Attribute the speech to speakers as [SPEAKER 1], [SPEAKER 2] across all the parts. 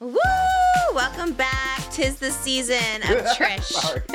[SPEAKER 1] Woo! Welcome back. Tis the season of Trish.
[SPEAKER 2] Sorry.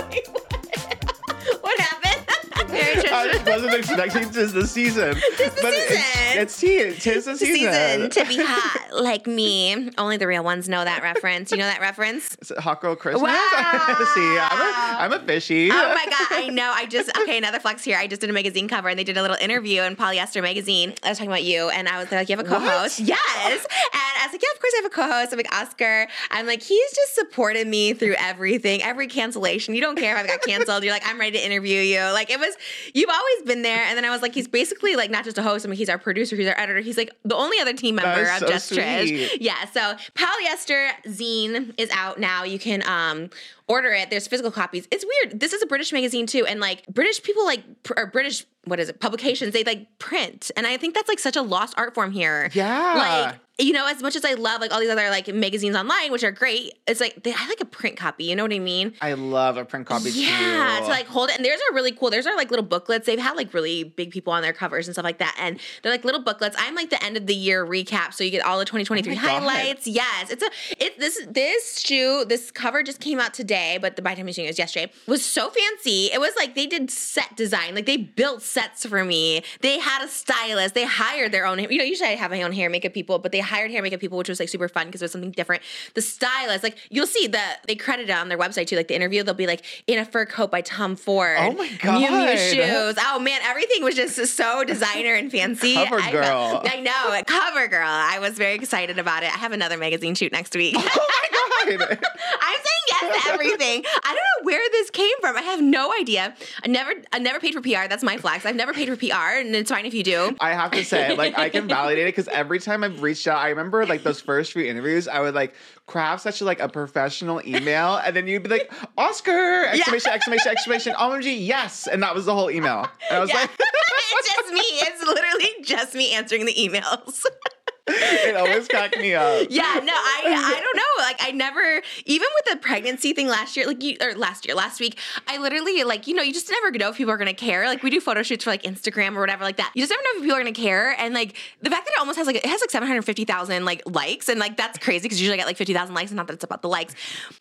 [SPEAKER 1] Wait, what? what happened? Very Trish.
[SPEAKER 2] Wasn't expecting tis the season.
[SPEAKER 1] Tis the
[SPEAKER 2] but
[SPEAKER 1] season.
[SPEAKER 2] It's, it's tea. Tis the season.
[SPEAKER 1] season to be hot like me. Only the real ones know that reference. You know that reference?
[SPEAKER 2] Is it Hot Girl Christmas?
[SPEAKER 1] Wow.
[SPEAKER 2] See, I'm a, I'm a fishy.
[SPEAKER 1] Oh my god, I know. I just okay, another flex here. I just did a magazine cover and they did a little interview in Polyester magazine. I was talking about you and I was like, You have a co-host? Yes. And I was like, Yeah, of course I have a co-host. I'm like Oscar. I'm like, he's just supported me through everything, every cancellation. You don't care if I got canceled. You're like, I'm ready to interview you. Like it was you've always been there. And then I was like, he's basically like not just a host, I mean he's our producer, he's our editor. He's like the only other team member of
[SPEAKER 2] so
[SPEAKER 1] Just Trish. Yeah, so Polyester Zine is out now. You can um order it. There's physical copies. It's weird. This is a British magazine too, and like British people like pr- or British what is it publications they like print, and I think that's like such a lost art form here.
[SPEAKER 2] Yeah.
[SPEAKER 1] like you know, as much as I love like all these other like magazines online, which are great, it's like they, I like a print copy. You know what I mean?
[SPEAKER 2] I love a print copy
[SPEAKER 1] Yeah,
[SPEAKER 2] too.
[SPEAKER 1] to like hold it. And theirs are really cool. Theirs are like little booklets. They've had like really big people on their covers and stuff like that. And they're like little booklets. I'm like the end of the year recap, so you get all the 2023
[SPEAKER 2] Oh my God.
[SPEAKER 1] highlights. Yes, it's a it. This this shoe, this cover just came out today, but the by the time it was yesterday. Was so fancy. It was like they did set design. Like they built sets for me. They had a stylist. They hired their own. You know, usually I have my own hair makeup people, but they hired hair makeup people, which was like super fun because it was something different. The stylist, like you'll see that they credit it on their website too. Like the interview, they'll be like in a fur coat by Tom Ford.
[SPEAKER 2] Oh my
[SPEAKER 1] Miu Miu
[SPEAKER 2] God.
[SPEAKER 1] shoes. Oh man, everything was just so designer and fancy.
[SPEAKER 2] Cover
[SPEAKER 1] I
[SPEAKER 2] girl.
[SPEAKER 1] I know, cover girl. I was very excited about it. I have another magazine shoot next week.
[SPEAKER 2] oh my god.
[SPEAKER 1] I'm saying yes to everything. I don't know where this came from. I have no idea. I never, I never paid for PR. That's my flex. I've never paid for PR, and it's fine if you do.
[SPEAKER 2] I have to say, like, I can validate it because every time I've reached out, I remember like those first few interviews, I would like craft such a, like a professional email, and then you'd be like, Oscar! Exclamation! Exclamation! Exclamation! OMG! Yes! And that was the whole email. And I was
[SPEAKER 1] Yeah.
[SPEAKER 2] like,
[SPEAKER 1] it's just me. It's literally just me answering the emails.
[SPEAKER 2] it always cracked me up.
[SPEAKER 1] Yeah, no, I I don't know. Like I never even with the pregnancy thing last year, like you or last year, last week, I literally like, you know, you just never know if people are gonna care. Like we do photo shoots for like Instagram or whatever like that. You just never know if people are gonna care. And like the fact that it almost has like it has like 750,000 like likes and like that's crazy because usually I get like 50,000 likes and not that it's about the likes.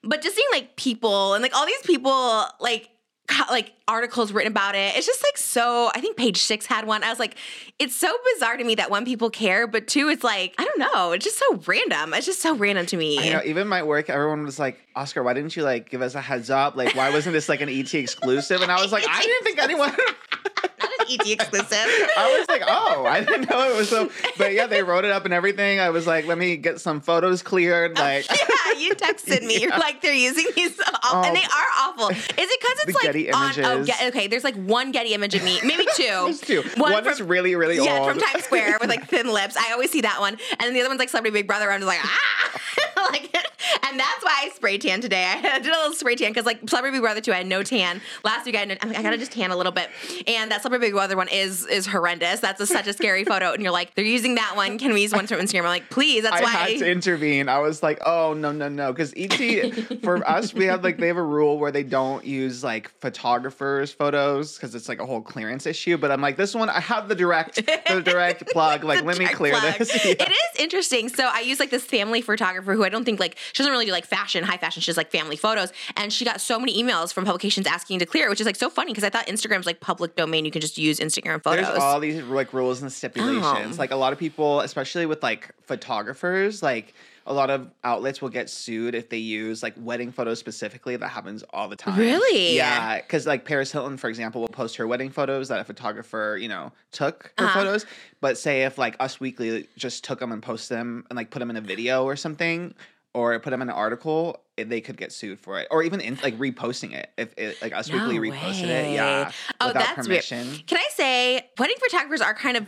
[SPEAKER 1] But just seeing like people and like all these people like like articles written about it. It's just like so. I think page six had one. I was like, it's so bizarre to me that one people care, but two, it's like I don't know. It's just so random. It's just so random to me.
[SPEAKER 2] I know, even my work, everyone was like, Oscar, why didn't you like give us a heads up? Like, why wasn't this like an ET exclusive? And I was like, I didn't think anyone.
[SPEAKER 1] Not an ET exclusive.
[SPEAKER 2] I was like, oh, I didn't know it was so. But yeah, they wrote it up and everything. I was like, let me get some photos cleared. Like,
[SPEAKER 1] yeah, you texted me. You're like, they're using these, aw- and
[SPEAKER 2] Oh.
[SPEAKER 1] they are awful. Is it because it's like
[SPEAKER 2] Getty
[SPEAKER 1] on? Oh,
[SPEAKER 2] images.
[SPEAKER 1] Get, okay. There's like one Getty image of me, maybe two.
[SPEAKER 2] There's two. One, is really, really
[SPEAKER 1] yeah,
[SPEAKER 2] old.
[SPEAKER 1] from Times Square with like thin lips. I always see that one, and then the other one's like Celebrity Big Brother. I'm just like ah, like, and that's why I spray tan today. I did a little spray tan because like Celebrity Big Brother too. I had no tan last week. I had no, I'm like, I gotta just tan a little bit, and that Celebrity Big Brother one is is horrendous. That's a, such a scary photo, and you're like, they're using that one. Can we use one from Instagram? I'm like, please. That's
[SPEAKER 2] I
[SPEAKER 1] why.
[SPEAKER 2] I had to intervene. I was like, oh no, no, no. Because ET for us, we have like they have a rule where they don't use like photographers' photos because it's like a whole clearance issue. But I'm like, this one, I have the direct the direct plug. Like, let me clear
[SPEAKER 1] plug.
[SPEAKER 2] this. Yeah.
[SPEAKER 1] It is interesting. So I use like this family photographer who I don't think like she doesn't really do like fashion, high fashion. She does like family photos, and she got so many emails from publications asking to clear, it, which is like so funny because I thought Instagram's like public domain. You can just use Instagram photos.
[SPEAKER 2] There's all these like rules and oh. stipulations.
[SPEAKER 1] Oh.
[SPEAKER 2] Like a lot of people, especially with like photographers, like a lot of outlets will get sued if they use like wedding photos specifically. That happens all the time.
[SPEAKER 1] Really?
[SPEAKER 2] Yeah, because like Paris Hilton, for example, will post her wedding photos that a photographer, you know, took her
[SPEAKER 1] Uh-huh.
[SPEAKER 2] photos. But say if like Us Weekly just took them and post them and like put them in a video or something. Or put them in an article, eh, they could get sued for it, or even in, like reposting it. If it, like Us Weekly
[SPEAKER 1] No
[SPEAKER 2] reposted
[SPEAKER 1] way.
[SPEAKER 2] it, yeah,
[SPEAKER 1] Oh,
[SPEAKER 2] without
[SPEAKER 1] that's weird.
[SPEAKER 2] permission.
[SPEAKER 1] Can I say wedding photographers are kind of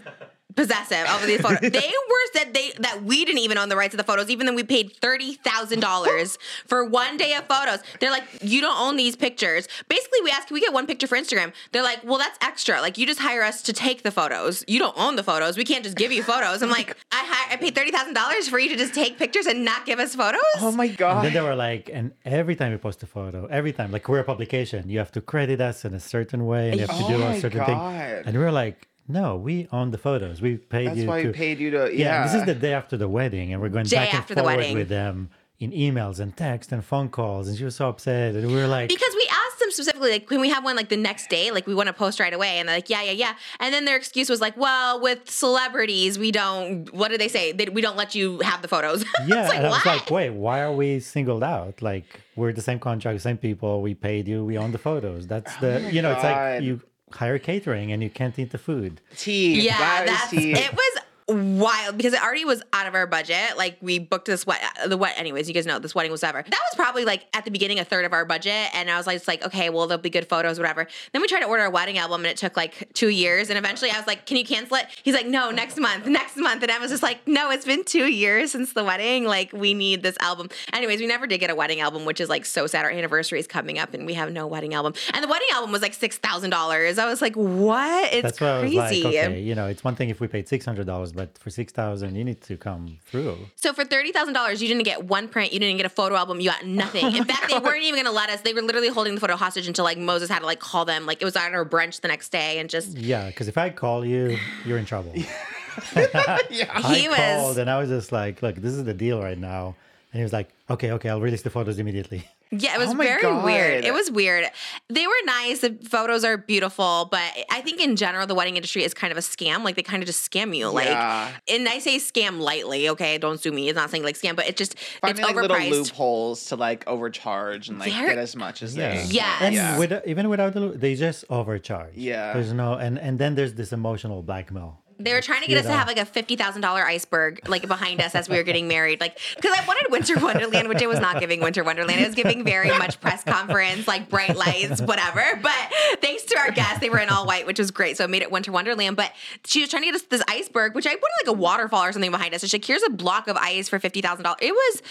[SPEAKER 1] possessive over these photos. they were said they that we didn't even own the rights to the photos, even though we paid thirty thousand dollars for one day of photos. They're like, you don't own these pictures. Basically, we asked, can we get one picture for Instagram? They're like, well, that's extra. Like, you just hire us to take the photos. You don't own the photos. We can't just give you photos. I'm like, I hi- I paid thirty thousand dollars for you to just take pictures and not give us photos.
[SPEAKER 2] Oh my
[SPEAKER 3] And
[SPEAKER 2] god!
[SPEAKER 3] then they were like, and every time you post a photo, every time, like we're a publication, you have to credit us in a certain way and you have to
[SPEAKER 2] Oh
[SPEAKER 3] do a certain
[SPEAKER 2] God.
[SPEAKER 3] thing. And we're like, no, we own the photos. We paid
[SPEAKER 2] That's
[SPEAKER 3] you.
[SPEAKER 2] why
[SPEAKER 3] to,
[SPEAKER 2] we paid you to.
[SPEAKER 3] yeah,
[SPEAKER 2] Yeah.
[SPEAKER 3] this is the day after the wedding, and we're going
[SPEAKER 1] Day
[SPEAKER 3] back and
[SPEAKER 1] after the
[SPEAKER 3] forward
[SPEAKER 1] wedding.
[SPEAKER 3] with them in emails and text and phone calls, and she was so upset, and we were like,
[SPEAKER 1] Because we asked them specifically, like, can we have one like the next day? Like, we want to post right away. And they're like, yeah, yeah, yeah. And then their excuse was like, well, with celebrities, we don't, what did they say? They, we don't let you have the photos.
[SPEAKER 3] yeah,
[SPEAKER 1] it's like,
[SPEAKER 3] and I was
[SPEAKER 1] what?
[SPEAKER 3] like, wait, why are we singled out? Like we're the same contract, same people. We paid you. We own the photos. That's oh the, you know, it's like you hire catering and you can't eat the food.
[SPEAKER 2] tea.
[SPEAKER 1] yeah,
[SPEAKER 2] That is
[SPEAKER 1] that's,
[SPEAKER 2] tea.
[SPEAKER 1] it was wild because it already was out of our budget. Like we booked this wed uh, the wed anyways, you guys know this wedding was ever. That was probably like at the beginning a third of our budget. And I was like, it's like, okay, well, there'll be good photos, whatever. Then we tried to order a wedding album and it took like two years. And eventually I was like, Can you cancel it? He's like, No, next month, next month. And I was just like, No, it's been two years since the wedding. Like, we need this album. Anyways, we never did get a wedding album, which is like so sad. Our anniversary is coming up and we have no wedding album. And the wedding album was like six thousand dollars. I was like, What? It's
[SPEAKER 3] That's why I was
[SPEAKER 1] crazy.
[SPEAKER 3] like, okay, you know, it's one thing if we paid six hundred dollars, but for six thousand, you need to come through.
[SPEAKER 1] So for thirty thousand dollars, you didn't get one print, you didn't get a photo album, you got nothing. In fact, they weren't even gonna let us. They were literally holding the photo hostage until like Moses had to like call them. Like it was on our brunch the next day, and just
[SPEAKER 3] Yeah, because if I call you, you're in trouble.
[SPEAKER 2] yeah.
[SPEAKER 3] I
[SPEAKER 1] He was-
[SPEAKER 3] called and I was just like, look, this is the deal right now. And he was like, okay, okay, I'll release the photos immediately.
[SPEAKER 1] yeah, it oh was
[SPEAKER 2] Oh my
[SPEAKER 1] very weird. It was weird. They were nice. The photos are beautiful, but I think in general the wedding industry is kind of a scam. Like they kind of just scam you. Like,
[SPEAKER 2] Yeah.
[SPEAKER 1] and I say scam lightly. Okay, don't sue me. It's not saying like scam, but it just
[SPEAKER 2] Finding
[SPEAKER 1] it's
[SPEAKER 2] like little
[SPEAKER 1] overpriced.
[SPEAKER 2] loopholes to like overcharge and like
[SPEAKER 1] Very-
[SPEAKER 2] get as much as
[SPEAKER 3] Yeah.
[SPEAKER 2] they.
[SPEAKER 1] Yes.
[SPEAKER 3] And
[SPEAKER 1] Yeah.
[SPEAKER 3] with, even without the, they just overcharge.
[SPEAKER 2] Yeah.
[SPEAKER 3] There's no, and, and then there's this emotional blackmail.
[SPEAKER 1] They were trying to get us to have like a fifty thousand dollar iceberg like behind us as we were getting married, like because I wanted Winter Wonderland, which it was not giving Winter Wonderland. It was giving very much press conference, like bright lights, whatever. But thanks to our guests, they were in all white, which was great. So it made it Winter Wonderland. But she was trying to get us this iceberg, which I wanted like a waterfall or something behind us. And she's like, "Here's a block of ice for fifty thousand dollars." It was.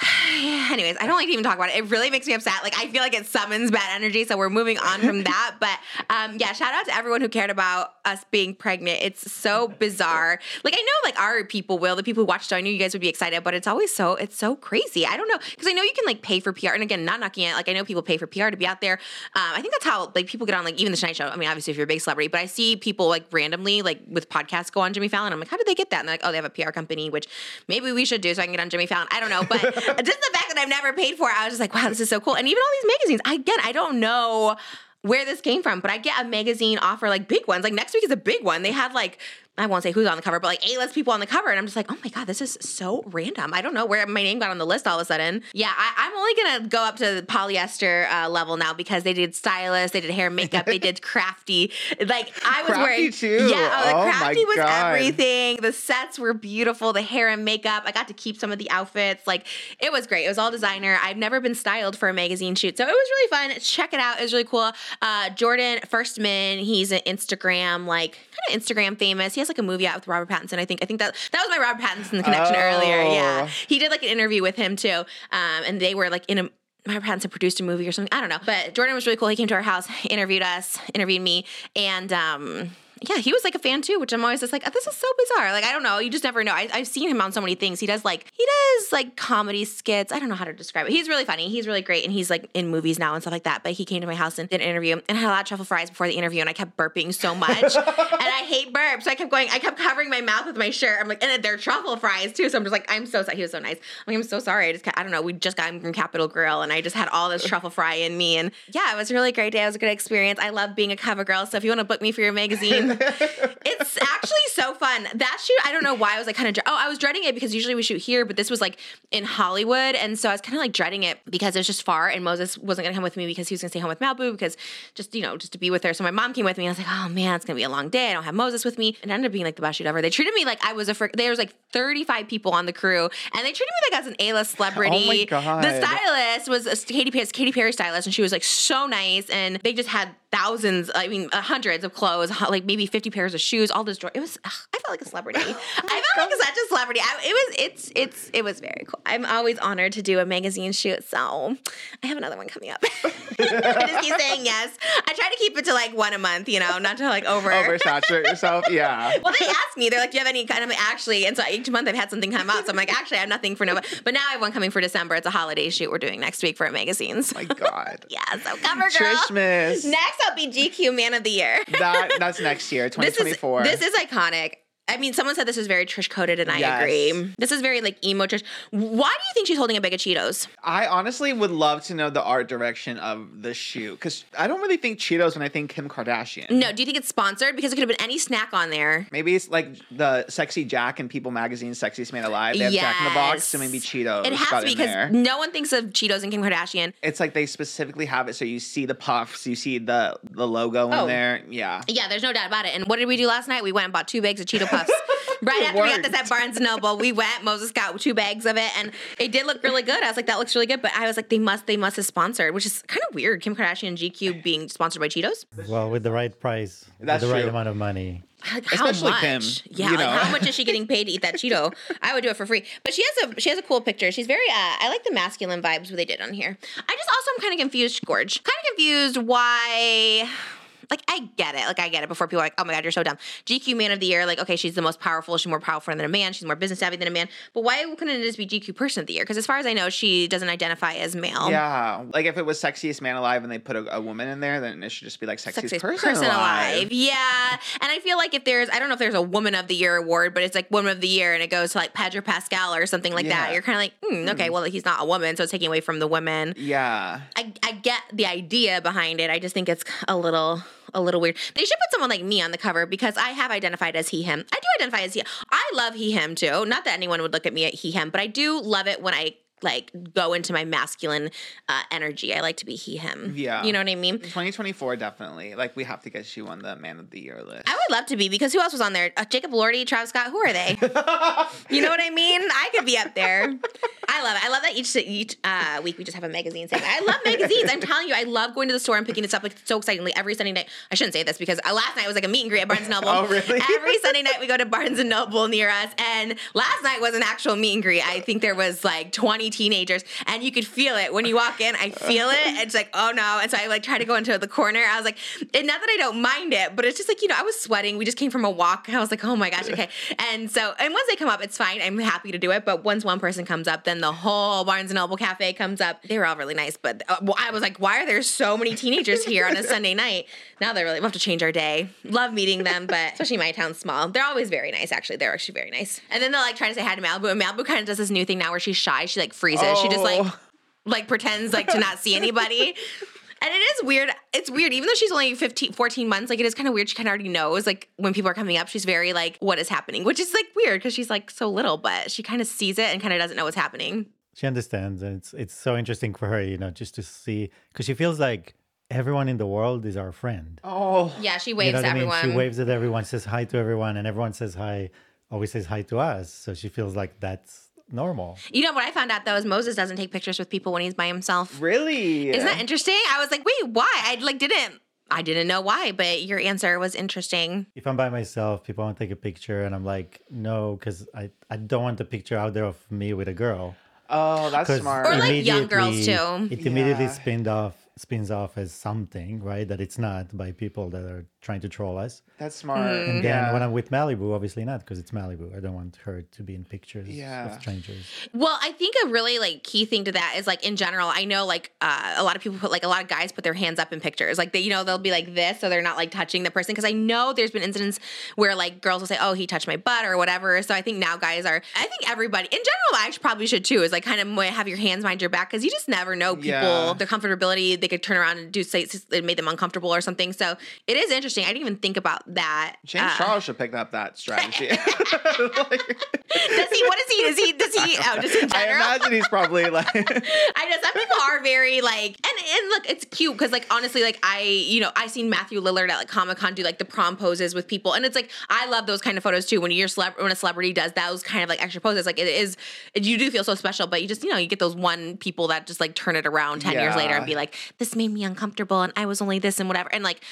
[SPEAKER 1] Anyways, I don't like to even talk about it. It really makes me upset. Like I feel like it summons bad energy. So we're moving on from that. But um, yeah, shout out to everyone who cared about us being pregnant. It's so bizarre. Like I know like our people will, the people who watched, it, I knew you guys would be excited, but it's always so it's so crazy. I don't know because I know you can like pay for PR, and again, not knocking it. Like I know people pay for PR to be out there. Um, I think that's how like people get on like even the Tonight Show. I mean, obviously if you're a big celebrity, but I see people like randomly like with podcasts go on Jimmy Fallon. I'm like, how did they get that? And they're like, oh, they have a PR company, which maybe we should do so I can get on Jimmy Fallon. I don't know, but just the fact that I've never paid for it, I was just like, wow, this is so cool. And even all these magazines, again, I don't know where this came from, but I get a magazine offer like big ones. Like next week is a big one. They had like I won't say who's on the cover, but like A-list people on the cover, and I'm just like, oh my god, this is so random. I don't know where my name got on the list all of a sudden. Yeah, I, I'm only gonna go up to the polyester uh, level now because they did stylist, they did hair, makeup, they did crafty. Like I was
[SPEAKER 2] Crafty
[SPEAKER 1] wearing,
[SPEAKER 2] too?
[SPEAKER 1] yeah, the
[SPEAKER 2] Oh
[SPEAKER 1] crafty was
[SPEAKER 2] God.
[SPEAKER 1] everything. The sets were beautiful, the hair and makeup. I got to keep some of the outfits. Like it was great. It was all designer. I've never been styled for a magazine shoot, so it was really fun. Check it out. It was really cool. Uh, Jordan Firstman, he's an Instagram like kind of Instagram famous. He has like a movie out with Robert Pattinson. I think. I think that that was my Robert Pattinson connection earlier. Yeah,
[SPEAKER 2] Oh.
[SPEAKER 1] he did like an interview with him too, um, and they were like in a. Robert Pattinson produced a movie or something. I don't know. But Jordan was really cool. He came to our house, interviewed us, interviewed me, and um, yeah, he was like a fan too, which I'm always just like, oh, this is so bizarre. Like, I don't know. You just never know. I, I've seen him on so many things. He does like, he does like comedy skits. I don't know how to describe it. He's really funny. He's really great. And he's like in movies now and stuff like that. But he came to my house and did an interview and I had a lot of truffle fries before the interview. And I kept burping so much. and I hate burps. So I kept going, I kept covering my mouth with my shirt. I'm like, and they're truffle fries too. So I'm just like, I'm so sorry. He was so nice. I'm like, I'm so sorry. I just, I don't know. We just got him from Capitol Grill and I just had all this truffle fry in me. And yeah, it was a really great day. It was a good experience. I love being a cover girl. So if you want to book me for your magazine, it's actually so fun. That shoot, I don't know why I was like kind of, oh, I was dreading it because usually we shoot here, but this was like in Hollywood. And so I was kind of like dreading it because it was just far and Moses wasn't going to come with me because he was going to stay home with Malibu because just, you know, just to be with her. So my mom came with me and I was like, oh man, it's going to be a long day. I don't have Moses with me. And it ended up being like the best shoot ever. They treated me like I was a, fr- there was like 35 people on the crew and they treated me like I was an A-list celebrity.
[SPEAKER 2] Oh my God.
[SPEAKER 1] The stylist was a Katy Perry, Katy Perry stylist and she was like so nice. And they just had thousands, I mean, uh, hundreds of clothes, like maybe 50 pairs of shoes, all this jewelry. It was, ugh, I felt like a celebrity. I felt like such a celebrity. I, it was, it's, it's, it was very cool. I'm always honored to do a magazine shoot. So I have another one coming up. I just keep saying yes. I try to keep it to like one a month, you know, not to like over.
[SPEAKER 2] Oversaturate yourself. Yeah.
[SPEAKER 1] Well, they asked me. They're like, "Do you have any kind of actually?" And so each month I've had something come out. So I'm like, "Actually, I have nothing for November." But now I have one coming for December. It's a holiday shoot we're doing next week for a magazines.
[SPEAKER 2] My God.
[SPEAKER 1] yeah, so cover girl.
[SPEAKER 2] Trishmas.
[SPEAKER 1] Next I'll be GQ Man of the Year.
[SPEAKER 2] that that's next year,
[SPEAKER 1] This is
[SPEAKER 2] 2024.
[SPEAKER 1] this is iconic. I mean, someone said this is very Trish coded, and I
[SPEAKER 2] Yes.
[SPEAKER 1] agree. This is very like emo Trish. Why do you think she's holding a bag of Cheetos?
[SPEAKER 2] I honestly would love to know the art direction of the shoe because I don't really think Cheetos when I think Kim Kardashian.
[SPEAKER 1] No, do you think it's sponsored? Because it could have been any snack on there.
[SPEAKER 2] Maybe it's like the Sexy Jack and People Magazine Sexiest Man Alive. They have Jack in the Box, so maybe Cheetos.
[SPEAKER 1] It has
[SPEAKER 2] got
[SPEAKER 1] to be because no one thinks of Cheetos and Kim Kardashian.
[SPEAKER 2] It's like they specifically have it so you see the puffs, you see the the logo
[SPEAKER 1] Oh.
[SPEAKER 2] in there. Yeah.
[SPEAKER 1] Yeah, there's no doubt about it. And what did we do last night? We went and bought two bags of Cheeto Puffs. right after we got this at Barnes and Noble, we went. Moses got two bags of it, and it did look really good. I was like, that looks really good. But I was like, they must, they must have sponsored, which is kind of weird. Kim Kardashian GQ being sponsored by Cheetos.
[SPEAKER 3] Well, with the right price,
[SPEAKER 2] That's
[SPEAKER 3] with the right
[SPEAKER 2] true.
[SPEAKER 3] amount of money.
[SPEAKER 1] Like, how
[SPEAKER 2] Especially
[SPEAKER 1] much?
[SPEAKER 2] Kim,
[SPEAKER 1] Yeah,
[SPEAKER 2] you
[SPEAKER 1] like
[SPEAKER 2] know.
[SPEAKER 1] how much is she getting paid to eat that Cheeto? I would do it for free. But she has a she has a cool picture. She's very uh, I like the masculine vibes what they did on here. I just also am kind of confused, Gorge. Kind of confused why. Like I get it, like I get it. Before people are like, oh my god, you're so dumb. GQ Man of the Year, like okay, she's the most powerful. She's more powerful than a man. She's more business savvy than a man. But why couldn't it just be GQ Person of the Year? Because as far as I know, she doesn't identify as male.
[SPEAKER 2] Yeah. Like if it was Sexiest Man Alive and they put a, a woman in there, then it should just be like Sexiest,
[SPEAKER 1] Sexiest
[SPEAKER 2] person, alive.
[SPEAKER 1] Yeah. And I feel like if there's, I don't know if there's a Woman of the Year award, but it's like Woman of the Year and it goes to like Pedro Pascal or something like that.
[SPEAKER 2] Yeah.
[SPEAKER 1] You're kind of like, hmm, okay, well, he's not a woman. So it's taking away from the women.
[SPEAKER 2] Yeah.
[SPEAKER 1] I, I get the idea behind it. I just think it's a little a little weird. They should put someone like me on the cover because I have identified as he him. I do identify as he. I love he him too. Not that anyone would look at me at he him, but I do love it when I like go into my masculine uh, energy. I like to be he him.
[SPEAKER 2] Yeah.
[SPEAKER 1] You know what I mean?
[SPEAKER 2] 2024 definitely. Like we have to get you on the Man of the Year list.
[SPEAKER 1] I would love to be because who else was on there? Uh, Jacob Elordi, Travis Scott. Who are they? you know what I mean? I could be up there. I love it. I love that each each uh, week we just have a magazine segment. I love magazines. I'm telling you, I love going to the store and picking this up. Like it's so exciting. Like every Sunday night. I shouldn't say this because uh, last night was like a meet and greet at Barnes and Noble.
[SPEAKER 2] Oh, really?
[SPEAKER 1] Every Sunday night we go to Barnes and Noble near us, and last night was an actual meet and greet. I think there was like 20 teenagers, and you could feel it when you walk in. I feel it. It's like oh no, and so I like try to go into the corner. I was like, and not that I don't mind it, but it's just like you know I was sweating. We just came from a walk. I was like oh my gosh, okay. And so and once they come up, it's fine. I'm happy to do it. But once one person comes up, then the whole Barnes and Noble cafe comes up. They were all really nice, but uh, well, I was like, why are there so many teenagers here on a Sunday night? Now they're really we have to change our day. Love meeting them, but especially my town's small. They're always very nice. Actually, they're actually very nice. And then they'll like try to say hi to Malibu, and Malibu kind of does this new thing now where she's shy. She like freezes. She just like
[SPEAKER 2] Oh.
[SPEAKER 1] like pretends like to not see anybody. And it is weird. It's weird. Even though she's only 15, 14 months, like it is kind of weird. She kind of already knows, like when people are coming up, she's very like, what is happening? Which is like weird because she's like so little, but she kind of sees it and kind of doesn't know what's happening.
[SPEAKER 3] She understands, and it's it's so interesting for her, you know, just to see because she feels like everyone in the world is our friend.
[SPEAKER 2] Oh.
[SPEAKER 1] Yeah, she
[SPEAKER 3] you
[SPEAKER 1] waves
[SPEAKER 3] know what
[SPEAKER 1] to
[SPEAKER 3] I mean?
[SPEAKER 1] everyone.
[SPEAKER 3] She waves at everyone, says hi to everyone, and everyone says hi, always says hi to us. So she feels like that's normal.
[SPEAKER 1] You know what I found out though is Moses doesn't take pictures with people when he's by himself.
[SPEAKER 2] Really?
[SPEAKER 1] Isn't that interesting? I was like, wait, why? I like didn't. I didn't know why, but your answer was interesting.
[SPEAKER 3] If I'm by myself, people want to take a picture, and I'm like, no, because I, I don't want the picture out there of me with a girl.
[SPEAKER 2] Oh, that's smart.
[SPEAKER 1] Or, like, young girls, too.
[SPEAKER 3] It immediately
[SPEAKER 2] Yeah.
[SPEAKER 3] spins off spins off as something, right? That it's not by people that are trying to troll us.
[SPEAKER 2] that's smart.
[SPEAKER 1] Mm-hmm.
[SPEAKER 3] And then
[SPEAKER 2] yeah.
[SPEAKER 3] when I'm with Malibu, obviously not, because it's Malibu. I don't want her to be in pictures
[SPEAKER 2] Yeah.
[SPEAKER 3] of strangers.
[SPEAKER 1] Well, I think a really like key thing to that is like in general, I know like uh, a lot of people put like a lot of guys put their hands up in pictures. Like they, you know, they'll be like this, so they're not like touching the person. Because I know there's been incidents where like girls will say, "Oh, he touched my butt" or whatever. So I think now guys are. I think everybody in general, I probably should too. Is like kind of have your hands behind your back because you just never know people
[SPEAKER 2] Yeah.
[SPEAKER 1] their comfortability. They could turn around and do say it made them uncomfortable or something. So it is interesting. I didn't even think about that.
[SPEAKER 2] James
[SPEAKER 1] Uh,
[SPEAKER 2] Charles should pick up that strategy. Like,
[SPEAKER 1] Does he? What is he? Does he? Does he? Oh, just in
[SPEAKER 2] I imagine he's probably like.
[SPEAKER 1] I know some people are very like, and and look, it's cute because like honestly, like I, you know, I seen Matthew Lillard at like Comic Con do like the prom poses with people, and it's like I love those kind of photos too. When you're celeb- when a celebrity does those kind of like extra poses, like it is, you do feel so special. But you just, you know, you get those one people that just like turn it around ten years later and be like, this made me uncomfortable, and I was only this and whatever, and like.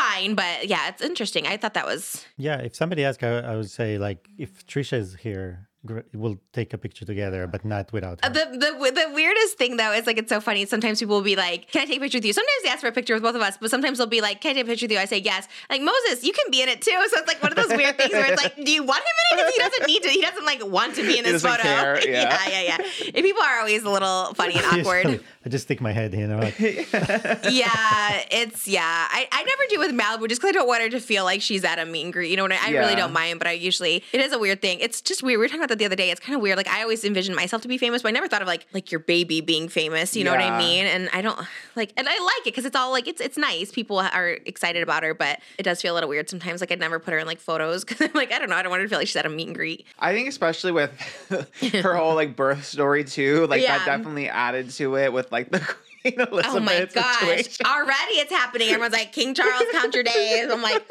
[SPEAKER 1] Fine, but yeah, it's interesting. I thought that was
[SPEAKER 3] Yeah, if somebody asked, I, I would say like if Trisha is here, we'll take a picture together, but not without her.
[SPEAKER 1] Uh, The, the the weirdest thing though is like it's so funny. Sometimes people will be like, "Can I take a picture with you?" Sometimes they ask for a picture with both of us, but sometimes they'll be like, "Can I take a picture with you?" I say yes. Like Moses, you can be in it too. So it's like one of those weird things where it's like, do you want him in it? Because he doesn't need to. He doesn't like want to be in this
[SPEAKER 2] doesn't
[SPEAKER 1] photo.
[SPEAKER 2] care, yeah.
[SPEAKER 1] yeah, yeah, yeah. And people are always a little funny and awkward.
[SPEAKER 3] Usually, I just stick my head in. I'm like,
[SPEAKER 1] yeah, it's yeah. I, I never do with Malibu just because I don't want her to feel like she's at a meet and greet. You know what I, I really don't mind, but I usually it is a weird thing. It's just weird. We were talking about that the other day. It's kind of weird. Like I always envisioned myself to be famous, but I never thought of like like your baby being famous. You know what I
[SPEAKER 2] Yeah.
[SPEAKER 1] mean? And I don't like, and I like it because it's all like it's it's nice. People are excited about her, but it does feel a little weird sometimes. Like I'd never put her in like photos because I'm like I don't know. I don't want her to feel like she's at a meet and greet.
[SPEAKER 2] I think especially with her whole like birth story too, like
[SPEAKER 1] Yeah.
[SPEAKER 2] that definitely added to it with like the Queen Elizabeth
[SPEAKER 1] Oh my gosh.
[SPEAKER 2] situation.
[SPEAKER 1] Already it's happening. Everyone's like, King Charles, count your days. I'm like,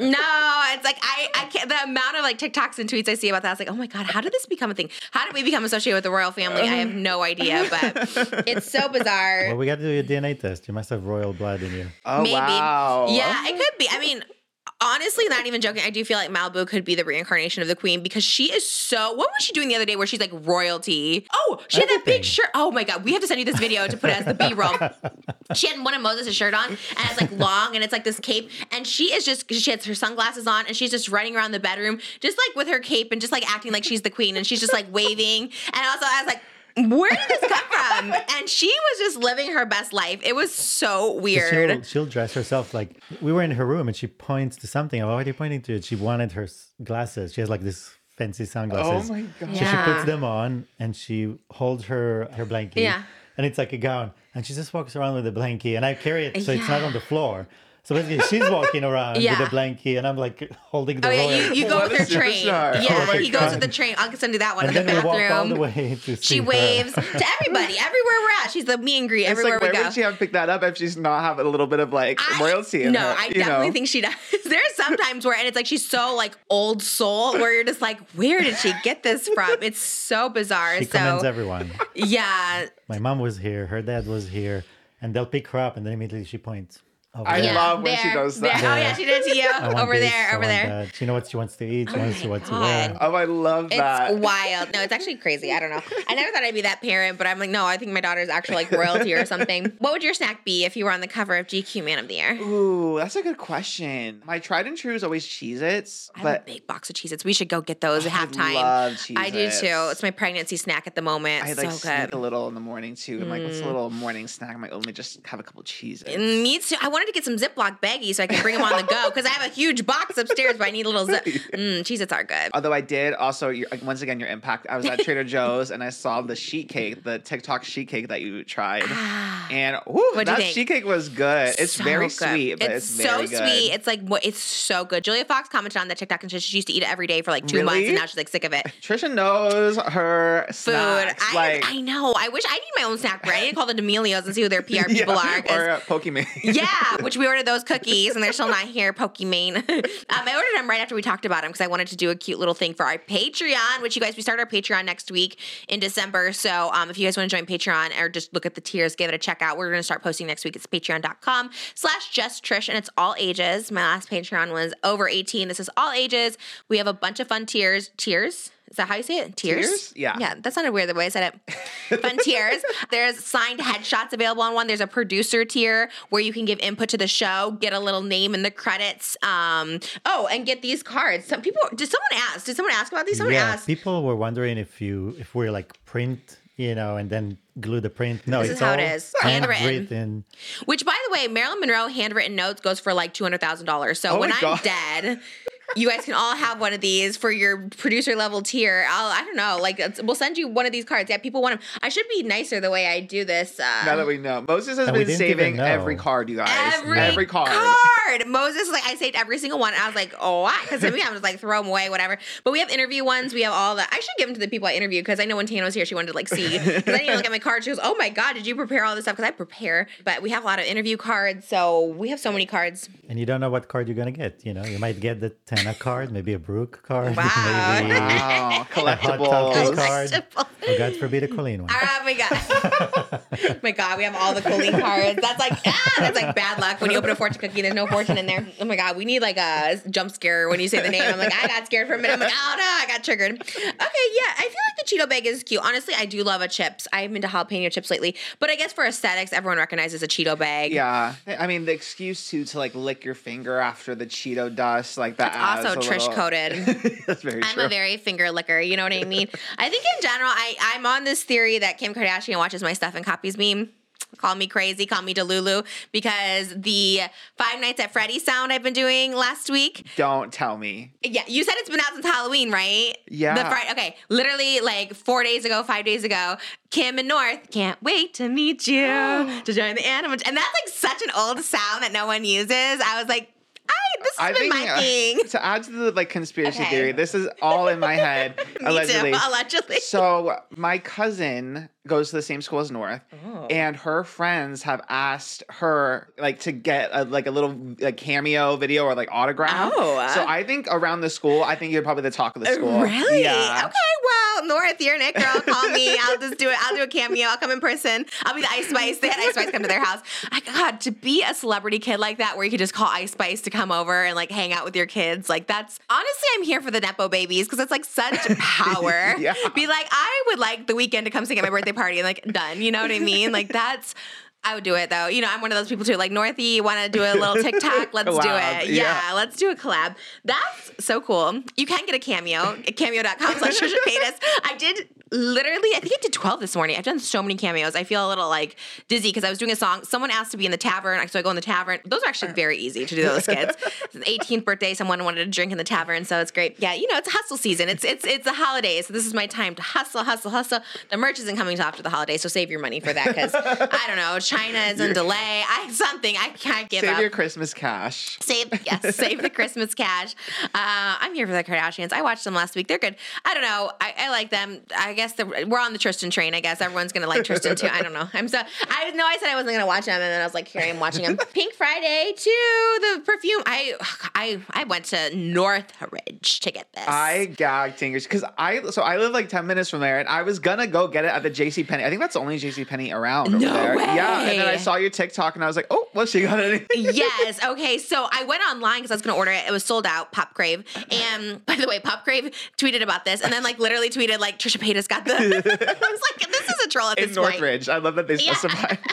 [SPEAKER 1] no. It's like I, I can't the amount of like TikToks and tweets I see about that. I was like, oh my God, how did this become a thing? How did we become associated with the royal family? I have no idea, but it's so bizarre.
[SPEAKER 3] well, we got to do a DNA test. You must have royal blood in you.
[SPEAKER 2] Oh
[SPEAKER 1] Maybe.
[SPEAKER 2] wow.
[SPEAKER 1] Yeah, it could be. I mean, honestly, not even joking. I do feel like Malibu could be the reincarnation of the queen because she is so. What was she doing the other day where she's like royalty? Oh, she had that big shirt. Oh my god, we have to send you this video to put it as the B roll. she had one of Moses' shirt on, and it's like long, and it's like this cape, and she is just she has her sunglasses on, and she's just running around the bedroom, just like with her cape, and just like acting like she's the queen, and she's just like waving, and also I was like. Where did this come from? And she was just living her best life. It was so weird.
[SPEAKER 3] She'll, she'll dress herself like we were in her room and she points to something. I'm already pointing to it. She wanted her glasses. She has like this fancy sunglasses.
[SPEAKER 2] Oh my god.
[SPEAKER 3] So she puts them on and she holds her her blankie.
[SPEAKER 1] Yeah.
[SPEAKER 3] And it's like a gown. And she just walks around with a blankie and I carry it so it's not on the floor. So basically she's walking around
[SPEAKER 1] Yeah.
[SPEAKER 3] with a blankie and I'm like holding the
[SPEAKER 1] Oh yeah, you, you go
[SPEAKER 2] What
[SPEAKER 1] with
[SPEAKER 2] a
[SPEAKER 1] her train.
[SPEAKER 2] superstar.
[SPEAKER 1] Yeah,
[SPEAKER 2] Oh my
[SPEAKER 1] he goes with the train. I'll send you that one
[SPEAKER 3] and
[SPEAKER 1] in the
[SPEAKER 3] then we walk all the
[SPEAKER 1] bathroom.
[SPEAKER 3] way to see
[SPEAKER 1] She
[SPEAKER 3] her.
[SPEAKER 1] waves to everybody, everywhere we're at. She's the me and greet
[SPEAKER 2] It's
[SPEAKER 1] everywhere
[SPEAKER 2] like,
[SPEAKER 1] we
[SPEAKER 2] why
[SPEAKER 1] go.
[SPEAKER 2] would she have picked that up if she's not having a little bit of like
[SPEAKER 1] I-
[SPEAKER 2] royalty in
[SPEAKER 1] no,
[SPEAKER 2] her?
[SPEAKER 1] I
[SPEAKER 2] you
[SPEAKER 1] definitely
[SPEAKER 2] know?
[SPEAKER 1] think she does. There's sometimes where, and it's like she's so like old soul, where you're just like, where did she get this from? It's so bizarre.
[SPEAKER 3] She
[SPEAKER 1] so
[SPEAKER 3] commends everyone.
[SPEAKER 1] yeah,
[SPEAKER 3] My mom was here, her dad was here, and they'll pick her up and then immediately she points. Over
[SPEAKER 2] I
[SPEAKER 3] there.
[SPEAKER 2] love when she
[SPEAKER 1] there,
[SPEAKER 2] does
[SPEAKER 1] there.
[SPEAKER 2] that.
[SPEAKER 1] Oh yeah, she did it to you over
[SPEAKER 3] this,
[SPEAKER 1] there, over there.
[SPEAKER 3] that. She knows what she wants to eat. She
[SPEAKER 1] Oh
[SPEAKER 3] wants
[SPEAKER 1] my
[SPEAKER 3] what to
[SPEAKER 1] God.
[SPEAKER 3] wear.
[SPEAKER 2] Oh, I love that.
[SPEAKER 1] It's wild. No, it's actually crazy. I don't know. I never thought I'd be that parent, but I'm like, no, I think my daughter's actually like royalty or something. What would your snack be if you were on the cover of GQ Man of the Year?
[SPEAKER 2] Ooh, that's a good question. My tried and true is always Cheez Its,
[SPEAKER 1] I have a
[SPEAKER 2] but
[SPEAKER 1] big box of Cheez Its. We should go get those at halftime.
[SPEAKER 2] love
[SPEAKER 1] I do too. It's my pregnancy snack at the moment.
[SPEAKER 2] I
[SPEAKER 1] so
[SPEAKER 2] like sneak
[SPEAKER 1] good.
[SPEAKER 2] a little in the morning too. I'm like, what's a little morning snack? I'm like, oh, let me just have a couple Cheez Its.
[SPEAKER 1] Mm, Me too. I wanted to get some Ziploc baggies so I can bring them on the go because I have a huge box upstairs, but I need a little zip. Mm, Cheez Its are good.
[SPEAKER 2] Although I did also, once again, your impact. I was at Trader Joe's and I saw the sheet cake, the TikTok sheet cake that you tried, and whoo,
[SPEAKER 1] What'd
[SPEAKER 2] that sheet cake was good. It's
[SPEAKER 1] So
[SPEAKER 2] very
[SPEAKER 1] good.
[SPEAKER 2] sweet, but it's,
[SPEAKER 1] so
[SPEAKER 2] very good.
[SPEAKER 1] sweet. It's like? It's so good. Julia Fox commented on the TikTok and said she used to eat it every day for like two months, and now she's like sick of it.
[SPEAKER 2] Trisha knows her
[SPEAKER 1] Food.
[SPEAKER 2] snacks.
[SPEAKER 1] I,
[SPEAKER 2] like,
[SPEAKER 1] I know. I wish I need my own snack brand. I need to call the D'Amelios and see who their PR people
[SPEAKER 2] yeah,
[SPEAKER 1] are.
[SPEAKER 2] or uh, Pokemon.
[SPEAKER 1] yeah, which we ordered those cookies and they're still not here, Pokimane. um, I ordered them right after we talked about them because I wanted to do a cute little thing for our Patreon, which you guys, we start our Patreon next week in December. So um, if you guys want to join Patreon or just look at the tiers, give it a check out. We're going to start posting next week. It's patreon.com slash just Trish and it's all ages. My last Patreon was over 18. This is all ages. We have a bunch of fun tiers. Tiers? Is that how you say it? Tears?
[SPEAKER 2] Tiers? Yeah.
[SPEAKER 1] Yeah, that sounded weird the way I said it. Fun tears. There's signed headshots available on one. There's a producer tier where you can give input to the show, get a little name in the credits. Um, oh, and get these cards. Some people did someone ask? Did someone ask about these? Someone
[SPEAKER 3] yeah,
[SPEAKER 1] asked.
[SPEAKER 3] people were wondering if you if we're like print, you know, and then glue the print. No,
[SPEAKER 1] This
[SPEAKER 3] it's
[SPEAKER 1] is how
[SPEAKER 3] all
[SPEAKER 1] it is. Handwritten.
[SPEAKER 3] handwritten.
[SPEAKER 1] Which, by the way, Marilyn Monroe handwritten notes goes for like two hundred thousand dollars. So
[SPEAKER 2] Oh
[SPEAKER 1] when I'm
[SPEAKER 2] God.
[SPEAKER 1] dead. You guys can all have one of these for your producer level tier. I'll, I don't know, like it's- we'll send you one of these cards. Yeah, people want them. I should be nicer the way I do this. Uh,
[SPEAKER 2] Now that we know, Moses has been saving every card, you guys.
[SPEAKER 1] Every,
[SPEAKER 2] card.
[SPEAKER 1] card. Moses, like I saved every single one. And I was like, oh, why? Because maybe I'm just like throw them away, whatever. But we have interview ones. We have all that. I should give them to the people I interview because I know when Tana was here, she wanted to like see. Because I didn't look at my card. She goes, oh my god, did you prepare all this stuff? Because I prepare. But we have a lot of interview cards, so we have so many cards.
[SPEAKER 3] And you don't know what card you're gonna get. You know, you might get the ten Montana card, maybe a Brooke card,
[SPEAKER 1] Wow.
[SPEAKER 3] maybe
[SPEAKER 2] Wow,
[SPEAKER 3] a hot
[SPEAKER 2] collectibles.
[SPEAKER 3] card.
[SPEAKER 1] Collectible.
[SPEAKER 3] Oh, God forbid a Colleen one.
[SPEAKER 1] Oh my god! oh my god, we have all the Colleen cards. That's like ah, that's like bad luck when you open a fortune cookie. There's no fortune in there. Oh my god, we need like a jump scare when you say the name. I'm like, I got scared for a minute. I'm like, oh no, I got triggered. Okay, yeah, I feel like the Cheeto bag is cute. Honestly, I do love a chips. I've been to jalapeno chips lately, but I guess for aesthetics, everyone recognizes a Cheeto bag.
[SPEAKER 2] Yeah, I mean the excuse to to like lick your finger after the Cheeto dust, like that.
[SPEAKER 1] Also Trish coded.
[SPEAKER 2] That's very
[SPEAKER 1] I'm
[SPEAKER 2] true.
[SPEAKER 1] a very finger licker. You know what I mean? I think in general, I, I'm on this theory that Kim Kardashian watches my stuff and copies me. Call me crazy, call me Delulu, because the Five Nights at Freddy's sound I've been doing last week.
[SPEAKER 2] Don't tell me.
[SPEAKER 1] Yeah, you said it's been out since Halloween, right?
[SPEAKER 2] Yeah.
[SPEAKER 1] The Friday. Okay, literally like four days ago, five days ago. Kim and North can't wait to meet you to join the animal. And that's like such an old sound that no one uses. I was like, this has
[SPEAKER 2] I
[SPEAKER 1] been
[SPEAKER 2] think
[SPEAKER 1] my
[SPEAKER 2] uh,
[SPEAKER 1] thing.
[SPEAKER 2] to add to the like conspiracy
[SPEAKER 1] Okay.
[SPEAKER 2] theory, this is all in my head
[SPEAKER 1] Me
[SPEAKER 2] allegedly.
[SPEAKER 1] too, allegedly.
[SPEAKER 2] So my cousin goes to the same school as North,
[SPEAKER 1] Oh.
[SPEAKER 2] and her friends have asked her like to get a, like a little like cameo video or like autograph.
[SPEAKER 1] Oh.
[SPEAKER 2] so I think around the school, I think you're probably the talk of the school.
[SPEAKER 1] Really?
[SPEAKER 2] Yeah.
[SPEAKER 1] Okay, well, North, you're an it girl. Call me. I'll just do it. I'll do a cameo. I'll come in person. I'll be the Ice Spice. They had Ice Spice come to their house. I God, to be a celebrity kid like that, where you could just call Ice Spice to come over and like hang out with your kids, like that's honestly, I'm here for the nepo babies because it's like such power.
[SPEAKER 2] Yeah.
[SPEAKER 1] Be like, I would like the Weeknd to come sing at my birthday party and like done. You know what I mean? Like that's. I would do it though. You know, I'm one of those people too. Like Northy, want to do a little TikTok? Let's do it.
[SPEAKER 2] yeah.
[SPEAKER 1] yeah, let's do a collab. That's so cool. You can get a cameo at cameo.com slash Trisha Paytas. I did literally, I think I did 12 this morning. I've done so many cameos. I feel a little like dizzy because I was doing a song. Someone asked to be in the tavern. So I go in the tavern. Those are actually very easy to do those kids. It's an 18th birthday. Someone wanted to drink in the tavern. So it's great. Yeah, you know, it's hustle season. It's it's it's the holidays. So this is my time to hustle, hustle, hustle. The merch isn't coming after the holidays. So save your money for that because I don't know. China is in delay. I something. I can't give
[SPEAKER 2] Save
[SPEAKER 1] up.
[SPEAKER 2] your Christmas cash.
[SPEAKER 1] Save yes, save the Christmas cash. Uh, I'm here for the Kardashians. I watched them last week. They're good. I don't know. I, I like them. I guess the, we're on the Tristan train. I guess everyone's gonna like Tristan too. I don't know. I'm so I know I said I wasn't gonna watch them, and then I was like, here I am watching them. Pink Friday too. The perfume. I I I went to Northridge to get this.
[SPEAKER 2] I gagged fingers because I so I live like ten minutes from there, and I was gonna go get it at the J.C. Penney. I think that's the only J.C. Penney around over
[SPEAKER 1] No
[SPEAKER 2] there. Yeah, and then I saw your TikTok, and I was like, oh, well, she got it.
[SPEAKER 1] yes. Okay. So I went online because I was going to order it. It was sold out. Pop Crave. And by the way, Pop Crave tweeted about this, and then like literally tweeted like Trisha Paytas got the. I was like, this is a troll at
[SPEAKER 2] in
[SPEAKER 1] this point.
[SPEAKER 2] Northridge. I love that they
[SPEAKER 1] Yeah.
[SPEAKER 2] specify.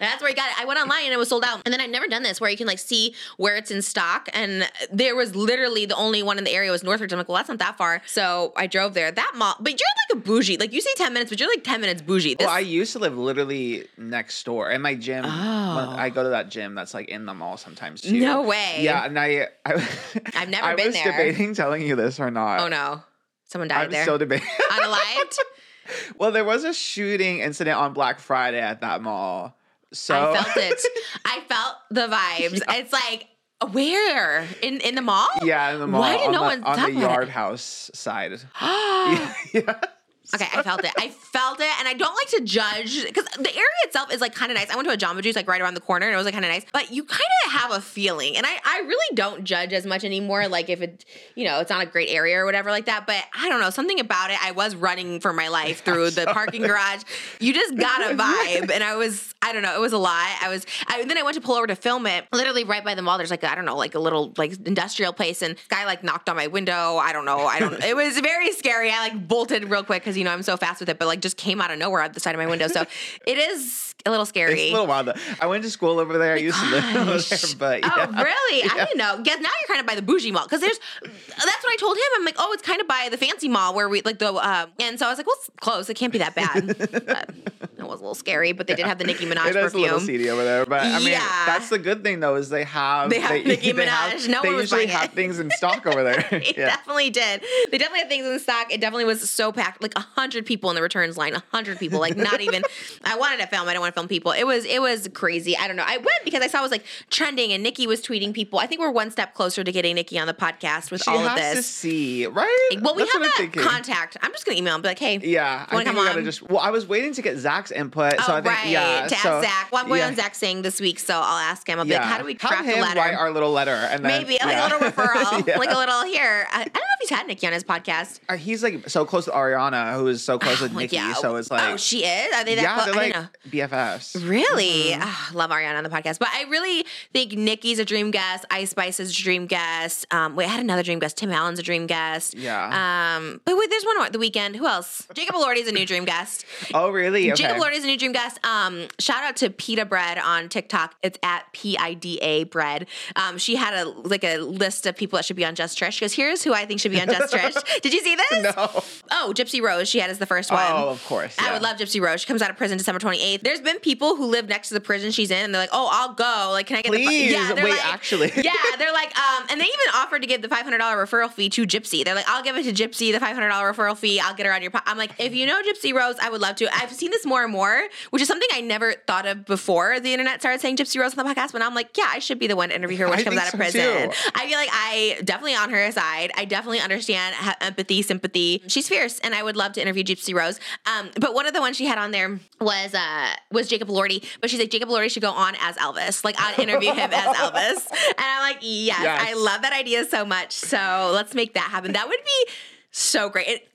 [SPEAKER 1] That's where I got it. I went online and it was sold out. And then I've never done this where you can like see where it's in stock. And there was literally the only one in the area was Northridge. I'm like, well, that's not that far. So I drove there. That mall, but you're like a bougie. Like you say 10 minutes, but you're like 10 minutes bougie. This,
[SPEAKER 2] Well, I used to live literally next door, and my gym.
[SPEAKER 1] Oh.
[SPEAKER 2] I go to that gym that's like in the mall sometimes too.
[SPEAKER 1] no way.
[SPEAKER 2] Yeah, and I, I
[SPEAKER 1] I've never
[SPEAKER 2] I
[SPEAKER 1] been
[SPEAKER 2] was debating telling you this or not.
[SPEAKER 1] Oh no. Someone died there.
[SPEAKER 2] I'm
[SPEAKER 1] there.
[SPEAKER 2] so debating.
[SPEAKER 1] Unalived?
[SPEAKER 2] well, there was a shooting incident on Black Friday at that mall. So
[SPEAKER 1] I felt it. I felt the vibes. It's like where in in the mall?
[SPEAKER 2] yeah, in the mall.
[SPEAKER 1] Why did
[SPEAKER 2] on
[SPEAKER 1] no
[SPEAKER 2] the,
[SPEAKER 1] one
[SPEAKER 2] on the
[SPEAKER 1] about it?
[SPEAKER 2] yard house side?
[SPEAKER 1] okay. I felt it. I felt it, and I don't like to judge because the area itself is like kind of nice. I went to a Jamba Juice like right around the corner, and it was like kind of nice. But you kind of have a feeling, and I I really don't judge as much anymore. Like if it you know it's not a great area or whatever like that. But I don't know something about it. I was running for my life through the parking garage. You just got a vibe, and I was I don't know. It was a lot. I was I, then I went to pull over to film it. Literally right by the mall. There's like I don't know like a little like industrial place, and guy like knocked on my window. I don't know. I don't. it was very scary. I like bolted real quick because you know I'm so fast with it, but like just came out of nowhere at the side of my window. So it is a little scary.
[SPEAKER 2] It's a little wild though. I went to school over there. I used to live over there, but
[SPEAKER 1] Oh,
[SPEAKER 2] yeah.
[SPEAKER 1] really? I didn't know. Guess now you're kind of by the bougie mall because there's. That's what I told him. I'm like, oh, it's kind of by the fancy mall where we like the. Uh, and so I was like, well, it's close. It can't be that bad. but it was a little scary, but they did have the Nicki Minaj
[SPEAKER 2] It is a little
[SPEAKER 1] perfume.
[SPEAKER 2] seedy over there, but I mean,
[SPEAKER 1] Yeah.
[SPEAKER 2] that's the good thing though is they have
[SPEAKER 1] They have Nicki
[SPEAKER 2] they have-
[SPEAKER 1] Minaj. No
[SPEAKER 2] they
[SPEAKER 1] one was
[SPEAKER 2] usually
[SPEAKER 1] buying it.
[SPEAKER 2] have things in stock over there.
[SPEAKER 1] It
[SPEAKER 2] yeah.
[SPEAKER 1] definitely did. They definitely had things in stock. It definitely was so packed, like a hundred people in the returns line. A hundred people, like not even. I wanted to film. I don't want to film people. It was it was crazy. I don't know. I went because I saw it was like trending, and Nicki was tweeting people. I think we're one step closer to getting Nicki on the podcast with
[SPEAKER 2] She
[SPEAKER 1] all of
[SPEAKER 2] to
[SPEAKER 1] this.
[SPEAKER 2] see, right?
[SPEAKER 1] Well, we
[SPEAKER 2] That's
[SPEAKER 1] have that
[SPEAKER 2] thinking.
[SPEAKER 1] contact. I'm just gonna email and be like, hey,
[SPEAKER 2] Yeah, I think
[SPEAKER 1] come
[SPEAKER 2] we gotta
[SPEAKER 1] on?
[SPEAKER 2] just. Well, I was waiting to get Zach's input. so
[SPEAKER 1] oh,
[SPEAKER 2] I think,
[SPEAKER 1] right.
[SPEAKER 2] yeah.
[SPEAKER 1] to
[SPEAKER 2] so,
[SPEAKER 1] ask Zach. Well, I'm going
[SPEAKER 2] yeah.
[SPEAKER 1] on Zach Sang this week, so I'll ask him. I'll be
[SPEAKER 2] Yeah.
[SPEAKER 1] like, how do we craft
[SPEAKER 2] him
[SPEAKER 1] a letter?
[SPEAKER 2] write our little letter, and then
[SPEAKER 1] Maybe like a little referral, like a little here. I, I don't know if he's had Nicki on his podcast.
[SPEAKER 2] Uh, He's like so close to Ariana, who is so close with
[SPEAKER 1] Like,
[SPEAKER 2] Nicki.
[SPEAKER 1] yeah.
[SPEAKER 2] So it's like,
[SPEAKER 1] oh, she is. Are they that
[SPEAKER 2] yeah,
[SPEAKER 1] close?
[SPEAKER 2] they're
[SPEAKER 1] I
[SPEAKER 2] like. BFFs.
[SPEAKER 1] Really? Ah, love Ariana on the podcast. But I really think Nicki's a dream guest. Ice Spice is a dream guest. Um, wait, I had another dream guest. Tim Allen's a dream guest.
[SPEAKER 2] Yeah.
[SPEAKER 1] Um, but wait, there's one more. The Weeknd. Who else? Jacob Elordi's a new dream guest.
[SPEAKER 2] Oh, really? Okay.
[SPEAKER 1] Jacob Elordi's a new dream guest. Um, shout out to Pita Bread on TikTok. It's at P I D A Bread. Um, she had a like a list of people that should be on Just Trish. She goes, here's who I think should be on Just Trish. Did you see this?
[SPEAKER 2] No.
[SPEAKER 1] Oh, Gypsy Rose. She had as the first one.
[SPEAKER 2] Oh, of course.
[SPEAKER 1] I would love Gypsy Rose. She comes out of prison December 28th. There's been people who live next to the prison she's in, and they're like, "Oh, I'll go. Like, can I get the?"
[SPEAKER 2] Please,
[SPEAKER 1] fi-" Yeah, they're
[SPEAKER 2] wait,
[SPEAKER 1] like,
[SPEAKER 2] actually.
[SPEAKER 1] yeah, they're like, um, and they even offered to give the $500 referral fee to Gypsy. They're like, "I'll give it to Gypsy, the $500 referral fee. I'll get her on your." Po-. I'm like, if you know Gypsy Rose, I would love to. I've seen this more and more, which is something I never thought of before the internet started saying Gypsy Rose on the podcast. But I'm like, yeah, I should be the one to interview her when she comes out of
[SPEAKER 2] so,
[SPEAKER 1] prison.
[SPEAKER 2] too.
[SPEAKER 1] I feel like I definitely on her side. I definitely understand empathy, sympathy. She's fierce, and I would love to interview Gypsy Rose. Um, but one of the ones she had on there was uh was Jacob Elordi. But she's like Jacob Elordi should go on as Elvis. Like I'd interview him as Elvis, and I'm like, yes,
[SPEAKER 2] Yes.
[SPEAKER 1] I love that idea so much. So let's make that happen. That would be so great. It,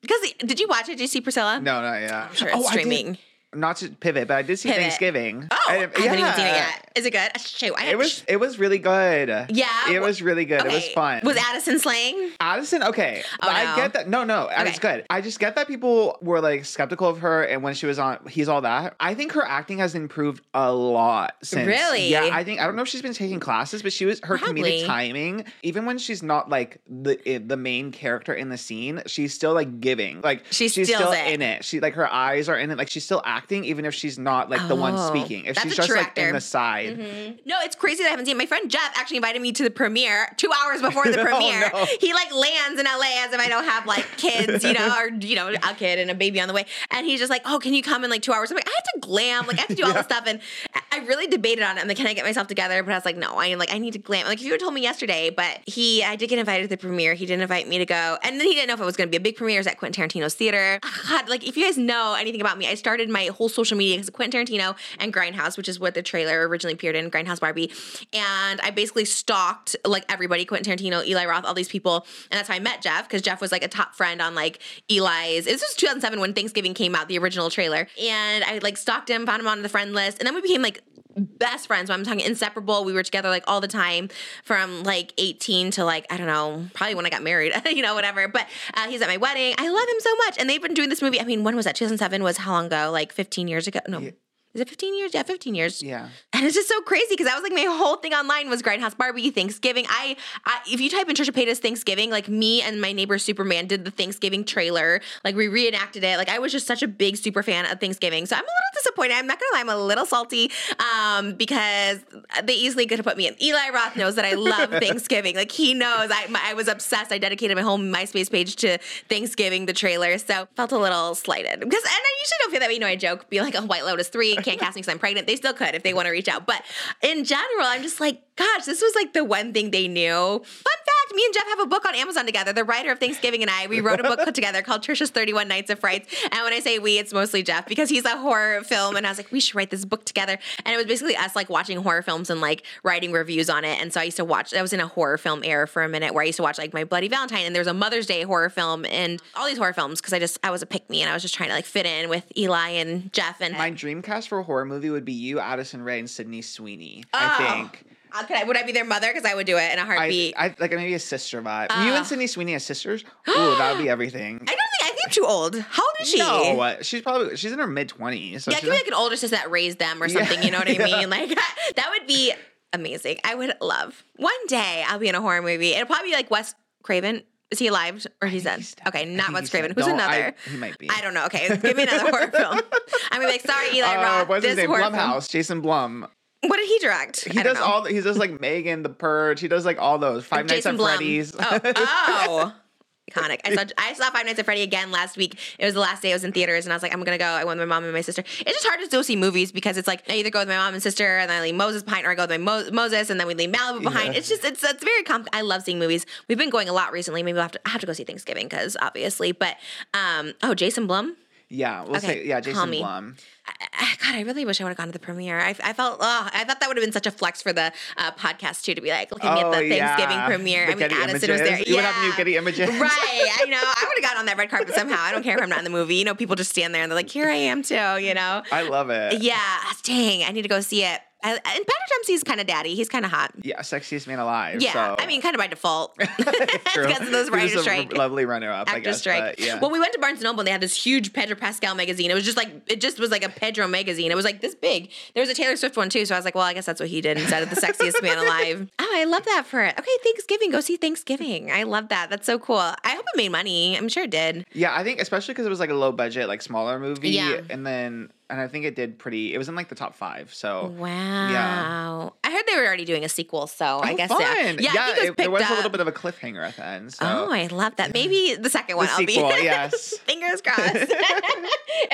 [SPEAKER 1] because did you watch it? Did you see Priscilla?
[SPEAKER 2] No, not yet.
[SPEAKER 1] I'm sure it's
[SPEAKER 2] Oh,
[SPEAKER 1] streaming.
[SPEAKER 2] Not to pivot, but I did see
[SPEAKER 1] Pivot.
[SPEAKER 2] Thanksgiving.
[SPEAKER 1] Oh, I,
[SPEAKER 2] I-
[SPEAKER 1] haven't even seen it yet. Is it good? Shoot, I
[SPEAKER 2] It was it was really good.
[SPEAKER 1] Yeah?
[SPEAKER 2] It was really good. It was
[SPEAKER 1] Okay.
[SPEAKER 2] fun.
[SPEAKER 1] Was Addison slaying?
[SPEAKER 2] Addison, okay.
[SPEAKER 1] Oh,
[SPEAKER 2] I get that. No, no, it's good. I just get that people were like skeptical of her and when she was on He's All That. I think her acting has improved a lot since.
[SPEAKER 1] Really?
[SPEAKER 2] Yeah, I think I don't know if she's been taking classes, but she was her
[SPEAKER 1] Probably.
[SPEAKER 2] comedic timing, even when she's not like the eh, the main character in the scene, she's still like giving. Like
[SPEAKER 1] She
[SPEAKER 2] she's still
[SPEAKER 1] it.
[SPEAKER 2] in it. She like her eyes are in it. Like she's still acting, even if she's not like the one
[SPEAKER 1] Oh,
[SPEAKER 2] speaking. If she's just like in the side. Mm-hmm.
[SPEAKER 1] No, it's crazy that I haven't seen. it. My friend Jeff actually invited me to the premiere two hours before the
[SPEAKER 2] Oh,
[SPEAKER 1] premiere.
[SPEAKER 2] no.
[SPEAKER 1] He like lands in LA as if I don't have like kids, you know, or you know, a kid and a baby on the way. And he's just like, "Oh, can you come in like two hours?" I'm like, "I have to glam, like I have to do all this stuff." And I- really debated on it. I'm like, "Can I get myself together?" But I was like, "No, I am like I need to glam." Like if you had told me yesterday, but he, I did get invited to the premiere. He didn't invite me to go, and then he didn't know if it was going to be a big premiere. It was at Quentin Tarantino's theater. God, like if you guys know anything about me, I started my whole social media because Quentin Tarantino and Grindhouse, which is what the trailer originally appeared in, Grindhouse Barbie. And I basically stalked like everybody, Quentin Tarantino, Eli Roth, all these people. And that's how I met Jeff, because Jeff was like a top friend on like Eli's. This was 2007 when Thanksgiving came out, the original trailer. And I like stalked him, found him on the friend list. And then we became like best friends. I'm talking inseparable. We were together like all the time from like 18 to like, I don't know, probably when I got married, you know, whatever. But uh, he's at my wedding. I love him so much. And they've been doing this movie. I mean, when was that? 2007 was how long ago? Like 15 years ago? No. Is it 15 years? Yeah, 15 years.
[SPEAKER 2] Yeah.
[SPEAKER 1] And it's just so crazy because I was like, my whole thing online was Grindhouse Barbie, Thanksgiving. I, I if you type in Trisha Paytas Thanksgiving, like me and my neighbor Superman did the Thanksgiving trailer, like we reenacted it. Like I was just such a big super fan of Thanksgiving. So I'm a little disappointed. I'm not gonna lie, I'm a little salty um, because they easily could have put me in. Eli Roth knows that I love Thanksgiving. Like he knows I, my, I was obsessed. I dedicated my whole MySpace page to Thanksgiving, the trailer. So felt a little slighted because, and I usually don't feel that way. You know, I joke, be like a White Lotus three can't cast me because I'm pregnant. They still could if they want to reach out. But in general, I'm just like, gosh, this was like the one thing they knew. Fun fact: me and Jeff have a book on Amazon together. The writer of Thanksgiving and I, we wrote a book together called Trisha's 31 Nights of Frights. And when I say we, it's mostly Jeff because he's a horror film, and I was like, we should write this book together. And it was basically us like watching horror films and like writing reviews on it. And so I used to watch. I was in a horror film era for a minute where I used to watch like My Bloody Valentine, and there's a Mother's Day horror film, and all these horror films because I just I was a pick me, and I was just trying to like fit in with Eli and Jeff and.
[SPEAKER 2] My dream cast for a horror movie would be you, Addison Rae, and Sydney Sweeney.
[SPEAKER 1] Oh.
[SPEAKER 2] I think.
[SPEAKER 1] Uh, could I, would I be their mother? Because I would do it in a heartbeat. I,
[SPEAKER 2] I like maybe a sister vibe. you
[SPEAKER 1] Uh.
[SPEAKER 2] and Sydney Sweeney as sisters. Ooh, that would be everything.
[SPEAKER 1] I don't think I think I'm too old. How old is she?
[SPEAKER 2] No, she's probably she's in her mid twenties. So
[SPEAKER 1] yeah, give me
[SPEAKER 2] not-
[SPEAKER 1] like an older sister that raised them or
[SPEAKER 2] Yeah.
[SPEAKER 1] something. You know what I
[SPEAKER 2] Yeah.
[SPEAKER 1] mean? Like that would be amazing. I would love one day. I'll be in a horror movie. It'll probably be like Wes Craven. Is he alive or he's dead?
[SPEAKER 2] he's dead.
[SPEAKER 1] Okay, not Wes Craven. Who's
[SPEAKER 2] Don't- I-
[SPEAKER 1] another?
[SPEAKER 2] he might be.
[SPEAKER 1] I don't know. Okay, give me another horror film. I'm gonna be like, sorry, Eli
[SPEAKER 2] Uh,
[SPEAKER 1] Roth.
[SPEAKER 2] what's
[SPEAKER 1] this
[SPEAKER 2] his name?
[SPEAKER 1] horror film-
[SPEAKER 2] Blumhouse. Jason Blum.
[SPEAKER 1] What did he direct?
[SPEAKER 2] He does
[SPEAKER 1] know.
[SPEAKER 2] all. He does like Megan, The Purge. He does like all those. Five Nights at
[SPEAKER 1] Blum.
[SPEAKER 2] Freddy's.
[SPEAKER 1] Oh, oh. Iconic. I saw I saw Five Nights at Freddy again last week. It was the last day I was in theaters, and I was like, I'm gonna go. I went with my mom and my sister. It's just hard to still see movies because it's like I either go with my mom and sister, and then I leave Moses behind, or I go with my Mo- Moses, and then we leave Malibu behind.
[SPEAKER 2] Yeah.
[SPEAKER 1] It's just it's it's very comp. I love seeing movies. We've been going a lot recently. Maybe we'll have to I have to go see Thanksgiving because obviously, but um oh Jason Blum.
[SPEAKER 2] Yeah, we'll
[SPEAKER 1] Okay,
[SPEAKER 2] say yeah, Jason. Blum.
[SPEAKER 1] I- I- God, I really wish I would have gone to the premiere. I, I felt, oh, I thought that would have been such a flex for the uh, podcast too, to be like, look at me at
[SPEAKER 2] Oh,
[SPEAKER 1] the Thanksgiving
[SPEAKER 2] yeah.
[SPEAKER 1] premiere.
[SPEAKER 2] The
[SPEAKER 1] I mean,
[SPEAKER 2] Getty
[SPEAKER 1] Addison was there.
[SPEAKER 2] You would have new Getty images.
[SPEAKER 1] Right. I know. I would have gotten on that red carpet somehow. I don't care if I'm not in the movie. You know, people just stand there and they're like, here I am too, you know?
[SPEAKER 2] I love it.
[SPEAKER 1] Yeah. Dang, I need to go see it. I, and Patrick Dempsey's kind of daddy. He's kind of hot.
[SPEAKER 2] Yeah, sexiest man alive.
[SPEAKER 1] Yeah,
[SPEAKER 2] so.
[SPEAKER 1] I mean, kind of by default. Because of those
[SPEAKER 2] He was
[SPEAKER 1] writer
[SPEAKER 2] a
[SPEAKER 1] strike.
[SPEAKER 2] Lovely runner up, I
[SPEAKER 1] Actor
[SPEAKER 2] guess.
[SPEAKER 1] strike.
[SPEAKER 2] Yeah.
[SPEAKER 1] Well, we went to Barnes and Noble and they had this huge Pedro Pascal magazine. It was just like it just was like a Pedro magazine. It was like this big. There was a Taylor Swift one too. So I was like, well, I guess that's what he did instead of the sexiest man alive. Oh, I love that for it. Okay, Thanksgiving. Go see Thanksgiving. I love that. That's so cool. I hope it made money. I'm sure it did.
[SPEAKER 2] yeah, I think especially because it was like a low budget, like smaller movie.
[SPEAKER 1] Yeah.
[SPEAKER 2] And then, and I think it did pretty. It was in like the top five. So.
[SPEAKER 1] Wow. Yeah. I heard they were already doing a sequel, so I
[SPEAKER 2] Oh,
[SPEAKER 1] guess
[SPEAKER 2] fun.
[SPEAKER 1] yeah. Yeah, I think it
[SPEAKER 2] there was
[SPEAKER 1] picked
[SPEAKER 2] a little bit of a cliffhanger at the end. So.
[SPEAKER 1] Oh, I love that. Maybe the second one.
[SPEAKER 2] the
[SPEAKER 1] I'll
[SPEAKER 2] sequel,
[SPEAKER 1] be
[SPEAKER 2] yes.
[SPEAKER 1] Fingers crossed. if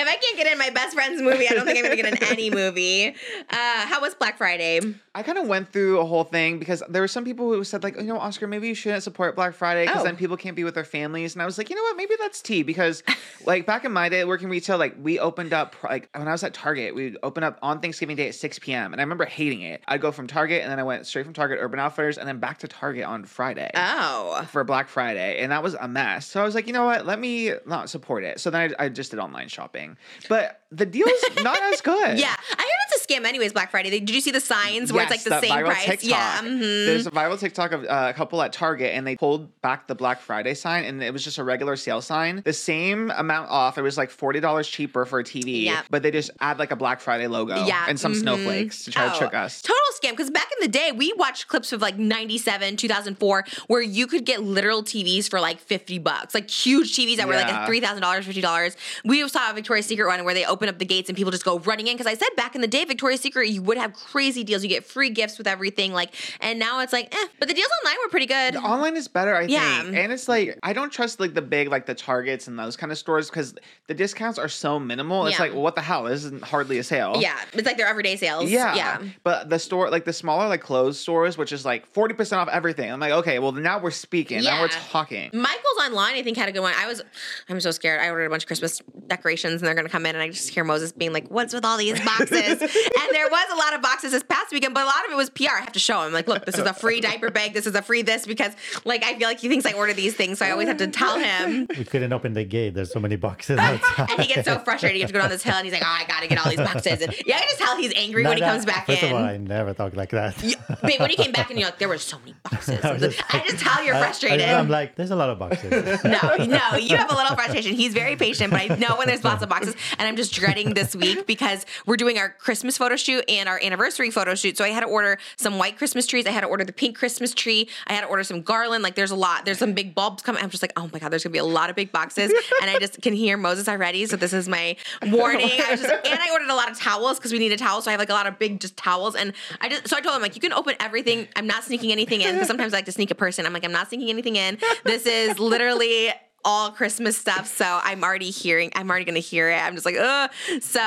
[SPEAKER 1] I can't get in my best friend's movie, I don't think I'm going to get in any movie. Uh, how was Black Friday?
[SPEAKER 2] I kind of went through a whole thing because there were some people who said like, you know, Oscar, maybe you shouldn't support Black Friday because
[SPEAKER 1] Oh.
[SPEAKER 2] then people can't be with their families. And I was like, you know what, maybe that's tea because, like, back in my day working retail, like we opened up like when I was at Target, we would open up on Thanksgiving Day at six p.m. and I remember hating it. I'd go from Target and then I went straight from Target Urban Outfitters and then back to Target on Friday.
[SPEAKER 1] Oh.
[SPEAKER 2] for Black Friday, and that was a mess. So I was like, you know what? Let me not support it. So then I, I just did online shopping, but the deal's not as good.
[SPEAKER 1] Yeah. I a scam anyways, Black Friday. Did you see the signs where it's like the same price?
[SPEAKER 2] TikTok.
[SPEAKER 1] Yeah. mhm.
[SPEAKER 2] There's a viral TikTok of uh, a couple at Target, and they pulled back the Black Friday sign, and it was just a regular sale sign. The same amount off. It was like forty dollars cheaper for a TV, but they just add like a Black Friday logo
[SPEAKER 1] Yeah,
[SPEAKER 2] and some
[SPEAKER 1] mhm.
[SPEAKER 2] snowflakes to try to
[SPEAKER 1] Oh,
[SPEAKER 2] trick us.
[SPEAKER 1] Total scam. Because back in the day, we watched clips of like 97, 2004, where you could get literal TVs for like 50 bucks, like huge TVs that were like
[SPEAKER 2] Yeah.
[SPEAKER 1] a $3,000, $50. We saw a Victoria's Secret one where they open up the gates and people just go running in. Because I said back in the day, Victoria's Secret, you would have crazy deals. You get free gifts with everything. Like, and now it's like, eh. But the deals online were pretty good.
[SPEAKER 2] Online is better, I
[SPEAKER 1] Yeah.
[SPEAKER 2] think. And it's like I don't trust like the big like the Targets and those kind of stores because the discounts are so minimal. It's
[SPEAKER 1] Yeah.
[SPEAKER 2] like, well, what the hell? This isn't hardly a sale.
[SPEAKER 1] Yeah. It's like their everyday sales.
[SPEAKER 2] Yeah.
[SPEAKER 1] Yeah.
[SPEAKER 2] But the store, like the smaller, like clothes stores, which is like 40% off everything. I'm like, okay, well, now we're speaking. Now we're talking.
[SPEAKER 1] Michael's online, I think, had a good one. I was, I'm so scared. I ordered a bunch of Christmas decorations and they're going to come in, and I just hear Moses being like, What's with all these boxes? and there was a lot of boxes this past weekend, but a lot of it was PR. I have to show him, like, Look, this is a free diaper bag. This is a free this because, like, I feel like he thinks I order these things. So I always have to tell him.
[SPEAKER 3] We couldn't open the gate. There's so many boxes outside.
[SPEAKER 1] And he gets so frustrated. He gets to go down this hill and he's like, Oh, I got to get all these boxes. And yeah, I can just tell he's angry when he comes back
[SPEAKER 3] First
[SPEAKER 1] in.
[SPEAKER 3] of all, I never talk like that.
[SPEAKER 1] You- Babe, when he came back and you're like, There were so many boxes.
[SPEAKER 3] I just
[SPEAKER 1] I just tell you're
[SPEAKER 3] I- I-
[SPEAKER 1] frustrated.
[SPEAKER 3] I'm like, there's a lot of boxes.
[SPEAKER 1] No, no, you have a little frustration. He's very patient, but I know when there's lots of boxes, and I'm just dreading this week because we're doing our Christmas photo shoot and our anniversary photo shoot. So I had to order some white Christmas trees. I had to order the pink Christmas tree. I had to order some garland. Like there's a lot. There's some big bulbs coming. I'm just like, oh my god, there's gonna be a lot of big boxes, and I just can hear Moses already. So this is my warning. I just, and I ordered a lot of towels because we need a towel. So I have like a lot of big just towels, and I just so I told him like, you can open everything. I'm not sneaking anything in because sometimes I like to sneak a person. I'm like, I'm not sneaking anything in. This is literally all Christmas stuff. So I'm already hearing, I'm already gonna hear it. I'm just like, ugh. So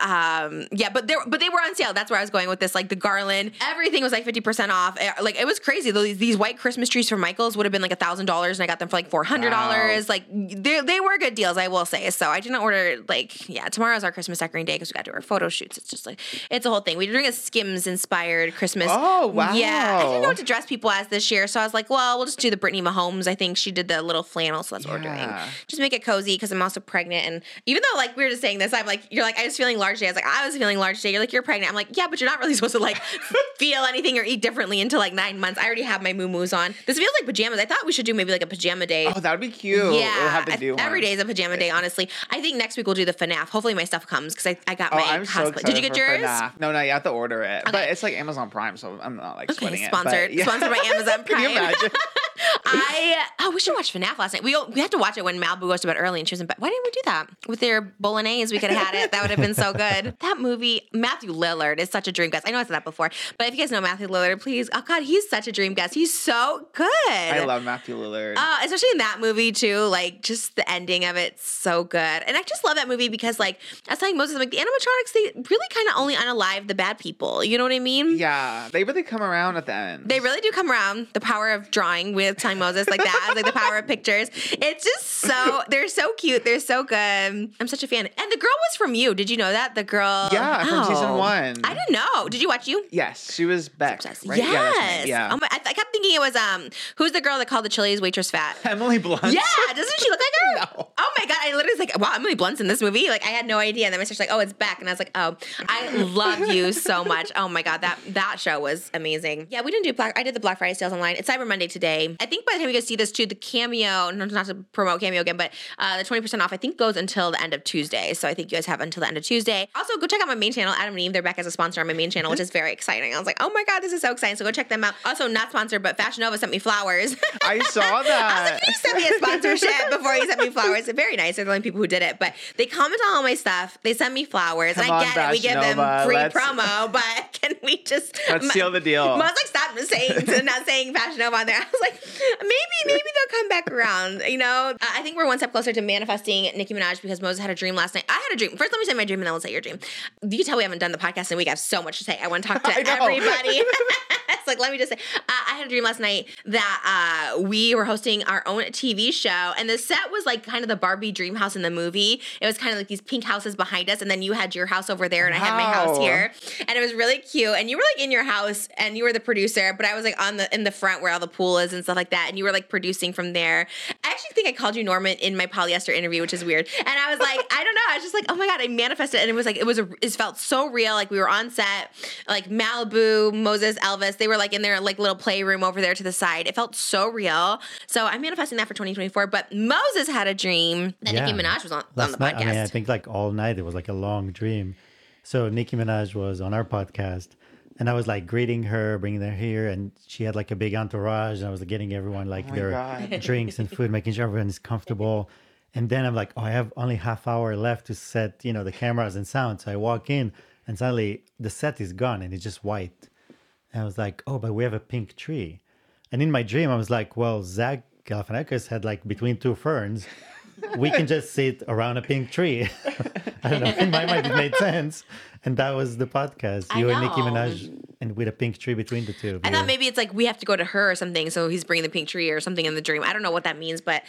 [SPEAKER 1] um yeah, but there but they were on sale. That's where I was going with this. Like the garland, everything was like 50% off. Eh, Like it was crazy. These, these white Christmas trees from Michaels would have been like a thousand dollars and I got them for like four hundred dollars.
[SPEAKER 2] Wow.
[SPEAKER 1] Like they, they were good deals, I will say. So I didn't order like yeah, tomorrow's our Christmas decorating day because we got to do our photo shoots. It's just like it's a whole thing. We're doing a Skims inspired Christmas.
[SPEAKER 2] Oh, wow.
[SPEAKER 1] Yeah. I didn't know what to dress people as this year. So I was like, well, we'll just do the Brittany Mahomes. I think she did the little flannel, so that's what we're doing. Just make it cozy because I'm also pregnant. And even though like we were just saying this, I'm like, you're like, I was feeling large today. I was like, I was feeling large today. You're like, you're pregnant. I'm like, yeah, but you're not really supposed to like feel anything or eat differently until like nine months. I already have my moo-moos on. This feels like pajamas. I thought we should do maybe like a pajama day.
[SPEAKER 2] Oh, that would be cute. We'll have to
[SPEAKER 1] I-
[SPEAKER 2] do one.
[SPEAKER 1] every day is a pajama day. Honestly, I think next week we'll do the FNAF. Hopefully my stuff comes because I, I got
[SPEAKER 2] Oh,
[SPEAKER 1] my
[SPEAKER 2] I'm so
[SPEAKER 1] cosplay.
[SPEAKER 2] excited
[SPEAKER 1] Did you get yours?
[SPEAKER 2] FNAF. No, no, you have to order it. But it's like Amazon Prime, so I'm not like sweating
[SPEAKER 1] Okay,
[SPEAKER 2] it.
[SPEAKER 1] sponsored.
[SPEAKER 2] But, yeah.
[SPEAKER 1] Sponsored by Amazon
[SPEAKER 2] Can you imagine?
[SPEAKER 1] I oh we should watch FNAF last night. We we had to watch it when Malibu goes to bed early and she was in bed. Why didn't we do that with their bolognese? We could have had it. That would have been so good. That movie, Matthew Lillard is such a dream guest. I know I said that before, but if you guys know Matthew Lillard, please, oh god, he's such a dream guest. He's so good.
[SPEAKER 2] I love Matthew Lillard.
[SPEAKER 1] Uh, especially in that movie too, like just the ending of it's so good, and I just love that movie because, like, I was telling Moses, I'm like the animatronics, they really kind of only unalive the bad people. You know what I mean?
[SPEAKER 2] yeah, they really come around at the end.
[SPEAKER 1] They really do come around. The power of drawing with time telling Moses like that. like the power of pictures. It's just so they're so cute. They're so good. I'm such a fan. And the girl was from you. Did you know that the girl?
[SPEAKER 2] Yeah, from season
[SPEAKER 1] Oh.
[SPEAKER 2] one.
[SPEAKER 1] I didn't know. Did you watch you?
[SPEAKER 2] Yes, she was Beck. Right? Yeah.
[SPEAKER 1] Yes.
[SPEAKER 2] Yeah.
[SPEAKER 1] Oh my, I, I kept thinking it was um who's the girl that called the Chili's waitress fat?
[SPEAKER 2] Emily Blunt.
[SPEAKER 1] Yeah, doesn't she look like her?
[SPEAKER 2] No.
[SPEAKER 1] Oh my god, I literally was like, wow, Emily Blunt's in this movie. Like I had no idea. And then my sister's like, oh, it's back. And I was like, oh, I love you so much. Oh my god, that that show was amazing. Yeah, we didn't do Black. I did the Black Friday sales online. It's Cyber Monday today. I think by the time you guys see this too, the cameo, no, not to promote cameo again, but uh, the twenty percent off I think goes until the end of Tuesday. So I think you guys have until the end of Tuesday. Also, go check out my main channel, Adam and Eve. They're back as a sponsor on my main channel, which is very exciting. I was like, oh my god, this is so exciting. So go check them out. Also, not sponsored, but Fashion Nova sent me flowers.
[SPEAKER 2] I saw
[SPEAKER 1] I was
[SPEAKER 2] that.
[SPEAKER 1] like, you sent me a sponsorship before you sent me flowers. Very nice. They're the only people who did it. But they comment on all my stuff. They send me flowers.
[SPEAKER 2] Come
[SPEAKER 1] and I
[SPEAKER 2] on,
[SPEAKER 1] get it. We give them free
[SPEAKER 2] Let's-
[SPEAKER 1] promo. But can we just
[SPEAKER 2] Let's seal the deal.
[SPEAKER 1] I was like, stop saying not saying Fashion Nova on there. I was like, maybe, maybe they'll come back around. You know, Uh, I think we're one step closer to manifesting Nicki Minaj because Moses had a dream last night. I had a dream. First, let me say my dream, and then we'll say your dream. You can tell we haven't done the podcast in a week. I have so much to say. I want to talk to everybody. it's like, let me just say, uh, I had a dream last night that uh, we were hosting our own TV show, and the set was like kind of the Barbie dream house in the movie. It was kind of like these pink houses behind us, and then you had your house over there, and I had my house here, and it was really cute. And you were like in your house, and you were the producer, but I was like on the in the front where all the pool is and stuff like that, and you were like producing from there. I actually think I called you Norman in my polyester interview, which is weird. And I was like, I don't know, I was just like, oh my god, I manifested, and it was like it was a it felt so real. Like we were on set, like Malibu, Moses, Elvis, they were like in their like little playroom over there to the side. It felt so real. So I'm manifesting that for 2024. But Moses had a dream that Nicki Minaj was on, on
[SPEAKER 3] Last
[SPEAKER 1] the
[SPEAKER 3] night,
[SPEAKER 1] podcast.
[SPEAKER 3] I mean, I think like all night it was like a long dream. So Nicki Minaj was on our podcast, and I was like greeting her, bringing her here, and she had like a big entourage, and I was like, getting everyone like
[SPEAKER 2] Oh
[SPEAKER 3] their
[SPEAKER 2] God.
[SPEAKER 3] drinks and food, making sure everyone is comfortable. And then I'm like, oh, I have only half hour left to set, you know, the cameras and sound. So I walk in, and suddenly the set is gone, and it's just white. And I was like, oh, but we have a pink tree. And in my dream, I was like, well, Zach Galifianakis had like between two ferns. We can just sit around a pink tree. I don't know. In my mind, it made sense. And that was the podcast.
[SPEAKER 1] I
[SPEAKER 3] You and Nicki
[SPEAKER 1] know.
[SPEAKER 3] Minaj, and with a pink tree between the two. of
[SPEAKER 1] I
[SPEAKER 3] you.
[SPEAKER 1] thought maybe it's like we have to go to her or something, so he's bringing the pink tree or something in the dream. I don't know what that means, but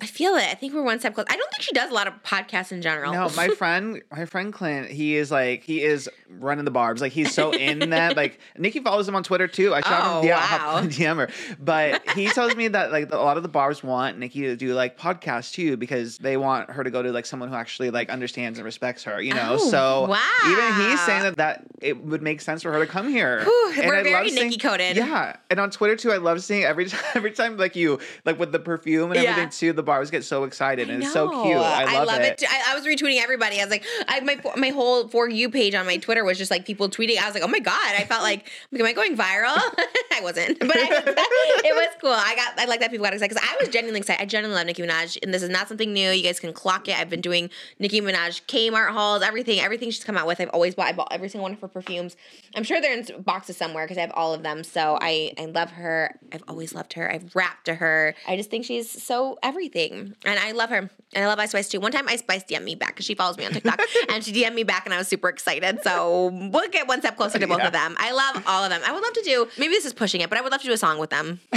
[SPEAKER 1] I feel it. I think we're one step close. I don't think she does a lot of podcasts in general.
[SPEAKER 2] No, my friend, my friend Clint, he is like he is running the barbs. Like he's so in that. Like Nicki follows him on Twitter too. I shot
[SPEAKER 1] Oh,
[SPEAKER 2] him, yeah,
[SPEAKER 1] wow.
[SPEAKER 2] hop- DM her. But he tells me that like a lot of the barbs want Nicki to do like podcasts too because they want her to go to like someone who actually like understands and respects her. You know,
[SPEAKER 1] Oh,
[SPEAKER 2] so
[SPEAKER 1] wow.
[SPEAKER 2] even he's saying that that it would make sense for her to come here.
[SPEAKER 1] Whew,
[SPEAKER 2] And
[SPEAKER 1] we're
[SPEAKER 2] I
[SPEAKER 1] very
[SPEAKER 2] love seeing-
[SPEAKER 1] Nicki-coded.
[SPEAKER 2] Yeah, and on Twitter too, I love seeing every time every time like you like with the perfume and
[SPEAKER 1] Yeah.
[SPEAKER 2] everything too. The barbs get so excited and it's so cute. I love,
[SPEAKER 1] it. too. I, I was retweeting everybody. I was like, I, my my whole for you page on my Twitter was just like people tweeting. I was like, oh my god! I felt like, am I going viral? I wasn't, but I, it was cool. I got, I like that people got excited because I was genuinely excited. I genuinely love Nicki Minaj, and this is not something new. You guys can clock it. I've been doing Nicki Minaj Kmart hauls, everything, everything she's come out with. I've always bought. I bought every single one of her perfumes. I'm sure they're in boxes somewhere because I have all of them. So I, I love her. I've always loved her. I've rapped to her. I just think she's so everything, and I love her. And I love Ice Spice too. One time Ice Spice DM'd me back because she follows me on TikTok, and she DM'd me back, and I was super excited. So we'll get one step closer to both
[SPEAKER 2] Yeah.
[SPEAKER 1] of them. I love all of them. I would love to do. Maybe this is pushing it, but I would love to do a song with them.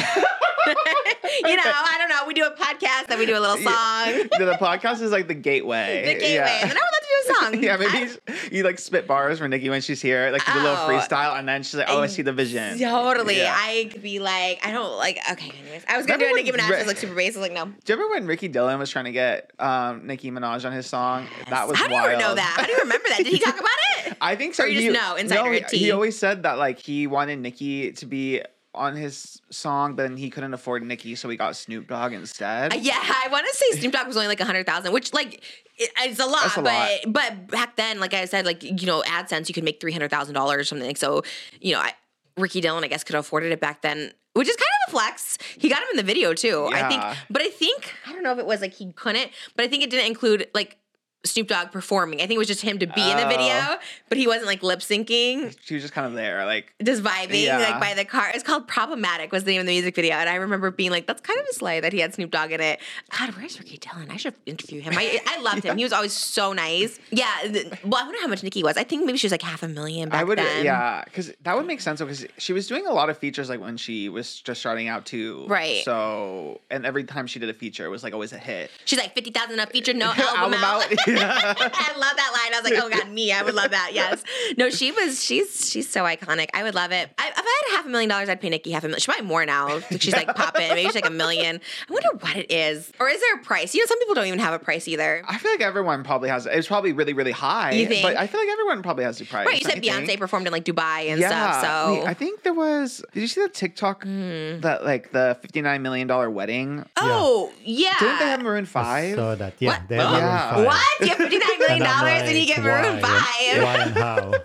[SPEAKER 1] you know, I don't know. We do a podcast, then we do a little song.
[SPEAKER 2] the, the podcast is like the gateway.
[SPEAKER 1] The gateway,
[SPEAKER 2] Yeah.
[SPEAKER 1] and then I would love to do a song.
[SPEAKER 2] Yeah, maybe
[SPEAKER 1] I-
[SPEAKER 2] you like spit bars for Nicki when she's here, like do a little
[SPEAKER 1] Oh.
[SPEAKER 2] freestyle, and then she's like, "Oh, I see the vision."
[SPEAKER 1] Totally.
[SPEAKER 2] Yeah.
[SPEAKER 1] I could be like, I don't like. Okay, anyways, I was gonna do a
[SPEAKER 2] Remember
[SPEAKER 1] Nicki Minaj. I was like super bass. I was like, no.
[SPEAKER 2] Do you remember when Ricky Dillon was trying to get um, Nicki Minaj on his song? That was
[SPEAKER 1] How do
[SPEAKER 2] wild.
[SPEAKER 1] you know that? How do you remember that? Did he talk about it?
[SPEAKER 2] I think so.
[SPEAKER 1] Or you just
[SPEAKER 2] He-
[SPEAKER 1] know, insider
[SPEAKER 2] no, he, he always said that like he wanted Nicki to be on his song, but then he couldn't afford Nicki, so he got Snoop Dogg instead.
[SPEAKER 1] Uh, Yeah, I want to say Snoop Dogg was only like a hundred thousand, which like it, it's a lot,
[SPEAKER 2] a
[SPEAKER 1] but
[SPEAKER 2] lot.
[SPEAKER 1] but back then, like I said, like you know, AdSense you could make three hundred thousand dollars or something. Like, so you know, I, Ricky Dillon, I guess, could have afforded it back then. Which is kind of a flex. He got him in the video too. I think, but I think I don't know if it was like he couldn't, but I think it didn't include like Snoop Dogg performing. I think it was just him to be in the
[SPEAKER 2] Oh.
[SPEAKER 1] video, but he wasn't like lip syncing,
[SPEAKER 2] She was just kind of there, like
[SPEAKER 1] just vibing
[SPEAKER 2] Yeah.
[SPEAKER 1] like by the car. It's called Problematic was the name of the music video, and I remember being like, "That's kind of a slay that he had Snoop Dogg in it." God, where's Ricky Dillon? I should interview him. I, I loved him. He was always so nice. Yeah. Well, I wonder how much Nicki was. I think maybe she was like half a million back
[SPEAKER 2] I would,
[SPEAKER 1] then.
[SPEAKER 2] yeah, because that would make sense because she was doing a lot of features like when she was just starting out too,
[SPEAKER 1] Right.
[SPEAKER 2] So, and every time she did a feature, it was like always a hit.
[SPEAKER 1] She's like fifty thousand a feature, no album,
[SPEAKER 2] Album
[SPEAKER 1] out.
[SPEAKER 2] out. Yeah.
[SPEAKER 1] I love that line. I was like, oh god, me. I would love that. Yes. No, she was. She's she's so iconic. I would love it. I, if I had half a million dollars, I'd pay Nicki half a million. She might more now. She's like popping. Maybe she's like a million. I wonder what it is, or is there a price? You know, some people don't even have a price either.
[SPEAKER 2] I feel like everyone probably has. It's probably really, really high.
[SPEAKER 1] You think?
[SPEAKER 2] But I feel like everyone probably has a price.
[SPEAKER 1] Right. You said Beyonce
[SPEAKER 2] think?
[SPEAKER 1] performed in like Dubai and
[SPEAKER 2] yeah.
[SPEAKER 1] stuff. So
[SPEAKER 2] I think there was. Did you see that TikTok?
[SPEAKER 1] Hmm.
[SPEAKER 2] That like the fifty nine million dollar wedding.
[SPEAKER 1] oh yeah.
[SPEAKER 2] Didn't they have Maroon
[SPEAKER 3] I
[SPEAKER 2] Five?
[SPEAKER 3] saw that. Yeah,
[SPEAKER 1] What?
[SPEAKER 3] they have
[SPEAKER 1] Oh.
[SPEAKER 3] Maroon five.
[SPEAKER 1] what? You have fifty nine million
[SPEAKER 3] And I'm
[SPEAKER 1] dollars and you
[SPEAKER 3] like,
[SPEAKER 1] get Maroon
[SPEAKER 3] why?
[SPEAKER 1] Five.
[SPEAKER 3] Why and how?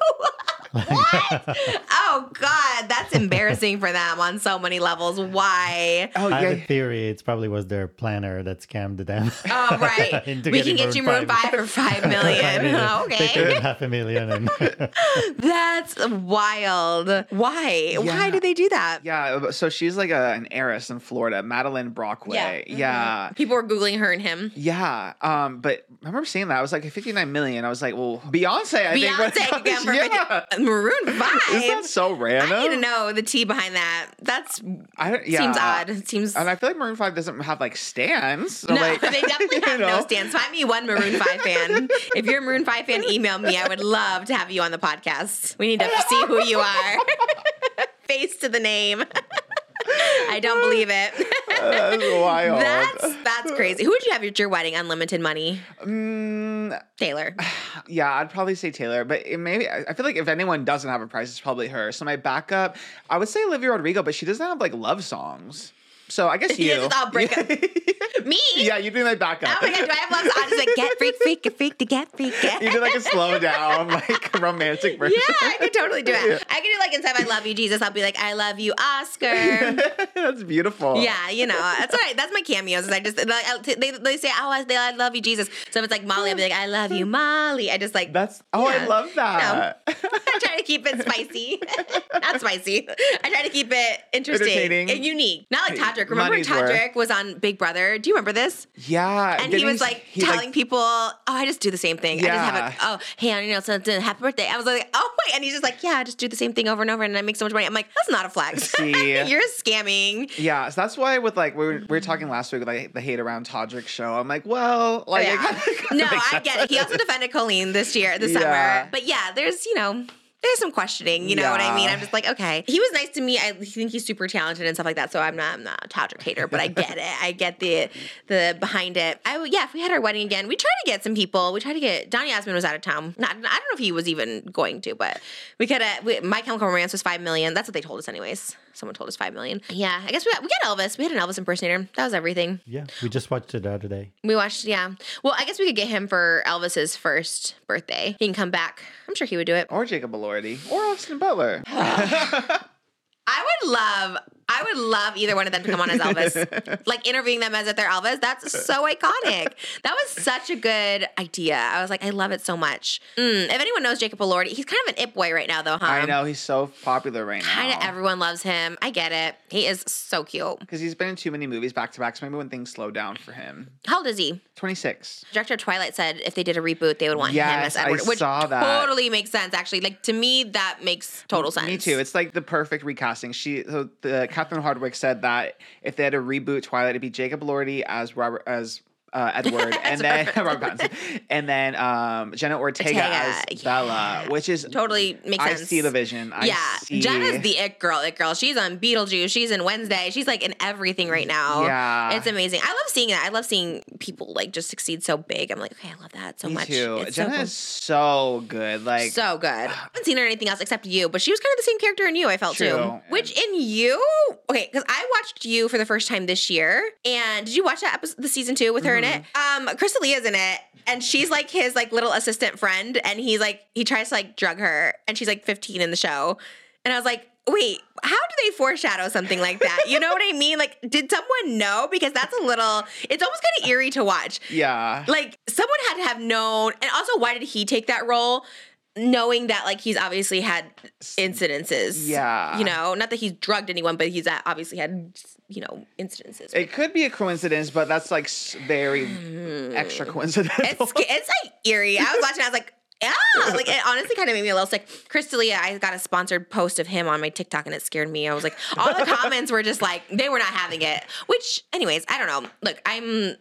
[SPEAKER 1] What? oh God, that's embarrassing for them on so many levels. Why?
[SPEAKER 2] Oh
[SPEAKER 3] I have a
[SPEAKER 2] yeah.
[SPEAKER 3] theory. It's probably was their planner that scammed them.
[SPEAKER 1] Oh right, we can get you Maroon
[SPEAKER 3] Maroon
[SPEAKER 1] Five for five million. Okay,
[SPEAKER 3] them half a million. And
[SPEAKER 1] that's wild. Why? Why do they do that?
[SPEAKER 2] Yeah, so she's like a, an heiress in Florida, Madeleine Brockway.
[SPEAKER 1] Yeah.
[SPEAKER 2] Yeah.
[SPEAKER 1] Mhm. People were googling her and him.
[SPEAKER 2] Yeah, um, but I remember seeing that. I was like, 59 million. I was like, well, Beyonce, I
[SPEAKER 1] Beyonce
[SPEAKER 2] think.
[SPEAKER 1] could get for
[SPEAKER 2] yeah.
[SPEAKER 1] Maroon Five.
[SPEAKER 2] Isn't that so random?
[SPEAKER 1] I need to know the tea behind that. That's
[SPEAKER 2] I don't, yeah.
[SPEAKER 1] seems odd. It seems
[SPEAKER 2] And I feel like Maroon 5 doesn't have like stands. So
[SPEAKER 1] no,
[SPEAKER 2] like,
[SPEAKER 1] they definitely have no
[SPEAKER 2] know?
[SPEAKER 1] stands. Find me one Maroon 5 fan. If you're a Maroon 5 fan, email me. I would love to have you on the podcast. We need to see who you are. Face to the name. I don't believe it.
[SPEAKER 2] That's wild.
[SPEAKER 1] That's that's crazy. Who would you have at your wedding? Unlimited money.
[SPEAKER 2] Mm,
[SPEAKER 1] Taylor.
[SPEAKER 2] yeah, I'd probably say Taylor, but it maybe I I feel like if anyone doesn't have a price, it's probably her. So my backup, I would say Olivia Rodrigo, but she doesn't have like love songs. So I guess you.
[SPEAKER 1] Yeah, I'll break up. Me?
[SPEAKER 2] yeah, you do my backup.
[SPEAKER 1] Oh my god, do I have love? I just like get freak, freak, get freak, to get freak. Get.
[SPEAKER 2] you do like a slow down, like romantic version.
[SPEAKER 1] Yeah, I could totally do it. I could do like instead of I love you, Jesus, I'll be like, I love you, Oscar.
[SPEAKER 2] That's beautiful.
[SPEAKER 1] Yeah, you know, that's what I, that's my cameos. I just like, they, they say, oh, I, they, I love you, Jesus. So if it's like Molly, I'll be like, I love you, Molly. I just like
[SPEAKER 2] That's oh,
[SPEAKER 1] Yeah.
[SPEAKER 2] I love that.
[SPEAKER 1] I try to keep it spicy, not spicy. I try to keep it interesting and unique. Not like Todrick. Remember
[SPEAKER 2] Money's worth.
[SPEAKER 1] Todrick was on Big Brother? Do you remember this?
[SPEAKER 2] yeah,
[SPEAKER 1] And he was like
[SPEAKER 2] he,
[SPEAKER 1] telling people, "Oh, I just do the same thing. I just have a oh, hey, you know, so it's a happy birthday." I was like, "Oh wait," and he's just like, "Yeah, I just do the same thing over and over, and I make so much money." I'm like, "That's not a flex.
[SPEAKER 2] See?
[SPEAKER 1] You're scamming."
[SPEAKER 2] Yeah, so that's why with like we were, we were talking last week with like the hate around Todrick show. I'm like, well, like
[SPEAKER 1] Yeah.
[SPEAKER 2] kinda- kinda
[SPEAKER 1] No, I get it. He also defended Colleen this year, this
[SPEAKER 2] Yeah.
[SPEAKER 1] summer. But yeah, there's you know. There's some questioning, you know what I mean? I'm just like, okay. He was nice to me. I think he's super talented and stuff like that. So I'm not, I'm not a Todrick hater, but I get it. I get the the behind it. I would, yeah. If we had our wedding again, we try to get some people. We try to get Donny Osmond was out of town. Not, I don't know if he was even going to, but we could have. My Chemical Romance was five million. That's what they told us, anyways. Someone told us five million. Yeah, I guess we got, we got Elvis. We had an Elvis impersonator. That was everything.
[SPEAKER 3] yeah, we just watched it the other day.
[SPEAKER 1] We watched, yeah. Well, I guess we could get him for Elvis's first birthday. He can come back. I'm sure he would do it.
[SPEAKER 2] Or Jacob Or Austin Butler.
[SPEAKER 1] I would love, I would love either one of them to come on as Elvis. like interviewing them as if they're Elvis. That's so iconic. That was such a good idea. I was like, I love it so much. Mm, if anyone knows Jacob Elordi, he's kind of an it boy right now, though, huh?
[SPEAKER 2] I know he's so popular right now.
[SPEAKER 1] Kind of everyone loves him. I get it. He is so cute.
[SPEAKER 2] because he's been in too many movies back to back. So maybe when things slow down for him,
[SPEAKER 1] How old is he?
[SPEAKER 2] 26.
[SPEAKER 1] Director of Twilight said if they did a reboot, they would want him as
[SPEAKER 2] Yes, I
[SPEAKER 1] which
[SPEAKER 2] saw that.
[SPEAKER 1] totally makes sense. Actually, like to me, that makes total sense.
[SPEAKER 2] Me too. It's like the perfect recasting. She, so the Catherine Hardwicke said that if they had a reboot Twilight, it'd be Jacob Elordi as Robert as uh, Edward, and then Robert Pattinson, and then um, Jenna Ortega,
[SPEAKER 1] Ortega,
[SPEAKER 2] as
[SPEAKER 1] yeah.
[SPEAKER 2] Bella, which is
[SPEAKER 1] totally makes
[SPEAKER 2] I
[SPEAKER 1] sense.
[SPEAKER 2] I see the vision. I
[SPEAKER 1] yeah,
[SPEAKER 2] see.
[SPEAKER 1] Jenna's the it girl. It girl. She's on Beetlejuice. She's in Wednesday. She's like in everything right now.
[SPEAKER 2] Yeah.
[SPEAKER 1] it's amazing. I love seeing it. I love seeing people like just succeed so big. I'm like, okay, I love that so
[SPEAKER 2] Me
[SPEAKER 1] much.
[SPEAKER 2] too.
[SPEAKER 1] It's so
[SPEAKER 2] Jenna
[SPEAKER 1] cool.
[SPEAKER 2] is so good. Like
[SPEAKER 1] so good. I haven't seen her in anything else except you, but she was kind of the same character in you. I felt too.
[SPEAKER 2] True.
[SPEAKER 1] Which in you, okay, because I watched you for the first time this year, and did you watch that episode, the season two with her in it?
[SPEAKER 2] Mm-hmm.
[SPEAKER 1] Um, Chris D'Elia in it, and she's like his like little assistant friend, and he's like he tries to like drug her, and she's like 15 in the show, and I was like. wait, how do they foreshadow something like that? You know what I mean? Like, did someone know? Because that's a little, it's almost kind of eerie to watch.
[SPEAKER 2] Yeah.
[SPEAKER 1] Like, someone had to have known. And also, why did he take that role? Knowing that, like, he's obviously had incidences.
[SPEAKER 2] Yeah.
[SPEAKER 1] You know, not that he's drugged anyone, but he's uh, obviously had, you know, incidences.
[SPEAKER 2] It could be a coincidence, but that's like very extra mm. coincidental.
[SPEAKER 1] It's, it's like eerie. I was watching, I was like, yeah, like it honestly kind of made me a little sick. Chris D'Elia, I got a sponsored post of him on my TikTok and it scared me. I was like, all the comments were just like, they were not having it. Which, anyways, I don't know. Look, I'm.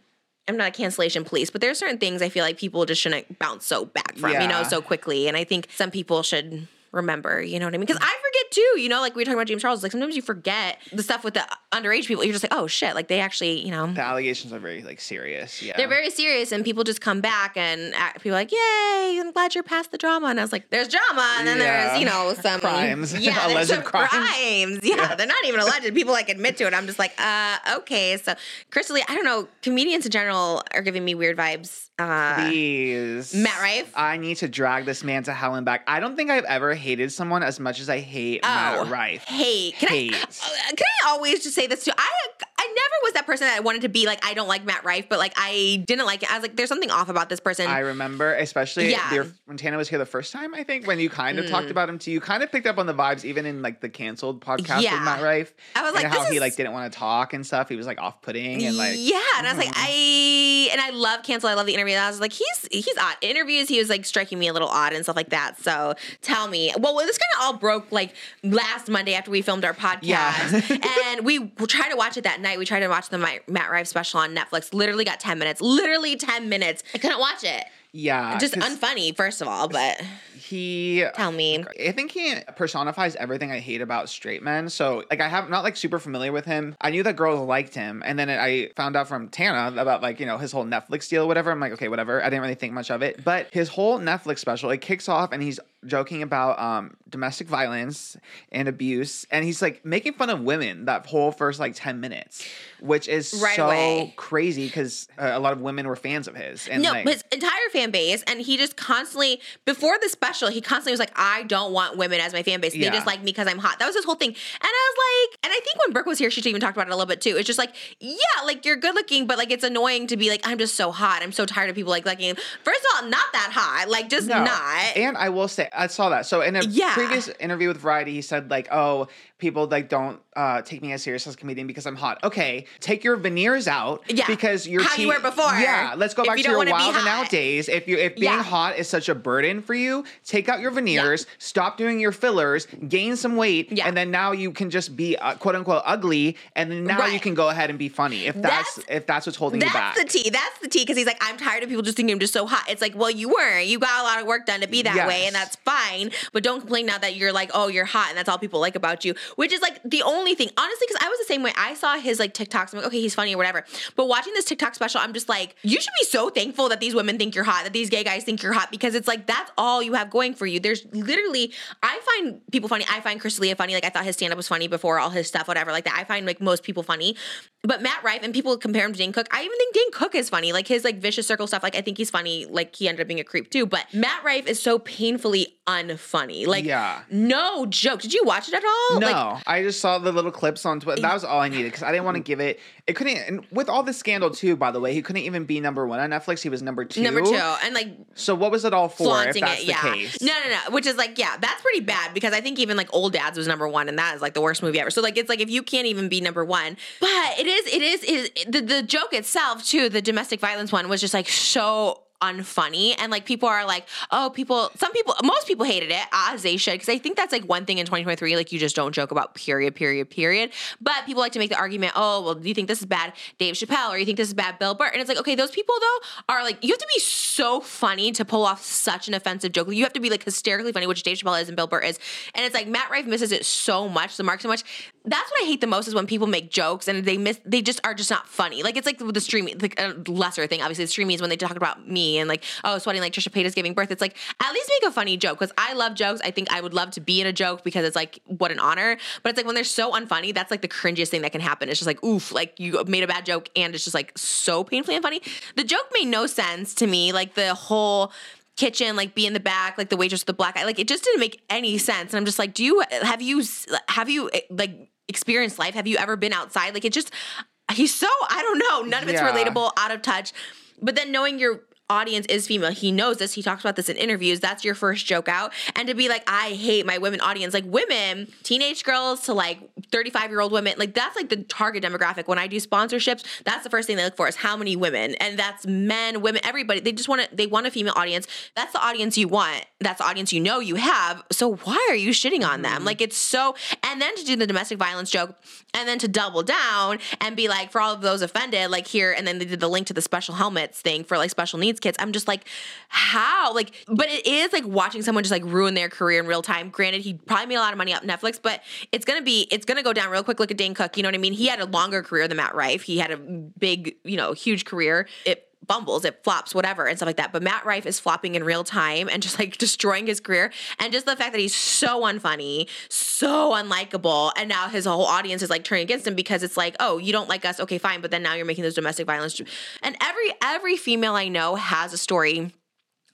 [SPEAKER 1] I'm not a cancellation police, but there are certain things I feel like people just shouldn't bounce so back from, you know, so quickly. And I think some people should remember, you know what I mean? Because I forget too, you know, like we were talking about James Charles, like sometimes you forget the stuff with the underage people. You're just like, oh shit, like they actually, you know,
[SPEAKER 2] the allegations are very like serious. Yeah.
[SPEAKER 1] they're very serious, and people just come back and people are like, "Yay! I'm glad you're past the drama." And I was like, "There's drama, and then
[SPEAKER 2] Yeah.
[SPEAKER 1] there's you know some
[SPEAKER 2] Crimes.
[SPEAKER 1] yeah,
[SPEAKER 2] Alleged
[SPEAKER 1] some
[SPEAKER 2] crimes.
[SPEAKER 1] crimes. Yeah, they're not even alleged. People like admit to it. I'm just like, uh, okay. So, Chris D'Elia, I don't know. Comedians in general are giving me weird vibes. Uh,
[SPEAKER 2] Please.
[SPEAKER 1] Matt Rife?
[SPEAKER 2] I need to drag this man to hell and back. I don't think I've ever hated someone as much as I hate Matt Rife.
[SPEAKER 1] Hate. Can
[SPEAKER 2] Hate.
[SPEAKER 1] I? uh, Can I always just say this too? I I never was that person that wanted to be like I don't like Matt Rife, but like I didn't like it. I was like, there's something off about this person.
[SPEAKER 2] I remember, especially
[SPEAKER 1] Yeah.
[SPEAKER 2] your, when Tana was here the first time. I think when you kind of talked mm. about him too, you kind of picked up on the vibes, even in like the canceled podcast
[SPEAKER 1] Yeah.
[SPEAKER 2] with Matt Rife.
[SPEAKER 1] I was like,
[SPEAKER 2] how he
[SPEAKER 1] is-
[SPEAKER 2] like didn't want to talk and stuff. He was like off-putting and like
[SPEAKER 1] yeah, and I was like, mm-hmm. I and I love cancel. I love the interview. And I was like, he's he's odd. Interviews, he was like striking me a little odd and stuff like that. So tell me, well, this kind of all broke like last Monday after we filmed our podcast,
[SPEAKER 2] Yeah.
[SPEAKER 1] and we tried to watch it that night. We tried to watch the Matt Rife special on Netflix. Literally got ten minutes. Literally ten minutes. I couldn't watch it.
[SPEAKER 2] yeah,
[SPEAKER 1] Just unfunny, first of all. But
[SPEAKER 2] he
[SPEAKER 1] tell me,
[SPEAKER 2] I think he personifies everything I hate about straight men. So, like, I have not like super familiar with him. I knew that girls liked him, and then I found out from Tana about like you know his whole Netflix deal, whatever. I'm like, okay, whatever. I didn't really think much of it, but his whole Netflix special it kicks off, and he's joking about um domestic violence and abuse, and he's like making fun of women that whole first like ten minutes, which is
[SPEAKER 1] Right
[SPEAKER 2] so
[SPEAKER 1] away.
[SPEAKER 2] crazy because uh, a lot of women were fans of his. And
[SPEAKER 1] no,
[SPEAKER 2] like,
[SPEAKER 1] his entire fan base, and he just constantly before the special, he constantly was like, "I don't want women as my fan base. They
[SPEAKER 2] Yeah.
[SPEAKER 1] just like me because I'm hot." That was his whole thing, and I was like, and I think when Brooke was here, she even talked about it a little bit too. It's just like, yeah, like you're good looking, but like it's annoying to be like, I'm just so hot. I'm so tired of people like liking. First of all, not that hot, like just
[SPEAKER 2] No.
[SPEAKER 1] not.
[SPEAKER 2] And I will say, I saw that. So in a
[SPEAKER 1] Yeah.
[SPEAKER 2] previous interview with Variety, he said like, "Oh, people like don't uh, take me as serious as a comedian because I'm hot." Okay, take your veneers out.
[SPEAKER 1] Yeah.
[SPEAKER 2] because you're
[SPEAKER 1] How you were before.
[SPEAKER 2] Yeah, let's go
[SPEAKER 1] If
[SPEAKER 2] back
[SPEAKER 1] you
[SPEAKER 2] to your wild and out days. If you if being
[SPEAKER 1] Yeah.
[SPEAKER 2] hot is such a burden for you, take out your veneers, stop doing your fillers, gain some weight,
[SPEAKER 1] Yeah.
[SPEAKER 2] and then now you can just be uh, quote unquote ugly, and then now you can go ahead and be funny if that's,
[SPEAKER 1] That's-
[SPEAKER 2] if that's what's holding you back.
[SPEAKER 1] That's the tea. That's the tea. Because he's like, I'm tired of people just thinking I'm just so hot. It's like, well, you weren't. You got a lot of work done to be that way, and that's fine. But don't complain now that you're like, oh, you're hot, and that's all people like about you. Which is like the only thing, honestly. Because I was the same way. I saw his like TikToks. I'm like, okay, he's funny or whatever. But watching this TikTok special, I'm just like, you should be so thankful that these women think you're hot, that these gay guys think you're hot, because it's like that's all you have going for you. There's literally, I find people funny. I find Chris D'Elia funny. Like I thought his stand up was funny before all his stuff, whatever, like that. I find like most people funny. But Matt Rife and people compare him to Dane Cook. I even think Dane Cook is funny. Like his like vicious circle stuff. Like I think he's funny. Like he ended up being a creep too. But Matt Rife is so painfully unfunny. Like
[SPEAKER 2] Yeah.
[SPEAKER 1] no joke. Did you watch it at all?
[SPEAKER 2] No,
[SPEAKER 1] Like,
[SPEAKER 2] I just saw the little clips on Twitter. That was all I needed because I didn't want to give it. It couldn't. And with all the scandal too, by the way, he couldn't even be number one on Netflix. He was number two.
[SPEAKER 1] number two. And like
[SPEAKER 2] So what was it all for? If that's
[SPEAKER 1] it.
[SPEAKER 2] the
[SPEAKER 1] Yeah.
[SPEAKER 2] case.
[SPEAKER 1] No, no, no. Which is like, yeah, that's pretty bad because I think even like Old Dads was number one, and that is like the worst movie ever. So like, it's like if you can't even be number one, but it is, it is, it is the the joke itself too. The domestic violence one was just like so unfunny. And like people are like oh people some people most people hated it as they should because i think that's like one thing in 2023 like you just don't joke about period period period. But people like to make the argument oh well do you think this is bad dave chappelle or you think this is bad bill burr? And it's like okay those people though are like you have to be so funny to pull off such an offensive joke. You have to be like hysterically funny which dave chappelle is and bill burr is. And it's like matt rife misses it so much the mark so much that's what i hate the most is when people make jokes and they miss they just are just not funny. Like it's like the streaming like a lesser thing obviously. The streaming is when they talk about me and like oh sweating like trisha paytas giving birth. It's like at least make a funny joke because i love jokes. I think i would love to be in a joke because it's like what an honor. But it's like when they're so unfunny that's like the cringiest thing that can happen. It's just like oof like you made a bad joke and it's just like so painfully unfunny. The joke made no sense to me. Like the whole kitchen, like be in the back, like the waitress with the black eye. Like it just didn't make any sense. And I'm just like, do you have you have you eh, like experienced life? Have you ever been outside? Like it just he's so I don't know. None of it's
[SPEAKER 2] Yeah.
[SPEAKER 1] relatable, out of touch. But then knowing your audience is female, he knows this. He talks about this in interviews. That's your first joke out. And to be like, I hate my women audience, like women, teenage girls to like 35 year old women, like that's like the target demographic. When I do sponsorships, that's the first thing they look for is how many women. And that's men, women, everybody. They just want to, they want a female audience. That's the audience you want. That's the audience you know you have. So why are you shitting on them? Mm-hmm. Like it's so, and then to do the domestic violence joke and then to double down and be like, for all of those offended, like here, and then they did the link to the special helmets thing for like special needs kids. I'm just like, how? Like, but it is like watching someone just like ruin their career in real time. Granted, he probably made a lot of money off Netflix, but it's gonna be, it's gonna go down real quick. Look at Dane Cook. You know what I mean? He had a longer career than Matt Rife. He had a big, you know, huge career. It bumbles, it flops, whatever, and stuff like that. But Matt Rife is flopping in real time and just like destroying his career. And just the fact that he's so unfunny, so unlikable, and now his whole audience is like turning against him because it's like, oh, you don't like us, okay, fine, but then now you're making those domestic violence. And every every female I know has a story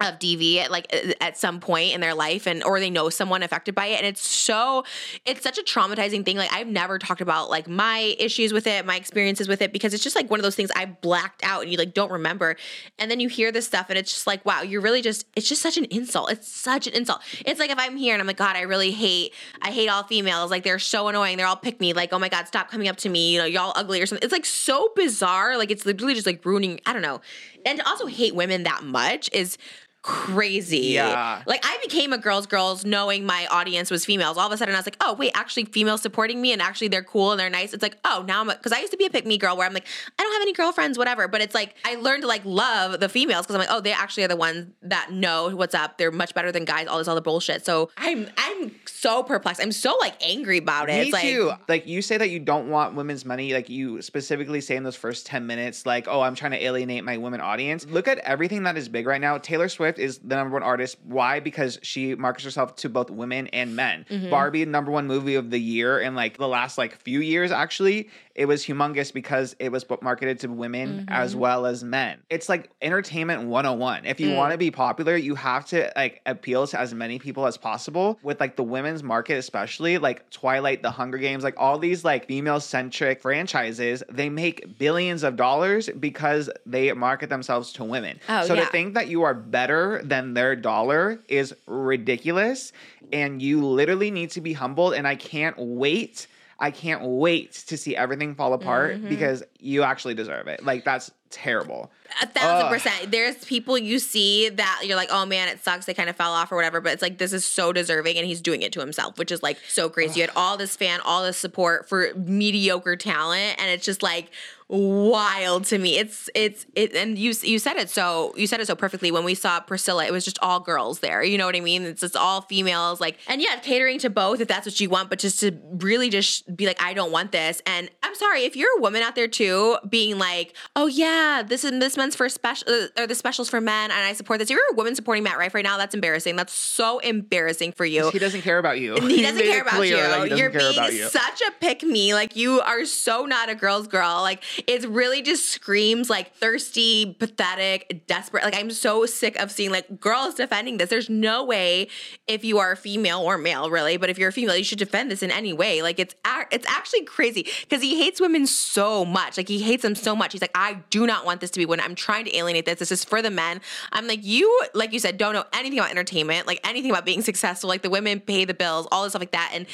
[SPEAKER 1] of DV at like uh, at some point in their life and or they know someone affected by it. And it's so it's such a traumatizing thing. Like I've never talked about like my issues with it my experiences with it because it's just like one of those things I blacked out and you like don't remember. And then you hear this stuff and it's just like wow you're really just it's just such an insult. It's such an insult. It's like if I'm here and I'm like god I really hate I hate all females. Like they're so annoying. They're all pick me. Like oh my god stop coming up to me. You know y'all ugly or something. It's like so bizarre. Like it's literally just like ruining I don't know. And to also hate women that much is crazy.
[SPEAKER 2] Yeah.
[SPEAKER 1] Like I became a girls girls knowing my audience was females. All of a sudden I was like, oh wait, actually females supporting me and actually they're cool and they're nice. It's like, oh now I'm because I used to be a pick me girl where I'm like, I don't have any girlfriends, whatever. But it's like I learned to like love the females because I'm like, oh, they actually are the ones that know what's up. They're much better than guys, all this other bullshit. So I'm I'm so perplexed. I'm so like angry about it.
[SPEAKER 2] Me
[SPEAKER 1] it's like
[SPEAKER 2] too. Like you say that you don't want women's money. Like you specifically say in those first ten minutes, like, "Oh, I'm trying to alienate my women audience." Look at everything that is big right now. Taylor Swift is the number one artist. Why? Because she markets herself to both women and men.
[SPEAKER 1] Mm-hmm.
[SPEAKER 2] Barbie, number one movie of the year in like the last like few years. Actually, it was humongous because it was marketed to women
[SPEAKER 1] Mm-hmm.
[SPEAKER 2] as well as men. It's like entertainment 101. If you
[SPEAKER 1] Mm.
[SPEAKER 2] want to be popular, you have to like appeal to as many people as possible. With like the women's market, especially like Twilight, The Hunger Games, like all these like female centric franchises, they make billions of dollars because they market themselves to women.
[SPEAKER 1] Oh,
[SPEAKER 2] so
[SPEAKER 1] yeah.
[SPEAKER 2] to think that you are better than their dollar is ridiculous. And you literally need to be humbled. And I can't wait. I can't wait to see everything fall apart
[SPEAKER 1] Mm-hmm.
[SPEAKER 2] because you actually deserve it. Like that's terrible.
[SPEAKER 1] A thousand
[SPEAKER 2] Ugh.
[SPEAKER 1] percent. There's people you see that you're like, oh man, it sucks. They kind of fell off or whatever. But it's like this is so deserving, and he's doing it to himself, which is like so crazy. You had all this fan, all this support for mediocre talent, and it's just like wild to me. It's it's it, and you you said it so you said it so perfectly. When we saw Priscilla, it was just all girls there. You know what I mean? It's just all females. Like, and yeah, catering to both if that's what you want, but just to really just be like, I don't want this. And I'm sorry if you're a woman out there too, being like, oh yeah, this is this one's for special uh, or the specials for men, and I support this. If you're a woman supporting Matt Rife right now, that's embarrassing. That's so embarrassing for you.
[SPEAKER 2] He doesn't care about you.
[SPEAKER 1] He doesn't care about you.
[SPEAKER 2] that he doesn't
[SPEAKER 1] You're
[SPEAKER 2] care
[SPEAKER 1] being
[SPEAKER 2] you.
[SPEAKER 1] such a pick me. Like you are so not a girl's girl. Like it really just screams like thirsty, pathetic, desperate. Like I'm so sick of seeing like girls defending this. There's no way if you are a female or male, really, but if you're a female, you should defend this in any way. Like it's it's actually crazy because he hates women so much. Like he hates them so much. He's like, I do not want this to be women. I'm trying to alienate this. This is for the men. I'm like, you, like you said, don't know anything about entertainment, like anything about being successful. Like the women pay the bills, all this stuff like that, and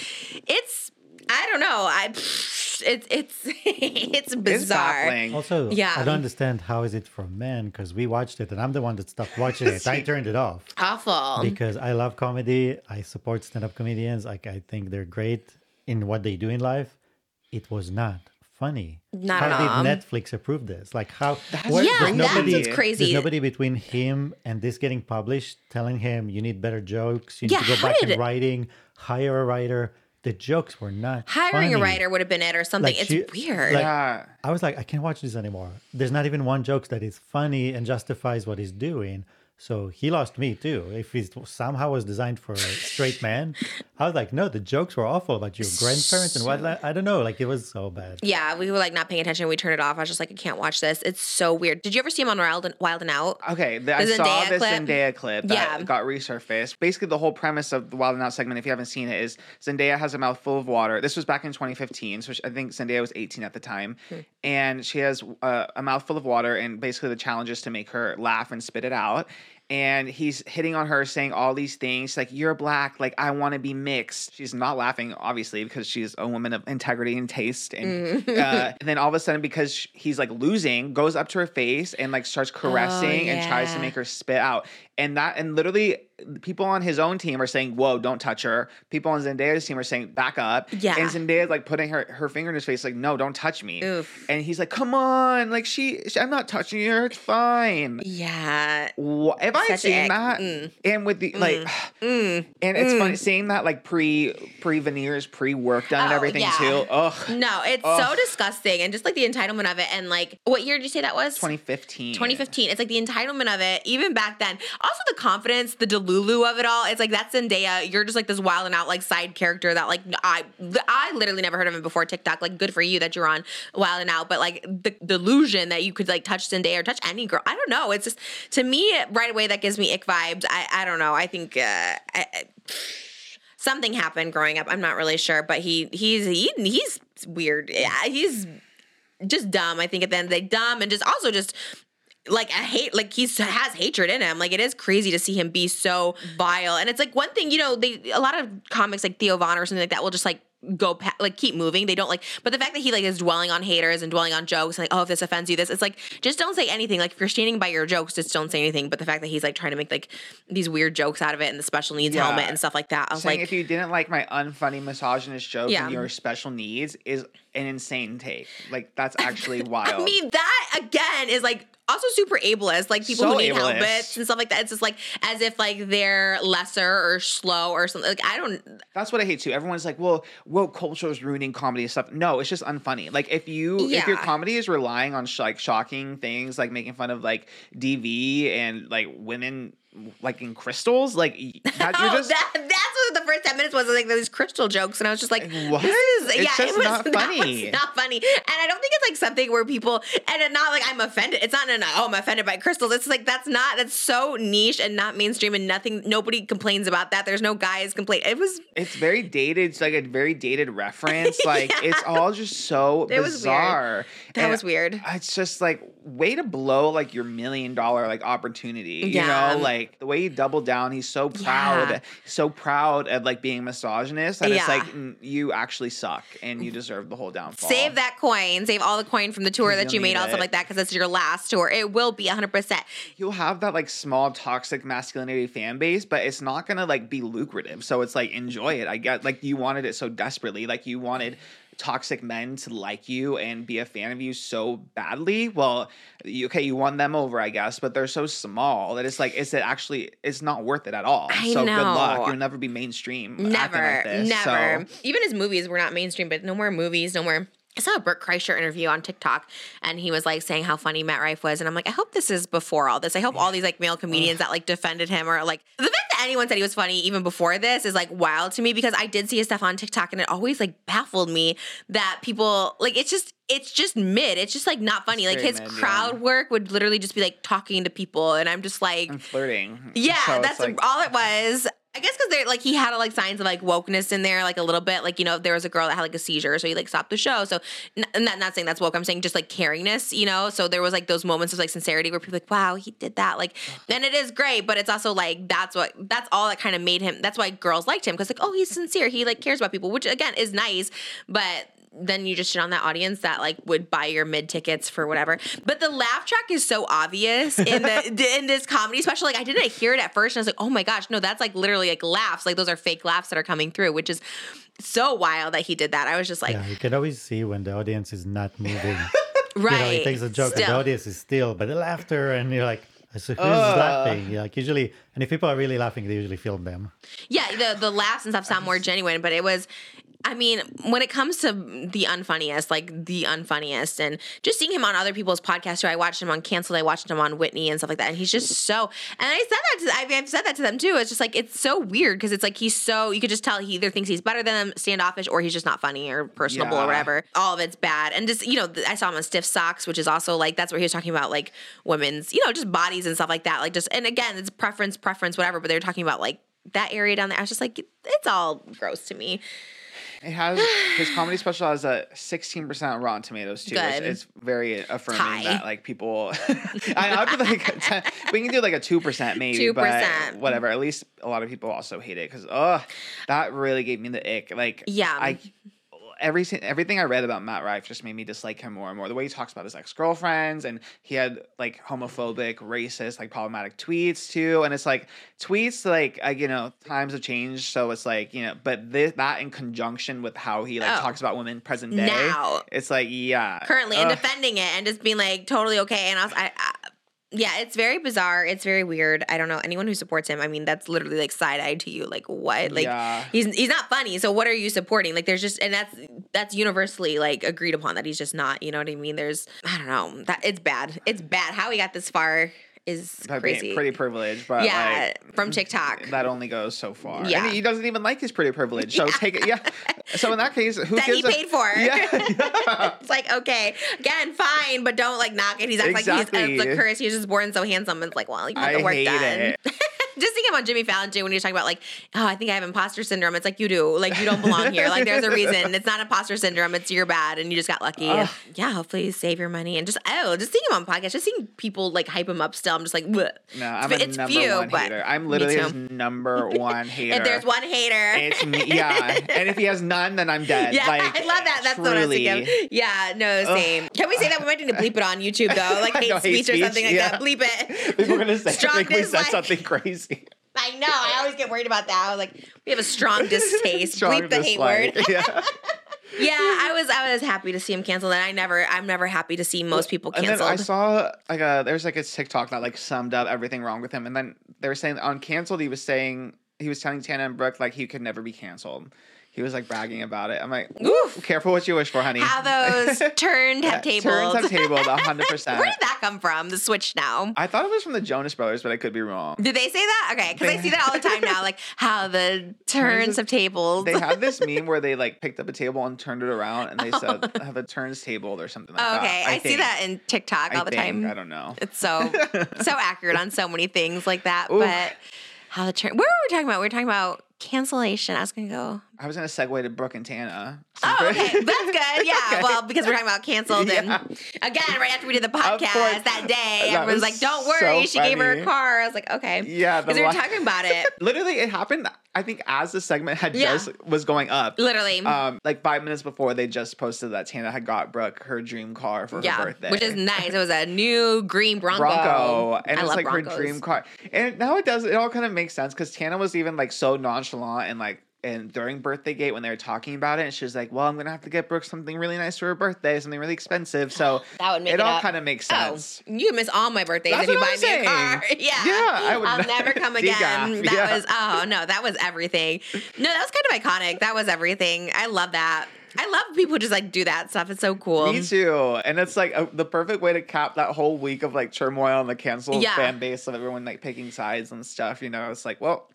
[SPEAKER 1] it's. I don't know. I it's it's it's
[SPEAKER 2] It's
[SPEAKER 1] bizarre.
[SPEAKER 2] baffling.
[SPEAKER 3] Also,
[SPEAKER 1] Yeah.
[SPEAKER 3] I don't understand how is it for men because we watched it and I'm the one that stopped watching it. I turned it off
[SPEAKER 1] Awful.
[SPEAKER 3] because I love comedy. I support stand-up comedians. Like I think they're great in what they do in life. It was not funny.
[SPEAKER 1] Not
[SPEAKER 3] how
[SPEAKER 1] at
[SPEAKER 3] did
[SPEAKER 1] all.
[SPEAKER 3] Netflix approve this? Like how?
[SPEAKER 2] That's
[SPEAKER 3] what-
[SPEAKER 1] yeah,
[SPEAKER 3] there's
[SPEAKER 1] that's what's crazy.
[SPEAKER 3] Nobody between him and this getting published telling him you need better jokes. You need
[SPEAKER 1] Yeah,
[SPEAKER 3] to go
[SPEAKER 1] how
[SPEAKER 3] back
[SPEAKER 1] did-
[SPEAKER 3] in writing, hire a writer. The jokes were not
[SPEAKER 1] Hiring a writer would have been it or something.
[SPEAKER 3] Like,
[SPEAKER 1] it's
[SPEAKER 3] she-
[SPEAKER 1] weird.
[SPEAKER 3] like-
[SPEAKER 2] yeah.
[SPEAKER 3] I was like, I can't watch this anymore. There's not even one joke that is funny and justifies what he's doing. So he lost me too. If he somehow was designed for a straight man, I was like, no, the jokes were awful about your grandparents and what. I don't know. Like it was so bad.
[SPEAKER 1] Yeah, we were like not paying attention. We turned it off. I was just like, I can't watch this. It's so weird. Did you ever see him on Wild and, Wild and Out?
[SPEAKER 2] Okay, the, I
[SPEAKER 1] The
[SPEAKER 2] saw this
[SPEAKER 1] clip?
[SPEAKER 2] Zendaya clip that
[SPEAKER 1] Yeah.
[SPEAKER 2] got resurfaced. Basically, the whole premise of the Wild and Out segment, if you haven't seen it, is Zendaya has a mouthful of water. This was back in 2015, so I think Zendaya was 18 at the time,
[SPEAKER 1] Hmm.
[SPEAKER 2] and she has uh, a mouthful of water, and basically the challenge is to make her laugh and spit it out. And he's hitting on her, saying all these things like "You're black, like I want to be mixed." She's not laughing, obviously, because she's a woman of integrity and taste. And,
[SPEAKER 1] Mm.
[SPEAKER 2] uh, and then all of a sudden, because he's like losing, goes up to her face and like starts caressing and tries to
[SPEAKER 1] Oh,
[SPEAKER 2] make her spit out. And that, and literally, people on his own team are saying, "Whoa, don't touch her." People on Zendaya's team are saying, "Back up."
[SPEAKER 1] Yeah.
[SPEAKER 2] And Zendaya's like putting her her finger in his face, like, "No, don't touch me."
[SPEAKER 1] Oof.
[SPEAKER 2] And he's like, "Come on, like she, she- I'm not touching her. It's fine."
[SPEAKER 1] Yeah.
[SPEAKER 2] Wha- Have I
[SPEAKER 1] Such
[SPEAKER 2] seen that?
[SPEAKER 1] mm.
[SPEAKER 2] And with the like,
[SPEAKER 1] Mm.
[SPEAKER 2] and it's funny seeing that like pre pre veneers, pre work done and
[SPEAKER 1] Oh,
[SPEAKER 2] everything
[SPEAKER 1] yeah.
[SPEAKER 2] too. Ugh.
[SPEAKER 1] No, it's so disgusting. And just like the entitlement of it. And like, what year did you say that was?
[SPEAKER 2] 2015.
[SPEAKER 1] 2015. It's like the entitlement of it, even back then. Also, the confidence, the delulu of it all. It's like that's Zendaya. You're just like this wild and out like side character that like I I literally never heard of him before TikTok. Like, good for you that you're on Wild and Out. But like the delusion that you could like touch Zendaya or touch any girl. I don't know. It's just to me right away that gives me ick vibes. I I don't know. I think. Uh, I, I, Something happened growing up. I'm not really sure, but he he's he, he's weird. Yeah, he's just dumb. I think at the end of the day, dumb and just also just like a hate like he has hatred in him. Like it is crazy to see him be so vile. And it's like one thing you know they a lot of comics like theo von or something like that will just like go pa- like keep moving. They don't like but the fact that he like is dwelling on haters and dwelling on jokes and like oh if this offends you this it's like just don't say anything. Like if you're standing by your jokes just don't say anything. But the fact that he's like trying to make like these weird jokes out of it and the special needs
[SPEAKER 2] Yeah.
[SPEAKER 1] helmet and stuff like that i was
[SPEAKER 2] Saying
[SPEAKER 1] like
[SPEAKER 2] if you didn't like my unfunny misogynist joke
[SPEAKER 1] Yeah.
[SPEAKER 2] and your special needs is an insane take. Like that's actually wild.
[SPEAKER 1] I mean, that again is like also super ableist. Like people
[SPEAKER 2] So
[SPEAKER 1] who need
[SPEAKER 2] ableist.
[SPEAKER 1] helmets and stuff like that. It's just like as if like they're lesser or slow or something. Like I don't.
[SPEAKER 2] That's what I hate too. Everyone's like, "Well, woke culture is ruining comedy and stuff." No, it's just unfunny. Like if you if your comedy is relying on sh- like shocking things, like making fun of like DV and like women like in crystals, like that, you're
[SPEAKER 1] oh,
[SPEAKER 2] just
[SPEAKER 1] that, that's what the first ten minutes was like these crystal jokes, and I was just like,
[SPEAKER 2] What?
[SPEAKER 1] This is,
[SPEAKER 2] It's
[SPEAKER 1] yeah,
[SPEAKER 2] just
[SPEAKER 1] it was
[SPEAKER 2] not funny.
[SPEAKER 1] was not funny, and I don't think it's like something where people and it not like I'm offended. It's not an oh I'm offended by crystals. It's like that's not that's so niche and not mainstream, and nothing nobody complains about that. There's no guys complain. It was
[SPEAKER 2] it's very dated. It's like a very dated reference. Like it's all just so
[SPEAKER 1] It was
[SPEAKER 2] bizarre.
[SPEAKER 1] that
[SPEAKER 2] And
[SPEAKER 1] was weird.
[SPEAKER 2] It's just like way to blow like your million dollar like opportunity.
[SPEAKER 1] Yeah.
[SPEAKER 2] You know, like the way he doubled down. He's so proud,
[SPEAKER 1] Yeah.
[SPEAKER 2] so proud of like being misogynist, and it's like you actually suck and you deserve the whole downfall.
[SPEAKER 1] Save that coin. Save all the coin from the tour that
[SPEAKER 2] you'll
[SPEAKER 1] made, all stuff like that, because it's your last tour. It will be 100%.
[SPEAKER 2] You'll have that like small toxic masculinity fan base, but it's not gonna like be lucrative. So it's like enjoy it. I get like you wanted it so desperately, like you wanted toxic men to like you and be a fan of you so badly. Well, you, okay, you won them over, I guess, but they're so small that it's like, is it actually? It's not worth it at all.
[SPEAKER 1] I
[SPEAKER 2] so good luck.
[SPEAKER 1] know.
[SPEAKER 2] You'll never be mainstream.
[SPEAKER 1] Never,
[SPEAKER 2] like this,
[SPEAKER 1] never.
[SPEAKER 2] So-
[SPEAKER 1] Even his movies were not mainstream, but no more movies, no more. I saw a Bert Kreischer interview on TikTok, and he was like saying how funny Matt Rife was, and I'm like, I hope this is before all this. I hope all these like male comedians that like defended him or like the fact that anyone said he was funny even before this is like wild to me because I did see his stuff on TikTok, and it always like baffled me that people like it's just it's just mid. It's just like not funny.
[SPEAKER 2] It's
[SPEAKER 1] like his
[SPEAKER 2] mid, yeah.
[SPEAKER 1] crowd work would literally just be like talking to people, and I'm just like,
[SPEAKER 2] and flirting.
[SPEAKER 1] yeah,
[SPEAKER 2] So
[SPEAKER 1] that's
[SPEAKER 2] like,
[SPEAKER 1] all it was. I guess because they're like he had like signs of like wokeness in there, like a little bit. Like you know, there was a girl that had like a seizure, so he like stopped the show. So, n- not not saying that's woke. I'm saying just like caringness, you know. So there was like those moments of like sincerity where people like, wow, he did that. Like, then it is great, but it's also like that's what that's all that kind of made him. That's why girls liked him because like, oh, he's sincere. He like cares about people, which again is nice, but then you just shit on that audience that like would buy your mid tickets for whatever. But the laugh track is so obvious in the in this comedy special. Like I didn't hear it at first, and I was like, oh my gosh, no, that's like literally like laughs. Like those are fake laughs that are coming through, which is so wild that he did that. I was just like,
[SPEAKER 3] yeah, you can always see when the audience is not moving.
[SPEAKER 1] right.
[SPEAKER 3] You know, he takes a joke and the audience is still, but the laughter, and you're like, so who's
[SPEAKER 2] Ugh.
[SPEAKER 3] laughing? Like usually, and if people are really laughing, they usually film them.
[SPEAKER 1] Yeah, the the laughs and stuff sound more genuine, but it was I mean, when it comes to the unfunniest, like the unfunniest, and just seeing him on other people's podcasts, too, I watched him on Canceled, I watched him on Whitney and stuff like that, and he's just so. And I said that to, I mean, I've said that to them too. It's just like it's so weird because it's like he's so. You could just tell he either thinks he's better than them, standoffish, or he's just not funny or personable
[SPEAKER 2] Yeah.
[SPEAKER 1] or whatever. All of it's bad, and just you know, I saw him on Stiff Socks, which is also like that's where he was talking about like women's, you know, just bodies and stuff like that. Like just, and again, it's preference, preference, whatever. But they were talking about like that area down there. I was just like, it's all gross to me.
[SPEAKER 2] It has his comedy special has a sixteen percent on Rotten Tomatoes too. It's, it's very affirming
[SPEAKER 1] High.
[SPEAKER 2] that like people. I, be like, 10, we can do like a two percent maybe, but
[SPEAKER 1] 2%.
[SPEAKER 2] whatever. At least a lot of people also hate it because oh, that really gave me the ick. Like
[SPEAKER 1] Yeah.
[SPEAKER 2] I. Every, everything I read about Matt Rife just made me dislike him more and more. The way he talks about his ex girlfriends, and he had like homophobic, racist, like problematic tweets too. And it's like tweets, like I, you know, times have changed, so it's like you know, but this that in conjunction with how he like
[SPEAKER 1] Oh.
[SPEAKER 2] talks about women present day,
[SPEAKER 1] Now.
[SPEAKER 2] it's like yeah,
[SPEAKER 1] currently and defending it and just being like totally okay. And I was, I, I, yeah, it's very bizarre. It's very weird. I don't know anyone who supports him. I mean, that's literally like side eye to you. Like what? Like
[SPEAKER 2] Yeah.
[SPEAKER 1] he's he's not funny. So what are you supporting? Like there's just and that's that's universally like agreed upon that he's just not. You know what I mean? There's I don't know that it's bad. It's bad. How he got this far is crazy.
[SPEAKER 2] pretty privileged, but
[SPEAKER 1] yeah,
[SPEAKER 2] like,
[SPEAKER 1] from TikTok.
[SPEAKER 2] that only goes so far.
[SPEAKER 1] Yeah.
[SPEAKER 2] and he doesn't even like his pretty privilege. So take it, yeah. So in that case, who
[SPEAKER 1] that he
[SPEAKER 2] a-
[SPEAKER 1] paid for.
[SPEAKER 2] Yeah, yeah.
[SPEAKER 1] It's like okay, again, fine, but don't like knock it. He's acting like
[SPEAKER 2] Exactly.
[SPEAKER 1] he's uh, the curse. He's just born so handsome. It's like, well, you got the work
[SPEAKER 2] hate
[SPEAKER 1] done. Just seeing him on Jimmy Fallon too when he was talking about like, oh, I think I have imposter syndrome. It's like you do. Like you don't belong here. Like there's a reason. It's not imposter syndrome. It's you're bad and you just got lucky.
[SPEAKER 2] Ugh.
[SPEAKER 1] yeah, hopefully you save your money and just oh, just seeing him on podcast, just seeing people like hype him up. Still, I'm just like, Bleh.
[SPEAKER 2] No, I'm
[SPEAKER 1] It's
[SPEAKER 2] a number
[SPEAKER 1] few,
[SPEAKER 2] one
[SPEAKER 1] but
[SPEAKER 2] hater. I'm literally his number one hater.
[SPEAKER 1] if there's one hater.
[SPEAKER 2] it's me. Yeah, and if he has none, then I'm dead.
[SPEAKER 1] Yeah,
[SPEAKER 2] like,
[SPEAKER 1] I love that. That's what I was
[SPEAKER 2] truly.
[SPEAKER 1] thinking. Yeah, no, same. Can we say that? We might need to bleep it on YouTube though, like hate
[SPEAKER 2] No, hate
[SPEAKER 1] speech or something
[SPEAKER 2] speech,
[SPEAKER 1] like that. Bleep it.
[SPEAKER 2] People are gonna say think we said something crazy.
[SPEAKER 1] I know. I always get worried about that. I was like, we have a strong distaste.
[SPEAKER 2] Strong
[SPEAKER 1] bleep the hate word.
[SPEAKER 2] Yeah.
[SPEAKER 1] Yeah, I was. I was happy to see him canceled, and I never. I'm never happy to see most people
[SPEAKER 2] And then
[SPEAKER 1] canceled.
[SPEAKER 2] I saw like a there's like a TikTok that like summed up everything wrong with him, and then they were saying on canceled he was saying he was telling Tana and Brooke like he could never be canceled. He was like bragging about it. I'm like,
[SPEAKER 1] Oof.
[SPEAKER 2] careful what you wish for, honey.
[SPEAKER 1] How those turned have tabled.
[SPEAKER 2] Turns have tabled, hundred percent.
[SPEAKER 1] Where did that come from? The switch now.
[SPEAKER 2] I thought it was from the Jonas Brothers, but I could be wrong.
[SPEAKER 1] Did they say that? Okay, because I see that all the time now. Like how the turns have tabled.
[SPEAKER 2] They had this meme where they like picked up a table and turned it around, and they said have a turns tabled or something like
[SPEAKER 1] Oh,
[SPEAKER 2] that.
[SPEAKER 1] okay, I, see
[SPEAKER 2] think.
[SPEAKER 1] that in TikTok
[SPEAKER 2] I
[SPEAKER 1] all the
[SPEAKER 2] think.
[SPEAKER 1] time.
[SPEAKER 2] I don't know.
[SPEAKER 1] It's so so accurate on so many things like that.
[SPEAKER 2] Oof.
[SPEAKER 1] But how the turn? Where were we talking about? We were talking about cancellation. I was gonna go.
[SPEAKER 2] I was gonna segue to Brooke and Tana.
[SPEAKER 1] Oh, okay, that's good. Yeah,
[SPEAKER 2] Okay.
[SPEAKER 1] well, because we're talking about canceled, and
[SPEAKER 2] Yeah.
[SPEAKER 1] again, right after we did the podcast that day,
[SPEAKER 2] That
[SPEAKER 1] everyone's
[SPEAKER 2] was
[SPEAKER 1] like, "Don't worry,
[SPEAKER 2] so
[SPEAKER 1] she gave her a car." I was like, "Okay,"
[SPEAKER 2] Yeah,
[SPEAKER 1] because we were talking about it.
[SPEAKER 2] Literally, it happened. I think as the segment had
[SPEAKER 1] Yeah.
[SPEAKER 2] just was going up.
[SPEAKER 1] Literally,
[SPEAKER 2] Um, like five minutes before they just posted that Tana had got Brooke her dream car for
[SPEAKER 1] yeah,
[SPEAKER 2] her birthday.
[SPEAKER 1] which is nice. It was a new green Bronco.
[SPEAKER 2] Bronco, and
[SPEAKER 1] I
[SPEAKER 2] it's like
[SPEAKER 1] Broncos.
[SPEAKER 2] her dream car. And now it does. It all kind of makes sense because Tana was even like so nonchalant and like. And during birthday gate, when they were talking about it, and she was like, "Well, I'm gonna have to get Brooke something really nice for her birthday, something really expensive." So
[SPEAKER 1] That would make
[SPEAKER 2] it,
[SPEAKER 1] it
[SPEAKER 2] all kind of makes
[SPEAKER 1] Oh,
[SPEAKER 2] sense.
[SPEAKER 1] you miss all my birthdays
[SPEAKER 2] That's
[SPEAKER 1] if you buy me a car. Yeah.
[SPEAKER 2] Yeah, I would
[SPEAKER 1] I'll never come again. That
[SPEAKER 2] yeah.
[SPEAKER 1] was oh no, that was everything. No, that was kind of iconic. That was everything. I love that. I love people just like do that stuff. It's so cool.
[SPEAKER 2] Me too. And it's like a, the perfect way to cap that whole week of like turmoil and the canceled
[SPEAKER 1] Yeah.
[SPEAKER 2] fan base of everyone like picking sides and stuff. You know, it's like, well,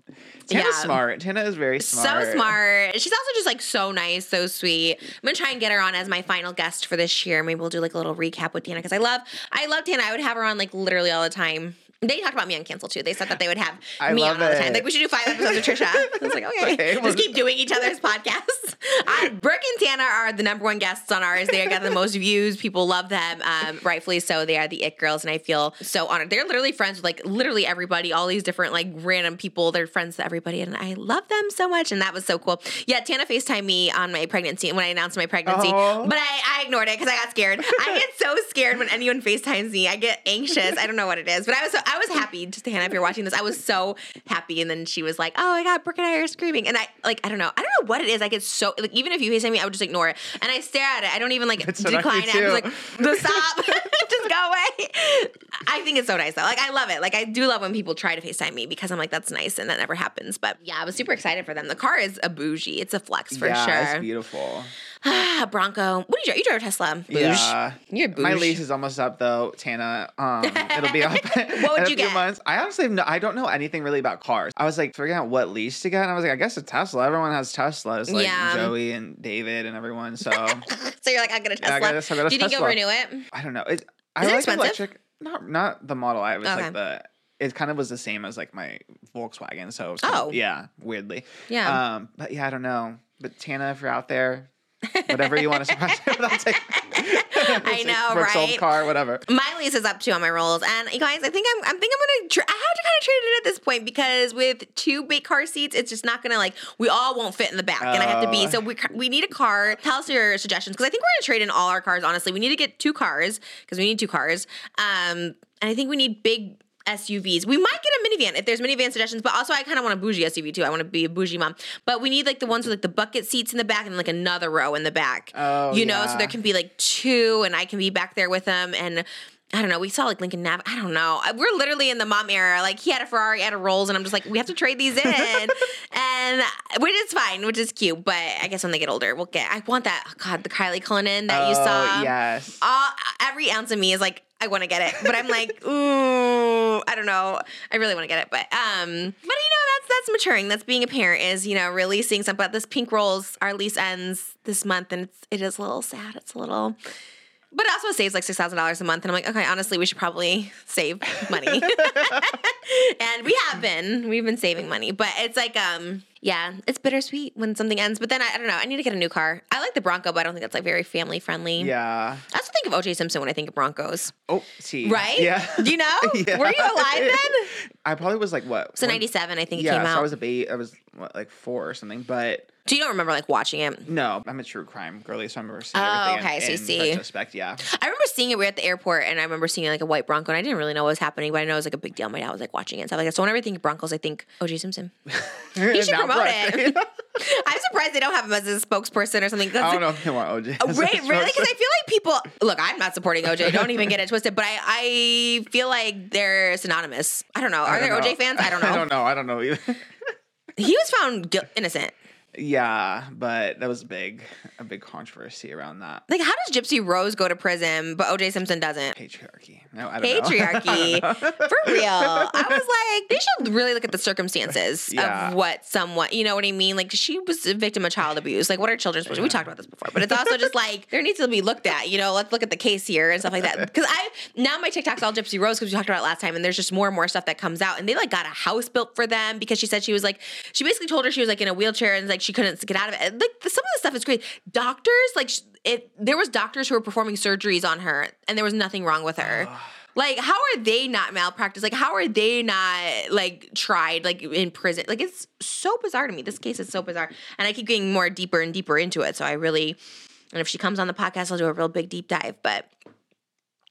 [SPEAKER 2] Tana's
[SPEAKER 1] Yeah.
[SPEAKER 2] smart. Tana is very smart.
[SPEAKER 1] So smart. She's also just like so nice, so sweet. I'm gonna try and get her on as my final guest for this year. Maybe we'll do like a little recap with Tana because I love, I love Tana. I would have her on like literally all the time. They talked about me on Cancel too. They said that they would have
[SPEAKER 2] I
[SPEAKER 1] me on all the time. Like we should do five episodes of Trisha. I was like, okay,
[SPEAKER 2] Okay, well-
[SPEAKER 1] just keep doing each other's podcasts. I, Brooke and Tana are the number one guests on ours. They got the most views. People love them, um, rightfully so. They are the it girls, and I feel so honored. They're literally friends with like literally everybody, all these different like random people. They're friends with everybody, and I love them so much. And that was so cool. Yeah, Tana Facetime me on my pregnancy when I announced my pregnancy,
[SPEAKER 2] Oh.
[SPEAKER 1] but I, I ignored it because I got scared. I get so scared when anyone FaceTimes me. I get anxious. I don't know what it is, but I was so, I was happy. Just Hannah, if you're watching this, I was so happy. And then she was like, "Oh my god, Brooke and I are screaming," and I like I don't know, I don't know what it is. I get so like even if you FaceTime me, I would just ignore it and I stare at it. I don't even like
[SPEAKER 2] lucky
[SPEAKER 1] decline it. I'm just like, the stop, just go away. I think it's so nice though. Like I love it. Like I do love when people try to FaceTime me because I'm like, that's nice, and that never happens. But yeah, I was super excited for them. The car is a bougie. It's a flex for
[SPEAKER 2] yeah,
[SPEAKER 1] sure.
[SPEAKER 2] it's beautiful.
[SPEAKER 1] Bronco. What do you drive? You drive a Tesla. Bouge.
[SPEAKER 2] Yeah.
[SPEAKER 1] You're a
[SPEAKER 2] My lease is almost up though, Tana. Um, it'll be up.
[SPEAKER 1] What would
[SPEAKER 2] in a
[SPEAKER 1] you get?
[SPEAKER 2] Months. I honestly have no, I don't know anything really about cars. I was like figuring out what lease to get, and I was like, I guess a Tesla. Everyone has Teslas, like
[SPEAKER 1] Yeah.
[SPEAKER 2] Joey and David and everyone. So
[SPEAKER 1] So you're like, I'll get a
[SPEAKER 2] Yeah,
[SPEAKER 1] Tesla.
[SPEAKER 2] I guess I'll get a
[SPEAKER 1] do you think you'll
[SPEAKER 2] Tesla.
[SPEAKER 1] renew it?
[SPEAKER 2] I don't know. It, I
[SPEAKER 1] Is it
[SPEAKER 2] like
[SPEAKER 1] expensive?
[SPEAKER 2] electric. Not not the Model I. It was
[SPEAKER 1] Okay.
[SPEAKER 2] like the. It kind of was the same as like my Volkswagen. So kind of-
[SPEAKER 1] Oh.
[SPEAKER 2] yeah, weirdly.
[SPEAKER 1] Yeah.
[SPEAKER 2] Um, but yeah, I don't know. But Tana, if you're out there, whatever you want to surprise me with, I'll take.
[SPEAKER 1] I know,
[SPEAKER 2] Brooke's old car, whatever.
[SPEAKER 1] Miley's is up too on my rolls, and you guys, I think I'm, I think I'm gonna. Tr- I have to kind of trade it at this point because with two big car seats, it's just not gonna like we all won't fit in the back, and I have to be.
[SPEAKER 2] Oh.
[SPEAKER 1] So we we need a car. Tell us your suggestions because I think we're gonna trade in all our cars. Honestly, we need to get two cars because we need two cars. Um, and I think we need big. SUVs. We might get a minivan if there's minivan suggestions, but also I kind of want a bougie SUV too. I want to be a bougie mom, but we need like the ones with like the bucket seats in the back and like another row in the back.
[SPEAKER 2] Oh,
[SPEAKER 1] you know, so there can be like two, and I can be back there with them. And I don't know. We saw like Lincoln Nav. I don't know. We're literally in the mom era. Like he had a Ferrari, I had a Rolls, and I'm just like, we have to trade these in, and which is fine, which is cute. But I guess when they get older, we'll get. I want that. Oh God, the Kylie Cullinan that you
[SPEAKER 2] Oh,
[SPEAKER 1] saw.
[SPEAKER 2] Yes.
[SPEAKER 1] All, every ounce of me is like, I want to get it, but I'm like, ooh, I don't know. I really want to get it, but um, but you know, that's that's maturing. That's being a parent is you know really seeing something. But this pink rolls, our lease ends this month, and it's it is a little sad. It's a little. But it also saves like six thousand dollars a month, and I'm like, okay, honestly, we should probably save money. and we have been, we've been saving money, but it's like, um, yeah, it's bittersweet when something ends. But then I, I don't know, I need to get a new car. I like the Bronco, but I don't think that's like very family friendly.
[SPEAKER 2] Yeah.
[SPEAKER 1] I also think of OJ Simpson when I think of Broncos,
[SPEAKER 2] Oh, see.
[SPEAKER 1] right?
[SPEAKER 2] Yeah.
[SPEAKER 1] Do you know?
[SPEAKER 2] Yeah.
[SPEAKER 1] Were you alive then?
[SPEAKER 2] I probably was like what?
[SPEAKER 1] So
[SPEAKER 2] when-
[SPEAKER 1] '97, I think it
[SPEAKER 2] Yeah,
[SPEAKER 1] came
[SPEAKER 2] so
[SPEAKER 1] out.
[SPEAKER 2] I was a baby. I was what, like four or something, but
[SPEAKER 1] so you don't remember like watching it?
[SPEAKER 2] no, I'm a true crime girly, so I remember seeing everything.
[SPEAKER 1] Oh,
[SPEAKER 2] everything.
[SPEAKER 1] okay,
[SPEAKER 2] in,
[SPEAKER 1] so you
[SPEAKER 2] in
[SPEAKER 1] see.
[SPEAKER 2] retrospect, yeah.
[SPEAKER 1] I remember seeing it. We were at the airport, and I remember seeing like a white Bronco, and I didn't really know what was happening, but I know it was like a big deal. My dad was like watching it and stuff like that. So whenever I think Broncos, I think OJ Simpson. He should promote it. I'm surprised they don't have him as a spokesperson or something.
[SPEAKER 2] I don't know if they want OJ.
[SPEAKER 1] Right, really? Because. I feel like people look. I'm not supporting OJ. Don't even get it twisted. But I, I feel like they're synonymous. I don't know. Are
[SPEAKER 2] I
[SPEAKER 1] there
[SPEAKER 2] don't
[SPEAKER 1] OJ
[SPEAKER 2] know.
[SPEAKER 1] fans? I don't know.
[SPEAKER 2] I don't know. I don't know either.
[SPEAKER 1] He was found guil- innocent.
[SPEAKER 2] Yeah, but that was big, a big controversy around that
[SPEAKER 1] Like, how does Gypsy Rose go to prison, but OJ Simpson doesn't?
[SPEAKER 2] patriarchy. No, I don't know.
[SPEAKER 1] Patriarchy, for real. I was like, they should really look at the circumstances
[SPEAKER 2] Yeah.
[SPEAKER 1] of what someone, you know what I mean? Like, she was a victim of child abuse. Like, what are children supposed to? We talked about this before, but it's also just like there needs to be looked at. You know, let's look at the case here and stuff like that. Because I now my TikTok's all Gypsy Rose because we talked about it last time, and there's just more and more stuff that comes out, and they like got a house built for them because she said she was like, she basically told her she was like in a wheelchair and like she couldn't get out of it. Like some of the stuff is crazy. Doctors like it. There was doctors who were performing surgeries on her, and there was nothing wrong with her. Like, how are they not malpractice? Like, how are they not like tried like in prison? Like, it's so bizarre to me. This case is so bizarre, and I keep getting more deeper and deeper into it. So I really, and if she comes on the podcast, I'll do a real big deep dive. But,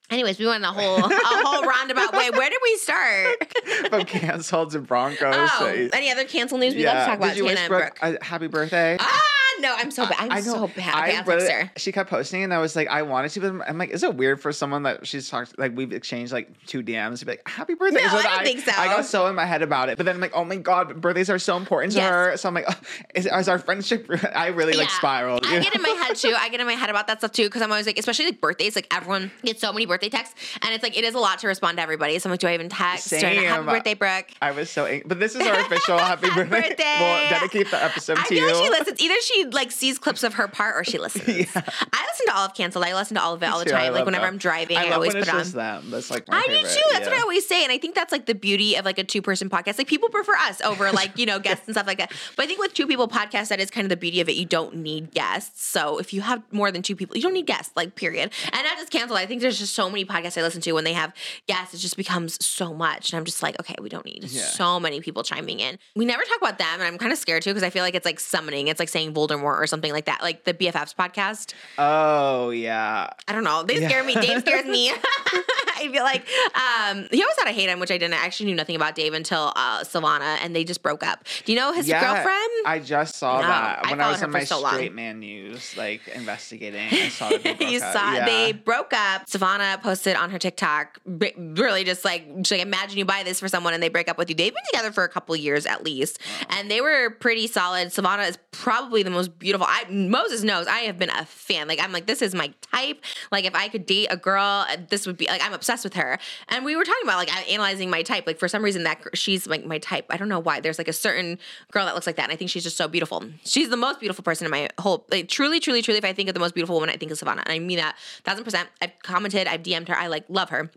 [SPEAKER 1] anyways, we went a whole a whole roundabout way. Where did we start?
[SPEAKER 2] From canceled to Broncos.
[SPEAKER 1] Oh,
[SPEAKER 2] to-
[SPEAKER 1] any other cancel news? We love to talk about
[SPEAKER 2] Did you
[SPEAKER 1] Tana
[SPEAKER 2] wish
[SPEAKER 1] and
[SPEAKER 2] Brooke
[SPEAKER 1] Brooke.
[SPEAKER 2] a happy birthday?
[SPEAKER 1] Ah, no, I'm so bad. I'm
[SPEAKER 2] I know.
[SPEAKER 1] so bad.
[SPEAKER 2] I
[SPEAKER 1] Okay,
[SPEAKER 2] really-
[SPEAKER 1] text her.
[SPEAKER 2] She kept posting, and I was like, I wanted to, but I'm like, is it weird for someone that she's talked like we've exchanged like two DMs to be like, happy birthday?
[SPEAKER 1] No, I
[SPEAKER 2] then
[SPEAKER 1] don't think so.
[SPEAKER 2] I got so in my head about it, but then I'm like, oh my god, birthdays are so important to
[SPEAKER 1] Yes.
[SPEAKER 2] her. So I'm like, oh, is, is our friendship? I really like
[SPEAKER 1] Yeah.
[SPEAKER 2] spiraled.
[SPEAKER 1] I
[SPEAKER 2] you
[SPEAKER 1] get in my head too. I get in my head about that stuff too because I'm always like, especially like birthdays. Like everyone gets so many birthday texts, and it's like it is a lot to respond to everybody. So I'm like, do I even text?
[SPEAKER 2] Same.
[SPEAKER 1] Happy birthday, Brooke.
[SPEAKER 2] I was so, ang- but this is our official happy birthday.
[SPEAKER 1] Birthday.
[SPEAKER 2] We'll dedicate the episode
[SPEAKER 1] I
[SPEAKER 2] to
[SPEAKER 1] feel
[SPEAKER 2] you.
[SPEAKER 1] like she listens. Either she like sees clips of her part or she listens. I listen to all of Canceled. I listen to all of it all the time. Like whenever
[SPEAKER 2] them.
[SPEAKER 1] I'm driving, I,
[SPEAKER 2] love
[SPEAKER 1] always
[SPEAKER 2] when
[SPEAKER 1] put on.
[SPEAKER 2] them. That's like my
[SPEAKER 1] I do too. That's what. I always say, and I think that's like the beauty of like a two person podcast. Like people prefer us over like you know guests and stuff like that. But I think with two people podcast, that is kind of the beauty of it. You don't need guests. So if you have more than two people, you don't need guests. Like period. And not just canceled. I think there's just so many podcasts I listen to when they have guests. It just becomes so much, and I'm just like, okay, we don't need
[SPEAKER 2] Yeah.
[SPEAKER 1] so many people chiming in. We never talk about them, and I'm kind of scared too because I feel like it's like summoning. It's like saying Voldemort or something like that, like the BFFs podcast.
[SPEAKER 2] Oh yeah.
[SPEAKER 1] I don't know. They
[SPEAKER 2] Yeah.
[SPEAKER 1] scare me. Dave scares me. I feel like um, he always had a hate on, which I didn't. I actually knew nothing about Dave until uh, Silvana, and they just broke up. Do you know his
[SPEAKER 2] yeah,
[SPEAKER 1] girlfriend?
[SPEAKER 2] I just saw
[SPEAKER 1] No,
[SPEAKER 2] that when I
[SPEAKER 1] followed
[SPEAKER 2] was on my
[SPEAKER 1] so long.
[SPEAKER 2] straight man news, like investigating. I saw that they broke
[SPEAKER 1] you
[SPEAKER 2] up.
[SPEAKER 1] saw
[SPEAKER 2] yeah.
[SPEAKER 1] they broke up. Silvana posted on her TikTok, really just like, she's like, imagine you buy this for someone and they break up with you. They've been together for a couple years at least, and they were pretty solid. Silvana is probably the most beautiful. I Moses knows I have been a fan. Like I'm like, this is my type. Like if I could date a girl, uh, this would be like I'm obsessed with her. And we were talking about like analyzing my type. Like for some reason that she's like my type. I don't know why. There's like a certain girl that looks like that, and I think she's just so beautiful. She's the most beautiful person in my whole. Like, truly, truly, truly. If I think of the most beautiful woman, I think of Silvana, and I mean that thousand percent. I've commented, I've DM'd her. I like love her,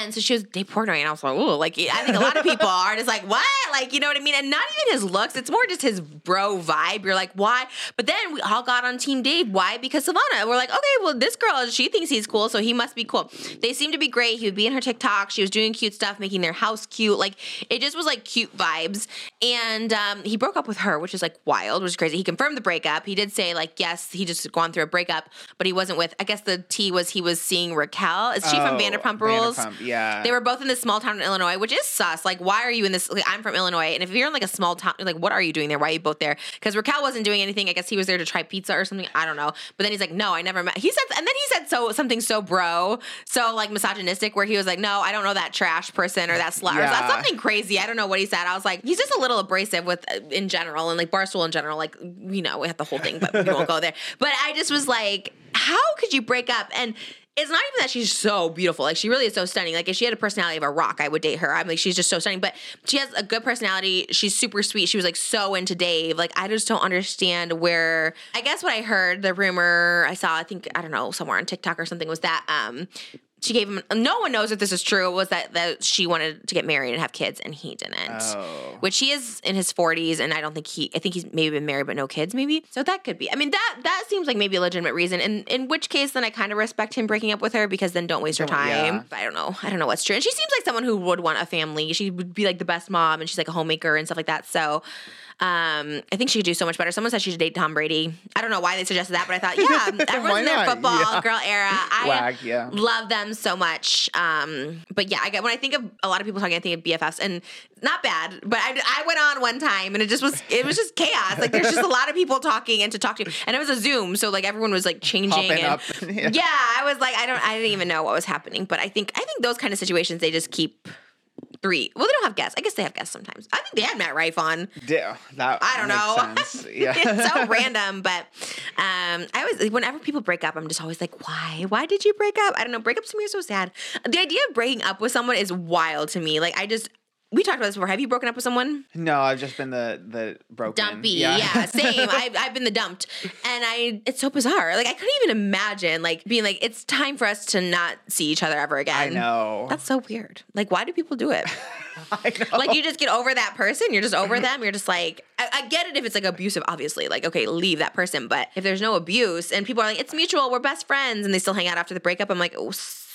[SPEAKER 1] and so she was Dave Portnoy, and I was like, oh, like I think a lot of people are just like, what, like you know what I mean? And not even his looks. It's more just his bro vibe. You're like, why? But then we all got on Team Dave. Why? Because Silvana. We're like, okay, well, this girl, she thinks he's cool, so he must be cool. They seem to be great. He would be in her TikTok. She was doing cute stuff, making their house cute. Like it just was like cute vibes. And um, he broke up with her, which is like wild, which is crazy. He confirmed the breakup. He did say like, yes, he just gone through a breakup, but he wasn't with. I guess the T was he was seeing Raquel. Is she from
[SPEAKER 2] Oh,
[SPEAKER 1] Vanderpump Rules?
[SPEAKER 2] Vanderpump, yeah.
[SPEAKER 1] They were both in this small town in Illinois, which is sus. Like, why are you in this? Like, I'm from Illinois, and if you're in like a small town, like, what are you doing there? Why are you both there? Because Raquel wasn't doing anything. I guess he was there to try pizza or something. I don't know. But then he's like, no, I never met. He said, and then he said so something so bro, so like misogynistic, where he was like, no, I don't know that trash person or that slut or that something crazy. I don't know what he said. I was like, he's just a little abrasive with uh, in general and like Barstool in general. Like, you know, we have the whole thing, but we won't go there. But I just was like, how could you break up and it's not even that she's so beautiful. Like she really is so stunning. Like if she had a personality of a rock, I would date her. I'm like she's just so stunning. But she has a good personality. She's super sweet. She was like so into Dave. Like I just don't understand where. I guess what I heard, the rumor I saw, I think I don't know somewhere on TikTok or something was that um she gave him. No one knows if this is true. Was that that she wanted to get married and have kids and he didn't.
[SPEAKER 2] Oh.
[SPEAKER 1] Which he is in his 40s, and I don't think he. I think he's maybe been married but no kids, maybe. So that could be. I mean, that that seems like maybe a legitimate reason. And in which case, then I kind of respect him breaking up with her because then don't waste her time.
[SPEAKER 2] yeah.
[SPEAKER 1] But I don't know. I don't know what's true. And she seems like someone who would want a family. She would be like the best mom, and she's like a homemaker and stuff like that. So. Um, I think she could do so much better. Someone said she should date Tom Brady. I don't know why they suggested that, but I thought, yeah, everyone's in their football
[SPEAKER 2] Yeah.
[SPEAKER 1] girl era. I
[SPEAKER 2] Wag, yeah.
[SPEAKER 1] love them so much. Um, but yeah, I get when I think of a lot of people talking, I think of BFFs, and not bad. But I, I went on one time, and it just was it was just chaos. Like there's just a lot of people talking and to talk to, and it was a Zoom, so like everyone was like changing.
[SPEAKER 2] Popping
[SPEAKER 1] and,
[SPEAKER 2] up.
[SPEAKER 1] yeah.
[SPEAKER 2] Yeah.
[SPEAKER 1] I was like, I don't, I didn't even know what was happening. But I think I think those kind of situations they just keep three. Well, they don't have guests. I guess they have guests sometimes. I think they had Matt Rife on.
[SPEAKER 2] Yeah, that
[SPEAKER 1] I don't know.
[SPEAKER 2] Yeah.
[SPEAKER 1] it's so random, but um, I always whenever people break up, I'm just always like, why? Why did you break up? I don't know. Breakups to me are so sad. The idea of breaking up with someone is wild to me. Like I just we talked about this before. Have you broken up with someone?
[SPEAKER 2] No, I've just been the the broken.
[SPEAKER 1] Dumpy, yeah, same. I've, I've been the dumped, and I it's so bizarre. Like I couldn't even imagine like being like it's time for us to not see each other ever again.
[SPEAKER 2] I know.
[SPEAKER 1] That's so weird. Like, why do people do it?
[SPEAKER 2] I know.
[SPEAKER 1] like you just get over that person you're just over them you're just like I, I get it if it's like abusive obviously like okay leave that person but if there's no abuse and people are like it's mutual we're best friends and they still hang out after the breakup i'm like oh,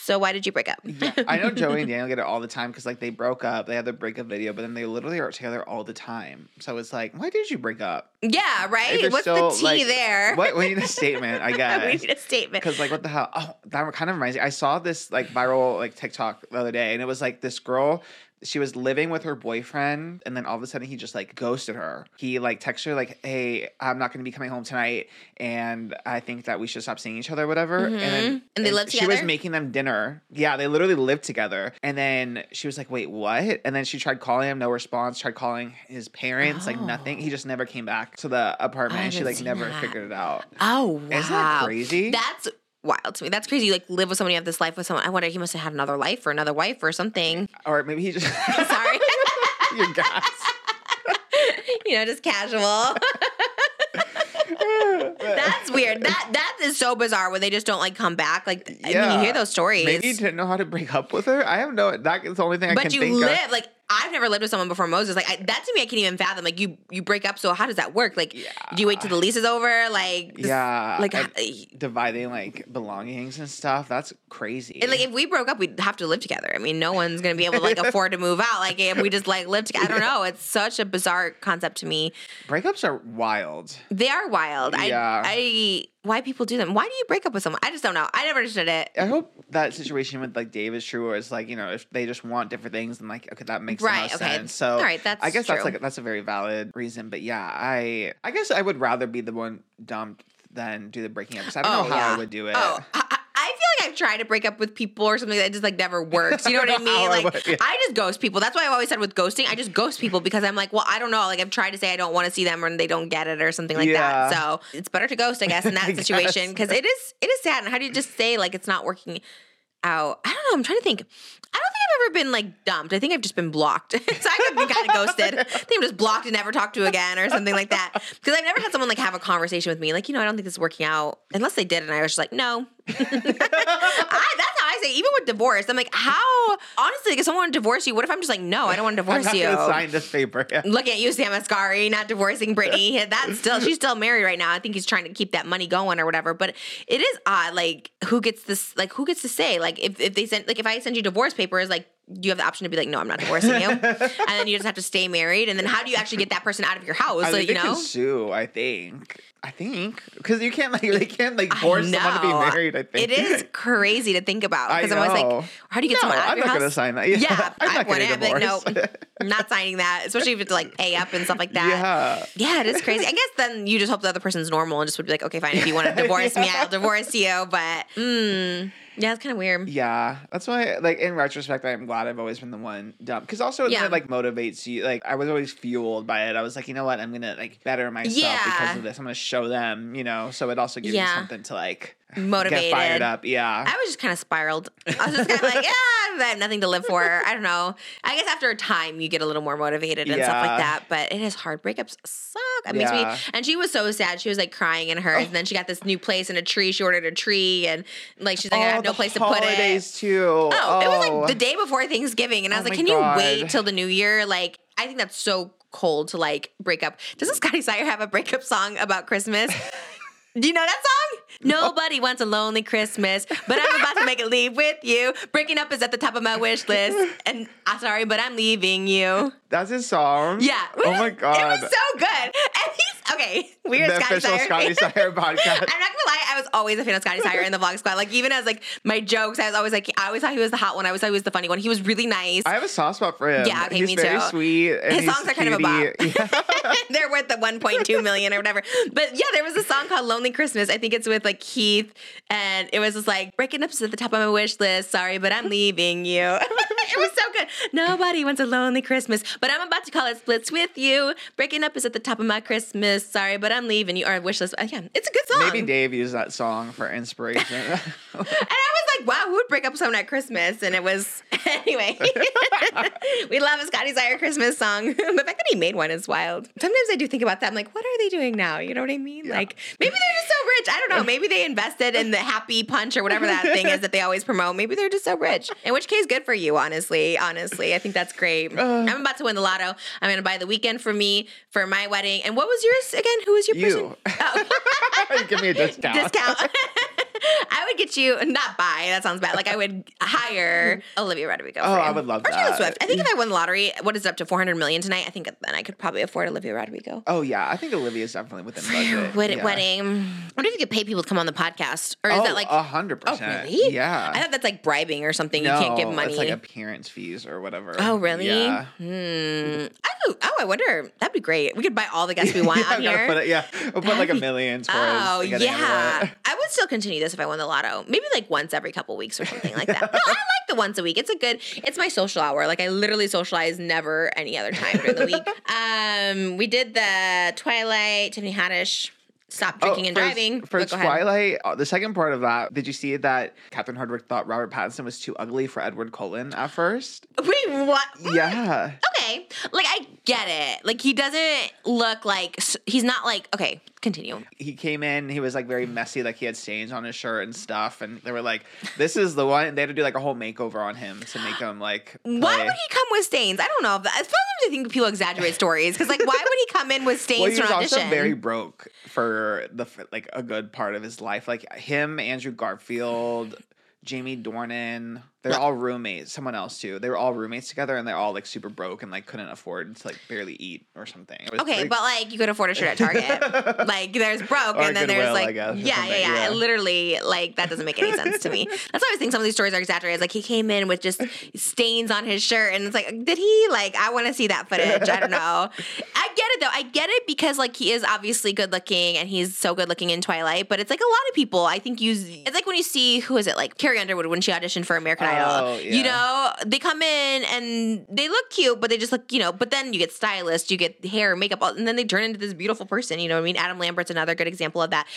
[SPEAKER 1] so why did you break up yeah.
[SPEAKER 2] I know Joey and Daniel get it all the time because like they broke up, they had the breakup video, but then they literally are together all the time. So it's like, why did you break up?
[SPEAKER 1] yeah right what's
[SPEAKER 2] still,
[SPEAKER 1] the tea
[SPEAKER 2] like,
[SPEAKER 1] there
[SPEAKER 2] What we need a statement, I guess.
[SPEAKER 1] we need a statement
[SPEAKER 2] Because like what the hell? Oh, that kind of reminds me. I saw this like viral like TikTok the other day, and it was like this girl. She was living with her boyfriend, and then all of a sudden he just like ghosted her. He like texted her like, "Hey, I'm not going to be coming home tonight, and I think that we should stop seeing each other, whatever." And then.
[SPEAKER 1] Mm-hmm. And they live
[SPEAKER 2] She was making them dinner. Yeah, they literally lived together. And then she was like, "Wait, what?" And then she tried calling him, no response. Tried calling his parents, like nothing. He oh. just never came back to the apartment. And she like never
[SPEAKER 1] that.
[SPEAKER 2] figured it out.
[SPEAKER 1] oh wow
[SPEAKER 2] Isn't that crazy?
[SPEAKER 1] that's wild to me that's crazy you like live with somebody you have this life with someone i wonder he must have had another life or another wife or something
[SPEAKER 2] or maybe he just
[SPEAKER 1] sorry
[SPEAKER 2] your gas.
[SPEAKER 1] you know just casual That's weird. That that is so bizarre when they just don't like come back. Like I mean, you hear those stories.
[SPEAKER 2] Maybe he didn't know how to break up with her. I have no. That is the only thing I
[SPEAKER 1] but
[SPEAKER 2] can
[SPEAKER 1] you
[SPEAKER 2] think
[SPEAKER 1] live
[SPEAKER 2] of.
[SPEAKER 1] like I've never lived with someone before Moses. Like I, that to me, I can't even fathom. Like you, you break up. So how does that work? Like, do you wait till the lease is over? Like, this-
[SPEAKER 2] yeah,
[SPEAKER 1] like,
[SPEAKER 2] and
[SPEAKER 1] eh,
[SPEAKER 2] dividing like belongings and stuff. That's crazy.
[SPEAKER 1] and like if we broke up, we'd have to live together. I mean, no one's gonna be able to like afford to move out. Like if we just like live together, I don't know. It's such a bizarre concept to me.
[SPEAKER 2] Breakups are wild.
[SPEAKER 1] They are wild.
[SPEAKER 2] Yeah.
[SPEAKER 1] I, I, why people do them? Why do you break up with someone? I just don't know. I never understood it.
[SPEAKER 2] I hope that situation with like Dave is true, or it's like you know if they just want different things, and like okay, that makes the
[SPEAKER 1] Right,
[SPEAKER 2] most
[SPEAKER 1] okay.
[SPEAKER 2] sense. So
[SPEAKER 1] All right, that's
[SPEAKER 2] I guess that's like that's a very valid reason. But yeah, I I guess I would rather be the one dumped than do the breaking up. 'cause I don't know oh, how I would do it.
[SPEAKER 1] Oh, I, feel like I've tried to break up with people or something that just like never works. You know what I
[SPEAKER 2] oh,
[SPEAKER 1] mean? Like
[SPEAKER 2] would, yeah.
[SPEAKER 1] I just ghost people. That's why I've always said with ghosting, I just ghost people because I'm like, well, I don't know. Like I've tried to say I don't want to see them or they don't get it or something like
[SPEAKER 2] Yeah.
[SPEAKER 1] that. So it's better to ghost, I guess, in that situation because it is it is sad. And how do you just say like it's not working out? I don't know. I'm trying to think. I don't think I've ever been like dumped. I think I've just been blocked. so I've been kind of ghosted. I think I'm just blocked and never talked to again or something like that. Because I've never had someone like have a conversation with me, like, you know, I don't think this is working out. Unless they did, and I was just like, no. I, that's how I say. Even with divorce, I'm like, how? Honestly, like, if someone divorce you, what if I'm just like, no, I don't want to
[SPEAKER 2] I'm
[SPEAKER 1] divorce you.
[SPEAKER 2] sign this paper. Yeah.
[SPEAKER 1] Look at you, Sam Asghari, not divorcing Brittany. That's still she's still married right now. I think he's trying to keep that money going or whatever. But it is odd, like who gets this? Like who gets to say? Like if, if they send like if I send you divorce papers, like you have the option to be like, no, I'm not divorcing you, and then you just have to stay married. And then how do you actually get that person out of your house?
[SPEAKER 2] I
[SPEAKER 1] like
[SPEAKER 2] think
[SPEAKER 1] you know.
[SPEAKER 2] sue. I think. I think because you can't like they can't like force someone to be married. I think
[SPEAKER 1] It is crazy to think about because I'm always like, how do you get
[SPEAKER 2] No,
[SPEAKER 1] someone out of
[SPEAKER 2] I'm
[SPEAKER 1] your
[SPEAKER 2] not gonna sign that. Yeah,
[SPEAKER 1] Yeah,
[SPEAKER 2] I'm not
[SPEAKER 1] wouldn't. I'd be like, no, I'm not signing that, especially if it's like pay up and stuff like that.
[SPEAKER 2] Yeah.
[SPEAKER 1] Yeah, it is crazy. I guess then you just hope the other person's normal and just would be like, okay, fine. If you want to divorce me, I'll divorce you. But mm, yeah, it's kind of weird.
[SPEAKER 2] Yeah, that's why. Like in retrospect, I'm glad I've always been the one dumb because also it
[SPEAKER 1] Yeah.
[SPEAKER 2] it like motivates you. Like I was always fueled by it. I was like, you know what, I'm gonna like better myself
[SPEAKER 1] Yeah.
[SPEAKER 2] because of this. I'm gonna show them, you know. So it also gives
[SPEAKER 1] Yeah.
[SPEAKER 2] you something to like
[SPEAKER 1] Motivated.
[SPEAKER 2] get fired up. Yeah,
[SPEAKER 1] I was just kind of spiraled. I was just kind of like, yeah, I have nothing to live for. I don't know. I guess after a time, you get a little more motivated and stuff like that. But it is hard. Breakups suck. It makes me. And she was so sad. She was like crying in hers. Oh. And then she got this new place in a tree. She ordered a tree, and like she's like, I
[SPEAKER 2] Oh,
[SPEAKER 1] have no place to put it.
[SPEAKER 2] holidays too.
[SPEAKER 1] Oh, it was like oh. the day before Thanksgiving, and I
[SPEAKER 2] Oh
[SPEAKER 1] was like,
[SPEAKER 2] my
[SPEAKER 1] "Can you wait till the new year?" Like, I think that's so cold to like break up. Doesn't Scotty Sire have a breakup song about Christmas? Do you know that song? Nobody wants a lonely Christmas, but I'm about to make it leave with you. Breaking up is at the top of my wish list, and I'm sorry, but I'm leaving you.
[SPEAKER 2] That's his song.
[SPEAKER 1] Yeah.
[SPEAKER 2] Oh my god.
[SPEAKER 1] It was so good. And he's okay. We're
[SPEAKER 2] the
[SPEAKER 1] Scotty
[SPEAKER 2] official
[SPEAKER 1] Sire.
[SPEAKER 2] Scotty Sire podcast.
[SPEAKER 1] I'm not gonna lie, I was always a fan of Scotty Sire in the Vlog Squad. Like even as like my jokes, I was always like, I always thought he was the hot one. I always thought he was the funny one. He was really nice.
[SPEAKER 2] I have a soft spot for him.
[SPEAKER 1] Yeah, okay,
[SPEAKER 2] he's
[SPEAKER 1] me
[SPEAKER 2] very
[SPEAKER 1] too.
[SPEAKER 2] sweet. And
[SPEAKER 1] His songs are kind of a
[SPEAKER 2] cutie. Yeah.
[SPEAKER 1] They're worth the 1.2 million or whatever. But yeah, there was a song called Lonely Christmas. I think it's with like Keith. And it was just like, breaking up is at the top of my wish list. Sorry, but I'm leaving you. it was so good. Nobody wants a lonely Christmas, but I'm about to call it splits with you. Breaking up is at the top of my Christmas. Sorry, but I'm leaving you. Or wish list. Uh, Yeah, it's a good song.
[SPEAKER 2] Maybe Dave used that song for inspiration.
[SPEAKER 1] And I was like, wow, who would break up with someone at Christmas? And it was, anyway, we love a Scotty Sire Christmas song. the fact that he made one is wild. Sometimes I do think about that. I'm like, what are they doing now? You know what I mean? Like, maybe they're just so rich. I don't know. Maybe they invested in the happy punch or whatever that thing is that they always promote. Maybe they're just so rich. In which case, good for you, honestly. Honestly, I think that's great. I'm about to win the lotto. I'm going to buy the Weeknd for me for my wedding. And what was yours again? Who was your person?
[SPEAKER 2] you.
[SPEAKER 1] Oh.
[SPEAKER 2] Give me a discount.
[SPEAKER 1] discount. I would get you not buy. That sounds bad. Like I would hire Olivia Rodrigo.
[SPEAKER 2] Oh, I would love
[SPEAKER 1] or Taylor
[SPEAKER 2] that.
[SPEAKER 1] Swift. I think if I won the lottery, what is it up to 400 million tonight? I think then I could probably afford Olivia Rodrigo.
[SPEAKER 2] Oh yeah, I think Olivia's definitely within budget.
[SPEAKER 1] Wed-
[SPEAKER 2] yeah.
[SPEAKER 1] Wedding. I wonder if you could pay people to come on the podcast, or is
[SPEAKER 2] Oh,
[SPEAKER 1] that like?
[SPEAKER 2] a hundred
[SPEAKER 1] oh,
[SPEAKER 2] percent?
[SPEAKER 1] really?
[SPEAKER 2] Yeah.
[SPEAKER 1] I thought that's like bribing or something.
[SPEAKER 2] no,
[SPEAKER 1] you can't give money.
[SPEAKER 2] It's like appearance fees or whatever.
[SPEAKER 1] Oh really?
[SPEAKER 2] Yeah.
[SPEAKER 1] Hmm. Oh, oh, I wonder. That'd be great. We could buy all the guests we want
[SPEAKER 2] yeah,
[SPEAKER 1] on here.
[SPEAKER 2] Put it, yeah, we'll put like a
[SPEAKER 1] That'd be-
[SPEAKER 2] million
[SPEAKER 1] Oh yeah. I would still continue this if I won the lotto. Maybe like once every couple weeks or something like that. no, I like the once a week. It's a good. It's my social hour. Like I literally socialize never any other time during the week. Um, we did the Twilight Tiffany Haddish stop drinking and
[SPEAKER 2] for,
[SPEAKER 1] driving.
[SPEAKER 2] For
[SPEAKER 1] But go ahead.
[SPEAKER 2] Twilight, uh, the second part of that, did you see that Catherine Hardwicke thought Robert Pattinson was too ugly for Edward Cullen at first?
[SPEAKER 1] Wait, what?
[SPEAKER 2] Yeah.
[SPEAKER 1] Okay, okay. Like I get it. Like he doesn't look like he's not like okay. Continue.
[SPEAKER 2] He came in. He was like very messy. Like he had stains on his shirt and stuff. And they were like, "This is the one." They had to do like a whole makeover on him to make him like.
[SPEAKER 1] Play. Why would he come with stains? I don't know. Sometimes I think people exaggerate stories because like, why would he come in with stains?
[SPEAKER 2] Well, he was
[SPEAKER 1] also
[SPEAKER 2] very broke for the like a good part of his life. Like him, Andrew Garfield, Jamie Dornan. They're all roommates. Someone else too. They were all roommates together, and they're all like super broke and like couldn't afford to like barely eat or something.
[SPEAKER 1] Okay, pretty... but like you could afford a shirt at Target. like there's broke, and then there's like guess, yeah, yeah, yeah, yeah. Literally, like that doesn't make any sense to me. That's why I was think some of these stories are exaggerated. Like he came in with just stains on his shirt, and it's like, did he like? I want to see that footage. I don't know. I get it though. I get it because like he is obviously good looking, and he's so good looking in Twilight. But it's like a lot of people I think use. It's like when you see who is it like Carrie Underwood when she auditioned for American oh, Yeah. You know they come in and they look cute, but they just look, you know, but then you get stylist, you get hair, makeup, and then they turn into this beautiful person. You know what I mean? Adam Lambert's another good example of that.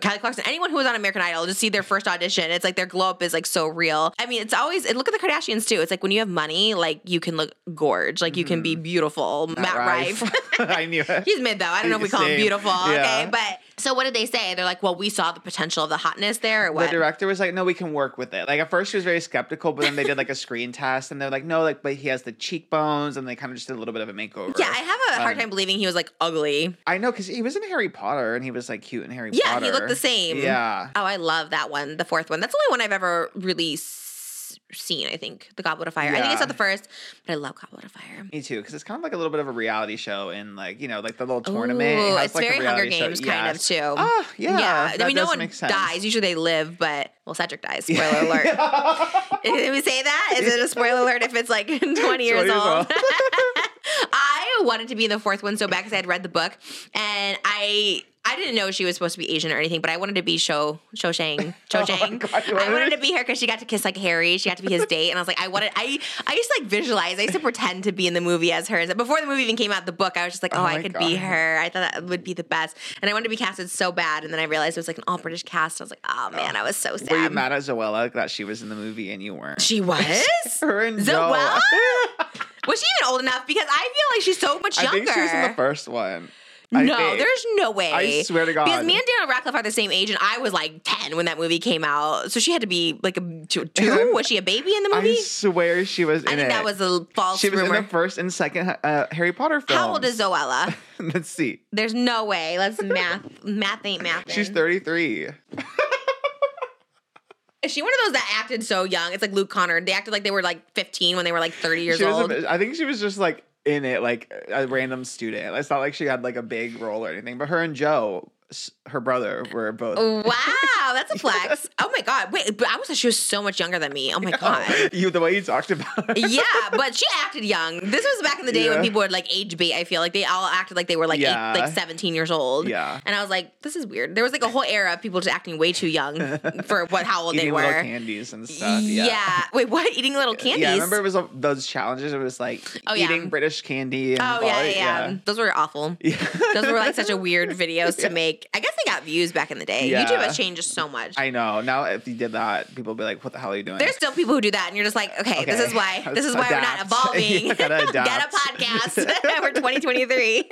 [SPEAKER 1] Kelly Clarkson, anyone who was on American Idol, just see their first audition. It's like their glow up is like so real. I mean, it's always, look at the Kardashians too. It's like when you have money, like you can look gorge, like you can be mm-hmm. beautiful. Matt, Matt Rife.
[SPEAKER 2] Rife. I knew it.
[SPEAKER 1] He's mid though. I don't know if we call Same. him beautiful. Yeah. Okay. But so what did they say? They're like, well, we saw the potential of the hotness there?
[SPEAKER 2] The director was like, no, we can work with it. Like at first she was very skeptical, but then they did like a screen test, and they're like, no, like, but he has the cheekbones, and they kind of just did a little bit of a makeover.
[SPEAKER 1] Yeah, I have a hard um, time believing he was like ugly.
[SPEAKER 2] I know because he was in Harry Potter, and he was like cute in Harry
[SPEAKER 1] yeah,
[SPEAKER 2] Potter.
[SPEAKER 1] Yeah, he looked the same.
[SPEAKER 2] Yeah.
[SPEAKER 1] Oh, I love that one, the fourth one. That's the only one I've ever really seen, I think, The Goblet of Fire. Yeah. I think it's not the first, but I love Goblet of Fire.
[SPEAKER 2] Me too, because it's kind of like a little bit of a reality show in like, you know, like the little tournament. Ooh,
[SPEAKER 1] it it's
[SPEAKER 2] like
[SPEAKER 1] very Hunger Games show. kind yes. of too.
[SPEAKER 2] Oh, yeah. Yeah.
[SPEAKER 1] I mean, no one dies. Usually they live, but, well, Cedric dies. Spoiler alert. Did we say that? Is it a spoiler alert if it's like 20 years 20 old? I wanted to be in the fourth one so bad because I had read the book and I I didn't know she was supposed to be Asian or anything, but I wanted to be Cho Cho Chang. Cho oh God, I wanted to be her because she got to kiss like Harry. She got to be his date, and I was like, I wanted. I I used to like visualize. I used to pretend to be in the movie as her. Before the movie even came out, the book, I was just like, oh, oh I could God. be her. I thought that would be the best, and I wanted to be casted so bad, and then I realized it was like an all British cast. I was like, oh man, I was so sad.
[SPEAKER 2] Were you mad at Zoella that she was in the movie and you weren't?
[SPEAKER 1] She was.
[SPEAKER 2] her and
[SPEAKER 1] Zoella. was she even old enough? Because I feel like she's so much younger. I
[SPEAKER 2] think she was in the first one.
[SPEAKER 1] I no, think. there's no way.
[SPEAKER 2] I swear to God.
[SPEAKER 1] Because me and Daniel Radcliffe are the same age, and I was like 10 when that movie came out. So she had to be like a two. Was she a baby in the movie?
[SPEAKER 2] I swear she was in
[SPEAKER 1] I think
[SPEAKER 2] it.
[SPEAKER 1] that was a false
[SPEAKER 2] She was
[SPEAKER 1] rumor.
[SPEAKER 2] in the first and second uh, Harry Potter film.
[SPEAKER 1] How old is Zoella?
[SPEAKER 2] Let's see.
[SPEAKER 1] There's no way. Let's math. math ain't math.
[SPEAKER 2] She's 33.
[SPEAKER 1] Is she one of those that acted so young? It's like Luke Connor. They acted like they were like 15 when they were like 30 years old.
[SPEAKER 2] A, I think she was just like in it like a random student. It's not like she had like a big role or anything, but her and Joe her brother were both.
[SPEAKER 1] Wow, that's a flex. oh my god, wait, but I was like, she was so much younger than me. Oh my god,
[SPEAKER 2] you the way you talked about.
[SPEAKER 1] It. yeah, but she acted young. This was back in the day yeah. when people would like age bait. I feel like they all acted like they were like yeah. eight, like seventeen years old.
[SPEAKER 2] Yeah,
[SPEAKER 1] and I was like, this is weird. There was like a whole era of people just acting way too young for what how old
[SPEAKER 2] Eating
[SPEAKER 1] they were.
[SPEAKER 2] Little candies and stuff. Yeah.
[SPEAKER 1] yeah. Wait, what? Eating little candies?
[SPEAKER 2] Yeah, I remember it was those challenges. It was like oh, eating British candy.
[SPEAKER 1] oh yeah, yeah, yeah, Those were awful. Those were like such a weird videos to make. I guess they got views back in the day. Yeah. YouTube has changed so much.
[SPEAKER 2] I know. Now if you did that, people would be like, "What the hell are you doing?"
[SPEAKER 1] There's still people who do that, and you're just like, "Okay, okay. this is why. This is why we're not evolving. Get a podcast we're 2023."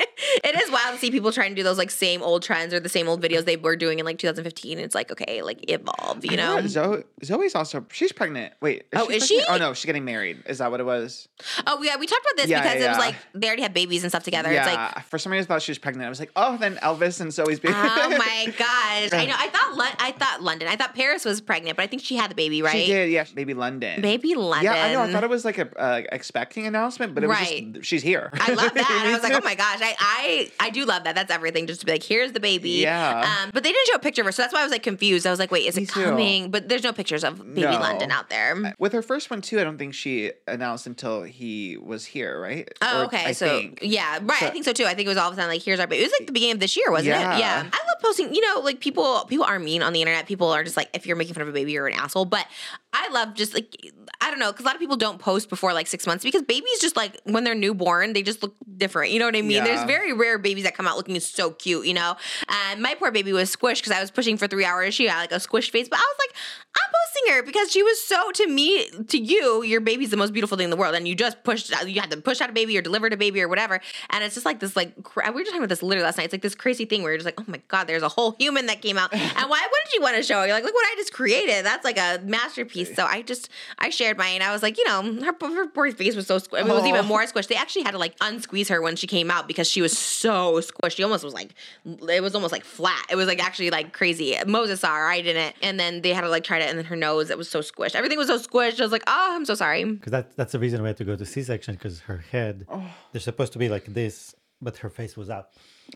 [SPEAKER 1] it is wild to see people trying to do those like same old trends or the same old videos they were doing in like 2015. It's like, okay, like evolve, you know?
[SPEAKER 2] Zoe, Zoe's also she's pregnant. Wait,
[SPEAKER 1] is oh,
[SPEAKER 2] she
[SPEAKER 1] is pregnant?
[SPEAKER 2] she? Oh no, she's getting married. Is that what it was?
[SPEAKER 1] Oh yeah, we talked about this yeah, because yeah, it was like they already have babies and stuff together.
[SPEAKER 2] Yeah,
[SPEAKER 1] it's like
[SPEAKER 2] for some reason I thought she was pregnant. I was like, oh, then Elvis and Zoe's baby.
[SPEAKER 1] Oh my gosh, I know. I thought I thought London. I thought Paris was pregnant, but I think she had the baby, right?
[SPEAKER 2] She did. Yeah, baby London.
[SPEAKER 1] Baby London.
[SPEAKER 2] Yeah, I know. I thought it was like a uh, expecting announcement, but it right. was just she's here.
[SPEAKER 1] I love that. I was like, oh my gosh, I, I I do love that. That's everything. Just to be like, here's the baby.
[SPEAKER 2] Yeah.
[SPEAKER 1] Um, but they didn't show a picture of her, so that's why I was like confused. I was like, wait, is Me it coming? Too. But there's no pictures of baby no. London out there.
[SPEAKER 2] With her first one too, I don't think she announced until he was here, right?
[SPEAKER 1] Oh, or, okay. I so think. yeah, right. So, I think so too. I think it was all of a sudden like, here's our baby. It was like the beginning of this year, wasn't
[SPEAKER 2] yeah.
[SPEAKER 1] it? Yeah. I love posting. You know, like people people are mean on the internet. People are just like, if you're making fun of a baby, you're an asshole. But I love just like I don't know because a lot of people don't post before like six months because babies just like when they're newborn they just look different. You know what I mean?
[SPEAKER 2] Yeah.
[SPEAKER 1] There's very rare babies that come out looking so cute. You know, and my poor baby was squished because I was pushing for three hours. She had like a squished face, but I was like, I'm posting her because she was so to me to you your baby's the most beautiful thing in the world, and you just pushed you had to push out a baby or delivered a baby or whatever, and it's just like this like cra- we were just talking about this literally last night. It's like this crazy thing where you're just like, oh my god, there's a whole human that came out, and why wouldn't you want to show? You're like, look what I just created. That's like a masterpiece. So I just I shared mine. I was like, you know, her, her poor face was so squished. It was even
[SPEAKER 2] Oh.
[SPEAKER 1] more squished. They actually had to like unsqueeze her when she came out because she was so squished. She almost was like, it was almost like flat. It was like actually like crazy. Moses saw her, I didn't, and then they had to like try to, and then her nose, it was so squished. Everything was so squished. I was like, oh, I'm so sorry.
[SPEAKER 3] Because that, that's the reason we had to go to C-section because her head,
[SPEAKER 1] Oh.
[SPEAKER 3] they're supposed to be like this, but her face was up.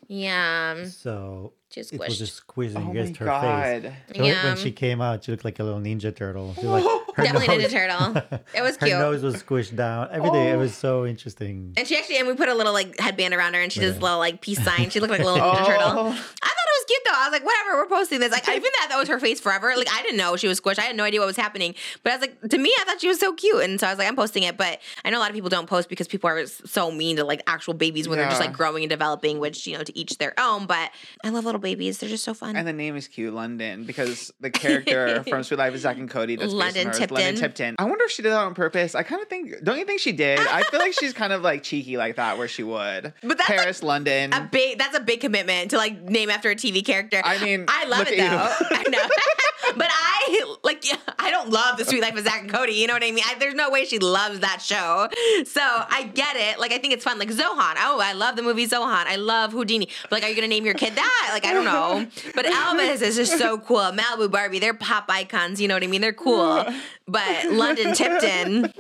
[SPEAKER 1] Yeah,
[SPEAKER 3] So
[SPEAKER 1] She's
[SPEAKER 3] it was just squeezing
[SPEAKER 2] Oh my
[SPEAKER 3] against her
[SPEAKER 2] god.
[SPEAKER 3] face. So when-
[SPEAKER 1] Yeah.
[SPEAKER 3] when she came out, she looked like a little ninja turtle. She like, her
[SPEAKER 1] definitely
[SPEAKER 3] nose,
[SPEAKER 1] Ninja Turtle. It was cute.
[SPEAKER 3] Her nose was squished down. Everything. It
[SPEAKER 2] Oh.
[SPEAKER 3] was so interesting.
[SPEAKER 1] And she actually, and we put a little like headband around her, and she did this
[SPEAKER 3] Yeah.
[SPEAKER 1] little like peace sign. She looked like a little Ninja
[SPEAKER 2] Oh.
[SPEAKER 1] Turtle. I thought it was cute though. I was like, whatever, we're posting this. Like, even that that was her face forever. Like, I didn't know she was squished. I had no idea what was happening. But I was like, to me, I thought she was so cute, and so I was like, I'm posting it. But I know a lot of people don't post because people are so mean to like actual babies when they're just like growing and developing, which you know, to each their own. But I love little babies. They're just so fun.
[SPEAKER 2] And the name is cute, London, because the character from Suite Life of Zack and Cody that's
[SPEAKER 1] London
[SPEAKER 2] is
[SPEAKER 1] Tipton.
[SPEAKER 2] London Tipton. I wonder if she did that on purpose. I kind of think. Don't you think she did? I feel like she's kind of like cheeky like that, where she would.
[SPEAKER 1] But that's,
[SPEAKER 2] Paris, London.
[SPEAKER 1] a big that's a big commitment to like name after a TV character.
[SPEAKER 2] I mean,
[SPEAKER 1] I love it though. I know. but I like yeah, I don't love the Suite Life of Zack and Cody. You know what I mean? I, there's no way she loves that show. So I get it. Like I think it's fun. Like Zohan. Oh, I love the movie Zohan. I love Houdini. But like, are you gonna name your kid that? Like I don't know. But Elvis is just so cool. Malibu Barbie. They're pop icons. You know what I mean? They're cool. But London Tipton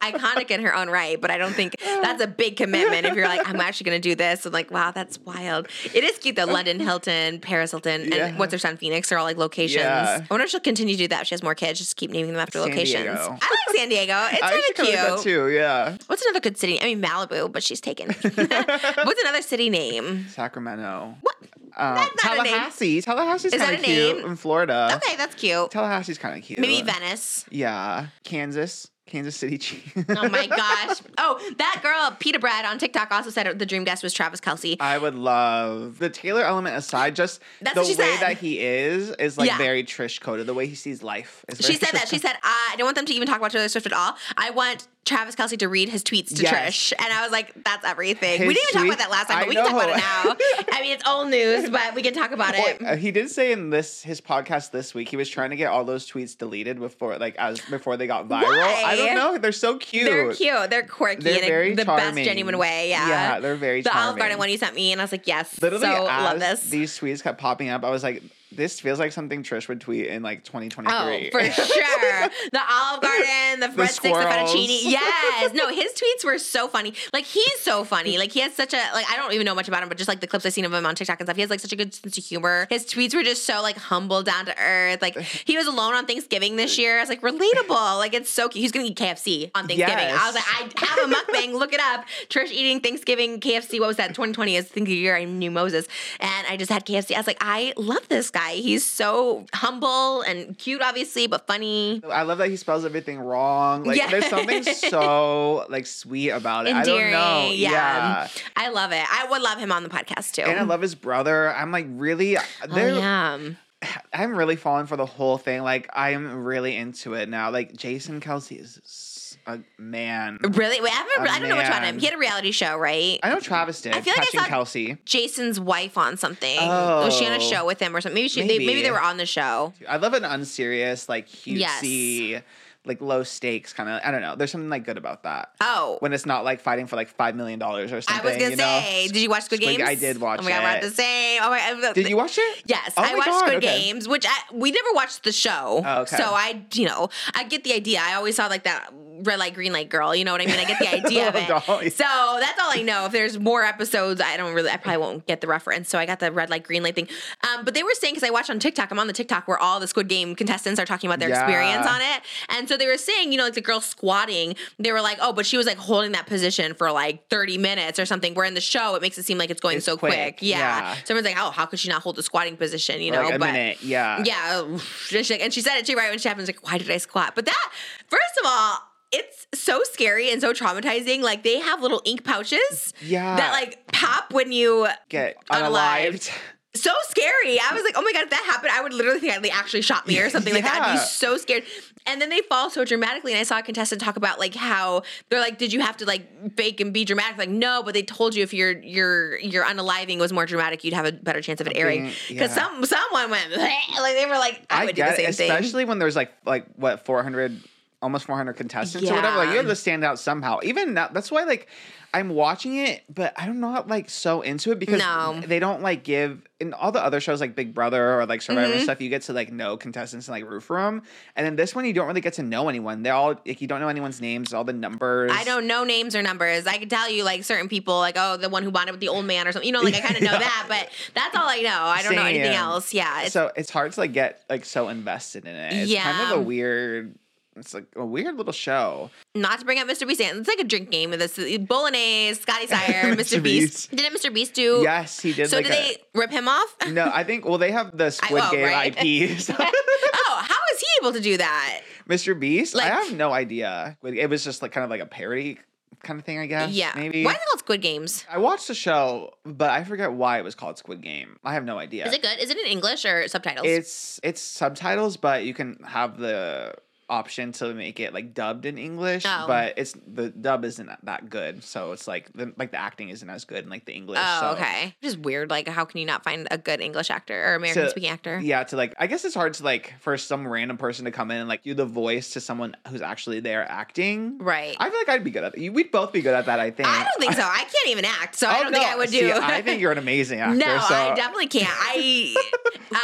[SPEAKER 1] iconic in her own right, but I don't think that's a big commitment if you're like, I'm actually going to do this. And like, wow, that's wild. It is cute though. London Hilton, Paris Hilton, and what's her son, Phoenix, are all like locations.
[SPEAKER 2] Yeah.
[SPEAKER 1] I wonder if she'll continue to do that. if She has more kids, just keep naming them after
[SPEAKER 2] San
[SPEAKER 1] locations.
[SPEAKER 2] Diego.
[SPEAKER 1] I like San Diego. It's
[SPEAKER 2] I
[SPEAKER 1] kind of cute.
[SPEAKER 2] that too. Yeah.
[SPEAKER 1] What's another good city? I mean, Malibu, but she's taken. what's another city name?
[SPEAKER 2] Sacramento.
[SPEAKER 1] What?
[SPEAKER 2] Um,
[SPEAKER 1] That's not a name.
[SPEAKER 2] Tallahassee. Tallahassee's kind of
[SPEAKER 1] a
[SPEAKER 2] cute
[SPEAKER 1] name?
[SPEAKER 2] in Florida.
[SPEAKER 1] Okay, that's cute.
[SPEAKER 2] Tallahassee's kind of cute.
[SPEAKER 1] Maybe Venice.
[SPEAKER 2] Yeah. Kansas. Kansas City Chiefs.
[SPEAKER 1] Oh my gosh. Oh, that girl, Peter Brad on TikTok also said the dream guest was Travis Kelce.
[SPEAKER 2] I would love the Taylor element aside. Just
[SPEAKER 1] That's
[SPEAKER 2] the way
[SPEAKER 1] said.
[SPEAKER 2] that he is is like
[SPEAKER 1] Yeah.
[SPEAKER 2] very Trish coded. The way he sees life. Is
[SPEAKER 1] She said that. She said, I don't want them to even talk about Taylor Swift at all. I want Travis Kelce to read his tweets to
[SPEAKER 2] Yes.
[SPEAKER 1] Trish. And I was like, that's everything. we didn't even talk about that last time, but
[SPEAKER 2] I
[SPEAKER 1] we can talk about it now. I mean, it's old news, but we can talk about
[SPEAKER 2] Boy,
[SPEAKER 1] it.
[SPEAKER 2] uh, he did say in this his podcast this week he was trying to get all those tweets deleted before like as before they got viral. I don't know. They're so cute.
[SPEAKER 1] They're cute. They're quirky
[SPEAKER 2] They're
[SPEAKER 1] in a,
[SPEAKER 2] very
[SPEAKER 1] the best genuine way. Yeah.
[SPEAKER 2] Yeah, they're very
[SPEAKER 1] The Olive
[SPEAKER 2] charming.
[SPEAKER 1] Garden one you sent me, and I was like, yes.
[SPEAKER 2] Literally,
[SPEAKER 1] so love this.
[SPEAKER 2] these tweets kept popping up, I was like, "This feels like something Trish would tweet in like 2023."
[SPEAKER 1] Oh, for sure. The Olive Garden, the breadsticks, the fettuccine. Yes. No, his tweets were so funny. Like he's so funny. Like he has such a like I don't even know much about him, but just like the clips I've seen of him on TikTok and stuff, he has like such a good sense of humor. His tweets were just so like humble, down to earth. Like he was alone on Thanksgiving this year. I was like relatable. Like it's so cute. He's gonna eat KFC on Thanksgiving. I was like, I have a mukbang. Look it up. Trish eating Thanksgiving KFC. What was that? 2020 is the year I knew Moses, and I just had KFC. I was like, I love this guy. He's so humble and cute, obviously, but funny.
[SPEAKER 2] I love that he spells everything wrong. Like
[SPEAKER 1] Yeah.
[SPEAKER 2] there's something so like sweet about it.
[SPEAKER 1] Endearing.
[SPEAKER 2] I don't know.
[SPEAKER 1] Yeah.
[SPEAKER 2] yeah.
[SPEAKER 1] I love it. I would love him on the podcast too.
[SPEAKER 2] And I love his brother. I'm like really uh,
[SPEAKER 1] oh,
[SPEAKER 2] they're
[SPEAKER 1] yeah.
[SPEAKER 2] I'm really falling for the whole thing. Like I'm really into it now. Like Jason Kelce is s- a man.
[SPEAKER 1] Really? Wait, I, haven't, I don't know much about him. He had a reality show, right?
[SPEAKER 2] I know Travis did.
[SPEAKER 1] I feel like I saw-
[SPEAKER 2] Kelce.
[SPEAKER 1] Jason's wife on something. Oh, Was she on a
[SPEAKER 2] Oh.
[SPEAKER 1] show with him or something? Maybe she. They, maybe
[SPEAKER 2] Maybe.
[SPEAKER 1] they were on the show.
[SPEAKER 2] I love an unserious, like
[SPEAKER 1] Yes.
[SPEAKER 2] cutesy, like low stakes kind of. I don't know. There's something like good about that.
[SPEAKER 1] Oh,
[SPEAKER 2] When it's not like fighting for like five million dollars or something.
[SPEAKER 1] I was gonna
[SPEAKER 2] you know?
[SPEAKER 1] say, did you watch Squid Games?
[SPEAKER 2] I did watch
[SPEAKER 1] Oh my god, we're at the same. Oh my god,
[SPEAKER 2] Did you watch it?
[SPEAKER 1] Yes,
[SPEAKER 2] Oh
[SPEAKER 1] I watched
[SPEAKER 2] God,
[SPEAKER 1] Squid
[SPEAKER 2] okay.
[SPEAKER 1] Games, which I, we never watched the show.
[SPEAKER 2] Oh, okay.
[SPEAKER 1] So I, you know, I get the idea. I always saw like that red light, green light girl. You know what I mean? I get the idea of it. So that's all I know. If there's more episodes, I don't really, I probably won't get the reference. So I got the red light, green light thing. Um, but they were saying, because I watched on TikTok, I'm on the TikTok where all the Squid Game contestants are talking about their
[SPEAKER 2] Yeah.
[SPEAKER 1] experience on it. And so they were saying, you know, like the girl squatting, they were like, oh, but she was like holding that position for like 30 minutes or something. Where in the show, it makes it seem like it's going
[SPEAKER 2] It's
[SPEAKER 1] so
[SPEAKER 2] quick,
[SPEAKER 1] quick. Yeah.
[SPEAKER 2] yeah.
[SPEAKER 1] So everyone's like, oh, how could she not hold the squatting position? You know,
[SPEAKER 2] like a
[SPEAKER 1] but
[SPEAKER 2] minute. Yeah.
[SPEAKER 1] yeah, she's like- and she said it too right when she happened. Like, why did I squat? But that, first of all, it's so scary and so traumatizing. Like they have little ink pouches
[SPEAKER 2] Yeah.
[SPEAKER 1] that like pop when you
[SPEAKER 2] Get
[SPEAKER 1] Unalived.
[SPEAKER 2] unalived.
[SPEAKER 1] so scary. I was like, oh my god, if that happened, I would literally think they actually shot me or something like that. I'd be so scared. And then they fall so dramatically. And I saw a contestant talk about like how they're like, did you have to like fake and be dramatic? Like, no, but they told you if your your your unaliving was more dramatic, you'd have a better chance of it airing. Because
[SPEAKER 2] yeah.
[SPEAKER 1] some someone went like they were like, I,
[SPEAKER 2] I,
[SPEAKER 1] would do the same
[SPEAKER 2] it,
[SPEAKER 1] thing.
[SPEAKER 2] especially when there's like like what 400 almost 400 contestants or whatever like you have to stand out somehow even now that's why like i'm watching it but i'm not like so into it because
[SPEAKER 1] No.
[SPEAKER 2] they don't like give in all the other shows like big brother or like survivor
[SPEAKER 1] Mhm.
[SPEAKER 2] stuff you get to like know contestants and like root for them and then this one you don't really get to know anyone they're all like you don't know anyone's names all the numbers
[SPEAKER 1] I don't know names or numbers. I can tell you like certain people, like oh, the one who bonded with the old man or something. You know, like I kind of know
[SPEAKER 2] Yeah.
[SPEAKER 1] that, but that's all I know. I don't know anything else. Yeah, it's,
[SPEAKER 2] so it's hard to like get like so invested in it it's kind of a weird it's like a weird little show
[SPEAKER 1] not to bring up Mr. Beast. It's like a drink game. With this Bolognese, Scotty Sire, Mr.
[SPEAKER 2] Mr.
[SPEAKER 1] Beast.
[SPEAKER 2] Beast.
[SPEAKER 1] Didn't Mr. Beast do?
[SPEAKER 2] yes he did
[SPEAKER 1] So
[SPEAKER 2] like
[SPEAKER 1] did
[SPEAKER 2] a-
[SPEAKER 1] they rip him off?
[SPEAKER 2] No, I think well they have the Squid
[SPEAKER 1] oh,
[SPEAKER 2] Game
[SPEAKER 1] right.
[SPEAKER 2] IP. so-
[SPEAKER 1] oh, how is he able to do that?
[SPEAKER 2] Mr. Beast.
[SPEAKER 1] Like-
[SPEAKER 2] I have no idea. It was just like kind of like a parody kind of thing, I guess.
[SPEAKER 1] yeah,
[SPEAKER 2] maybe.
[SPEAKER 1] Why is it called Squid Games?
[SPEAKER 2] I watched the show, but I forget why it was called Squid Game. I have no idea.
[SPEAKER 1] Is it good? Is it in English or subtitles?
[SPEAKER 2] It's it's subtitles, but you can have the option to make it like dubbed in English,
[SPEAKER 1] Oh.
[SPEAKER 2] but it's the dub isn't that good, so it's like the like the acting isn't as good in like the English.
[SPEAKER 1] oh,
[SPEAKER 2] so.
[SPEAKER 1] okay. Is weird. Like, how can you not find a good English actor or American speaking actor?
[SPEAKER 2] Yeah, to like, I guess it's hard to like for some random person to come in and like do the voice to someone who's actually there acting.
[SPEAKER 1] Right.
[SPEAKER 2] I feel like I'd be good at that. We'd both be good at that. I think.
[SPEAKER 1] I don't think so. I can't even act, so I
[SPEAKER 2] Oh,
[SPEAKER 1] don't think. I would
[SPEAKER 2] See,
[SPEAKER 1] do.
[SPEAKER 2] I think you're an amazing actor.
[SPEAKER 1] no,
[SPEAKER 2] so.
[SPEAKER 1] I definitely can't. I, uh,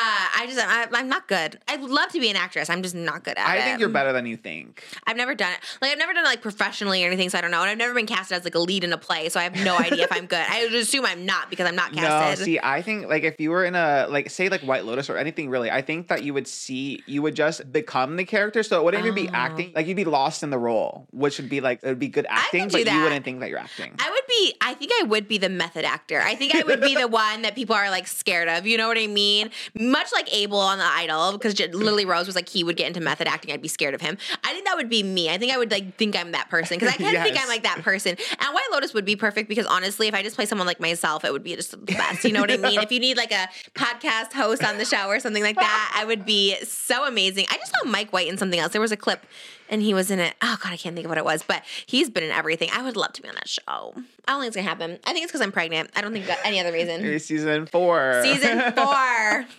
[SPEAKER 1] I just, I, I'm not good. I'd love to be an actress. I'm just not good at it.
[SPEAKER 2] I think you're better than you think.
[SPEAKER 1] I've never done it. Like I've never done it like professionally or anything, so I don't know. And I've never been casted as like a lead in a play, so I have no idea if I'm good. I would assume I'm not because I'm not casted.
[SPEAKER 2] No, see, I think like if you were in a like say like White Lotus or anything really, I think that you would see you would just become the character, so it wouldn't even be
[SPEAKER 1] Oh.
[SPEAKER 2] acting. Like you'd be lost in the role, which would be like it would be good acting, but
[SPEAKER 1] that.
[SPEAKER 2] you wouldn't think that you're acting.
[SPEAKER 1] I would be. I think I would be the method actor. I think I would be the one that people are like scared of. You know what I mean? Much like Abel on the Idol, because Lily Rose was like he would get into method acting. I'd be scared of him. I think that would be me. I think I would like think I'm that person because I kind of think I'm like that person. And White Lotus would be perfect because honestly, if I just play someone like myself, it would be just the best. You know what I mean? if you need like a podcast host on the show or something like that, I would be so amazing. I just saw Mike White in something else. There was a clip and he was in it. Oh god, I can't think of what it was, but he's been in everything. I would love to be on that show. I don't think it's gonna happen. I think it's because I'm pregnant. I don't think any other reason.
[SPEAKER 2] Season four.
[SPEAKER 1] Season four,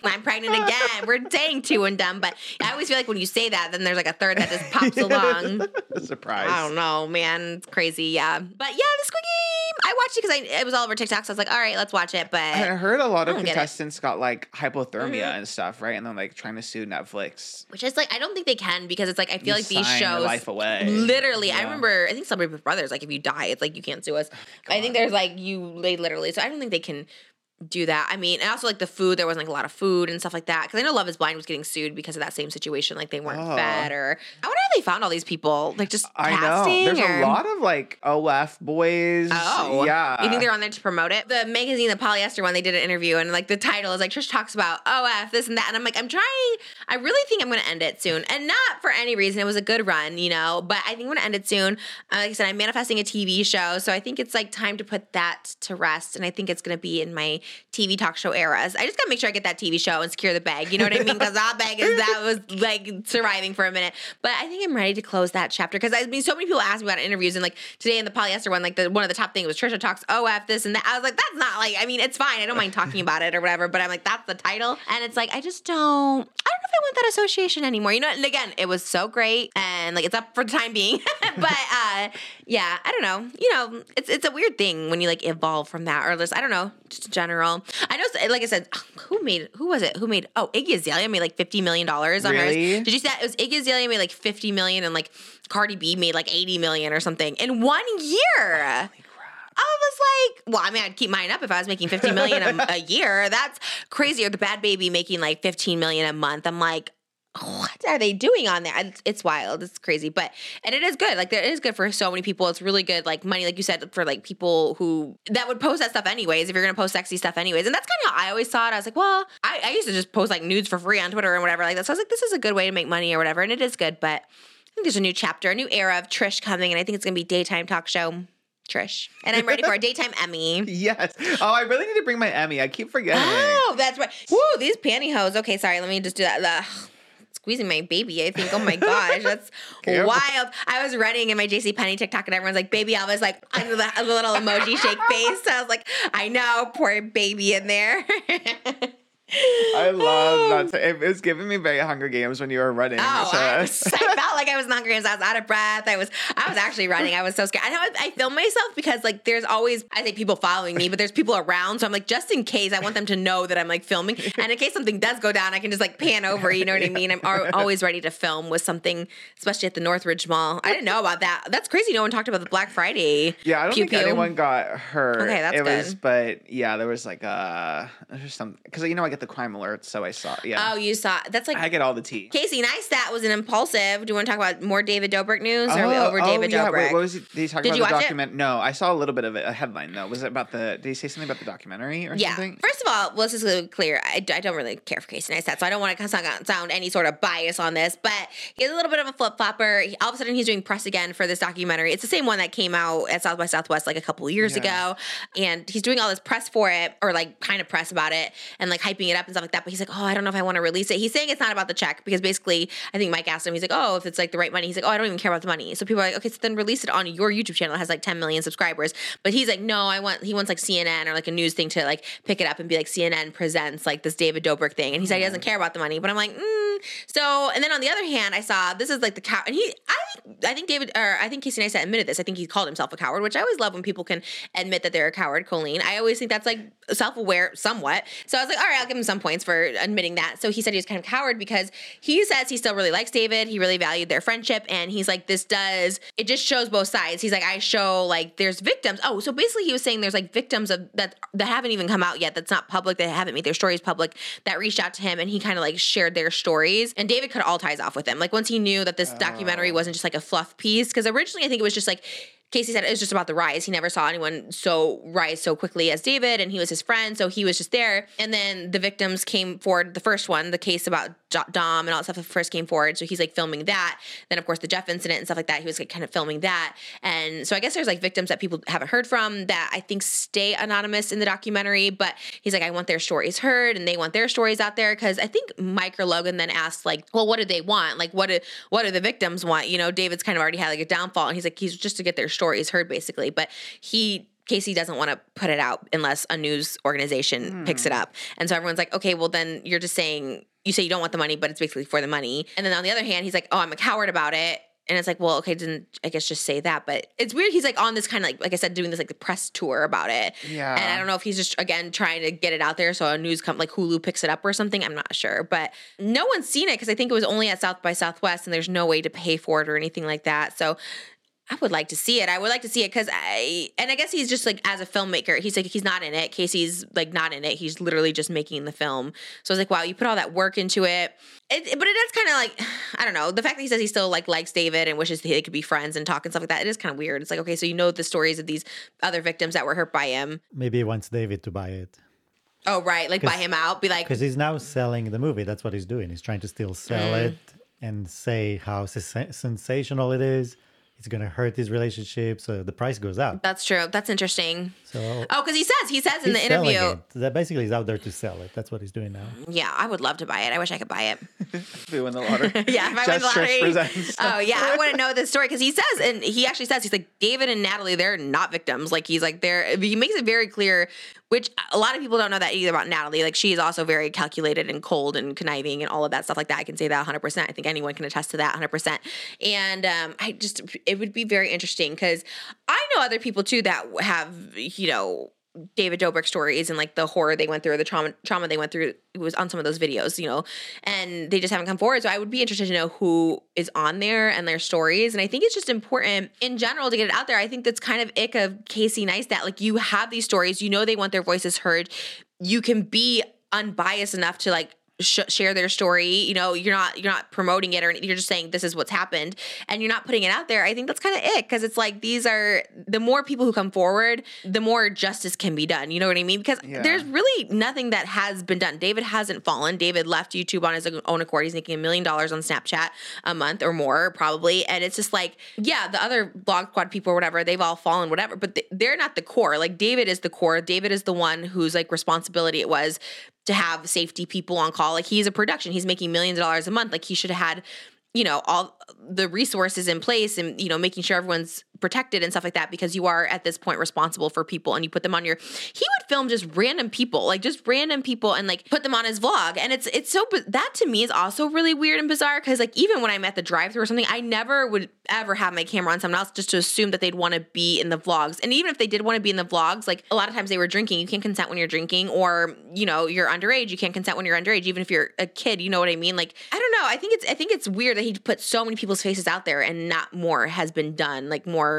[SPEAKER 1] I'm pregnant again. We're saying two and done, but I always feel like when you say that, then there's like a third that just pops along.
[SPEAKER 2] Surprise.
[SPEAKER 1] I don't know, man. It's crazy, yeah. But yeah, the Squid Game. I watched it because I it was all over TikTok, so I was like, all right, let's watch it. But
[SPEAKER 2] I heard a lot of
[SPEAKER 1] don't get it.
[SPEAKER 2] contestants got like hypothermia
[SPEAKER 1] Mhm.
[SPEAKER 2] and stuff, right? And then like trying to sue Netflix.
[SPEAKER 1] which is like, I don't think they can because it's like I feel
[SPEAKER 2] You
[SPEAKER 1] like these
[SPEAKER 2] sign your life away.
[SPEAKER 1] Literally, I remember. I think Celebrity Big Brothers. Like, if you die, it's like you can't sue us. I think there's like you they literally. So I don't think they can do that. I mean, and also like the food. There wasn't like a lot of food and stuff like that. Because I know Love Is Blind was getting sued because of that same situation. Like they weren't
[SPEAKER 2] Oh.
[SPEAKER 1] fed, or I wonder how they found all these people. Like just
[SPEAKER 2] I know. There's
[SPEAKER 1] or-
[SPEAKER 2] a lot of like OF boys.
[SPEAKER 1] Oh,
[SPEAKER 2] yeah.
[SPEAKER 1] You think they're on there to promote it? The magazine, the polyester one, they did an interview, and like the title is like Trish talks about OF this and that, and I'm like, I'm trying. I really think I'm going to end it soon, and not for any reason. It was a good run, you know, but I think I'm to end it soon. Uh, like I said, I'm manifesting a TV show, so I think it's like time to put that to rest, and I think it's going to be in my TV talk show eras. I just got to make sure I get that TV show and secure the bag. You know what I mean? Because that bag is that was like surviving for a minute, but I think I'm ready to close that chapter because I mean, so many people ask me about interviews, and like today in the polyester one, like the one of the top things was Trisha talks oh, OF this and that. I was like, that's not like. I mean, it's fine. I don't mind talking about it or whatever, but I'm like, that's the title, and it's like I just don't. I don't I want that association anymore. You know, and again, it was so great and like it's up for the time being. but uh yeah, I don't know. You know, it's it's a weird thing when you like evolve from that or just I don't know, just in general. I know like I said, who made who was it? Who made oh Iggy Azalea made like fifty million dollars on
[SPEAKER 2] Really?
[SPEAKER 1] hers. Did you see that? It was Iggy Azalea made like fifty million and like Cardi B made like eighty million or something in one year. I was like, well, I mean, I'd keep mine up if I was making 50 million a, a year. That's crazy. Or the bad baby making like 15 million a month. I'm like, what are they doing on there? It's, it's wild. It's crazy. But, and it is good. Like, it is good for so many people. It's really good, like, money, like you said, for like people who that would post that stuff anyways, if you're going to post sexy stuff anyways. And that's kind of how I always saw it. I was like, well, I, I used to just post like nudes for free on Twitter and whatever like that. So I was like, this is a good way to make money or whatever. And it is good. But, I think there's a new chapter, a new era of Trish coming, and I think it's gonna be daytime talk show. Trish. And I'm ready for a daytime Emmy.
[SPEAKER 2] Yes. Oh, I really need to bring my Emmy. I keep forgetting.
[SPEAKER 1] Oh, that's right. Woo, these pantyhose. Okay, sorry, let me just do that. Ugh. Squeezing my baby, I think. Oh my gosh, that's wild. I was running in my JC Penney TikTok and everyone's like, baby Elvis, like under the a little emoji shake face. So I was like, I know, poor baby in there.
[SPEAKER 2] I love that. It was giving me very Hunger Games when you were running.
[SPEAKER 1] Oh,
[SPEAKER 2] so-
[SPEAKER 1] I, was, I felt like I was in Hunger Games. I was out of breath. I was, I was actually running. I was so scared. I know I film myself because like there's always, I say people following me, but there's people around. So I'm like, just in case, I want them to know that I'm like filming, and in case something does go down, I can just like pan over. You know what I mean? I'm always ready to film with something, especially at the Northridge Mall. I didn't know about that. That's crazy. No one talked about the Black Friday.
[SPEAKER 2] Yeah, I don't
[SPEAKER 1] Pew
[SPEAKER 2] think
[SPEAKER 1] pew.
[SPEAKER 2] anyone got hurt.
[SPEAKER 1] Okay, that's
[SPEAKER 2] it was,
[SPEAKER 1] good.
[SPEAKER 2] but yeah, there was like uh, there's some because you know I get the crime alert, so I saw. Yeah,
[SPEAKER 1] Oh, you saw? That's like
[SPEAKER 2] I get all the tea.
[SPEAKER 1] Casey Neistat was an Impaulsive. Do you want to talk about more David Dobrik news? Or are we
[SPEAKER 2] Oh,
[SPEAKER 1] over
[SPEAKER 2] oh,
[SPEAKER 1] David
[SPEAKER 2] yeah.
[SPEAKER 1] Dobrik?
[SPEAKER 2] Wait, what was it? Did he talk
[SPEAKER 1] Did
[SPEAKER 2] about the
[SPEAKER 1] watch it?
[SPEAKER 2] No, I saw a little bit of it, a headline though. Was it about the? Did he say something about the documentary or
[SPEAKER 1] Yeah.
[SPEAKER 2] something?
[SPEAKER 1] First of all, let's just be clear. I, I don't really care for Casey Neistat, so I don't want to sound, sound any sort of bias on this. But he's a little bit of a flip flopper. All of a sudden, he's doing press again for this documentary. It's the same one that came out at South by Southwest like a couple years
[SPEAKER 2] Yeah.
[SPEAKER 1] ago, and he's doing all this press for it, or like kind of press about it, and like hyping it up and stuff like that. But he's like, oh, I don't know if I want to release it. He's saying it's not about the check because basically, I think Mike asked him. He's like, oh, if it's like the right money, he's like, oh, I don't even care about the money. So people are like, okay, so then release it on your YouTube channel. It has like 10 million subscribers. But he's like, no, I want. He wants like CNN or like a news thing to like pick it up and be like CNN presents like this David Dobrik thing. And he said he doesn't care about the money. But I'm like, mm. so. And then on the other hand, I saw this is like the cow, and he, I, I think David or I think Casey Neistat admitted this. I think he called himself a coward, which I always love when people can admit that they're a coward. Colleen, I always think that's like self aware somewhat. So I was like, all right, I'll give him some points for admitting that. So he said he was kind of coward because he says he still really likes David. He really valued their friendship, and he's like, this does it just shows both sides. He's like, I show like there's victims. Oh, so basically he was saying there's like victims of that that haven't even come out yet. That's not public. That haven't made their stories public. That reached out to him, and he kind of like shared their stories. And David cut all ties off with him. Like once he knew that this documentary oh. wasn't just like a fluff piece, because originally I think it was just like Casey said it was just about the rise. He never saw anyone so rise so quickly as David, and he was his friend, so he was just there. And then the victims came forward. The first one, the case about Dom and all that stuff, first came forward. So he's like filming that. Then of course the Jeff incident and stuff like that. He was like kind of filming that. And so I guess there's like victims that people haven't heard from that I think stay anonymous in the documentary. But he's like, I want their stories heard, and they want their stories out there because I think Mike or Logan then asked like, well, what do they want? Like, what do what do the victims want? You know, David's kind of already had like a downfall, and he's like, he's just to get their stories heard basically. But he Casey doesn't want to put it out unless a news organization hmm. picks it up. And so everyone's like, okay, well then you're just saying you say you don't want the money, but it's basically for the money. And then on the other hand, he's like, oh, I'm a coward about it. And it's like, well, okay, didn't I guess just say that? But it's weird. He's like on this kind of like, like I said, doing this like the press tour about it.
[SPEAKER 2] Yeah.
[SPEAKER 1] And I don't know if he's just again trying to get it out there so a news com like Hulu picks it up or something. I'm not sure, but no one's seen it because I think it was only at South by Southwest, and there's no way to pay for it or anything like that. So I would like to see it. I would like to see it because I, and I guess he's just like as a filmmaker, he's like he's not in it. Casey's like not in it. He's literally just making the film. So I was like, wow, you put all that work into it. It, but it is kind of like I don't know. The fact that he says he still like likes David and wishes they could be friends and talk and stuff like that. It is kind of weird. It's like okay, so you know the stories of these other victims that were hurt by him.
[SPEAKER 3] Maybe he wants David to buy it
[SPEAKER 1] Oh right, like buy him out. Be like,
[SPEAKER 3] because he's now selling the movie. That's what he's doing. He's trying to still sell
[SPEAKER 1] Mm.
[SPEAKER 3] it and say how sens- sensational it is. It's going to hurt his relationship, so the price goes up.
[SPEAKER 1] that's true. That's interesting.
[SPEAKER 3] So
[SPEAKER 1] Oh, because he says he says in the interview.
[SPEAKER 3] it. That basically he's out there to sell it. That's what he's doing now.
[SPEAKER 1] Yeah, I would love to buy it. I wish I could buy it.
[SPEAKER 2] If we win the lottery.
[SPEAKER 1] Yeah, if I win the lottery. Oh yeah, I want to know this story because he says, and he actually says, he's like David and Natalie, they're not victims. Like he's like they're. He makes it very clear which a lot of people don't know that either about Natalie. Like she is also very calculated and cold and conniving and all of that stuff like that. I can say that 100%. I think anyone can attest to that 100%. And um, I just, it would be very interesting because I know other people too that have, you know, David Dobrik stories and like the horror they went through, the trauma trauma they went through was on some of those videos, you know, and they just haven't come forward. So I would be interested to know who is on there and their stories. And I think it's just important in general to get it out there. I think that's kind of ick of Casey Neistat. Like you have these stories, you know they want their voices heard. You can be unbiased enough to like sh- share their story you know you're not you're not promoting it or you're just saying this is what's happened and you're not putting it out there i think that's kind of it because it's like these are the more people who come forward the more justice can be done you know what i mean? Because
[SPEAKER 2] Yeah.
[SPEAKER 1] there's really nothing that has been done. David hasn't fallen. David left youtube on his own accord. He's making a million dollars on snapchat a month or more probably and it's just like yeah the other vlog squad people or whatever they've all fallen whatever but th- they're not the core like david is the core. David is the one whose like responsibility it was to have safety people on call. Like he's a production, he's making millions of dollars a month. Like he should have had, you know, all the resources in place and, you know, making sure everyone's protected and stuff like that because you are at this point responsible for people and you put them on your he would film just random people like just random people and like put them on his vlog. And it's it's so that to me is also really weird and bizarre because like even when i'm at the drive through or something i never would ever have my camera on someone else just to assume that they'd want to be in the vlogs. And even if they did want to be in the vlogs like a lot of times they were drinking. You can't consent when you're drinking or you know you're underage. You can't consent when you're underage even if you're a kid you know what i mean? Like i don't know. I think it's i think it's weird that he put so many people's faces out there and not more has been done like more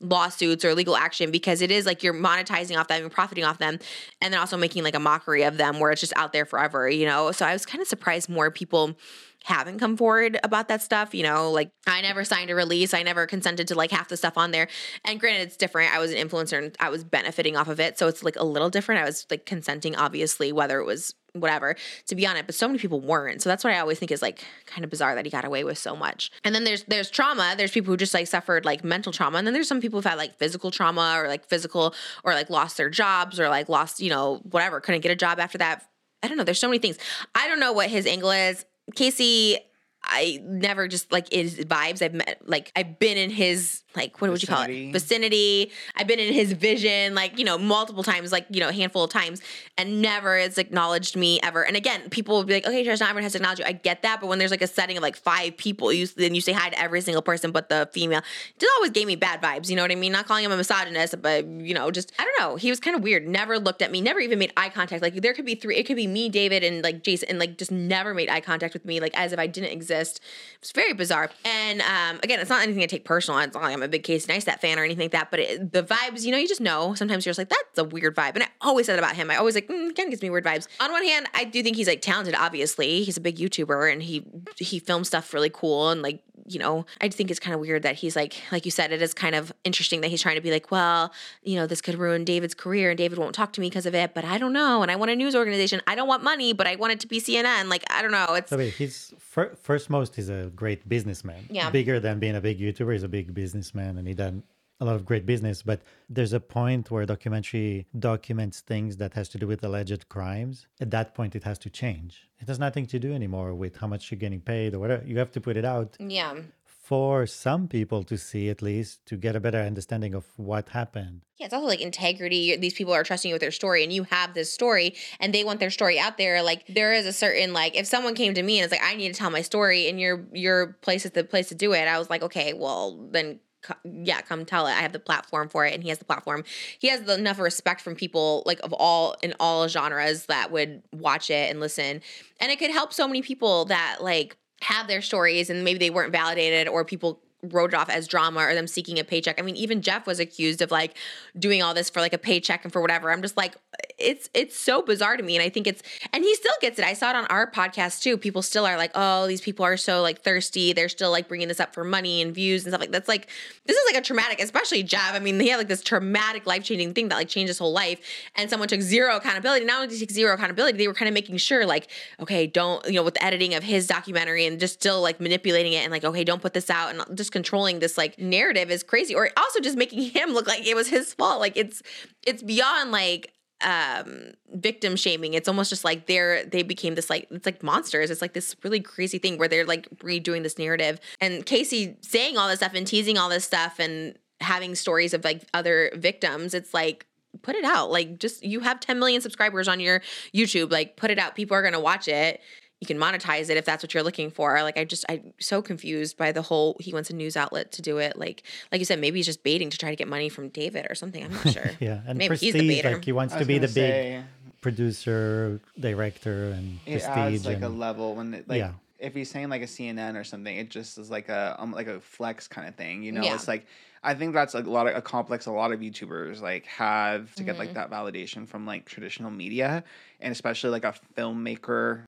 [SPEAKER 1] lawsuits or legal action because it is like you're monetizing off them and profiting off them and then also making like a mockery of them where it's just out there forever you know? So i was kind of surprised more people haven't come forward about that stuff you know? Like i never signed a release. I never consented to like half the stuff on there. And granted it's different. I was an influencer and i was benefiting off of it. So it's like a little different. I was like consenting obviously whether it was whatever to be on it but so many people weren't. So that's what i always think is like kind of bizarre that he got away with so much. And then there's there's trauma. There's people who just like suffered like mental trauma. And then there's some people who've had like physical trauma or like physical or like lost their jobs or like lost you know whatever couldn't get a job after that. I don't know. There's so many things. I don't know what his angle is. Casey I never just like his vibes. I've met like I've been in his like what would you call it vicinity. I've been in his vision like you know multiple times, like you know a handful of times, and never has acknowledged me ever. And again, people will be like, okay, Josh, not everyone has to acknowledge you. I get that, but when there's like a setting of like five people, you then you say hi to every single person but the female. It just always gave me bad vibes. You know what I mean? Not calling him a misogynist, but you know, just I don't know. He was kind of weird. Never looked at me. Never even made eye contact. Like there could be three. It could be me, David, and like Jason, and like just never made eye contact with me, like as if I didn't exist. It's very bizarre. And um, again, it's not anything I take personal. It's not like I'm a big Casey Neistat fan or anything like that. But it, the vibes, you know, you just know. Sometimes you're just like, that's a weird vibe. And I always said about him. I always like, mm, of gives me weird vibes. On one hand, I do think he's like talented. Obviously, he's a big YouTuber and he he films stuff really cool and like you know, I think it's kind of weird that he's like, like you said, it is kind of interesting that he's trying to be like, well, you know, this could ruin David's career and David won't talk to me because of it, but I don't know. And I want a news organization. I don't want money, but I want it to be CNN. Like, I don't know. It's
[SPEAKER 3] So wait, he's fir- first most he's a great businessman.
[SPEAKER 1] Yeah.
[SPEAKER 3] Bigger than being a big YouTuber, he's a big businessman and he done a lot of great business. But there's a point where documentary documents things that has to do with alleged crimes. At that point, it has to change. It has nothing to do anymore with how much you're getting paid or whatever. You have to put it out
[SPEAKER 1] yeah.
[SPEAKER 3] for some people to see at least to get a better understanding of what happened.
[SPEAKER 1] Yeah, it's also like integrity. These people are trusting you with their story, and you have this story, and they want their story out there. Like there is a certain like, if someone came to me and it's like, I need to tell my story, and your your place is the place to do it. I was like, okay, well then. Yeah, come tell it. I have the platform for it, and he has the platform. He has the, enough respect from people like of all in all genres that would watch it and listen, and it could help so many people that like have their stories and maybe they weren't validated or people wrote it off as drama or them seeking a paycheck. I mean, even Jeff was accused of like doing all this for like a paycheck and for whatever. I'm just like, it's it's so bizarre to me. And I think it's and he still gets it. I saw it on our podcast too. People still are like, oh, these people are so like thirsty. They're still like bringing this up for money and views and stuff like that's like this is like a traumatic, especially Jeff. I mean, he had like this traumatic life changing thing that like changed his whole life, and someone took zero accountability. Not only did they take zero accountability, they were kind of making sure like, okay, don't you know with the editing of his documentary and just still like manipulating it and like, okay, don't put this out and just controlling this like narrative is crazy. Or also just making him look like it was his fault. Like it's it's beyond like um victim shaming it's almost just like they're they became this like it's like monsters it's like this really crazy thing where they're like redoing this narrative and casey saying all this stuff and teasing all this stuff and having stories of like other victims it's like put it out. Like just you have 10 million subscribers on your YouTube. Like put it out. People are gonna watch it. You can monetize it if that's what you're looking for. Like I just I'm so confused by the whole he wants a news outlet to do it. Like like you said, maybe he's just baiting to try to get money from David or something. I'm not sure.
[SPEAKER 3] Yeah, and
[SPEAKER 1] Maybe he's the baiter.
[SPEAKER 3] like he wants to be the
[SPEAKER 2] gonna
[SPEAKER 3] big producer, director, and
[SPEAKER 2] it
[SPEAKER 3] prestige.
[SPEAKER 2] adds like a level when it, like
[SPEAKER 3] Yeah.
[SPEAKER 2] if he's saying like a CNN or something, it just is like a um, like a flex kind of thing. You know,
[SPEAKER 1] Yeah.
[SPEAKER 2] it's like I think that's like a lot of a complex a lot of YouTubers like have to get
[SPEAKER 1] Mm-hmm.
[SPEAKER 2] like that validation from like traditional media and especially like a filmmaker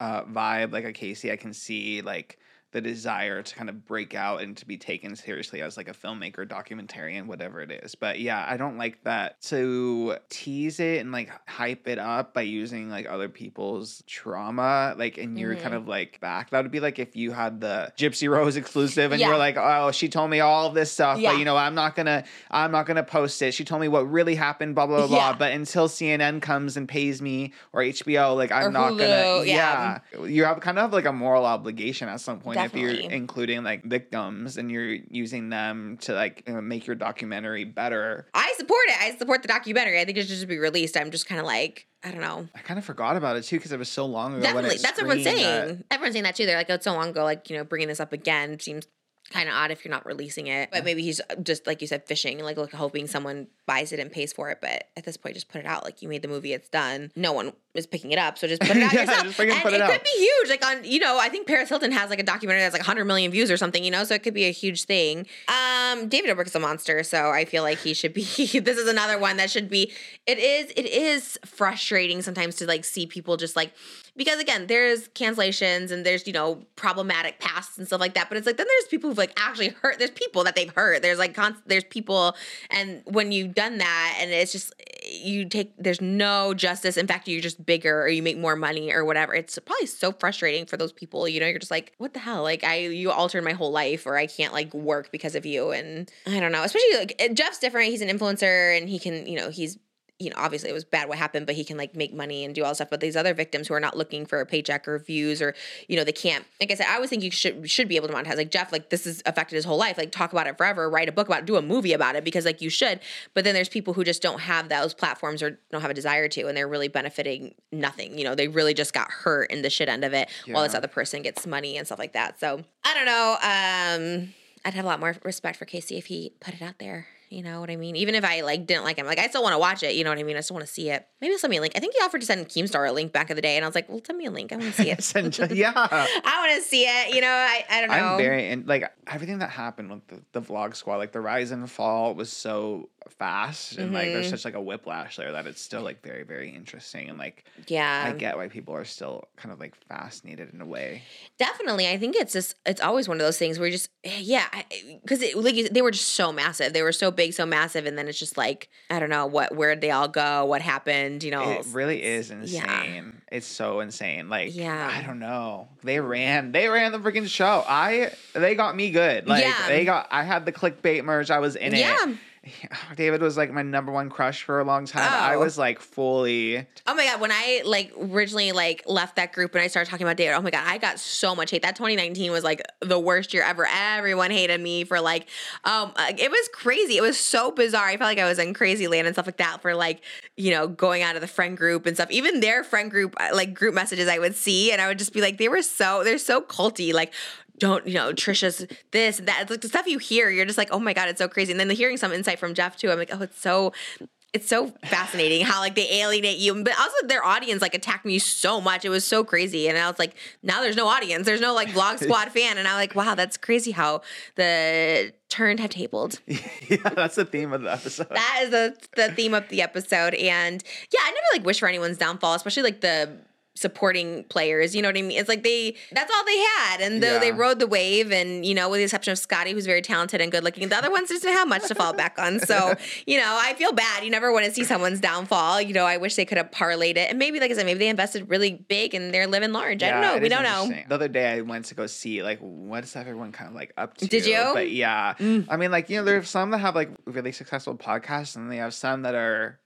[SPEAKER 2] uh, vibe like a Casey. I can see like the desire to kind of break out and to be taken seriously as like a filmmaker, documentarian, whatever it is. But yeah, I don't like that to tease it and like hype it up by using like other people's trauma, like and you're kind
[SPEAKER 1] Mhm.
[SPEAKER 2] of like back. That would be like if you had the Gypsy Rose exclusive and
[SPEAKER 1] Yeah.
[SPEAKER 2] were like, oh, she told me all this stuff,
[SPEAKER 1] Yeah.
[SPEAKER 2] but you know, I'm not gonna, I'm not gonna post it. She told me what really happened, blah blah blah.
[SPEAKER 1] Yeah.
[SPEAKER 2] But until CNN comes and pays me or HBO, like I'm
[SPEAKER 1] Or
[SPEAKER 2] not gonna.
[SPEAKER 1] Yeah.
[SPEAKER 2] yeah, you have kind of like a moral obligation at some point
[SPEAKER 1] Definitely.
[SPEAKER 2] you're including like victims and you're using them to like uh, make your documentary better.
[SPEAKER 1] I support it. I support the documentary. I think it should just be released. I'm just kind of like, I don't know.
[SPEAKER 2] I kind of forgot about it too because it was so long ago. when
[SPEAKER 1] Definitely.
[SPEAKER 2] it
[SPEAKER 1] That's what everyone's saying.
[SPEAKER 2] that-
[SPEAKER 1] Everyone's saying that too. They're like, oh, it's so long ago. Like, you know, bringing this up again seems kind of odd if you're not releasing it. But maybe he's just, like you said, fishing, like, like hoping someone buys it and pays for it. But at this point, just put it out. Like, you made the movie, it's done. No one is picking it up. So just put it out
[SPEAKER 2] Yeah,
[SPEAKER 1] yourself. and it,
[SPEAKER 2] it
[SPEAKER 1] could be huge. Like, on, you know, I think Paris Hilton has like a documentary that's like 100 million views or something, you know? So it could be a huge thing. Um, David Dobrik's a monster. So I feel like he should be, this is another one that should be, it is, it is frustrating sometimes to like see people just like, because again, there's cancellations and there's, you know, problematic pasts and stuff like that. But it's like then there's people who've like actually hurt. There's people that they've hurt. There's like con- there's people, and when you've done that, and it's just you take there's no justice. In fact, you're just bigger or you make more money or whatever. It's probably so frustrating for those people. You know, you're just like, what the hell? Like I you altered my whole life, or I can't like work because of you. And I don't know. Especially like Jeff's different. He's an influencer, and he can you know he's you know, obviously it was bad what happened, but he can like make money and do all this stuff. But these other victims who are not looking for a paycheck or views or, you know, they can't. Like I said, I always think you should should be able to monetize. Like Jeff, like this has affected his whole life. Like talk about it forever, write a book about it, do a movie about it because like you should. But then there's people who just don't have those platforms or don't have a desire to, and they're really benefiting nothing. You know, they really just got hurt in the shit end of it while this other person gets money and stuff like that. So I don't know. Um I'd have a lot more respect for Casey if he put it out there. You know what I mean? Even if I like didn't like him, like I still want to watch it. You know what I mean? I still want to see it. Maybe send me a link. I think he offered to send Keemstar a link back in the day, and I was like, "Well, send me a link. I want to see it.
[SPEAKER 2] Send- yeah.
[SPEAKER 1] I want to see it." You know, I, I don't know.
[SPEAKER 2] I'm very and like everything that happened with the, the vlog squad, like the rise and fall was so fast and like there's
[SPEAKER 1] Mhm.
[SPEAKER 2] such like a whiplash there that it's still like very very interesting and like
[SPEAKER 1] yeah,
[SPEAKER 2] I get why people are still kind of like fascinated in a way.
[SPEAKER 1] definitely. I think it's just it's always one of those things where you just yeah, because like they were just so massive. They were so big, so massive, and then it's just like I don't know what where'd they all go, what happened. You know,
[SPEAKER 2] It really is
[SPEAKER 1] yeah.
[SPEAKER 2] insane. It's so insane. Like
[SPEAKER 1] Yeah.
[SPEAKER 2] I don't know. They ran they ran the freaking show. I they got me good. Like
[SPEAKER 1] Yeah.
[SPEAKER 2] they got I had the clickbait merch. I was in
[SPEAKER 1] Yeah.
[SPEAKER 2] it. David was like my number one crush for a long time. I
[SPEAKER 1] Oh.
[SPEAKER 2] was like fully
[SPEAKER 1] Oh my god, when I like originally like left that group and I started talking about David, oh my god, I got so much hate. That 2019 was like the worst year ever. Everyone hated me for like um it was crazy. It was so bizarre. I felt like I was in crazy land and stuff like that for like, you know, going out of the friend group and stuff. Even their friend group uh, like group messages I would see and I would just be like they were so they're so culty like don't you know Trisha's this that it's like the stuff you hear you're just like oh my god it's so crazy and then the hearing some insight from Jeff too I'm like oh it's so it's so fascinating how like they alienate you, but also their audience like attacked me so much. It was so crazy, and I was like, now there's no audience. There's no like Vlog Squad fan, and I'm like, wow, that's crazy how the turned have tabled.
[SPEAKER 2] Yeah, that's the theme of the episode.
[SPEAKER 1] That is the the theme of the episode, and yeah, I never like wish for anyone's downfall, especially like the supporting players. You know what I mean? It's like they that's all they had, and though they rode the wave, and you know, with the exception of Scotty, who's very talented and good looking, the other ones just didn't have much to fall back on. So you know, I feel bad. You never want to see someone's downfall. You know, I wish they could have parlayed it, and maybe like I said, maybe they invested really big and they're living large. I don't know. We don't know.
[SPEAKER 2] The other day I went to go see like what is everyone kind of like up to.
[SPEAKER 1] Did you? Mm.
[SPEAKER 2] But yeah. I mean like, you know, there's some that have like really successful podcasts and they have some that are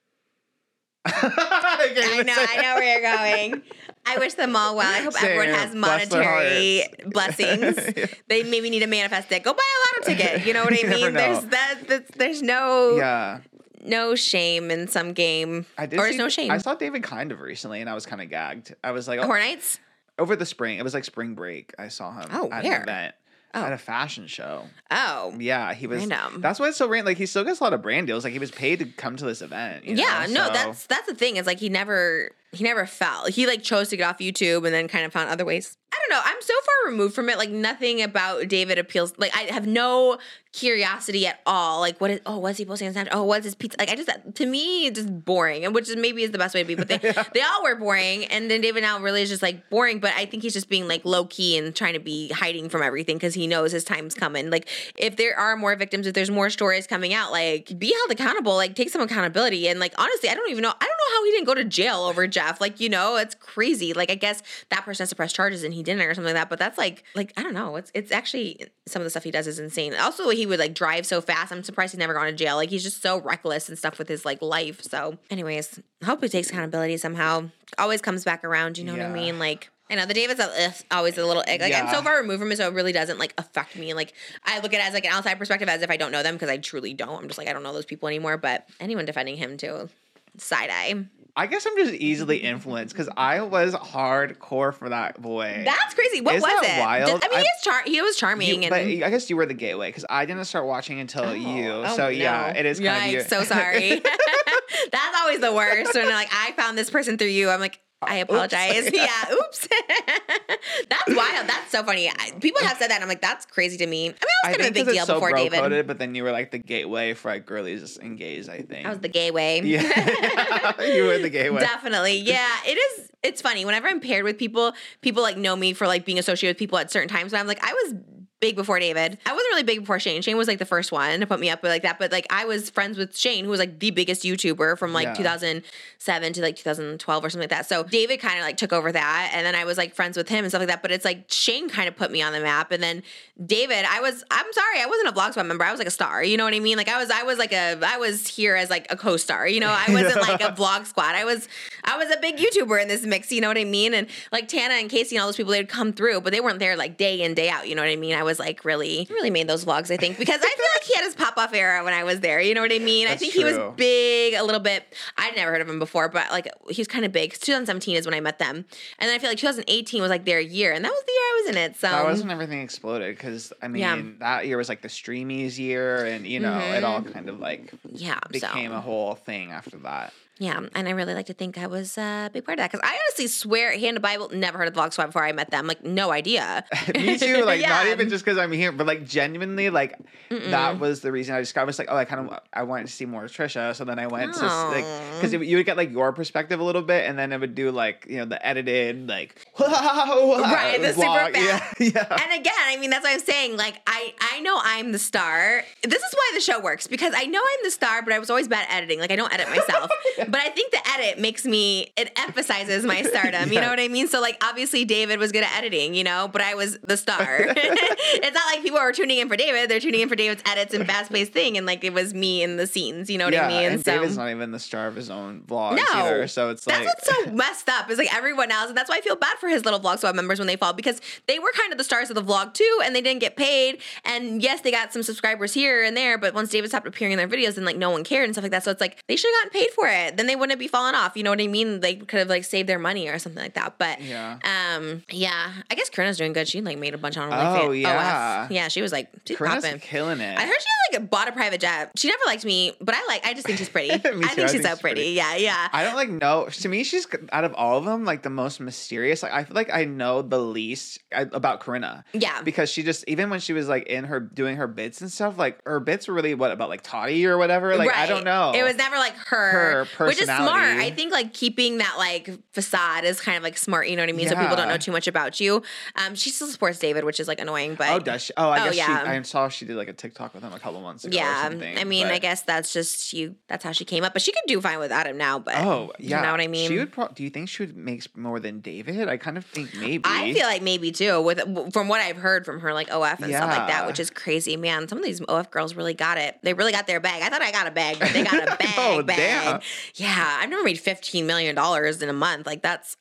[SPEAKER 1] I know, I know where you're going. I wish them all well. I hope everyone has monetary
[SPEAKER 2] hearts.
[SPEAKER 1] blessings.
[SPEAKER 2] Yeah.
[SPEAKER 1] They maybe need to manifest it. Go buy a lotto ticket. You know what I mean? There's that. That's, there's no
[SPEAKER 2] Yeah.
[SPEAKER 1] no shame in some game.
[SPEAKER 2] I did
[SPEAKER 1] or is
[SPEAKER 2] see-
[SPEAKER 1] no shame.
[SPEAKER 2] I saw David kind of recently, and I was kind of gagged. I was like, oh,
[SPEAKER 1] Nights?
[SPEAKER 2] over the spring. It was like spring break. I saw him
[SPEAKER 1] Oh,
[SPEAKER 2] at
[SPEAKER 1] where?
[SPEAKER 2] an event
[SPEAKER 1] Oh.
[SPEAKER 2] at a fashion show.
[SPEAKER 1] Oh.
[SPEAKER 2] Yeah, he was.
[SPEAKER 1] Random.
[SPEAKER 2] That's why it's so random. Like he still gets a lot of brand deals. Like he was paid to come to this event. you
[SPEAKER 1] yeah,
[SPEAKER 2] know?
[SPEAKER 1] no,
[SPEAKER 2] So-
[SPEAKER 1] that's that's the thing. Is like he never he never fell. He like chose to get off YouTube and then kind of found other ways. I don't know. I'm so far removed from it. Like nothing about David appeals. Like I have no curiosity at all. Like what is oh what's he posting on Snapchat? Oh what's his pizza? Like I just to me it's just boring, and which is maybe is the best way to be. But they they all were boring, and then David now really is just like boring. But I think he's just being like low key and trying to be hiding from everything because he knows his time's coming. Like if there are more victims, if there's more stories coming out, like be held accountable. Like take some accountability. And like honestly, I don't even know. I don't know how he didn't go to jail over Jeff. Like you know, it's crazy. Like I guess that person has to press charges and he didn't or something like that. But that's like like I don't know. It's it's actually some of the stuff he does is insane. Also, he would like drive so fast. I'm surprised he's never gone to jail. Like he's just so reckless and stuff with his like life. So, anyways, I hope he takes accountability somehow. Always comes back around. You know what I mean? Like. I know the David's always a little. Like I'm so far removed from it, so it really doesn't like affect me. Like I look at it as like an outside perspective, as if I don't know them because I truly don't. I'm just like I don't know those people anymore. But anyone defending him too, side eye.
[SPEAKER 2] I guess I'm just easily influenced because I was hardcore for that boy.
[SPEAKER 1] That's crazy. What
[SPEAKER 2] Isn't
[SPEAKER 1] was it?
[SPEAKER 2] wild?
[SPEAKER 1] I mean,
[SPEAKER 2] I-
[SPEAKER 1] he is char- He was charming,
[SPEAKER 2] You- but
[SPEAKER 1] and
[SPEAKER 2] I guess you were the gateway because I didn't start watching until
[SPEAKER 1] Oh,
[SPEAKER 2] you.
[SPEAKER 1] oh,
[SPEAKER 2] so yeah,
[SPEAKER 1] no.
[SPEAKER 2] it is kind of you.
[SPEAKER 1] so sorry. That's always the worst when like I found this person through you. I'm like. I apologize. yeah, oops. that's wild. That's so funny. I, people have said that. And I'm like, that's crazy to me. I mean, it was
[SPEAKER 2] I
[SPEAKER 1] kind of a big deal
[SPEAKER 2] so
[SPEAKER 1] before David.
[SPEAKER 2] coded, but then you were like the gateway for like girlies and gays. I think
[SPEAKER 1] I was the gateway.
[SPEAKER 2] yeah, you were the gateway.
[SPEAKER 1] Definitely. Yeah. It is it's funny. Whenever I'm paired with people, people like know me for like being associated with people at certain times. But I'm like, I was big before David. I wasn't really big before Shane. Shane was like the first one to put me up like that. But like I was friends with Shane, who was like the biggest YouTuber from like
[SPEAKER 2] Yeah.
[SPEAKER 1] 2007 to like 2012 or something like that. So David kind of like took over that. And then I was like friends with him and stuff like that. But it's like Shane kind of put me on the map. And then David, I was, I'm sorry, I wasn't a Vlog Squad member. I was like a star. You know what I mean? Like I was, I was like a, I was here as like a co-star. You know, I wasn't like a Vlog Squad. I was, I was a big YouTuber in this mix. You know what I mean? And like Tana and Casey and all those people, they would come through, but they weren't there like day in day out. You know what I mean? I was like really, really made those vlogs. I think because I feel like he had his pop off era when I was there. You know what I mean? I
[SPEAKER 2] That's
[SPEAKER 1] think he was big a little bit. I'd never heard of him before, but like he was kind of big. 2017 is when I met them, and then I feel like 2018 was like their year, and that was the year I was in it. So
[SPEAKER 2] that was when everything exploded because I mean
[SPEAKER 1] Yeah.
[SPEAKER 2] that year was like the Streamys year, and you know it all mm-hmm. kind of like
[SPEAKER 1] yeah,
[SPEAKER 2] became
[SPEAKER 1] so.
[SPEAKER 2] a whole thing after that.
[SPEAKER 1] Yeah, and I really like to think I was uh, a big part of that because I honestly swear, hand to Bible, never heard of the Vlog Squad before I met them. Like, no idea.
[SPEAKER 2] Me too. Like not even just because I'm here, but like genuinely, like that was the reason I just got. I was like, oh, I kind of I wanted to see more of Trisha, so then I went to like because you would get like your perspective a little bit, and then it would do like you know the edited like
[SPEAKER 1] Right, the super.
[SPEAKER 2] Yeah, yeah.
[SPEAKER 1] And again, I mean, that's what I'm saying. Like, I I know I'm the star. This is why the show works because I know I'm the star, but I was always bad at editing. Like, I don't edit myself, but I think the edit makes me it emphasizes my stardom. You know what I mean? So like, obviously, David was good at editing, you know, but I was the star. it's not like people were tuning in for David; they're tuning in for David's edits and fast paced thing, and like it was me in the scenes. You know what
[SPEAKER 2] yeah,
[SPEAKER 1] I mean?
[SPEAKER 2] and so, David's not even the star of his own vlog
[SPEAKER 1] No.
[SPEAKER 2] either. So it's
[SPEAKER 1] That's
[SPEAKER 2] like
[SPEAKER 1] what's so messed up is like everyone else, and that's why I feel bad for his little vlog squad members when they fall because they were kind of the stars of the vlog too, and they didn't get paid. And yes, they got some subscribers here and there, but once David stopped appearing in their videos, then like no one cared and stuff like that. So it's like they should have gotten paid for it. Then they wouldn't be falling off. You know what I mean? They could have like saved their money or something like that. But
[SPEAKER 2] Yeah.
[SPEAKER 1] um, yeah, I guess Corinna's doing good. She like made a bunch on
[SPEAKER 2] Oh,
[SPEAKER 1] OnlyFans.
[SPEAKER 2] yeah.
[SPEAKER 1] OF. yeah, she was like she's popping.
[SPEAKER 2] killing it.
[SPEAKER 1] I heard she like bought a private jet. She never liked me, but I like. I just think she's pretty. I think
[SPEAKER 2] I
[SPEAKER 1] she's
[SPEAKER 2] think
[SPEAKER 1] so
[SPEAKER 2] she's
[SPEAKER 1] pretty.
[SPEAKER 2] pretty.
[SPEAKER 1] Yeah, yeah.
[SPEAKER 2] I don't like know. To me, she's out of all of them like the most mysterious. Like I feel like I know the least about Corinna.
[SPEAKER 1] Yeah.
[SPEAKER 2] because she just even when she was like in her doing her bits and stuff, like her bits were really what about like Toddy or whatever. Like I don't know.
[SPEAKER 1] It was never like her,
[SPEAKER 2] Her
[SPEAKER 1] which is smart. I think like keeping that like facade is kind of like smart. You know what I mean? So people don't know too much about you. Um, she still supports David, which is like annoying, but
[SPEAKER 2] Oh, does she? Oh, I
[SPEAKER 1] Oh,
[SPEAKER 2] guess
[SPEAKER 1] yeah.
[SPEAKER 2] she. I saw she did like a TikTok with him a couple months ago. or
[SPEAKER 1] yeah.
[SPEAKER 2] something,
[SPEAKER 1] I mean, I guess that's just you. That's how she came up, but she could do fine without him now. But
[SPEAKER 2] Oh, yeah.
[SPEAKER 1] you know what I mean?
[SPEAKER 2] She would. Pro- do you think she would make more than David? I kind of think maybe.
[SPEAKER 1] I feel like maybe too, with from what I've heard from her, like OF and stuff like that, which is crazy, man. Some of these OF girls really got it. They really got their bag. I thought I got a bag, but they got a bag.
[SPEAKER 2] Oh,
[SPEAKER 1] bag.
[SPEAKER 2] damn.
[SPEAKER 1] Yeah, I've never made fifteen million dollars in a month. Like that's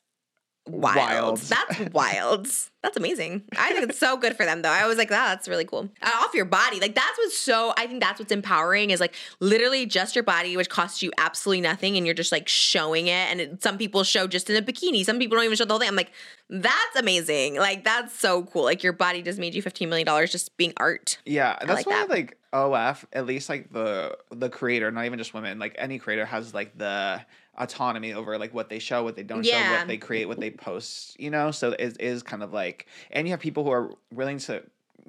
[SPEAKER 1] wild.
[SPEAKER 2] Wild.
[SPEAKER 1] That's wild. That's amazing. I think it's so good for them though. I was like, "Ah, that's really cool. Uh, off your body. Like that's what's so I think that's what's empowering is like literally just your body, which costs you absolutely nothing, and you're just like showing it. And it, some people show just in a bikini. Some people don't even show the whole thing. I'm like, that's amazing. Like that's so cool. Like your body just made you $15 million just being art.
[SPEAKER 2] Yeah, that's
[SPEAKER 1] like
[SPEAKER 2] why
[SPEAKER 1] that.
[SPEAKER 2] like OF, at least like the the creator, not even just women, like any creator has like the autonomy over like what they show, what they don't show, what they create, what they post, you know? So it is kind of like and you have people who are willing to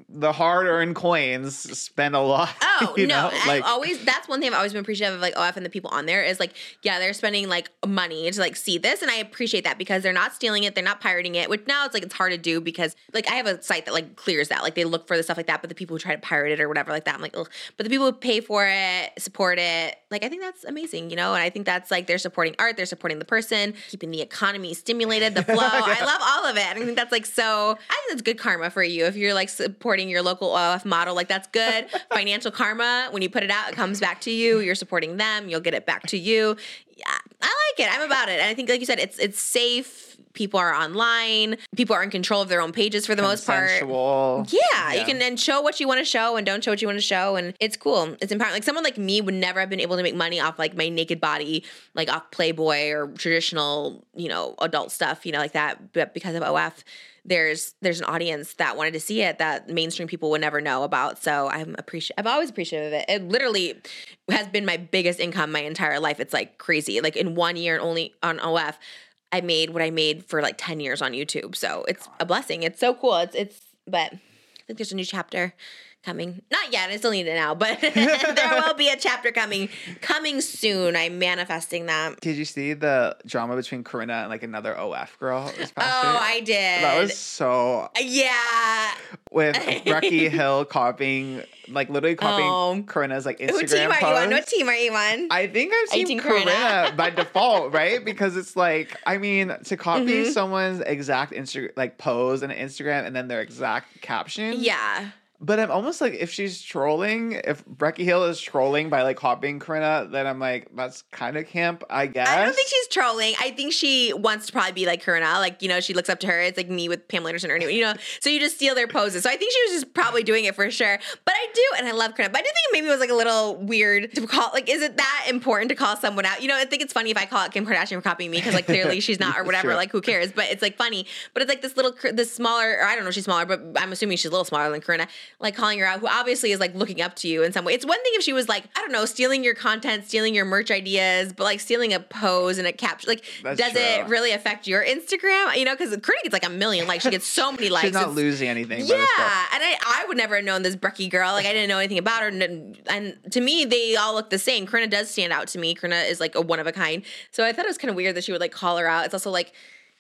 [SPEAKER 2] the hard earned coins spend a lot.
[SPEAKER 1] Oh
[SPEAKER 2] you
[SPEAKER 1] no!
[SPEAKER 2] know?
[SPEAKER 1] I've always that's one thing I've always been appreciative of like oh, OF and the people on there is like yeah they're spending like money to like see this and I appreciate that because they're not stealing it they're not pirating it which now it's like it's hard to do because like I have a site that like clears that like they look for the stuff like that but the people who try to pirate it or whatever like that I'm like ugh but the people who pay for it support it like I think that's amazing you know and I think that's like they're supporting art they're supporting the person keeping the economy stimulated the flow I love all of it and I think that's like so I think that's good karma for you if you're like supporting your local OF model. Like that's good. Financial karma when you put it out it comes back to you. You're supporting them. You'll get it back to you. Yeah I like it. I'm about it. And I think like you said it's it's safe. People are online. People are in control of their own pages for the most part.
[SPEAKER 2] Consensual.
[SPEAKER 1] yeah, you can and show what you want to show and don't show what you want to show, and it's cool. It's empowering. Like someone like me would never have been able to make money off like my naked body, like off Playboy or traditional, you know, adult stuff, you know, like that. But because of OF, there's there's an audience that wanted to see it that mainstream people would never know about. So I'm appreciative. I'm always appreciative of it. It literally has been my biggest income my entire life. It's like crazy. Like in one year and only on OF. I made what I made for like 10 years on YouTube. So it's a blessing. It's so cool. It's it's but I think there's a new chapter coming. Not yet. I still need it now, but there will be a chapter coming coming soon. I'm manifesting that.
[SPEAKER 2] Did you see the drama between Corinna and like another OF girl
[SPEAKER 1] Oh,
[SPEAKER 2] year?
[SPEAKER 1] I did.
[SPEAKER 2] that was so
[SPEAKER 1] yeah.
[SPEAKER 2] with Becky Hill copying, like literally copying
[SPEAKER 1] Oh.
[SPEAKER 2] Corinna's like Instagram
[SPEAKER 1] Who team are you on? What team are you on?
[SPEAKER 2] I think I've seen
[SPEAKER 1] Corinna?
[SPEAKER 2] Corinna by default, right? Because it's like, I mean, to copy
[SPEAKER 1] Mhm.
[SPEAKER 2] someone's exact Insta like pose and Instagram and then their exact caption.
[SPEAKER 1] yeah.
[SPEAKER 2] But I'm almost like, if she's trolling, if Brecky Hill is trolling by like copying Corinna, then I'm like, that's kind of camp, I guess.
[SPEAKER 1] I don't think she's trolling. I think she wants to probably be like Corinna. Like, you know, she looks up to her. It's like me with Pamela Anderson or anyone, you know. So you just steal their poses. So I think she was just probably doing it for sure. But I do, and I love Corinna. But I do think maybe it was like a little weird to call like, is it that important to call someone out? You know, I think it's funny if I call out Kim Kardashian for copying me because like clearly she's not or whatever.
[SPEAKER 2] true.
[SPEAKER 1] Like who cares? But it's like funny. But it's like this little this smaller, or I don't know if she's smaller, but I'm assuming she's a little smaller than Corinna, like calling her out, who obviously is like looking up to you in some way. It's one thing if she was like, I don't know, stealing your content, stealing your merch ideas, but like stealing a pose and a caption. Like,
[SPEAKER 2] That's
[SPEAKER 1] does it really affect your Instagram? You know, because Corinna gets like a million likes. She gets so many likes.
[SPEAKER 2] she's not
[SPEAKER 1] It's-
[SPEAKER 2] losing anything.
[SPEAKER 1] yeah,
[SPEAKER 2] by this stuff.
[SPEAKER 1] and I, I would never have known this Brecky girl. Like I didn't know anything about her, and, and to me, they all look the same. Corinna does stand out to me. Corinna is like a one of a kind. So I thought it was kind of weird that she would like call her out. It's also like.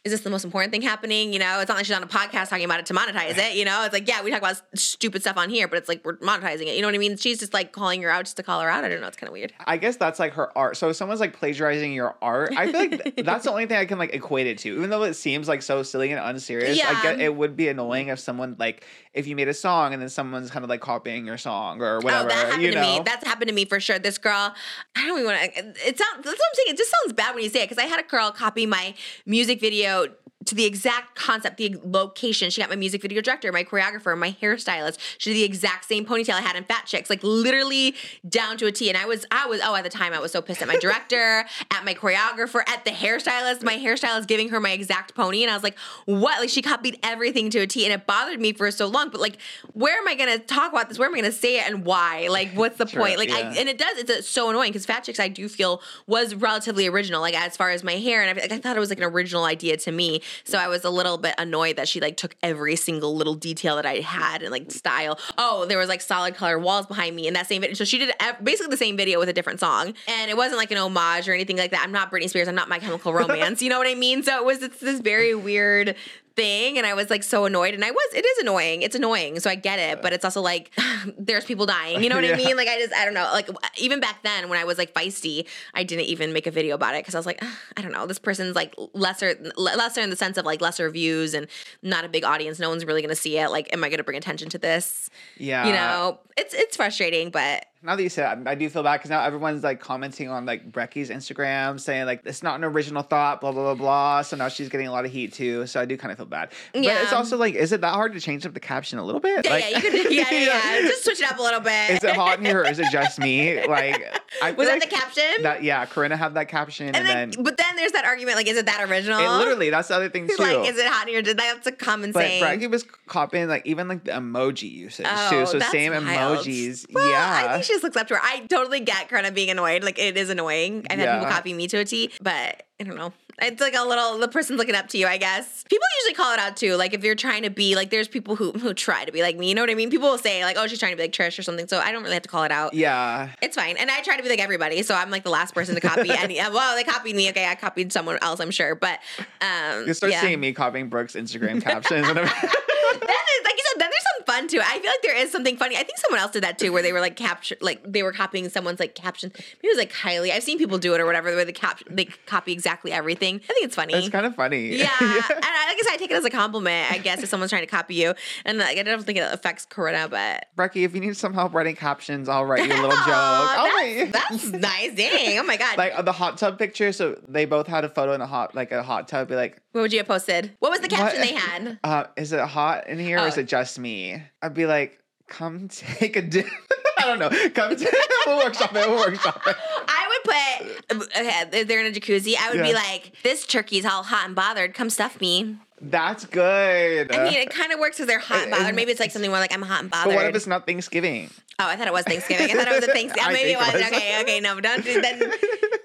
[SPEAKER 1] Is this the most important thing happening? You know, it's not like she's on a podcast talking about it to monetize it. You know, it's like, yeah, we talk about stupid stuff on here, but it's like we're monetizing it. You know what I mean? She's just like calling her out just to call her out. I don't know. It's kind of weird.
[SPEAKER 2] I guess that's like her art. So if someone's like plagiarizing your art, I feel like that's the only thing I can like equate it to. Even though it seems like so silly and unserious, I
[SPEAKER 1] Yeah.
[SPEAKER 2] get it would be annoying if someone like if you made a song and then someone's kind of like copying your song or oh, whatever.
[SPEAKER 1] Oh, that happened
[SPEAKER 2] you
[SPEAKER 1] to me. That's happened to me for sure. This girl, I don't even want to. It sounds. That's what I'm saying. It just sounds bad when you say it because I had a girl copy my music video know, to the exact concept, the location. She got my music video director, my choreographer, my hairstylist. She did the exact same ponytail I had in Fat Chicks, like literally down to a T. And I was, I was, oh, at the time I was so pissed at my director, at my choreographer, at the hairstylist. My hairstylist giving her my exact pony, and I was like, what? Like she copied everything to a T, and it bothered me for so long. But like, where am I gonna talk about this? Where am I gonna say it, and why? Like, what's the
[SPEAKER 2] Sure,
[SPEAKER 1] point? Like, I, and it does. It's uh, so annoying because Fat Chicks, I do feel was relatively original. Like as far as my hair and everything, like, I thought it was like an original idea to me. So I was a little bit annoyed that she like took every single little detail that I had and like style. Oh, there was like solid color walls behind me in that same video. So she did basically the same video with a different song, and it wasn't like an homage or anything like that. I'm not Britney Spears. I'm not My Chemical Romance. you know what I mean? So it was it's this very weird thing and I was like so annoyed and I was it is annoying it's annoying so I get it but it's also like there's people dying you know what
[SPEAKER 2] Yeah.
[SPEAKER 1] I mean like I just I don't know like even back then when I was like feisty I didn't even make a video about it because I was like I don't know this person's like lesser le- lesser in the sense of like lesser views and not a big audience no one's really gonna see it like am I gonna bring attention to this
[SPEAKER 2] yeah.
[SPEAKER 1] you know it's it's frustrating but
[SPEAKER 2] Now that you say that, I do feel bad because now everyone's like commenting on like Brecky's Instagram saying like it's not an original thought, blah blah blah blah. So now she's getting a lot of heat too. So I do kind of feel bad. But
[SPEAKER 1] Yeah.
[SPEAKER 2] it's also like, is it that hard to change up the caption a little bit?
[SPEAKER 1] Yeah,
[SPEAKER 2] like,
[SPEAKER 1] yeah, you could, yeah, yeah, yeah. Just switch it up a little bit.
[SPEAKER 2] is it hot in here or is it just me? Like, I
[SPEAKER 1] Was that
[SPEAKER 2] like
[SPEAKER 1] the caption?
[SPEAKER 2] That yeah, Corinna had that caption, and,
[SPEAKER 1] and then,
[SPEAKER 2] then,
[SPEAKER 1] but then there's that argument like, is it that original?
[SPEAKER 2] it literally that's the other thing too.
[SPEAKER 1] like, is it hot in your? That's a common
[SPEAKER 2] but
[SPEAKER 1] saying.
[SPEAKER 2] Brecky was copying like even like the emoji usage
[SPEAKER 1] Oh,
[SPEAKER 2] too. So same
[SPEAKER 1] wild.
[SPEAKER 2] emojis.
[SPEAKER 1] Well,
[SPEAKER 2] yeah.
[SPEAKER 1] She just looks up to her. I totally get Corinna being annoyed. Like it is annoying. I've had people copy me to a T, but I don't know. It's like a little the person's looking up to you, I guess. People usually call it out too. Like if you're trying to be like there's people who who try to be like me, you know what I mean? People will say like, oh, she's trying to be like Trish or something. So I don't really have to call it out.
[SPEAKER 2] yeah.
[SPEAKER 1] It's fine. And I try to be like everybody. So I'm like the last person to copy any well, they copied me. Okay, I copied someone else, I'm sure. But um
[SPEAKER 2] You start
[SPEAKER 1] yeah.
[SPEAKER 2] seeing me copying Brooke's Instagram captions and everything.
[SPEAKER 1] then is like you said, then there's fun to it. I feel like there is something funny. I think someone else did that too, where they were like capture, like they were copying someone's like caption. Maybe it was like Kylie. I've seen people do it or whatever, where they cap they copy exactly everything. I think it's funny.
[SPEAKER 2] it's kind of funny.
[SPEAKER 1] yeah, and I, like I take it as a compliment. I guess if someone's trying to copy you, and like I don't think it affects Corinna, but
[SPEAKER 2] Brecky, if you need some help writing captions, I'll write you a little joke.
[SPEAKER 1] Aw,
[SPEAKER 2] Oh
[SPEAKER 1] that's, that's nice. Dang! Oh my god!
[SPEAKER 2] like the hot tub picture. So they both had a photo in a hot, like a hot tub. Be like,
[SPEAKER 1] what would you have posted? What was the caption
[SPEAKER 2] What?
[SPEAKER 1] they had?
[SPEAKER 2] uh, is it hot in here or is
[SPEAKER 1] Oh.
[SPEAKER 2] it just me? I'd be like, come take a dip. I don't know. Come, t- we'll workshop it. We'll workshop it.
[SPEAKER 1] I would put okay, they're in a jacuzzi. I would be like, "This turkey's all hot and bothered. Come stuff me."
[SPEAKER 2] That's good.
[SPEAKER 1] I mean, it kind of works because they're hot and bothered. Maybe it's like something more like I'm hot and bothered.
[SPEAKER 2] but what if it's not Thanksgiving?
[SPEAKER 1] oh, I thought it was Thanksgiving. I thought it was a Thanksgiving. Maybe it was.
[SPEAKER 2] it was.
[SPEAKER 1] Okay, okay, no, don't do then.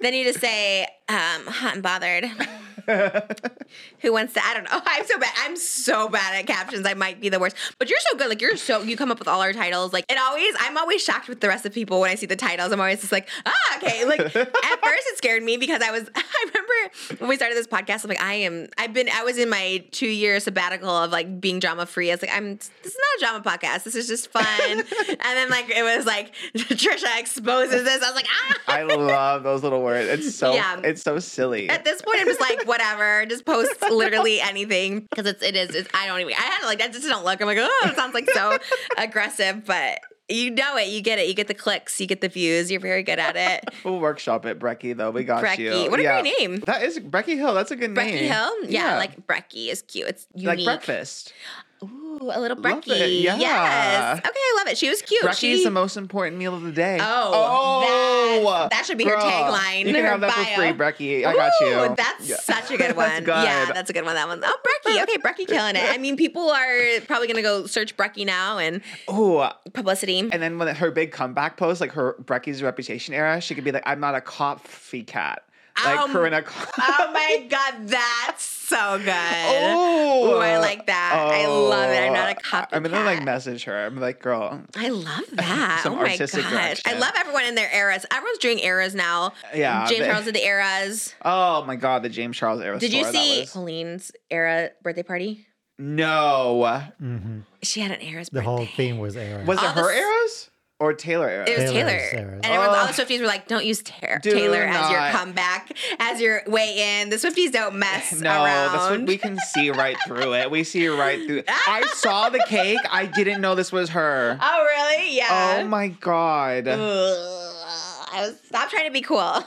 [SPEAKER 1] Then you just say um, hot and bothered. Who wants to? I don't know. I'm so bad. I'm so bad at captions. I might be the worst. But you're so good. Like you're so you come up with all our titles. Like it always. I'm always shocked with the rest of people when I see the titles. I'm always just like, ah, okay. Like at first it scared me because I was. I remember when we started this podcast. I'm like, I am. I've been. I was in my two year sabbatical of like being drama free. I was like, I'm. This is not a drama podcast. This is just fun. and then like it was like Trisha exposes this. I was like, ah.
[SPEAKER 2] I love those little words. It's so
[SPEAKER 1] Yeah.
[SPEAKER 2] it's so silly.
[SPEAKER 1] At this point, I'm just like, whatever. Just post literally anything because it's it is. It's, I don't even. I had like that. Just don't look. I'm like, oh, it sounds like so aggressive, but you know it. You get it. You get the clicks. You get the views. You're very good at it.
[SPEAKER 2] We'll workshop it, Brecky. Though we got you.
[SPEAKER 1] Brecky. What a
[SPEAKER 2] Yeah.
[SPEAKER 1] great name.
[SPEAKER 2] That is Brecky Hill. That's a good
[SPEAKER 1] Brecky
[SPEAKER 2] name.
[SPEAKER 1] Brecky Hill. Yeah, like Brecky is cute. It's unique.
[SPEAKER 2] like breakfast.
[SPEAKER 1] Ooh, a little Brecky.
[SPEAKER 2] yeah.
[SPEAKER 1] Yes. Okay, I love it. She was cute.
[SPEAKER 2] Brecky's
[SPEAKER 1] she,
[SPEAKER 2] the most important meal of the day.
[SPEAKER 1] Oh,
[SPEAKER 2] Oh,
[SPEAKER 1] that- that should be her tagline,
[SPEAKER 2] You can have that for free, Brecky. I got you.
[SPEAKER 1] That's
[SPEAKER 2] Yeah.
[SPEAKER 1] such a good
[SPEAKER 2] That's
[SPEAKER 1] one. Yeah, that's a good one. That one. Oh, Brecky. Okay, Brecky killing it. I mean, people are probably gonna go search Brecky now and
[SPEAKER 2] Oh,
[SPEAKER 1] publicity.
[SPEAKER 2] and then when her big comeback post, like her Brecky's reputation era, she could be like, "I'm not a coffee cat." Like
[SPEAKER 1] Um,
[SPEAKER 2] Corinna.
[SPEAKER 1] oh my god, that's so good.
[SPEAKER 2] Oh,
[SPEAKER 1] Ooh, I like that. I love it. I'm not a copycat.
[SPEAKER 2] I'm gonna like message her. I'm like, girl,
[SPEAKER 1] I love that.
[SPEAKER 2] Some
[SPEAKER 1] oh my
[SPEAKER 2] artistic
[SPEAKER 1] gosh.
[SPEAKER 2] direction.
[SPEAKER 1] I love everyone in their eras. Everyone's doing eras now.
[SPEAKER 2] Yeah,
[SPEAKER 1] James
[SPEAKER 2] they-
[SPEAKER 1] Charles did the eras.
[SPEAKER 2] oh my god, the James Charles era.
[SPEAKER 1] Did you
[SPEAKER 2] store, that
[SPEAKER 1] see
[SPEAKER 2] was-
[SPEAKER 1] Colleen's era birthday party?
[SPEAKER 2] No,
[SPEAKER 3] hmm
[SPEAKER 1] She had an era's
[SPEAKER 3] The
[SPEAKER 1] birthday.
[SPEAKER 3] whole theme was Aaron.
[SPEAKER 2] was
[SPEAKER 1] All
[SPEAKER 2] it her
[SPEAKER 1] the
[SPEAKER 2] eras or Taylor era?
[SPEAKER 1] It was
[SPEAKER 3] Taylor's
[SPEAKER 1] Taylor.
[SPEAKER 3] eras.
[SPEAKER 1] And everyone, all the
[SPEAKER 2] oh.
[SPEAKER 1] Swifties were like, don't use Taylor,
[SPEAKER 2] Do
[SPEAKER 1] Taylor as your comeback, as your way in. The Swifties don't mess
[SPEAKER 2] No,
[SPEAKER 1] around.
[SPEAKER 2] that's what we can see right through it. We see right through. I saw the cake. I didn't know this was her.
[SPEAKER 1] oh, really? Yeah.
[SPEAKER 2] Oh my god.
[SPEAKER 1] Ugh. I was, stop trying to be cool.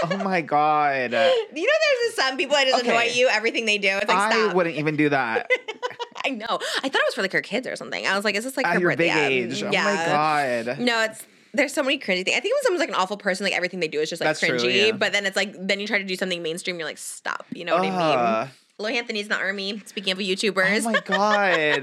[SPEAKER 2] Oh my god.
[SPEAKER 1] you know, there's some people that just
[SPEAKER 2] Okay.
[SPEAKER 1] annoy you, everything they do. It's like,
[SPEAKER 2] I
[SPEAKER 1] stop.
[SPEAKER 2] wouldn't even do that
[SPEAKER 1] I know. I thought it was for like her kids or something. I was like, is this like
[SPEAKER 2] at
[SPEAKER 1] her
[SPEAKER 2] your
[SPEAKER 1] birthday?
[SPEAKER 2] big age. Oh
[SPEAKER 1] yeah.
[SPEAKER 2] my god.
[SPEAKER 1] No, it's there's so many cringy things. I think when someone's like an awful person, like everything they do is just like
[SPEAKER 2] That's true,
[SPEAKER 1] cringy.
[SPEAKER 2] yeah.
[SPEAKER 1] But then it's like then you try to do something mainstream, you're like, stop. You know what I mean? Lohanthony's in the army. Speaking of
[SPEAKER 2] oh
[SPEAKER 1] YouTubers, Oh
[SPEAKER 2] my god.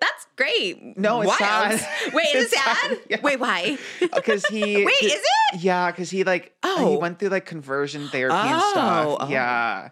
[SPEAKER 1] that's great.
[SPEAKER 2] No, it's
[SPEAKER 1] Wild.
[SPEAKER 2] sad.
[SPEAKER 1] Wait, is it
[SPEAKER 2] sad,
[SPEAKER 1] sad?
[SPEAKER 2] yeah.
[SPEAKER 1] Wait, why?
[SPEAKER 2] Oh, because he.
[SPEAKER 1] Wait, is it?
[SPEAKER 2] Yeah, because he like uh,
[SPEAKER 1] Oh.
[SPEAKER 2] he went through like conversion therapy and
[SPEAKER 1] Oh,
[SPEAKER 2] stuff.
[SPEAKER 1] oh.
[SPEAKER 2] Yeah.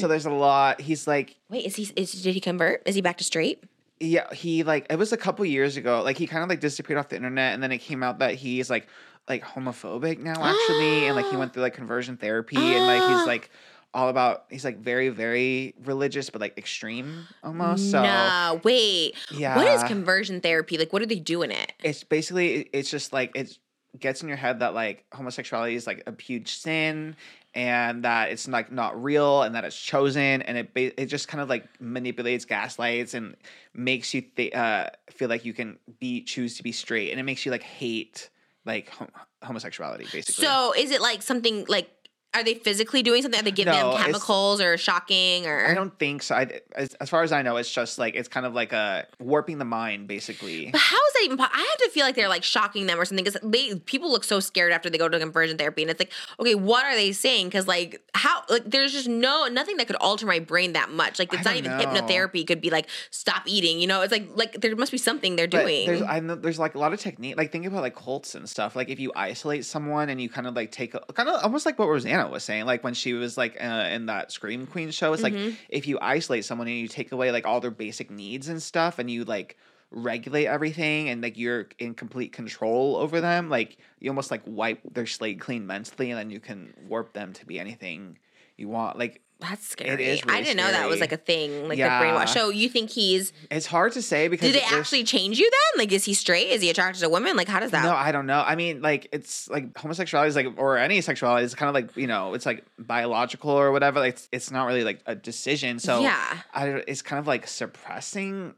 [SPEAKER 2] So there's a lot. He's like
[SPEAKER 1] Wait, is he? Is did he convert? Is he back to straight?
[SPEAKER 2] Yeah, he like it was a couple years ago. Like he kind of like disappeared off the internet, and then it came out that he's like like homophobic now actually, and like he went through like conversion therapy, and like he's like all about he's like very very religious, but like extreme almost. So
[SPEAKER 1] no, wait.
[SPEAKER 2] yeah,
[SPEAKER 1] What is conversion therapy? Like, what are they doing it?
[SPEAKER 2] it's basically it's just like it gets in your head that like homosexuality is like a huge sin and that it's like not real and that it's chosen and it it just kind of like manipulates gaslights and makes you th- uh, feel like you can be choose to be straight and it makes you like hate like hom- homosexuality, basically.
[SPEAKER 1] So is it like something like are they physically doing something? Are they giving
[SPEAKER 2] No,
[SPEAKER 1] them chemicals or shocking or
[SPEAKER 2] I don't think so. I, as, as far as I know, it's just like it's kind of like a warping the mind, basically.
[SPEAKER 1] But how is that even? po- I have to feel like they're like shocking them or something because they people look so scared after they go to conversion therapy, and it's like, okay, what are they saying? Because like how like there's just no nothing that could alter my brain that much. Like it's not even
[SPEAKER 2] know.
[SPEAKER 1] hypnotherapy could be like stop eating. You know, it's like like there must be something they're
[SPEAKER 2] But
[SPEAKER 1] doing.
[SPEAKER 2] there's I know there's like a lot of technique. Like think about like cults and stuff. Like if you isolate someone and you kind of like take a, kind of almost like what Rosanna was saying. Like when she was like uh, in that Scream Queen show. It's
[SPEAKER 1] Mhm.
[SPEAKER 2] like if you isolate someone and you take away like all their basic needs and stuff, and you like regulate everything and like you're in complete control over them like you almost like wipe their slate clean mentally and then you can warp them to be anything you want like
[SPEAKER 1] That's scary.
[SPEAKER 2] really
[SPEAKER 1] I didn't know that was like a thing, like
[SPEAKER 2] Yeah.
[SPEAKER 1] the brainwash. So you think he's?
[SPEAKER 2] it's hard to say because
[SPEAKER 1] Do they actually change you then? Like, is he straight? Is he attracted to women? Like, how does that?
[SPEAKER 2] No, I don't know. I mean, like it's like homosexuality is like or any sexuality is kind of like you know it's like biological or whatever. Like it's, it's not really like a decision. So
[SPEAKER 1] yeah.
[SPEAKER 2] I it's kind of like suppressing.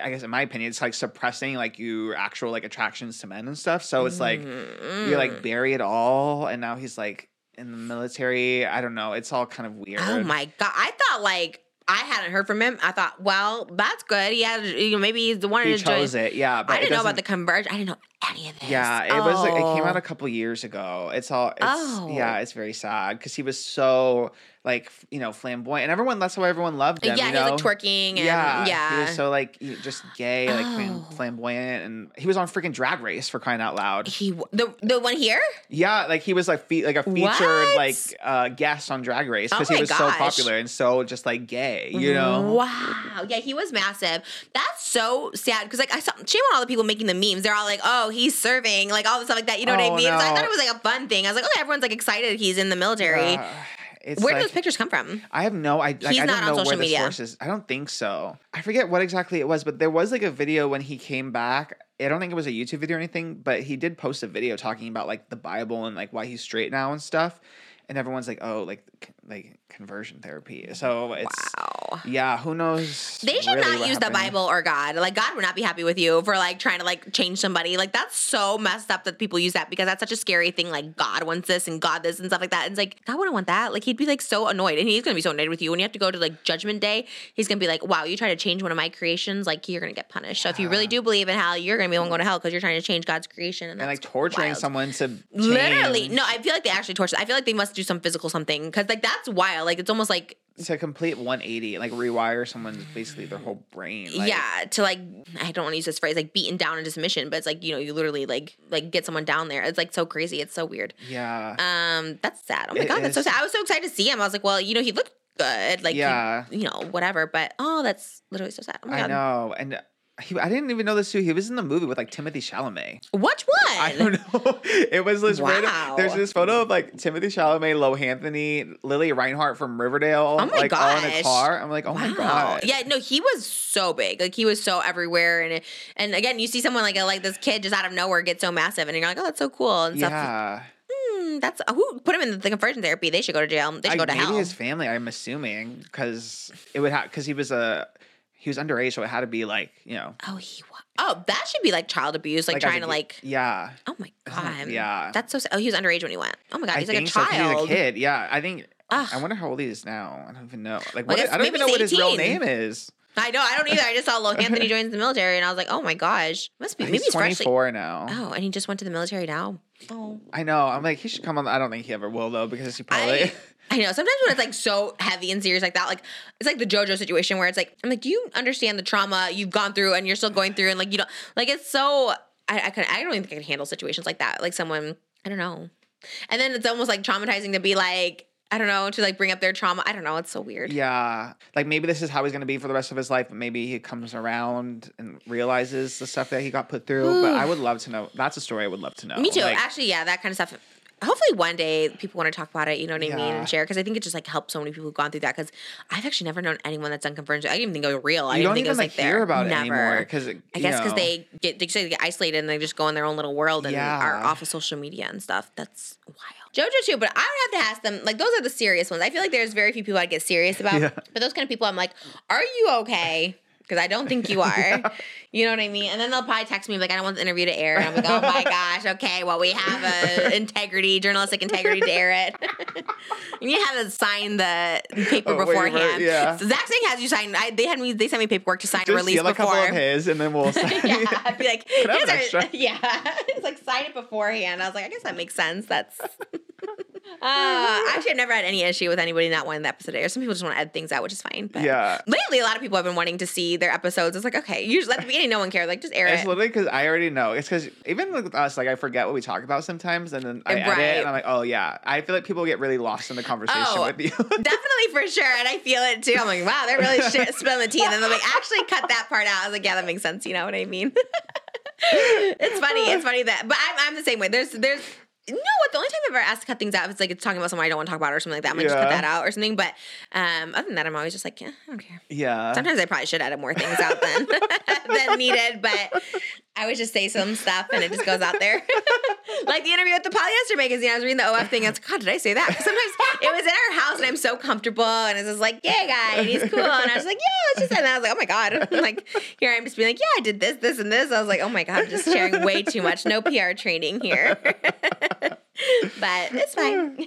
[SPEAKER 2] I guess in my opinion, it's like suppressing like your actual like attractions to men and stuff. So it's like
[SPEAKER 1] Mm.
[SPEAKER 2] you like bury it all, and now he's like in the military. I don't know. It's all kind of weird.
[SPEAKER 1] Oh my god! I thought like I hadn't heard from him. I thought, well, that's good. He had, you know, maybe he's the one
[SPEAKER 2] He
[SPEAKER 1] join.
[SPEAKER 2] chose it, yeah. But
[SPEAKER 1] I didn't know about the conversion. I didn't know any of this.
[SPEAKER 2] Yeah, it was. It came out
[SPEAKER 1] Oh.
[SPEAKER 2] a couple years ago. It's all. It's,
[SPEAKER 1] Oh.
[SPEAKER 2] yeah, it's very sad because he was so like you know flamboyant, and everyone. That's why everyone loved him.
[SPEAKER 1] yeah,
[SPEAKER 2] you
[SPEAKER 1] he
[SPEAKER 2] know?
[SPEAKER 1] was like twerking and
[SPEAKER 2] yeah,
[SPEAKER 1] yeah.
[SPEAKER 2] he was so like just gay, like
[SPEAKER 1] Oh.
[SPEAKER 2] flamboyant, and he was on freaking Drag Race for crying out loud.
[SPEAKER 1] he the the one here.
[SPEAKER 2] Yeah, like he was like fe- like a featured
[SPEAKER 1] What?
[SPEAKER 2] like uh guest on Drag Race
[SPEAKER 1] Oh
[SPEAKER 2] because he
[SPEAKER 1] my
[SPEAKER 2] was so popular and so just like gay, you know.
[SPEAKER 1] Wow. Yeah, he was massive. That's so sad because like I saw shame on all the people making the memes. They're all like, "Oh, he's serving," like all the stuff like that. You know what I
[SPEAKER 2] Oh,
[SPEAKER 1] mean? So I thought it was like a fun thing. I was like, "Okay, everyone's like excited he's in the military."
[SPEAKER 2] Uh, it's
[SPEAKER 1] Where
[SPEAKER 2] like,
[SPEAKER 1] did those pictures come from?
[SPEAKER 2] I have no I like,
[SPEAKER 1] He's
[SPEAKER 2] I
[SPEAKER 1] not
[SPEAKER 2] don't
[SPEAKER 1] on
[SPEAKER 2] know where
[SPEAKER 1] social
[SPEAKER 2] the
[SPEAKER 1] media.
[SPEAKER 2] source is. I don't think so. I forget what exactly it was, but there was like a video when he came back. I don't think it was a YouTube video or anything, but he did post a video talking about like the Bible and like why he's straight now and stuff. And everyone's like, "Oh, like like conversion therapy." So it's
[SPEAKER 1] Wow.
[SPEAKER 2] yeah, who knows?
[SPEAKER 1] They should
[SPEAKER 2] really
[SPEAKER 1] not use the. Bible or God. Like God would not be happy with you for like trying to like change somebody. Like that's so messed up that people use that because that's such a scary thing. Like God wants this and God this and stuff like that. And it's like God wouldn't want that. Like he'd be like so annoyed, and he's gonna be so annoyed with you when you have to go to like Judgment Day. He's gonna be like, "Wow, you try to change one of my creations. Like you're gonna get punished. So if you really do believe in hell, you're gonna be the one going to hell because you're trying to change God's creation." And,
[SPEAKER 2] And like torturing
[SPEAKER 1] wild.
[SPEAKER 2] someone to
[SPEAKER 1] Literally, no. I feel like they actually torture. I feel like they must do some physical something because like that's wild. Like it's almost like
[SPEAKER 2] to complete 180, like rewire someone's basically their whole brain. Like,
[SPEAKER 1] yeah to like i don't want to use this phrase like beaten down into submission but it's like you know you literally like like get someone down there. It's like so crazy. It's so weird.
[SPEAKER 2] Yeah,
[SPEAKER 1] um that's sad. Oh my
[SPEAKER 2] It
[SPEAKER 1] god that's so sad. I was so excited to see him. I was like well you know he looked good. Like he-
[SPEAKER 2] Yeah.
[SPEAKER 1] you know whatever. But oh that's literally so sad. Oh my
[SPEAKER 2] I
[SPEAKER 1] god.
[SPEAKER 2] know, and he, I didn't even know this too. He was in the movie with like Timothée Chalamet.
[SPEAKER 1] which one
[SPEAKER 2] I don't know. It was this random.
[SPEAKER 1] Wow.
[SPEAKER 2] There's this photo of like Timothée Chalamet, Low Anthony, Lili Reinhart from Riverdale,
[SPEAKER 1] Oh my
[SPEAKER 2] like all in a car. I'm like, oh my god.
[SPEAKER 1] Yeah, no, he was so big. Like he was so everywhere, and and again, you see someone like like this kid just out of nowhere get so massive, and you're like, oh, that's so cool and stuff.
[SPEAKER 2] Yeah.
[SPEAKER 1] Hmm, that's who put him in the conversion therapy. They should go to jail. They should
[SPEAKER 2] I-
[SPEAKER 1] go to
[SPEAKER 2] maybe
[SPEAKER 1] hell.
[SPEAKER 2] his family. I'm assuming because it would have because he was a he was underage, so it had to be like you know
[SPEAKER 1] Oh, he wa- Oh, that should be like child abuse, like,
[SPEAKER 2] like,
[SPEAKER 1] trying to
[SPEAKER 2] kid.
[SPEAKER 1] like.
[SPEAKER 2] yeah.
[SPEAKER 1] Oh my god.
[SPEAKER 2] yeah.
[SPEAKER 1] That's so. sad. Oh, he was underage when he went. Oh my god,
[SPEAKER 2] I
[SPEAKER 1] he's like a
[SPEAKER 2] think so.
[SPEAKER 1] child.
[SPEAKER 2] He's a kid. Yeah, I think.
[SPEAKER 1] Ugh.
[SPEAKER 2] I wonder how old he is now. I don't even know. Like,
[SPEAKER 1] Well,
[SPEAKER 2] what?
[SPEAKER 1] I
[SPEAKER 2] I don't even know what his real name is.
[SPEAKER 1] I know. I don't either. I just saw Lohanthony joins the military, and I was like, oh my gosh, must be. Maybe
[SPEAKER 2] he's
[SPEAKER 1] he's freshly.
[SPEAKER 2] 24 now.
[SPEAKER 1] Oh, and he just went to the military now. Oh.
[SPEAKER 2] I know. I'm like, he should come on. I don't think he ever will though, because he probably.
[SPEAKER 1] I, I know. Sometimes when it's like so heavy and serious like that, like it's like the JoJo situation where it's like, I'm like, do you understand the trauma you've gone through and you're still going through and like you don't like it's so I I, could, I don't even think I can handle situations like that. Like someone I don't know, and then it's almost like traumatizing to be like I don't know to like bring up their trauma. I don't know. It's so weird.
[SPEAKER 2] yeah, like maybe this is how he's gonna be for the rest of his life, but maybe he comes around and realizes the stuff that he got put through. but I would love to know. That's a story I would love to know.
[SPEAKER 1] Me too.
[SPEAKER 2] Like,
[SPEAKER 1] Actually, yeah, that kind of stuff. Hopefully, one day people want to talk about it. You know what I mean, and share because I think it just like helps so many people who've gone through that. Because I've actually never known anyone that's done conversion. I didn't even think it was real. I
[SPEAKER 2] you
[SPEAKER 1] didn't
[SPEAKER 2] don't
[SPEAKER 1] think it was
[SPEAKER 2] like
[SPEAKER 1] like
[SPEAKER 2] hear
[SPEAKER 1] there.
[SPEAKER 2] about it
[SPEAKER 1] Never.
[SPEAKER 2] anymore because
[SPEAKER 1] I guess because they get they they get isolated and they just go in their own little world and
[SPEAKER 2] Yeah.
[SPEAKER 1] are off of social media and stuff. That's wild. JoJo too, but I would have to ask them. Like those are the serious ones. I feel like there's very few people I get serious about.
[SPEAKER 2] Yeah.
[SPEAKER 1] But those kind of people, I'm like, are you okay? because I don't think you are. You know what I mean? And then they'll probably text me like, I don't want the interview to air. And I'm like, oh my gosh, okay, well we have a integrity, journalistic integrity to air it. and you have to sign the paper
[SPEAKER 2] A waiver,
[SPEAKER 1] beforehand.
[SPEAKER 2] yeah.
[SPEAKER 1] So Zach Sang has you sign. I, they had me. They sent me paperwork to sign a
[SPEAKER 2] Just
[SPEAKER 1] release
[SPEAKER 2] steal a couple
[SPEAKER 1] before.
[SPEAKER 2] of his, and then we'll.
[SPEAKER 1] yeah, I'd be like,
[SPEAKER 2] Can I have
[SPEAKER 1] "Here's
[SPEAKER 2] an extra?"
[SPEAKER 1] yeah, it's like sign it beforehand. I was like, I guess that makes sense. That's. Uh, actually, I've never had any issue with anybody not wanting the episode to air. Some people just want to add things out, which is fine. But
[SPEAKER 2] Yeah.
[SPEAKER 1] lately, a lot of people have been wanting to see their episodes. It's like, okay, usually at the beginning, no one cared. Like, just air
[SPEAKER 2] It's
[SPEAKER 1] it.
[SPEAKER 2] literally because I already know. It's because even with us, like I forget what we talk about sometimes, and then I edit,
[SPEAKER 1] Right.
[SPEAKER 2] and I'm like, oh yeah. I feel like people get really lost in the conversation
[SPEAKER 1] Oh,
[SPEAKER 2] with you.
[SPEAKER 1] Definitely for sure. And I feel it too. I'm like, wow, they're really sh- spilling the tea. And then they're like, actually cut that part out. I was like, yeah, that makes sense. You know what I mean? it's funny. It's funny that, but I'm, I'm the same way. There's, there's, know what? The only time I've ever asked to cut things out, is like it's talking about someone I don't want to talk about or something like that, I'm like, just cut that out or something. But um, other than that, I'm always just like, yeah, I don't care.
[SPEAKER 2] yeah.
[SPEAKER 1] Sometimes I probably should edit more things out than than needed, but I would just say some stuff and it just goes out there. like the interview with the polyester magazine, I was reading the OF thing. I was like, God, did I say that? sometimes it was in our house and I'm so comfortable and it's just like, yeah, guy, and he's cool. And I was like, yeah, let's just say that. I was like, oh my God. like here I'm just being like, yeah, I did this, this, and this. I was like, oh my God, I'm just sharing way too much. No PR training here. but it's fine.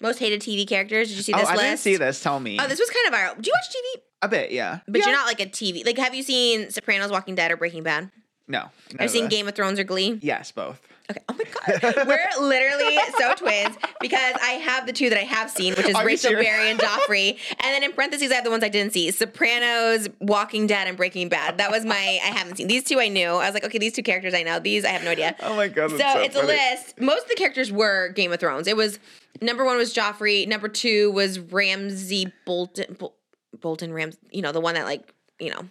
[SPEAKER 1] Most hated TV characters. Did you see
[SPEAKER 2] oh,
[SPEAKER 1] this
[SPEAKER 2] I
[SPEAKER 1] list?
[SPEAKER 2] didn't see this. Tell me.
[SPEAKER 1] Oh, this was kind of viral. Do you watch TV?
[SPEAKER 2] a bit, yeah.
[SPEAKER 1] But
[SPEAKER 2] Yeah.
[SPEAKER 1] you're not like a TV. Like, have you seen Sopranos, Walking Dead, or Breaking Bad?
[SPEAKER 2] No. I've
[SPEAKER 1] seen. Game of Thrones or Glee?
[SPEAKER 2] Yes, both.
[SPEAKER 1] Okay. Oh my god, we're literally so twins because I have the two that I have seen, which is
[SPEAKER 2] Are you
[SPEAKER 1] Rachel
[SPEAKER 2] serious?
[SPEAKER 1] Berry and Joffrey, and then in parentheses I have the ones I didn't see: Sopranos, Walking Dead, and Breaking Bad. That was my I haven't seen. These two I knew. I was like, okay, these two characters I know. These I have no idea.
[SPEAKER 2] Oh my god.
[SPEAKER 1] So,
[SPEAKER 2] that's so
[SPEAKER 1] it's
[SPEAKER 2] funny.
[SPEAKER 1] a list. Most of the characters were Game of Thrones. It was number one was Joffrey. Number two was Ramsay Bolton. Bol- Bolton Rams. You know the one that like you know.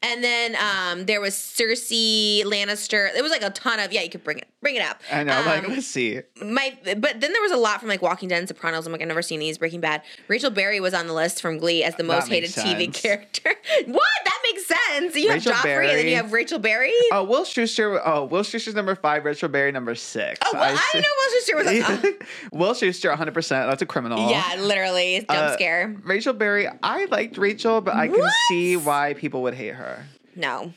[SPEAKER 1] And then um, there was Cersei Lannister. It was like a ton of yeah. You could bring it bring it up.
[SPEAKER 2] I know. like,
[SPEAKER 1] Um,
[SPEAKER 2] let's see.
[SPEAKER 1] my but then there was a lot from like Walking Dead and Sopranos. I'm like I've never seen these. Breaking Bad. Rachel Berry was on the list from Glee as the most hated
[SPEAKER 2] makes
[SPEAKER 1] TV character. what? That makes sense. You
[SPEAKER 2] Rachel
[SPEAKER 1] have Joffrey and then you have Rachel Berry.
[SPEAKER 2] Oh, Will Schuester. Oh, Will Schuester's number five. Rachel Berry number six.
[SPEAKER 1] Oh, well, I, didn't know Will Schuester was. Like, oh.
[SPEAKER 2] Will Schuester, 100. percent That's a criminal.
[SPEAKER 1] Yeah, literally jump
[SPEAKER 2] Uh,
[SPEAKER 1] scare.
[SPEAKER 2] Rachel Berry. I liked Rachel, but I can
[SPEAKER 1] What?
[SPEAKER 2] see why people would hate her.
[SPEAKER 1] No,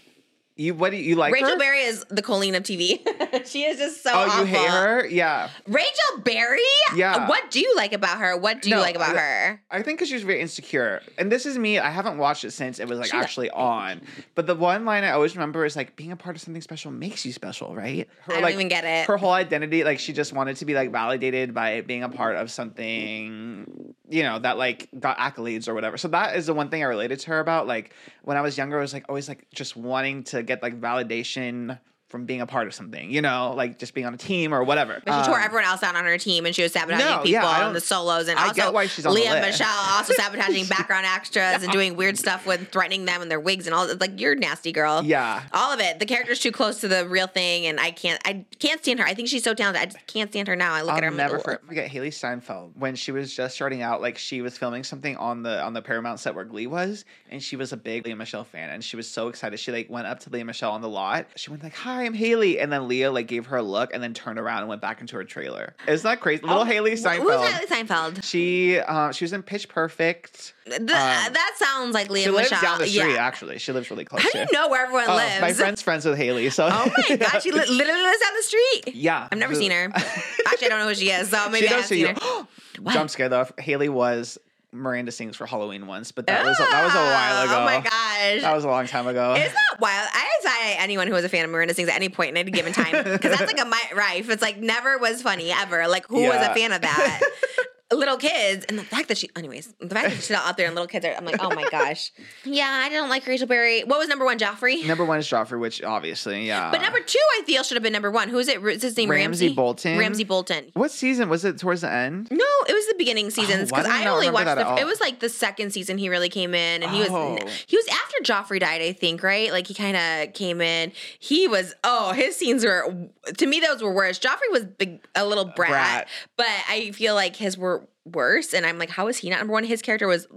[SPEAKER 2] You what do you, you like
[SPEAKER 1] Rachel
[SPEAKER 2] her?
[SPEAKER 1] Berry is the Colleen of TV. she is just so.
[SPEAKER 2] Oh,
[SPEAKER 1] awful.
[SPEAKER 2] you hate her? Yeah.
[SPEAKER 1] Rachel Berry?
[SPEAKER 2] Yeah.
[SPEAKER 1] What do you like about her? What do you like about
[SPEAKER 2] I-
[SPEAKER 1] her?
[SPEAKER 2] I think because she's very insecure. And this is me. I haven't watched it since it was like
[SPEAKER 1] She-
[SPEAKER 2] actually on. But the one line I always remember is like being a part of something special makes you special, right? Her,
[SPEAKER 1] I don't
[SPEAKER 2] like,
[SPEAKER 1] even get it.
[SPEAKER 2] Her whole identity, like she just wanted to be like validated by being a part of something, you know, that like got accolades or whatever. So that is the one thing I related to her about. Like when I was younger, I was like always like just wanting to get like validation from being a part of something, you know, like just being on a team or whatever.
[SPEAKER 1] But she tore
[SPEAKER 2] Um,
[SPEAKER 1] everyone else out on her team, and she was sabotaging
[SPEAKER 2] No,
[SPEAKER 1] people
[SPEAKER 2] yeah,
[SPEAKER 1] on the solos, and
[SPEAKER 2] I
[SPEAKER 1] also
[SPEAKER 2] get why she's on the Lea.
[SPEAKER 1] Michele also sabotaging background extras and doing weird stuff with threatening them and their wigs and all. Like you're nasty, girl.
[SPEAKER 2] Yeah.
[SPEAKER 1] all of it. The character's too close to the real thing, and I can't. I can't stand her. I think she's so talented. I just can't stand her now. I look
[SPEAKER 2] I'll
[SPEAKER 1] at her.
[SPEAKER 2] Never
[SPEAKER 1] like,
[SPEAKER 2] forget Hailee Steinfeld when she was just starting out. Like she was filming something on the on the Paramount set where Glee was, and she was a big Lea Michele fan, and she was so excited. She like went up to Lea Michele on the lot. She went like, "Hi, I'm Hailee," and then Lea like gave her a look, and then turned around and went back into her trailer. Isn't that crazy? Little
[SPEAKER 1] Hailee
[SPEAKER 2] Steinfeld.
[SPEAKER 1] Who's Hailee Steinfeld?
[SPEAKER 2] She uh, she was in Pitch Perfect.
[SPEAKER 1] Th- that sounds like Lea
[SPEAKER 2] Um, She lives
[SPEAKER 1] Michele.
[SPEAKER 2] down the street.
[SPEAKER 1] yeah.
[SPEAKER 2] Actually, she lives really close.
[SPEAKER 1] How do you know where everyone
[SPEAKER 2] Oh,
[SPEAKER 1] lives?
[SPEAKER 2] my friend's friends with Hailee, so
[SPEAKER 1] Oh my god, she li- literally lives down the street.
[SPEAKER 2] yeah,
[SPEAKER 1] I've never seen her. Actually, I don't know who she is, so maybe
[SPEAKER 2] she
[SPEAKER 1] I
[SPEAKER 2] does
[SPEAKER 1] have
[SPEAKER 2] see
[SPEAKER 1] seen
[SPEAKER 2] you.
[SPEAKER 1] her.
[SPEAKER 2] Jump scare though. Hailee was Miranda sings for Halloween once, but that was that was a while ago.
[SPEAKER 1] Oh my gosh.
[SPEAKER 2] That was a long time ago.
[SPEAKER 1] It's not wild. I say anyone who was a fan of Miranda sings at any point in any given time because that's like a Matt Rife. It's like never was funny ever. Like who was a fan of that? little kids, and the fact that she, anyways, the fact that she's out there and little kids are, I'm like, oh my gosh. Yeah, I don't like Rachel Berry. What was number one, Joffrey?
[SPEAKER 2] Number one is Joffrey, which obviously, yeah.
[SPEAKER 1] But number two, I feel should have been number one. Who is it? Is his name
[SPEAKER 2] Ramsay
[SPEAKER 1] Ramsay
[SPEAKER 2] Bolton?
[SPEAKER 1] Ramsay Bolton.
[SPEAKER 2] what season was it? Towards the end?
[SPEAKER 1] No, it was the beginning oh,
[SPEAKER 2] seasons
[SPEAKER 1] because
[SPEAKER 2] did I
[SPEAKER 1] I only watched
[SPEAKER 2] that
[SPEAKER 1] the. It was like the second season he really came in, and he
[SPEAKER 2] Oh.
[SPEAKER 1] was he was after Joffrey died, I think, right? Like he kind of came in. He was oh, his scenes were to me those were worse. Joffrey was big, a little brat,
[SPEAKER 2] brat.
[SPEAKER 1] but I feel like his were worse. And I'm like, how is he not number one? His character was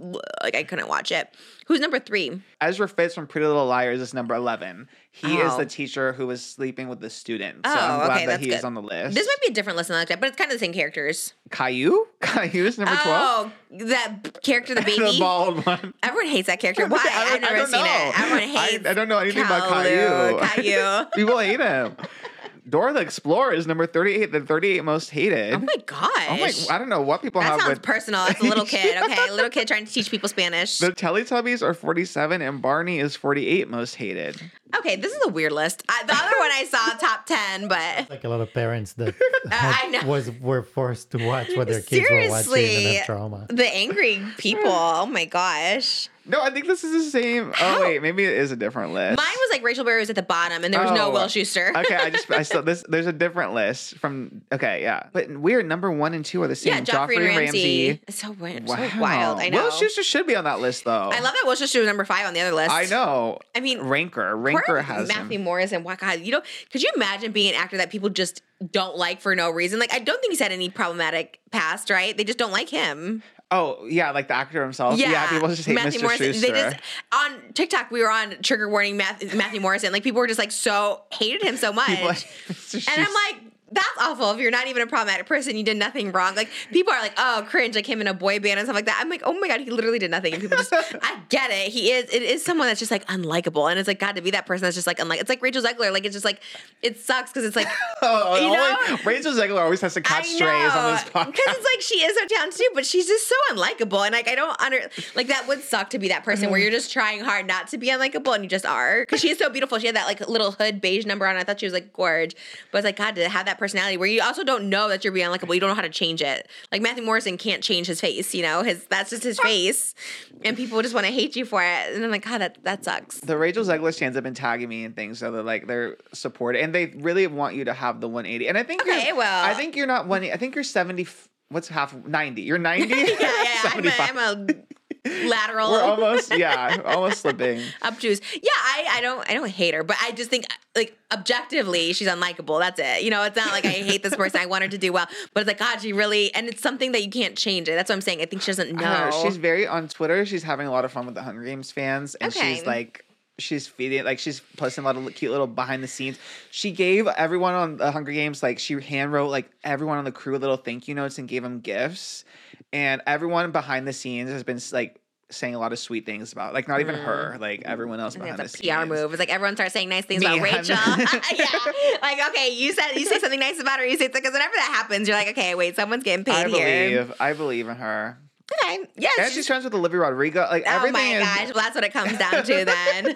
[SPEAKER 1] like I couldn't watch it. Who's number three?
[SPEAKER 2] Ezra Fitz from Pretty Little Liars is number 11. He is
[SPEAKER 1] Oh.
[SPEAKER 2] the teacher who was sleeping with the student. So
[SPEAKER 1] Oh,
[SPEAKER 2] I'm glad
[SPEAKER 1] okay,
[SPEAKER 2] that he is on the list.
[SPEAKER 1] This might be a different list than I looked at, but it's kind of the same characters.
[SPEAKER 2] Caillou? Caillou is number 12?
[SPEAKER 1] Oh, that character, the baby.
[SPEAKER 2] the bald one.
[SPEAKER 1] Everyone hates that character. Why?
[SPEAKER 2] I
[SPEAKER 1] I've
[SPEAKER 2] I
[SPEAKER 1] never
[SPEAKER 2] don't
[SPEAKER 1] seen
[SPEAKER 2] know.
[SPEAKER 1] it. Everyone hates.
[SPEAKER 2] I don't know anything about
[SPEAKER 1] Caillou.
[SPEAKER 2] Caillou.
[SPEAKER 1] Caillou.
[SPEAKER 2] People hate him. Dora the Explorer is number 38, the 38 most hated.
[SPEAKER 1] Oh my gosh.
[SPEAKER 2] Oh my, I don't know what people
[SPEAKER 1] that
[SPEAKER 2] have
[SPEAKER 1] sounds
[SPEAKER 2] with
[SPEAKER 1] personal. It's a little kid. Okay, a little kid trying to teach people Spanish.
[SPEAKER 2] the Teletubbies are 47 and Barney is 48 most hated.
[SPEAKER 1] Okay, this is a weird list. I, the other one I saw top ten, but
[SPEAKER 3] Like a lot of parents that
[SPEAKER 1] I know.
[SPEAKER 3] was were forced to watch what their kids were watching and
[SPEAKER 1] Seriously.
[SPEAKER 3] have trauma.
[SPEAKER 1] the angry people. Oh my gosh.
[SPEAKER 2] No, I think this is the same.
[SPEAKER 1] Oh, How?
[SPEAKER 2] Oh wait, maybe it is a different list.
[SPEAKER 1] Mine was like Rachel Berry was at the bottom, and there was no
[SPEAKER 2] Oh,
[SPEAKER 1] Will Schuester.
[SPEAKER 2] okay, I just I saw this. There's a different list from. Okay, yeah, but weird. Number one and two are the same.
[SPEAKER 1] yeah, Joffrey, and Ramsay. It's so weird,
[SPEAKER 2] Wow.
[SPEAKER 1] so wild. I know.
[SPEAKER 2] Will Schuester should be on that list though.
[SPEAKER 1] I love that Will Schuester was number five on the other list.
[SPEAKER 2] I know.
[SPEAKER 1] I mean,
[SPEAKER 2] Ranker. Ranker has
[SPEAKER 1] Matthew
[SPEAKER 2] him.
[SPEAKER 1] Morrison. Wow, God, you know, could you imagine being an actor that people just don't like for no reason? Like, I don't think he's had any problematic past, right? They just don't like him.
[SPEAKER 2] Oh yeah, like the actor himself. Yeah, people just hate
[SPEAKER 1] Matthew
[SPEAKER 2] Mr.
[SPEAKER 1] Morrison.
[SPEAKER 2] Schuester.
[SPEAKER 1] They just on TikTok we were on trigger warning Matthew, Matthew Morrison. Like people were just like so hated him so much, and. I'm like. That's awful. If you're not even a problematic person, you did nothing wrong. Like people are like, "Oh, cringe!" Like him in a boy band and stuff like that. I'm like, "Oh my god, he literally did nothing." And people just, I get it. He is. It is someone that's just like unlikable, and it's like God to be that person that's just like unlike. It's like Rachel Zegler. Like it's just like it sucks because it's like
[SPEAKER 2] oh, oh,
[SPEAKER 1] you
[SPEAKER 2] only-
[SPEAKER 1] know?
[SPEAKER 2] Rachel Zegler always has to catch strays on this podcast.
[SPEAKER 1] because it's like she is so talented too, but she's just so unlikable, and like I don't under like that would suck to be that person where mm-hmm. you're just trying hard not to be unlikable and you just are because she is so beautiful. She had that like little hood beige number on. I thought she was like gorge, but it's like God to have that personality where you also don't know that you're being unlikable. You don't know how to change it. Like Matthew Morrison can't change his face. You know, his that's just his face, and people just want to hate you for it. And I'm like, God, that that sucks.
[SPEAKER 2] the Rachel Zegler stands have been tagging me and things, so they're like they're supportive, and they really want you to have the 180. And I think
[SPEAKER 1] Okay,
[SPEAKER 2] you're,
[SPEAKER 1] well-
[SPEAKER 2] I think you're not one. I think you're 70. What's half 90? You're 90.
[SPEAKER 1] yeah, yeah, I'm a,
[SPEAKER 2] 75.
[SPEAKER 1] I'm a lateral.
[SPEAKER 2] We're almost yeah, almost slipping.
[SPEAKER 1] up obtuse. Yeah, I, I don't I don't hate her, but I just think like objectively she's unlikable. That's it. You know, it's not like I hate this person. I want her to do well, but it's like God, she really and it's something that you can't change it. That's what I'm saying. I think she doesn't
[SPEAKER 2] I don't know,
[SPEAKER 1] know.
[SPEAKER 2] She's very on Twitter. She's having a lot of fun with the Hunger Games fans, and
[SPEAKER 1] Okay.
[SPEAKER 2] she's like. She's feeding like she's posting a lot of cute little behind the scenes. She gave everyone on the Hunger Games like she hand wrote like everyone on the crew little thank you notes and gave them gifts, and everyone behind the scenes has been like saying a lot of sweet things about like not even her like everyone else
[SPEAKER 1] Mm.
[SPEAKER 2] Behind
[SPEAKER 1] it's a PR
[SPEAKER 2] scenes.
[SPEAKER 1] move. It's like everyone starts saying nice things
[SPEAKER 2] Me,
[SPEAKER 1] about Rachel. yeah, like okay, you said you say something nice about her. You say because whenever that happens, you're like, okay, wait, someone's getting paid
[SPEAKER 2] I
[SPEAKER 1] here.
[SPEAKER 2] believe I believe in her,
[SPEAKER 1] Okay, yes.
[SPEAKER 2] and she's friends with Olivia Rodrigo. Like
[SPEAKER 1] oh
[SPEAKER 2] everything
[SPEAKER 1] my
[SPEAKER 2] is.
[SPEAKER 1] gosh, well, that's what it comes down to then.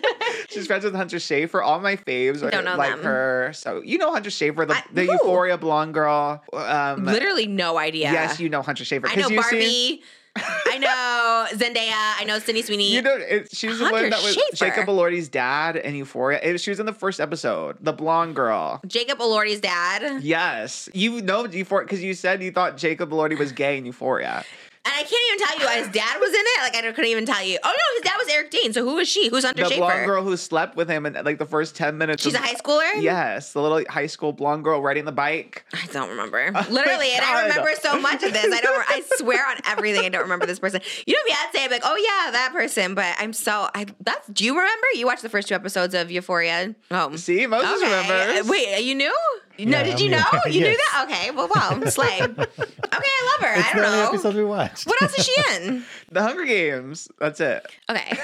[SPEAKER 2] She's friends with Hunter Schafer. All my faves are
[SPEAKER 1] Don't know
[SPEAKER 2] like
[SPEAKER 1] them.
[SPEAKER 2] her. So you know Hunter Schafer, the,
[SPEAKER 1] I-
[SPEAKER 2] the? Euphoria blonde girl. Um,
[SPEAKER 1] Literally no idea.
[SPEAKER 2] Yes, you know Hunter Schafer.
[SPEAKER 1] I know
[SPEAKER 2] you see-
[SPEAKER 1] Barbie. I know Zendaya. I know Sydney Sweeney.
[SPEAKER 2] You know, it, she's the one that was
[SPEAKER 1] Schafer.
[SPEAKER 2] Jacob Elordi's dad in Euphoria. It, she was in the first episode, the blonde girl.
[SPEAKER 1] Jacob Elordi's dad.
[SPEAKER 2] Yes, you know Euphoria because you said you thought Jacob Elordi was gay in Euphoria.
[SPEAKER 1] And I can't even tell you his dad was in it. Like I couldn't even tell you. Oh no, his dad was Eric Dane. So who is she? Who's under
[SPEAKER 2] The blonde girl who slept with him in like the first ten minutes.
[SPEAKER 1] She's a high schooler.
[SPEAKER 2] Yes, the little high school blonde girl riding the bike.
[SPEAKER 1] I don't remember.
[SPEAKER 2] Oh my
[SPEAKER 1] Literally, and I remember so much of this. I don't. I swear on everything. I don't remember this person. You know me, I'd say like, oh yeah, that person. But I'm so. I that's. Do you remember? You watched the first two episodes of Euphoria. Oh,
[SPEAKER 2] See, Moses
[SPEAKER 1] okay.
[SPEAKER 2] remembers.
[SPEAKER 1] Wait, you knew? No,
[SPEAKER 3] Yeah,
[SPEAKER 1] did
[SPEAKER 3] I'm
[SPEAKER 1] you know?
[SPEAKER 3] here.
[SPEAKER 1] You knew that? Okay. Well, wow, I'm slay. okay, I love her.
[SPEAKER 3] It's
[SPEAKER 1] I don't know.
[SPEAKER 3] episode we watched.
[SPEAKER 1] What else is she in?
[SPEAKER 2] The Hunger Games. That's it.
[SPEAKER 1] Okay. I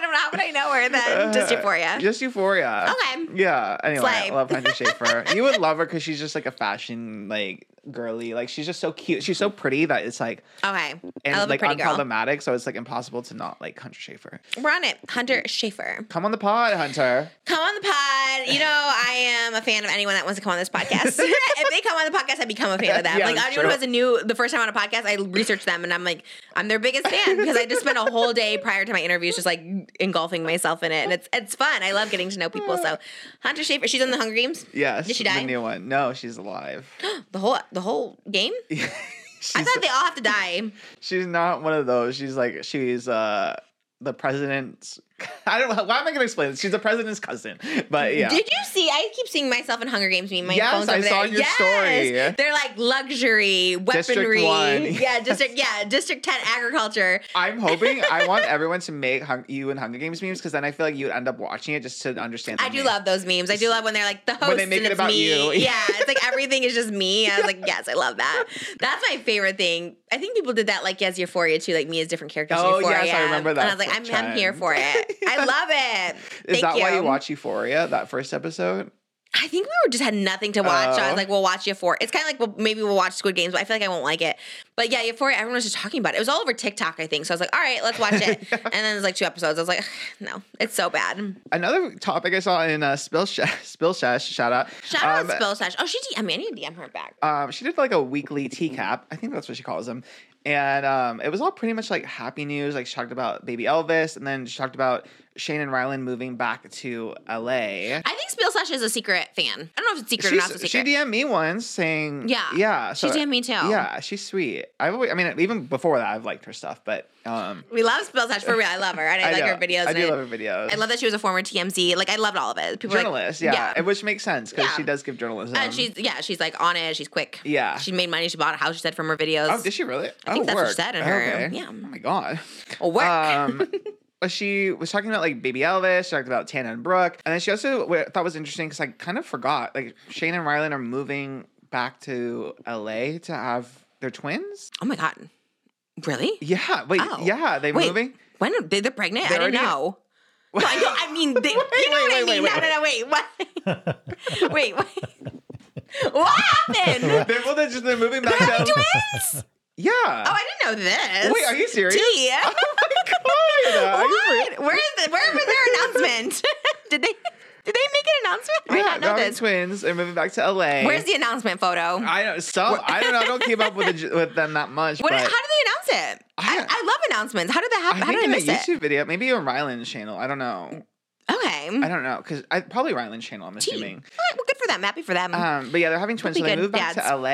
[SPEAKER 1] don't know. How would I know her then? Uh, just Euphoria.
[SPEAKER 2] Just Euphoria.
[SPEAKER 1] Okay.
[SPEAKER 2] Yeah. Anyway,
[SPEAKER 1] Slay.
[SPEAKER 2] I love Hunter Schafer. you would love her because she's just like a fashion like girly. Like she's just so cute. She's so pretty that it's like
[SPEAKER 1] Okay.
[SPEAKER 2] and
[SPEAKER 1] I love
[SPEAKER 2] like
[SPEAKER 1] pretty girl.
[SPEAKER 2] unproblematic. So it's like impossible to not like Hunter Schafer.
[SPEAKER 1] We're on it. Hunter Schafer.
[SPEAKER 2] Come on the pod, Hunter.
[SPEAKER 1] Come on the pod. You know, I am a fan of anyone that wants to come on this podcast. if they come on the podcast, I become a fan of them.
[SPEAKER 2] Yeah,
[SPEAKER 1] like anyone who has a new the first time on a podcast, I research them and I'm like, I'm their biggest fan because I just spent a whole day prior to my interviews just like engulfing myself in it. And it's it's fun. I love getting to know people. So Hunter Schafer, she's in the Hunger Games.
[SPEAKER 2] Yes.
[SPEAKER 1] Did she die?
[SPEAKER 2] The new one. No, she's alive.
[SPEAKER 1] The whole the whole game? I thought they all have to die.
[SPEAKER 2] she's not one of those. She's like she's uh the president's I don't know. Why am I going to explain this? She's the president's cousin. But yeah.
[SPEAKER 1] Did you see? I keep seeing myself in Hunger Games meme. My
[SPEAKER 2] Yes,
[SPEAKER 1] phone's
[SPEAKER 2] I
[SPEAKER 1] over
[SPEAKER 2] saw
[SPEAKER 1] there.
[SPEAKER 2] your story.
[SPEAKER 1] They're like luxury weaponry.
[SPEAKER 2] one.
[SPEAKER 1] Yeah, district. Yeah, District Ten agriculture.
[SPEAKER 2] I'm hoping I want everyone to make hung- you and Hunger Games memes because then I feel like you would end up watching it just to understand. the
[SPEAKER 1] I do
[SPEAKER 2] meme.
[SPEAKER 1] love those memes. I do love when they're like the host
[SPEAKER 2] When they make
[SPEAKER 1] and
[SPEAKER 2] it
[SPEAKER 1] it's
[SPEAKER 2] about
[SPEAKER 1] me.
[SPEAKER 2] you.
[SPEAKER 1] Yeah, it's like everything is just me. I was like, yes, I love that. That's my favorite thing. I think people did that like as Euphoria too, like me as different characters.
[SPEAKER 2] Oh,
[SPEAKER 1] Euphoria.
[SPEAKER 2] yes, I remember
[SPEAKER 1] And
[SPEAKER 2] that
[SPEAKER 1] I was like, I'm, I'm here for it. I love it.
[SPEAKER 2] Is
[SPEAKER 1] Thank
[SPEAKER 2] that
[SPEAKER 1] you.
[SPEAKER 2] why you watch Euphoria? That first episode?
[SPEAKER 1] I think we were just had nothing to watch. so I
[SPEAKER 2] Oh.
[SPEAKER 1] was like, we'll watch Euphoria. It's kind of like well, maybe we'll watch Squid Games, but I feel like I won't like it. But yeah, Euphoria, everyone was just talking about it. It was all over TikTok, I think. So I was like, all right, let's watch it. and then there's like two episodes. I was like, no, it's so bad.
[SPEAKER 2] Another topic I saw in uh, Spill Sh- Spill Sesh, shout out.
[SPEAKER 1] Shout
[SPEAKER 2] um,
[SPEAKER 1] out Spill Sesh. Oh, she DM. I need to DM her back.
[SPEAKER 2] um, she did like a weekly TCAP. I think that's what she calls them. And um, it was all pretty much like happy news. Like she talked about baby Elvis, and then she talked about Shane and Ryland moving back to LA.
[SPEAKER 1] I think Spill Sesh is a secret fan. I don't know if it's secret or not so
[SPEAKER 2] She's, she. DM'd me once saying,
[SPEAKER 1] Yeah.
[SPEAKER 2] yeah.
[SPEAKER 1] She DM'd me too.
[SPEAKER 2] Yeah, she's sweet. I've always, I mean, even before that, I've liked her stuff, but um,
[SPEAKER 1] we love Spill Sesh for real. I love her. And I, like
[SPEAKER 2] know.
[SPEAKER 1] her videos.
[SPEAKER 2] I do
[SPEAKER 1] I,
[SPEAKER 2] love her videos.
[SPEAKER 1] I love that she was a former TMZ. Like I loved all of it. People were like-
[SPEAKER 2] journalist, yeah, which makes sense because
[SPEAKER 1] Yeah.
[SPEAKER 2] she does give journalism.
[SPEAKER 1] And she's yeah, she's like on it. She's quick.
[SPEAKER 2] Yeah.
[SPEAKER 1] She made money. She bought a house. She said from her videos.
[SPEAKER 2] Oh, did she really?
[SPEAKER 1] I think
[SPEAKER 2] oh,
[SPEAKER 1] that's what she said in her-
[SPEAKER 2] Okay.
[SPEAKER 1] yeah.
[SPEAKER 2] Oh my god.
[SPEAKER 1] Oh, work.
[SPEAKER 2] Um, she was talking about like baby Elvis. She talked about Tana and Brooke, and then she also what I thought was interesting because I kind of forgot like Shane and Ryland are moving back to LA to have their twins.
[SPEAKER 1] oh my god. Really?
[SPEAKER 2] Yeah. Wait.
[SPEAKER 1] Oh.
[SPEAKER 2] Yeah. They
[SPEAKER 1] Wait.
[SPEAKER 2] moving.
[SPEAKER 1] When are they? They're pregnant.
[SPEAKER 2] They're
[SPEAKER 1] I didn't
[SPEAKER 2] already-
[SPEAKER 1] know. No, I know. I mean, they, you know
[SPEAKER 2] wait,
[SPEAKER 1] what I mean.
[SPEAKER 2] wait,
[SPEAKER 1] no,
[SPEAKER 2] wait.
[SPEAKER 1] no, no. Wait. What? wait. What? what happened?
[SPEAKER 2] They're, well, they're just they're moving back
[SPEAKER 1] They're
[SPEAKER 2] to.
[SPEAKER 1] twins.
[SPEAKER 2] Yeah.
[SPEAKER 1] Oh, I didn't know this.
[SPEAKER 2] Wait, are you serious?
[SPEAKER 1] T.
[SPEAKER 2] Oh my god. Are
[SPEAKER 1] what? Where is the, Where was their announcement? did they? Did they make an announcement? I didn't
[SPEAKER 2] they're
[SPEAKER 1] know this.
[SPEAKER 2] twins. They're moving back to LA.
[SPEAKER 1] Where's the announcement photo?
[SPEAKER 2] I don't some I don't know. I don't keep up with the, with them that much.
[SPEAKER 1] What,
[SPEAKER 2] but
[SPEAKER 1] how do they announce it? I,
[SPEAKER 2] I-
[SPEAKER 1] I love announcements. How did that
[SPEAKER 2] I
[SPEAKER 1] happen? How
[SPEAKER 2] think
[SPEAKER 1] did I
[SPEAKER 2] in
[SPEAKER 1] miss
[SPEAKER 2] a
[SPEAKER 1] it?
[SPEAKER 2] YouTube video, maybe on Ryland's channel. I don't know.
[SPEAKER 1] Okay.
[SPEAKER 2] I don't know because I probably Ryland's channel. I'm assuming.
[SPEAKER 1] All right, well, good for them. Happy for them.
[SPEAKER 2] Um, but yeah, they're having twins, so they
[SPEAKER 1] good
[SPEAKER 2] move back
[SPEAKER 1] dads.
[SPEAKER 2] to LA,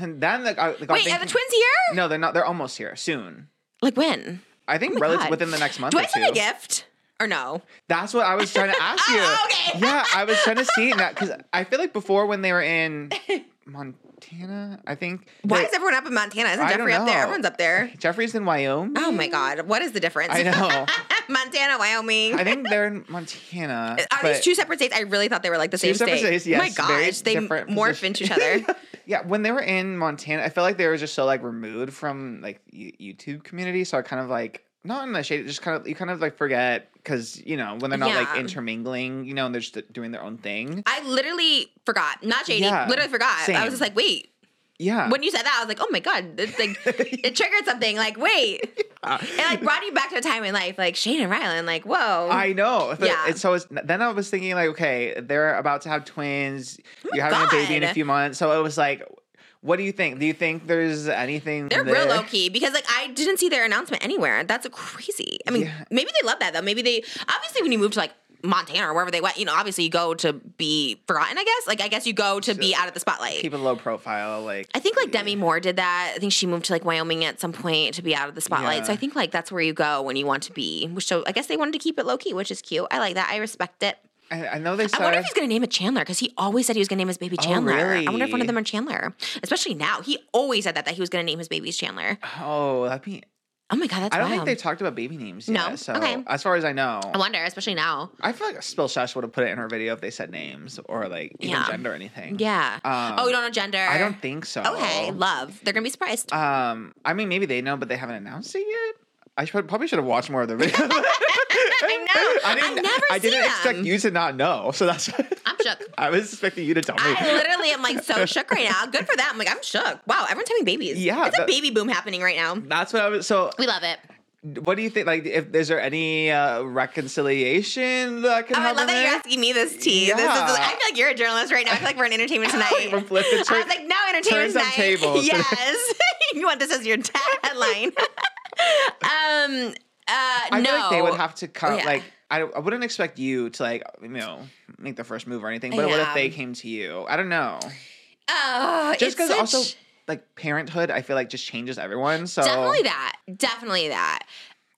[SPEAKER 2] and then the, the
[SPEAKER 1] Wait, are the twins here?
[SPEAKER 2] No, they're not. They're almost here soon.
[SPEAKER 1] Like when?
[SPEAKER 2] I think
[SPEAKER 1] Oh my
[SPEAKER 2] relative
[SPEAKER 1] God.
[SPEAKER 2] within the next month
[SPEAKER 1] Do
[SPEAKER 2] or
[SPEAKER 1] I
[SPEAKER 2] two.
[SPEAKER 1] a gift or no?
[SPEAKER 2] That's what I was trying to ask you.
[SPEAKER 1] Oh, okay.
[SPEAKER 2] Yeah, I was trying to see that because I feel like before when they were in Montana, I think
[SPEAKER 1] Why is everyone up in Montana? Isn't
[SPEAKER 2] I Jeffree
[SPEAKER 1] up there? Everyone's up there.
[SPEAKER 2] Jeffree's in Wyoming.
[SPEAKER 1] Oh my God. What is the difference?
[SPEAKER 2] I know.
[SPEAKER 1] Montana, Wyoming.
[SPEAKER 2] I think they're in Montana.
[SPEAKER 1] Are these two separate states? I really thought they were like the same state.
[SPEAKER 2] states, yes,
[SPEAKER 1] oh my gosh, they morph
[SPEAKER 2] position-
[SPEAKER 1] into each other.
[SPEAKER 2] yeah, when they were in Montana, I felt like they were just so like removed from like YouTube community. So I kind of like not in the shade, just kind of you kind of like forget because you know when they're not like intermingling, you know, and they're just doing their own thing.
[SPEAKER 1] I literally forgot. Not shady.
[SPEAKER 2] Yeah,
[SPEAKER 1] literally forgot. I was just like, wait.
[SPEAKER 2] Yeah,
[SPEAKER 1] When you said that, I was like, oh my god, it's like it triggered something. Like, wait,
[SPEAKER 2] Uh,
[SPEAKER 1] it like brought you back to a time in life, like Shane and Ryland. Like, whoa,
[SPEAKER 2] I know.
[SPEAKER 1] Yeah.
[SPEAKER 2] It's, so it's, then I was thinking like, okay, they're about to have twins.
[SPEAKER 1] Oh
[SPEAKER 2] You're having a baby in a few months. So it was like, what do you think? Do you think there's anything?
[SPEAKER 1] They're
[SPEAKER 2] there?
[SPEAKER 1] real low key because like I didn't see their announcement anywhere. That's crazy. I mean,
[SPEAKER 2] Yeah.
[SPEAKER 1] maybe they love that though. Maybe they obviously when you move to like Montana or wherever they went, you know, obviously you go to be forgotten. I guess like I guess you go to be out of the spotlight.
[SPEAKER 2] Keep a low profile, like
[SPEAKER 1] I think like Demi Moore did that. I think she moved to like Wyoming at some point to be out of the spotlight. So I think like that's where you go when you want to be. Which so I guess they wanted to keep it low key, which is cute. I like that. I respect it.
[SPEAKER 2] I, I know they
[SPEAKER 1] I
[SPEAKER 2] said.
[SPEAKER 1] wonder if he's gonna name it Chandler because he always said he was gonna name his baby
[SPEAKER 2] Oh,
[SPEAKER 1] Chandler. I wonder if one of them are Chandler, especially now. He always said that that he was gonna name his babies Chandler.
[SPEAKER 2] oh, that'd be.
[SPEAKER 1] Oh my god, that's
[SPEAKER 2] I don't
[SPEAKER 1] wild.
[SPEAKER 2] think they talked about baby names.
[SPEAKER 1] No?
[SPEAKER 2] Yet, so
[SPEAKER 1] Okay.
[SPEAKER 2] as far as I know,
[SPEAKER 1] I wonder, especially now.
[SPEAKER 2] I feel like Spill Sesh would have put it in her video if they said names or like even
[SPEAKER 1] Yeah.
[SPEAKER 2] gender or anything.
[SPEAKER 1] Yeah.
[SPEAKER 2] Um,
[SPEAKER 1] oh, you don't know gender.
[SPEAKER 2] I don't think so.
[SPEAKER 1] Okay, love. They're gonna be surprised.
[SPEAKER 2] Um, I mean, maybe they know, but they haven't announced it yet. I should, probably should have watched more of the video.
[SPEAKER 1] I know.
[SPEAKER 2] I didn't.
[SPEAKER 1] I never
[SPEAKER 2] I didn't expect
[SPEAKER 1] them.
[SPEAKER 2] you to not know, so that's.
[SPEAKER 1] I'm shook.
[SPEAKER 2] I was expecting you to tell me.
[SPEAKER 1] I literally am like so shook right now. Good for that. I'm like I'm shook. Wow, everyone's having babies.
[SPEAKER 2] Yeah,
[SPEAKER 1] it's a baby boom happening right now.
[SPEAKER 2] that's what I was. So,
[SPEAKER 1] We love it.
[SPEAKER 2] what do you think? Like, if is there any uh, reconciliation that can
[SPEAKER 1] Oh, I
[SPEAKER 2] happen
[SPEAKER 1] love that you're asking me this tea. This is, I feel like you're a journalist right now. I feel like we're in entertainment tonight.
[SPEAKER 2] We're flipping
[SPEAKER 1] I was like, no entertainment tonight. Yes, you want this as your ta- headline? Um, uh,
[SPEAKER 2] I
[SPEAKER 1] no.
[SPEAKER 2] feel like they would have to come.
[SPEAKER 1] Yeah.
[SPEAKER 2] Like, I, I wouldn't expect you to like you know make the first move or anything. But what if they came to you? I don't know.
[SPEAKER 1] Oh,
[SPEAKER 2] Just because also like parenthood, I feel like just changes everyone. So
[SPEAKER 1] definitely that. Definitely that.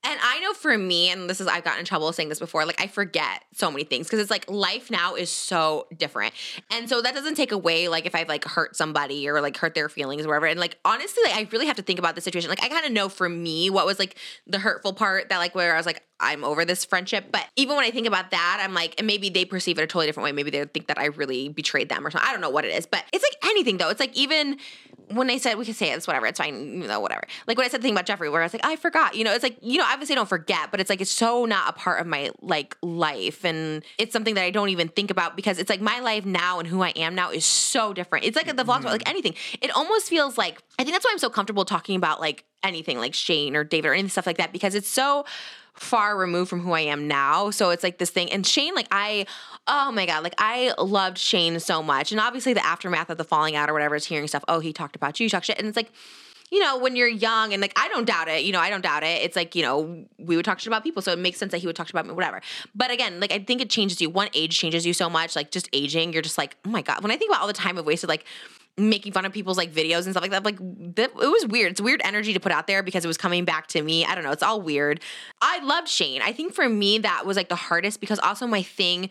[SPEAKER 1] And I know for me, and this is I've gotten in trouble saying this before, like I forget so many things because it's like life now is so different. And so that doesn't take away like if I've like hurt somebody or like hurt their feelings or whatever. And like honestly, like I really have to think about the situation. Like I kind of know for me what was like the hurtful part that like where I was like, I'm over this friendship. But even when I think about that, I'm like, and maybe they perceive it a totally different way. Maybe they think that I really betrayed them or something. I don't know what it is. But it's like anything though. It's like even when I said we can say it, it's whatever, it's fine, you know, whatever. Like when I said the thing about Jeffree, where I was like, I forgot, you know, it's like, you know, obviously I don't forget, but it's like it's so not a part of my like life. And it's something that I don't even think about because it's like my life now and who I am now is so different. It's like the vlogs like anything. It almost feels like I think that's why I'm so comfortable talking about like anything like Shane or David or any stuff like that because it's so far removed from who I am now. So it's like this thing. And Shane, like I, oh my God, like I loved Shane so much. And obviously the aftermath of the falling out or whatever is hearing stuff. Oh, he talked about you, you talk shit. And it's like, you know, when you're young and like I don't doubt it, you know, I don't doubt it. It's like, you know, we would talk shit about people. So it makes sense that he would talk shit about me, whatever. But again, like I think it changes you. One age changes you so much. Like just aging, you're just like, oh my God. When I think about all the time I've wasted, like making fun of people's like videos and stuff like that. Like that, it was weird. It's weird energy to put out there because it was coming back to me. I don't know. It's all weird. I loved Shane. I think for me that was like the hardest because also my thing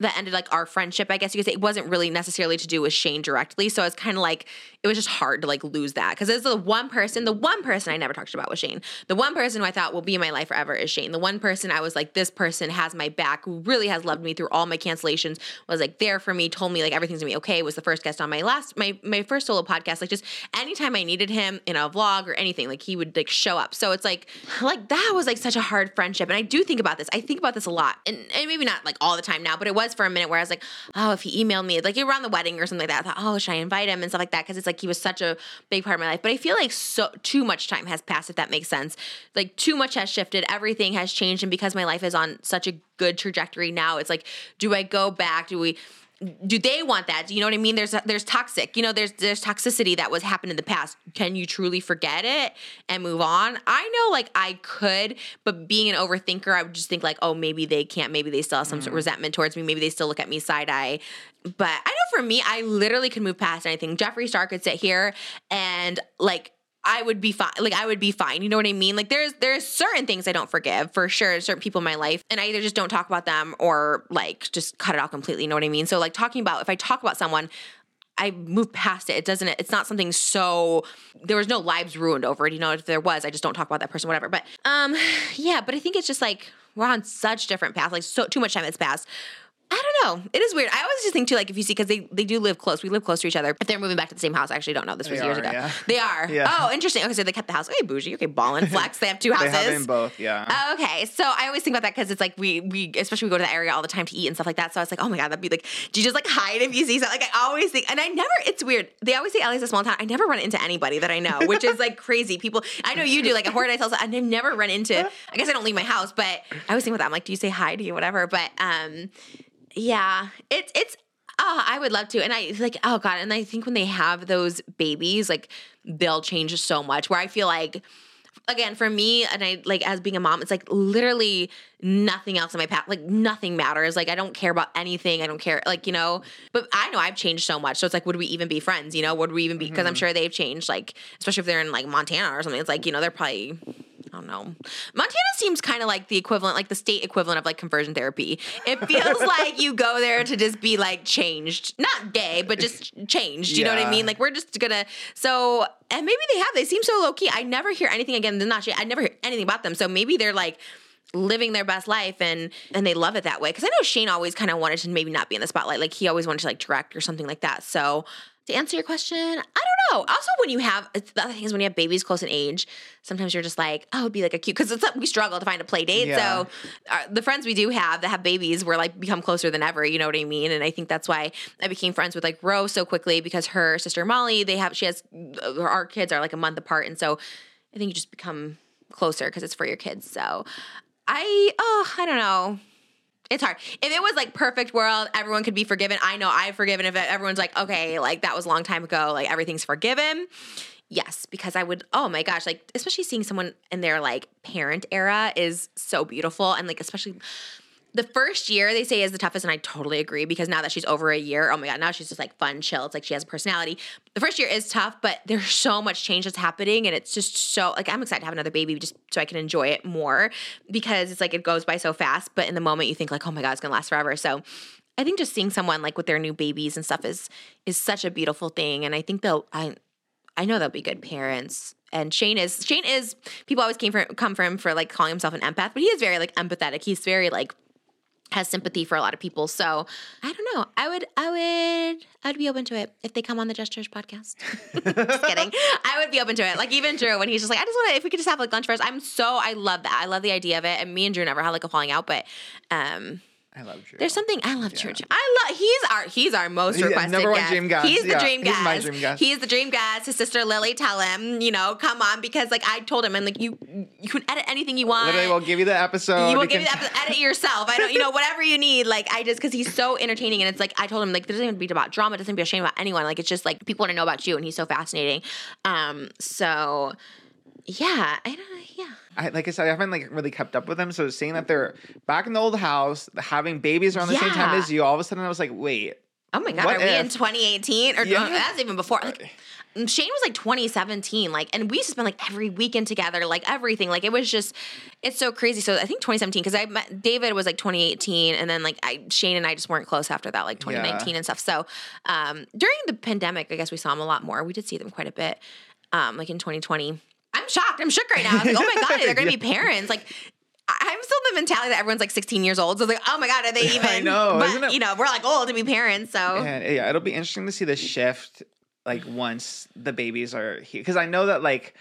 [SPEAKER 1] that ended like our friendship, I guess you could say. It wasn't really necessarily to do with Shane directly. So it's kind of like it was just hard to like lose that because it's the one person, the one person I never talked about was Shane. The one person who I thought will be in my life forever is Shane. The one person I was like, this person has my back, who really has loved me through all my cancellations, was like there for me, told me like everything's gonna be okay. Was the first guest on my last my my first solo podcast. Like just anytime I needed him in a vlog or anything, like he would like show up. So it's like like that was like such a hard friendship. And I do think about this. I think about this a lot, and, and maybe not like all the time now, but it was for a minute where I was like, oh, if he emailed me like around the wedding or something like that, I thought, oh, should I invite him and stuff like that? Because it's like he was such a big part of my life. But I feel like so too much time has passed, if that makes sense. Like too much has shifted, everything has changed, and because my life is on such a good trajectory now, it's like, do I go back? Do we? Do they want that? Do you know what I mean? There's there's toxic, you know, there's there's toxicity that was happened in the past. Can you truly forget it and move on? I know like I could, but being an overthinker, I would just think like, oh, maybe they can't, maybe they still have some mm. sort of resentment towards me, maybe they still look at me side eye. But I know for me, I literally could move past anything. Jeffree Star could sit here and like I would be fine. Like I would be fine. You know what I mean? Like there's there's certain things I don't forgive for sure. Certain people in my life, and I either just don't talk about them or like just cut it off completely. You know what I mean? So like talking about if I talk about someone, I move past it. It doesn't. It's not something so. There was no lives ruined over it. You know, if there was, I just don't talk about that person, whatever. But um, yeah. But I think it's just like we're on such different paths. Like so, too much time has passed I don't know. It is weird. I always just think too, like if you see, because they they do live close. We live close to each other. If they're moving back to the same house, I actually don't know. This was
[SPEAKER 2] They
[SPEAKER 1] years
[SPEAKER 2] are,
[SPEAKER 1] ago.
[SPEAKER 2] yeah.
[SPEAKER 1] They are.
[SPEAKER 2] Yeah.
[SPEAKER 1] Oh, interesting. Okay, so they kept the house. Okay, bougie. Okay, ballin' flex. They have two houses.
[SPEAKER 2] They have them both, yeah.
[SPEAKER 1] Okay, so I always think about that because it's like we we especially we go to the area all the time to eat and stuff like that. So I was like, oh my god, that'd be like, do you just like hide if you see something? Like I always think, and I never. It's weird. They always say LA's a small town. I never run into anybody that I know, which is like crazy. People, I know you do. Like a word I tell, I've never run into. I guess I don't leave my house, but I always think about that. I'm like, do you say hi? Do you whatever? But um, yeah, it's it's. Oh, I would love to. And I like, oh God. And I think when they have those babies, like they'll change so much where I feel like again for me and i like as being a mom it's like literally nothing else in my path like nothing matters like i don't care about anything i don't care like you know but i know i've changed so much so it's like would we even be friends you know would we even be because i'm mm-hmm. sure they've changed like especially if they're in like montana or something it's like you know they're probably I don't know. Montana seems kind of like the equivalent, like the state equivalent of like conversion therapy. It feels like you go there to just be like changed, not gay, but just changed. You know what I mean? Like we're just gonna. So and maybe they have. They seem so low key. I never hear anything again. They're not. I never hear anything about them. So maybe they're like living their best life and and they love it that way. Because I know Shane always kind of wanted to maybe not be in the spotlight. Like he always wanted to like direct or something like that. So to answer your question, I don't know. Also, when you have the other thing is when you have babies close in age, sometimes you're just like, oh, it'd be like a cute because it's we struggle to find a play date.
[SPEAKER 2] Yeah.
[SPEAKER 1] So uh, the friends we do have that have babies, we're like become closer than ever. You know what I mean? And I think that's why I became friends with like Rose so quickly because her sister Molly, they have she has uh, our kids are like a month apart, and so I think you just become closer because it's for your kids. So I oh I don't know. It's hard. If it was like perfect world, everyone could be forgiven. I know I've forgiven. If everyone's like, okay, like that was a long time ago, like everything's forgiven. Yes, because I would, oh my gosh, like especially seeing someone in their like parent era is so beautiful. And like, especially the first year they say is the toughest, and I totally agree because now that she's over a year, oh my god, now she's just like fun, chill. It's like she has a personality. The first year is tough, but there's so much change that's happening, and it's just so like I'm excited to have another baby just so I can enjoy it more because it's like it goes by so fast. But in the moment, you think like, oh my god, it's gonna last forever. So I think just seeing someone like with their new babies and stuff is is such a beautiful thing, and I think they'll I I know they'll be good parents. And Shane is Shane is people always came from come from him for like calling himself an empath, but he is very like empathetic. He's very like has sympathy for a lot of people. So I don't know. I would I would I would be open to it if they come on the Just Trish podcast. just kidding. I would be open to it. Like even Drew when he's just like, I just want to if we could just have like lunch first. I'm so I love that. I love the idea of it. And me and Drew never had like a falling out, but um
[SPEAKER 2] I love Drew.
[SPEAKER 1] there's something I love Drew. I love he's our he's our most
[SPEAKER 2] Yeah,
[SPEAKER 1] requested
[SPEAKER 2] number one
[SPEAKER 1] guest.
[SPEAKER 2] dream guest.
[SPEAKER 1] He's the
[SPEAKER 2] Yeah,
[SPEAKER 1] dream
[SPEAKER 2] he's
[SPEAKER 1] guest.
[SPEAKER 2] my dream guest.
[SPEAKER 1] He's the dream guest. His sister Lily, tell him, you know, come on because like I told him, I'm like you you can edit anything you want.
[SPEAKER 2] Literally, we'll give you the episode.
[SPEAKER 1] you will
[SPEAKER 2] You
[SPEAKER 1] give you
[SPEAKER 2] can-
[SPEAKER 1] the episode, edit yourself. I don't, you know, whatever you need. Like I just because he's so entertaining, and it's like I told him like there doesn't even be about drama, it doesn't be a shame about anyone. Like it's just like people want to know about you, and he's so fascinating. Um, so yeah, I don't. Yeah,
[SPEAKER 2] I, like I said, I haven't like really kept up with them. So seeing that they're back in the old house, having babies around the same time as you, all of a sudden I was like, wait,
[SPEAKER 1] Oh my god,
[SPEAKER 2] What
[SPEAKER 1] are we in 2018 or
[SPEAKER 2] Yeah.
[SPEAKER 1] that's even before? Like Shane was like 2017, like, and we used to spend like every weekend together, like everything. Like it was just, it's so crazy. So I think 2017 because I met David was like 2018, and then like I Shane and I just weren't close after that, like 2019
[SPEAKER 2] Yeah.
[SPEAKER 1] and stuff. So um, during the pandemic, I guess we saw him a lot more. We did see them quite a bit, um, like in 2020. I'm shocked. I'm shook right now. I was like, oh my god, they're gonna be parents. Like. I'm still the mentality that everyone's like 16 years old. So it's like, oh my god, are they even?
[SPEAKER 2] I know,
[SPEAKER 1] but
[SPEAKER 2] it-
[SPEAKER 1] you know, we're like old to be parents. So
[SPEAKER 2] And yeah, it'll be interesting to see the shift like once the babies are here. Because I know that like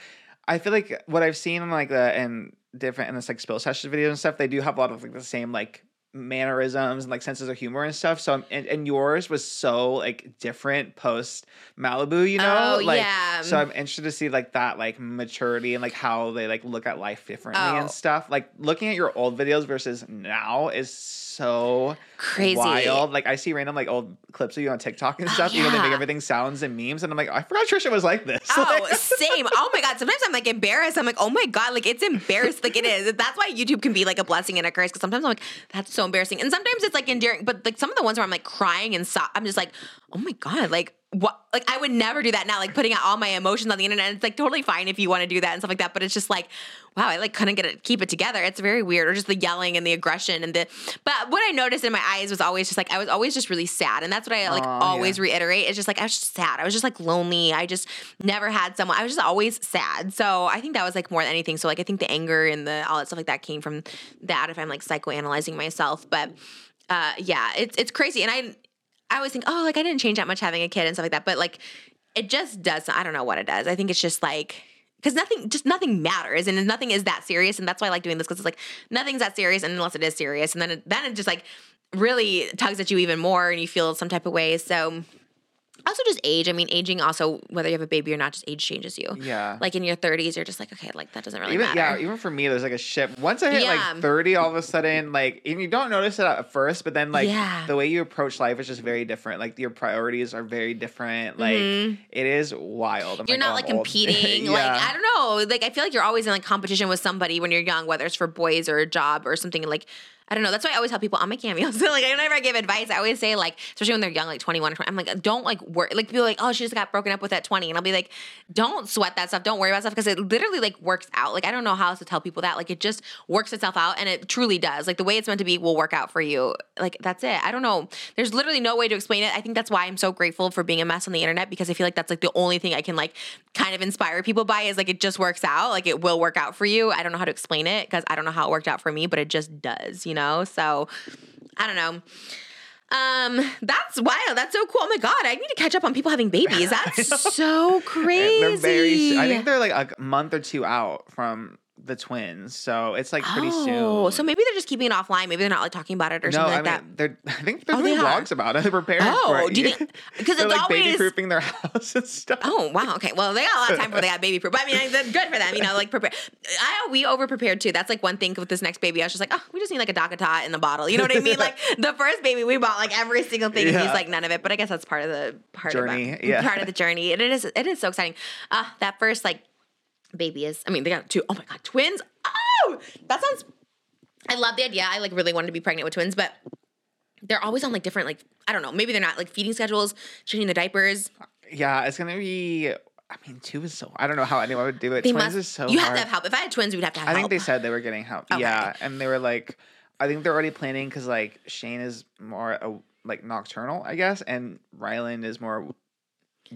[SPEAKER 2] I feel like what I've seen in like the and different in this like spill session videos and stuff, they do have a lot of like the same like mannerisms and like senses of humor and stuff. So and, and yours was so like different post Malibu, you know?
[SPEAKER 1] Oh,
[SPEAKER 2] like
[SPEAKER 1] yeah.
[SPEAKER 2] so I'm interested to see like that like maturity and like how they like look at life differently
[SPEAKER 1] Oh.
[SPEAKER 2] and stuff. Like looking at your old videos versus now is so So
[SPEAKER 1] crazy.
[SPEAKER 2] wild. Like I see random like old clips of you on TikTok and
[SPEAKER 1] Oh,
[SPEAKER 2] stuff. You know, they make everything sounds and memes, and I'm like, I forgot Trisha was like this.
[SPEAKER 1] Oh,
[SPEAKER 2] Like-
[SPEAKER 1] same. Oh my god. Sometimes I'm like embarrassed. I'm like, oh my god, like it's embarrassed. Like it is. That's why YouTube can be like a blessing and a curse. Because sometimes I'm like, that's so embarrassing, and sometimes it's like endearing. But like some of the ones where I'm like crying and so- I'm just like, oh my god, like what? Like I would never do that now. Like putting out all my emotions on the internet. It's like totally fine if you want to do that and stuff like that. But it's just like, wow, I like couldn't get it, keep it together. It's very weird. Or just the yelling and the aggression and the. But what I noticed in my eyes was always just like I was always just really sad, and that's what I like always
[SPEAKER 2] yeah.
[SPEAKER 1] reiterate. It's just like I was just sad. I was just like lonely. I just never had someone. I was just always sad. So I think that was like more than anything. So like I think the anger and the all that stuff like that came from that. If I'm like psychoanalyzing myself, but uh, yeah, it's it's crazy. And I I always think, oh, like I didn't change that much having a kid and stuff like that. But like it just does. I don't know what it does. I think it's just like. Because nothing, just nothing matters, and nothing is that serious, and that's why I like doing this. Because it's like nothing's that serious, and unless it is serious, and then it, then it just like really tugs at you even more, and you feel some type of way. So also just age. I mean, aging also whether you have a baby or not, just age changes you.
[SPEAKER 2] yeah.
[SPEAKER 1] Like in your 30s, you're just like, okay, like that doesn't really
[SPEAKER 2] even
[SPEAKER 1] matter.
[SPEAKER 2] yeah, even for me, there's like a shift. Once I hit
[SPEAKER 1] Yeah.
[SPEAKER 2] like 30, all of a sudden, like, and you don't notice it at first, but then like
[SPEAKER 1] Yeah.
[SPEAKER 2] the way you approach life is just very different. Like your priorities are very different. Like it is wild. I'm
[SPEAKER 1] Mm-hmm. you're not
[SPEAKER 2] oh,
[SPEAKER 1] like competing.
[SPEAKER 2] Yeah.
[SPEAKER 1] Like I don't know. Like I feel like you're always in like competition with somebody when you're young, whether it's for boys or a job or something. Like I don't know. That's why I always tell people on my cameos. So like I give advice, I always say like, especially when they're young, like 21, or 20, I'm like, don't like work. Like people like, oh, she just got broken up with at 20, and I'll be like, don't sweat that stuff. Don't worry about stuff because it literally like works out. Like I don't know how else to tell people that. Like it just works itself out, and it truly does. Like the way it's meant to be will work out for you. Like that's it. I don't know. There's literally no way to explain it. I think that's why I'm so grateful for being a mess on the internet because I feel like that's like the only thing I can like kind of inspire people by is like it just works out. Like it will work out for you. I don't know how to explain it because I don't know how it worked out for me, but it just does, you know? So I don't know. Um, that's wild. That's so cool. Oh my god, I need to catch up on people having babies. That's so crazy.
[SPEAKER 2] Very. I think they're like a month or two out from the twins, so it's like pretty
[SPEAKER 1] oh,
[SPEAKER 2] soon.
[SPEAKER 1] so maybe they're just keeping it offline. Maybe they're not like talking about it or
[SPEAKER 2] no,
[SPEAKER 1] something
[SPEAKER 2] I
[SPEAKER 1] like
[SPEAKER 2] mean
[SPEAKER 1] that.
[SPEAKER 2] they're. I think they're
[SPEAKER 1] Oh,
[SPEAKER 2] doing
[SPEAKER 1] they
[SPEAKER 2] vlogs about it. They're preparing
[SPEAKER 1] Oh,
[SPEAKER 2] for it.
[SPEAKER 1] do you think- 'cause it's
[SPEAKER 2] like baby
[SPEAKER 1] always-
[SPEAKER 2] proofing their house and stuff.
[SPEAKER 1] Oh wow, okay. Well, they got a lot of time before they got baby proof. But I mean, it's good for them, you know. Like prepare. I we over prepared too. That's like one thing with this next baby. I was just like, oh, we just need like a tot in the bottle. You know what I mean? Like the first baby, we bought like every single thing. and He's like none of it. But I guess that's part of the part
[SPEAKER 2] Journey,
[SPEAKER 1] of
[SPEAKER 2] yeah.
[SPEAKER 1] part of the journey. And it is it is so exciting. Uh that first like baby is. I mean, they got two. Oh my god, twins. Oh, that sounds I love the idea. I like really wanted to be pregnant with twins, but they're always on like different like I don't know. Maybe they're not like feeding schedules, changing the diapers.
[SPEAKER 2] Yeah, it's gonna be. I mean, two is so. I don't know how anyone would do it.
[SPEAKER 1] They
[SPEAKER 2] Twins
[SPEAKER 1] must.
[SPEAKER 2] is so
[SPEAKER 1] you
[SPEAKER 2] hard.
[SPEAKER 1] have to have help. If I had twins, we'd have to have
[SPEAKER 2] I
[SPEAKER 1] help.
[SPEAKER 2] think they said they were getting help.
[SPEAKER 1] Okay.
[SPEAKER 2] Yeah, and they were like, I think they're already planning because like Shane is more uh, like nocturnal, I guess, and Ryland is more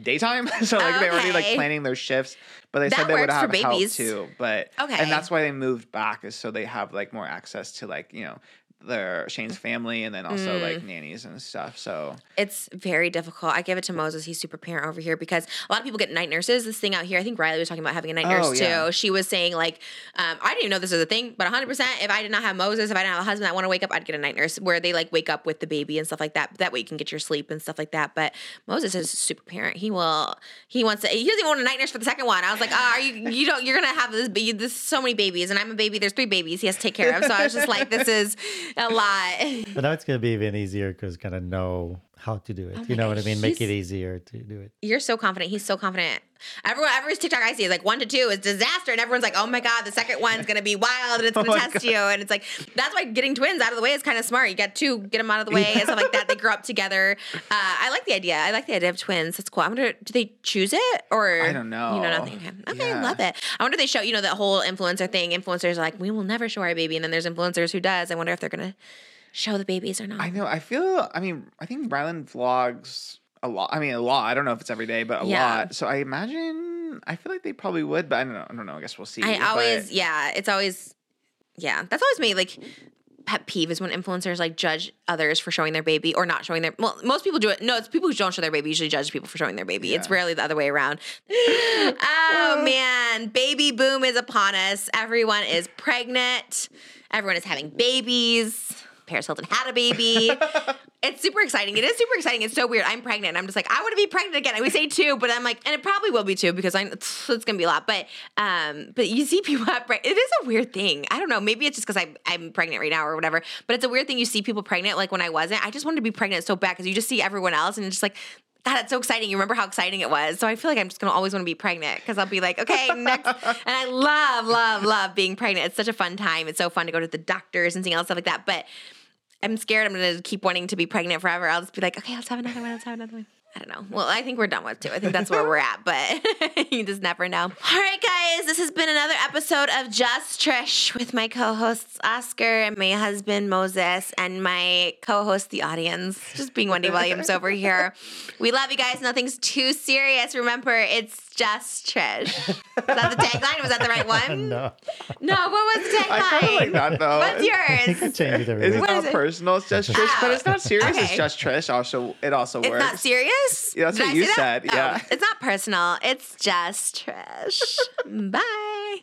[SPEAKER 2] daytime. so like they're already like planning their shifts. But they
[SPEAKER 1] That
[SPEAKER 2] said they would have help too. But
[SPEAKER 1] Okay.
[SPEAKER 2] and that's why they moved back is so they have like more access to like you know their Shane's family and then also like
[SPEAKER 1] Mm.
[SPEAKER 2] nannies and stuff. So
[SPEAKER 1] It's very difficult. I give it to Moses. He's super parent over here because a lot of people get night nurses. This thing out here, I think Riley was talking about having a night
[SPEAKER 2] Oh,
[SPEAKER 1] nurse too.
[SPEAKER 2] yeah.
[SPEAKER 1] She was saying like, um, I didn't even know this was a thing, but 100. percent If I did not have Moses, if I didn't have a husband that want to wake up, I'd get a night nurse where they like wake up with the baby and stuff like that. That way you can get your sleep and stuff like that. But Moses is super parent. He will. He wants to. He doesn't even want a night nurse for the second one. I was like, oh, are you? You don't. You're gonna have this. This so many babies, and I'm a baby. There's three babies. He has to take care of. So I was just like, this is a lot.
[SPEAKER 3] But now it's gonna be even easier because gonna know how to do it.
[SPEAKER 1] Oh
[SPEAKER 3] you
[SPEAKER 1] my
[SPEAKER 3] know what I mean? Make
[SPEAKER 1] he's-
[SPEAKER 3] it easier to do it.
[SPEAKER 1] You're so confident. He's so confident. Everyone, every TikTok I see is like one to two is disaster, and everyone's like, "Oh my god, the second one's gonna be wild and it's gonna
[SPEAKER 2] my
[SPEAKER 1] test you." And it's like that's why getting twins out of the way is kind of smart. You get two, get them out of the way, and stuff like that. They grow up together. Uh, I like the idea. I like the idea of twins. That's cool. I wonder, do they choose it or
[SPEAKER 2] I don't know.
[SPEAKER 1] You know nothing. Okay, okay I love it. I wonder if they show you know that whole influencer thing. Influencers are like, we will never show our baby, and then there's influencers who does. I wonder if they're gonna show the babies or not.
[SPEAKER 2] I know. I feel. I mean, I think Ryland vlogs a lot. I mean, a lot. I don't know if it's every day, but a
[SPEAKER 1] Yeah.
[SPEAKER 2] lot. So I imagine. I feel like they probably would, but I don't know. I don't know. I guess we'll see.
[SPEAKER 1] I
[SPEAKER 2] but-
[SPEAKER 1] always, yeah, it's always, yeah, that's always me. Like, pet peeve is when influencers like judge others for showing their baby or not showing their. Well, most people do it. No, it's people who don't show their baby usually judge people for showing their baby. It's rarely the other way around. oh man, baby boom is upon us. Everyone is pregnant. Everyone is having babies. Paris Hilton had a baby. it's super exciting. It is super exciting. It's so weird. I'm pregnant. and I'm just like, I want to be pregnant again. And we say two, but I'm like, and it probably will be two because I it's, it's gonna be a lot. But um, but you see people have preg- it is a weird thing. I don't know. Maybe it's just because I'm I'm pregnant right now or whatever. But it's a weird thing. You see people pregnant like when I wasn't. I just wanted to be pregnant so bad because you just see everyone else and it's just like. God, it's so exciting. You remember how exciting it was. So I feel like I'm just gonna always want to be pregnant because I'll be like, okay, next. and I love, love, love being pregnant. It's such a fun time. It's so fun to go to the doctors and see all that stuff like that. But I'm scared I'm gonna keep wanting to be pregnant forever. I'll just be like, okay, let's have another one. Let's have another one. I don't know. Well, I think we're done with two. I think that's where we're at, but you just never know. All right, guys, this has been another episode of Just Trish with my co-hosts Oscar and my husband Moses and my co-host the audience, just being Wendy Williams over here. We love you guys. Nothing's too serious. Remember, it's just Trish. Is that the tagline? Was that the right one?
[SPEAKER 3] no,
[SPEAKER 1] No, what was the tagline?
[SPEAKER 2] I kind of like that though.
[SPEAKER 1] What's
[SPEAKER 3] you
[SPEAKER 1] yours?
[SPEAKER 3] can change it every
[SPEAKER 2] It's
[SPEAKER 3] week.
[SPEAKER 2] Not
[SPEAKER 1] it?
[SPEAKER 2] personal. It's just Trish, but it's not oh, serious.
[SPEAKER 1] Okay.
[SPEAKER 2] It's just Trish. Also, it also
[SPEAKER 1] It's
[SPEAKER 2] works.
[SPEAKER 1] not serious?
[SPEAKER 2] Yeah, that's
[SPEAKER 1] Did
[SPEAKER 2] what
[SPEAKER 1] I
[SPEAKER 2] you
[SPEAKER 1] say that?
[SPEAKER 2] said,
[SPEAKER 1] Oh,
[SPEAKER 2] yeah.
[SPEAKER 1] it's not personal. It's just trash. Bye.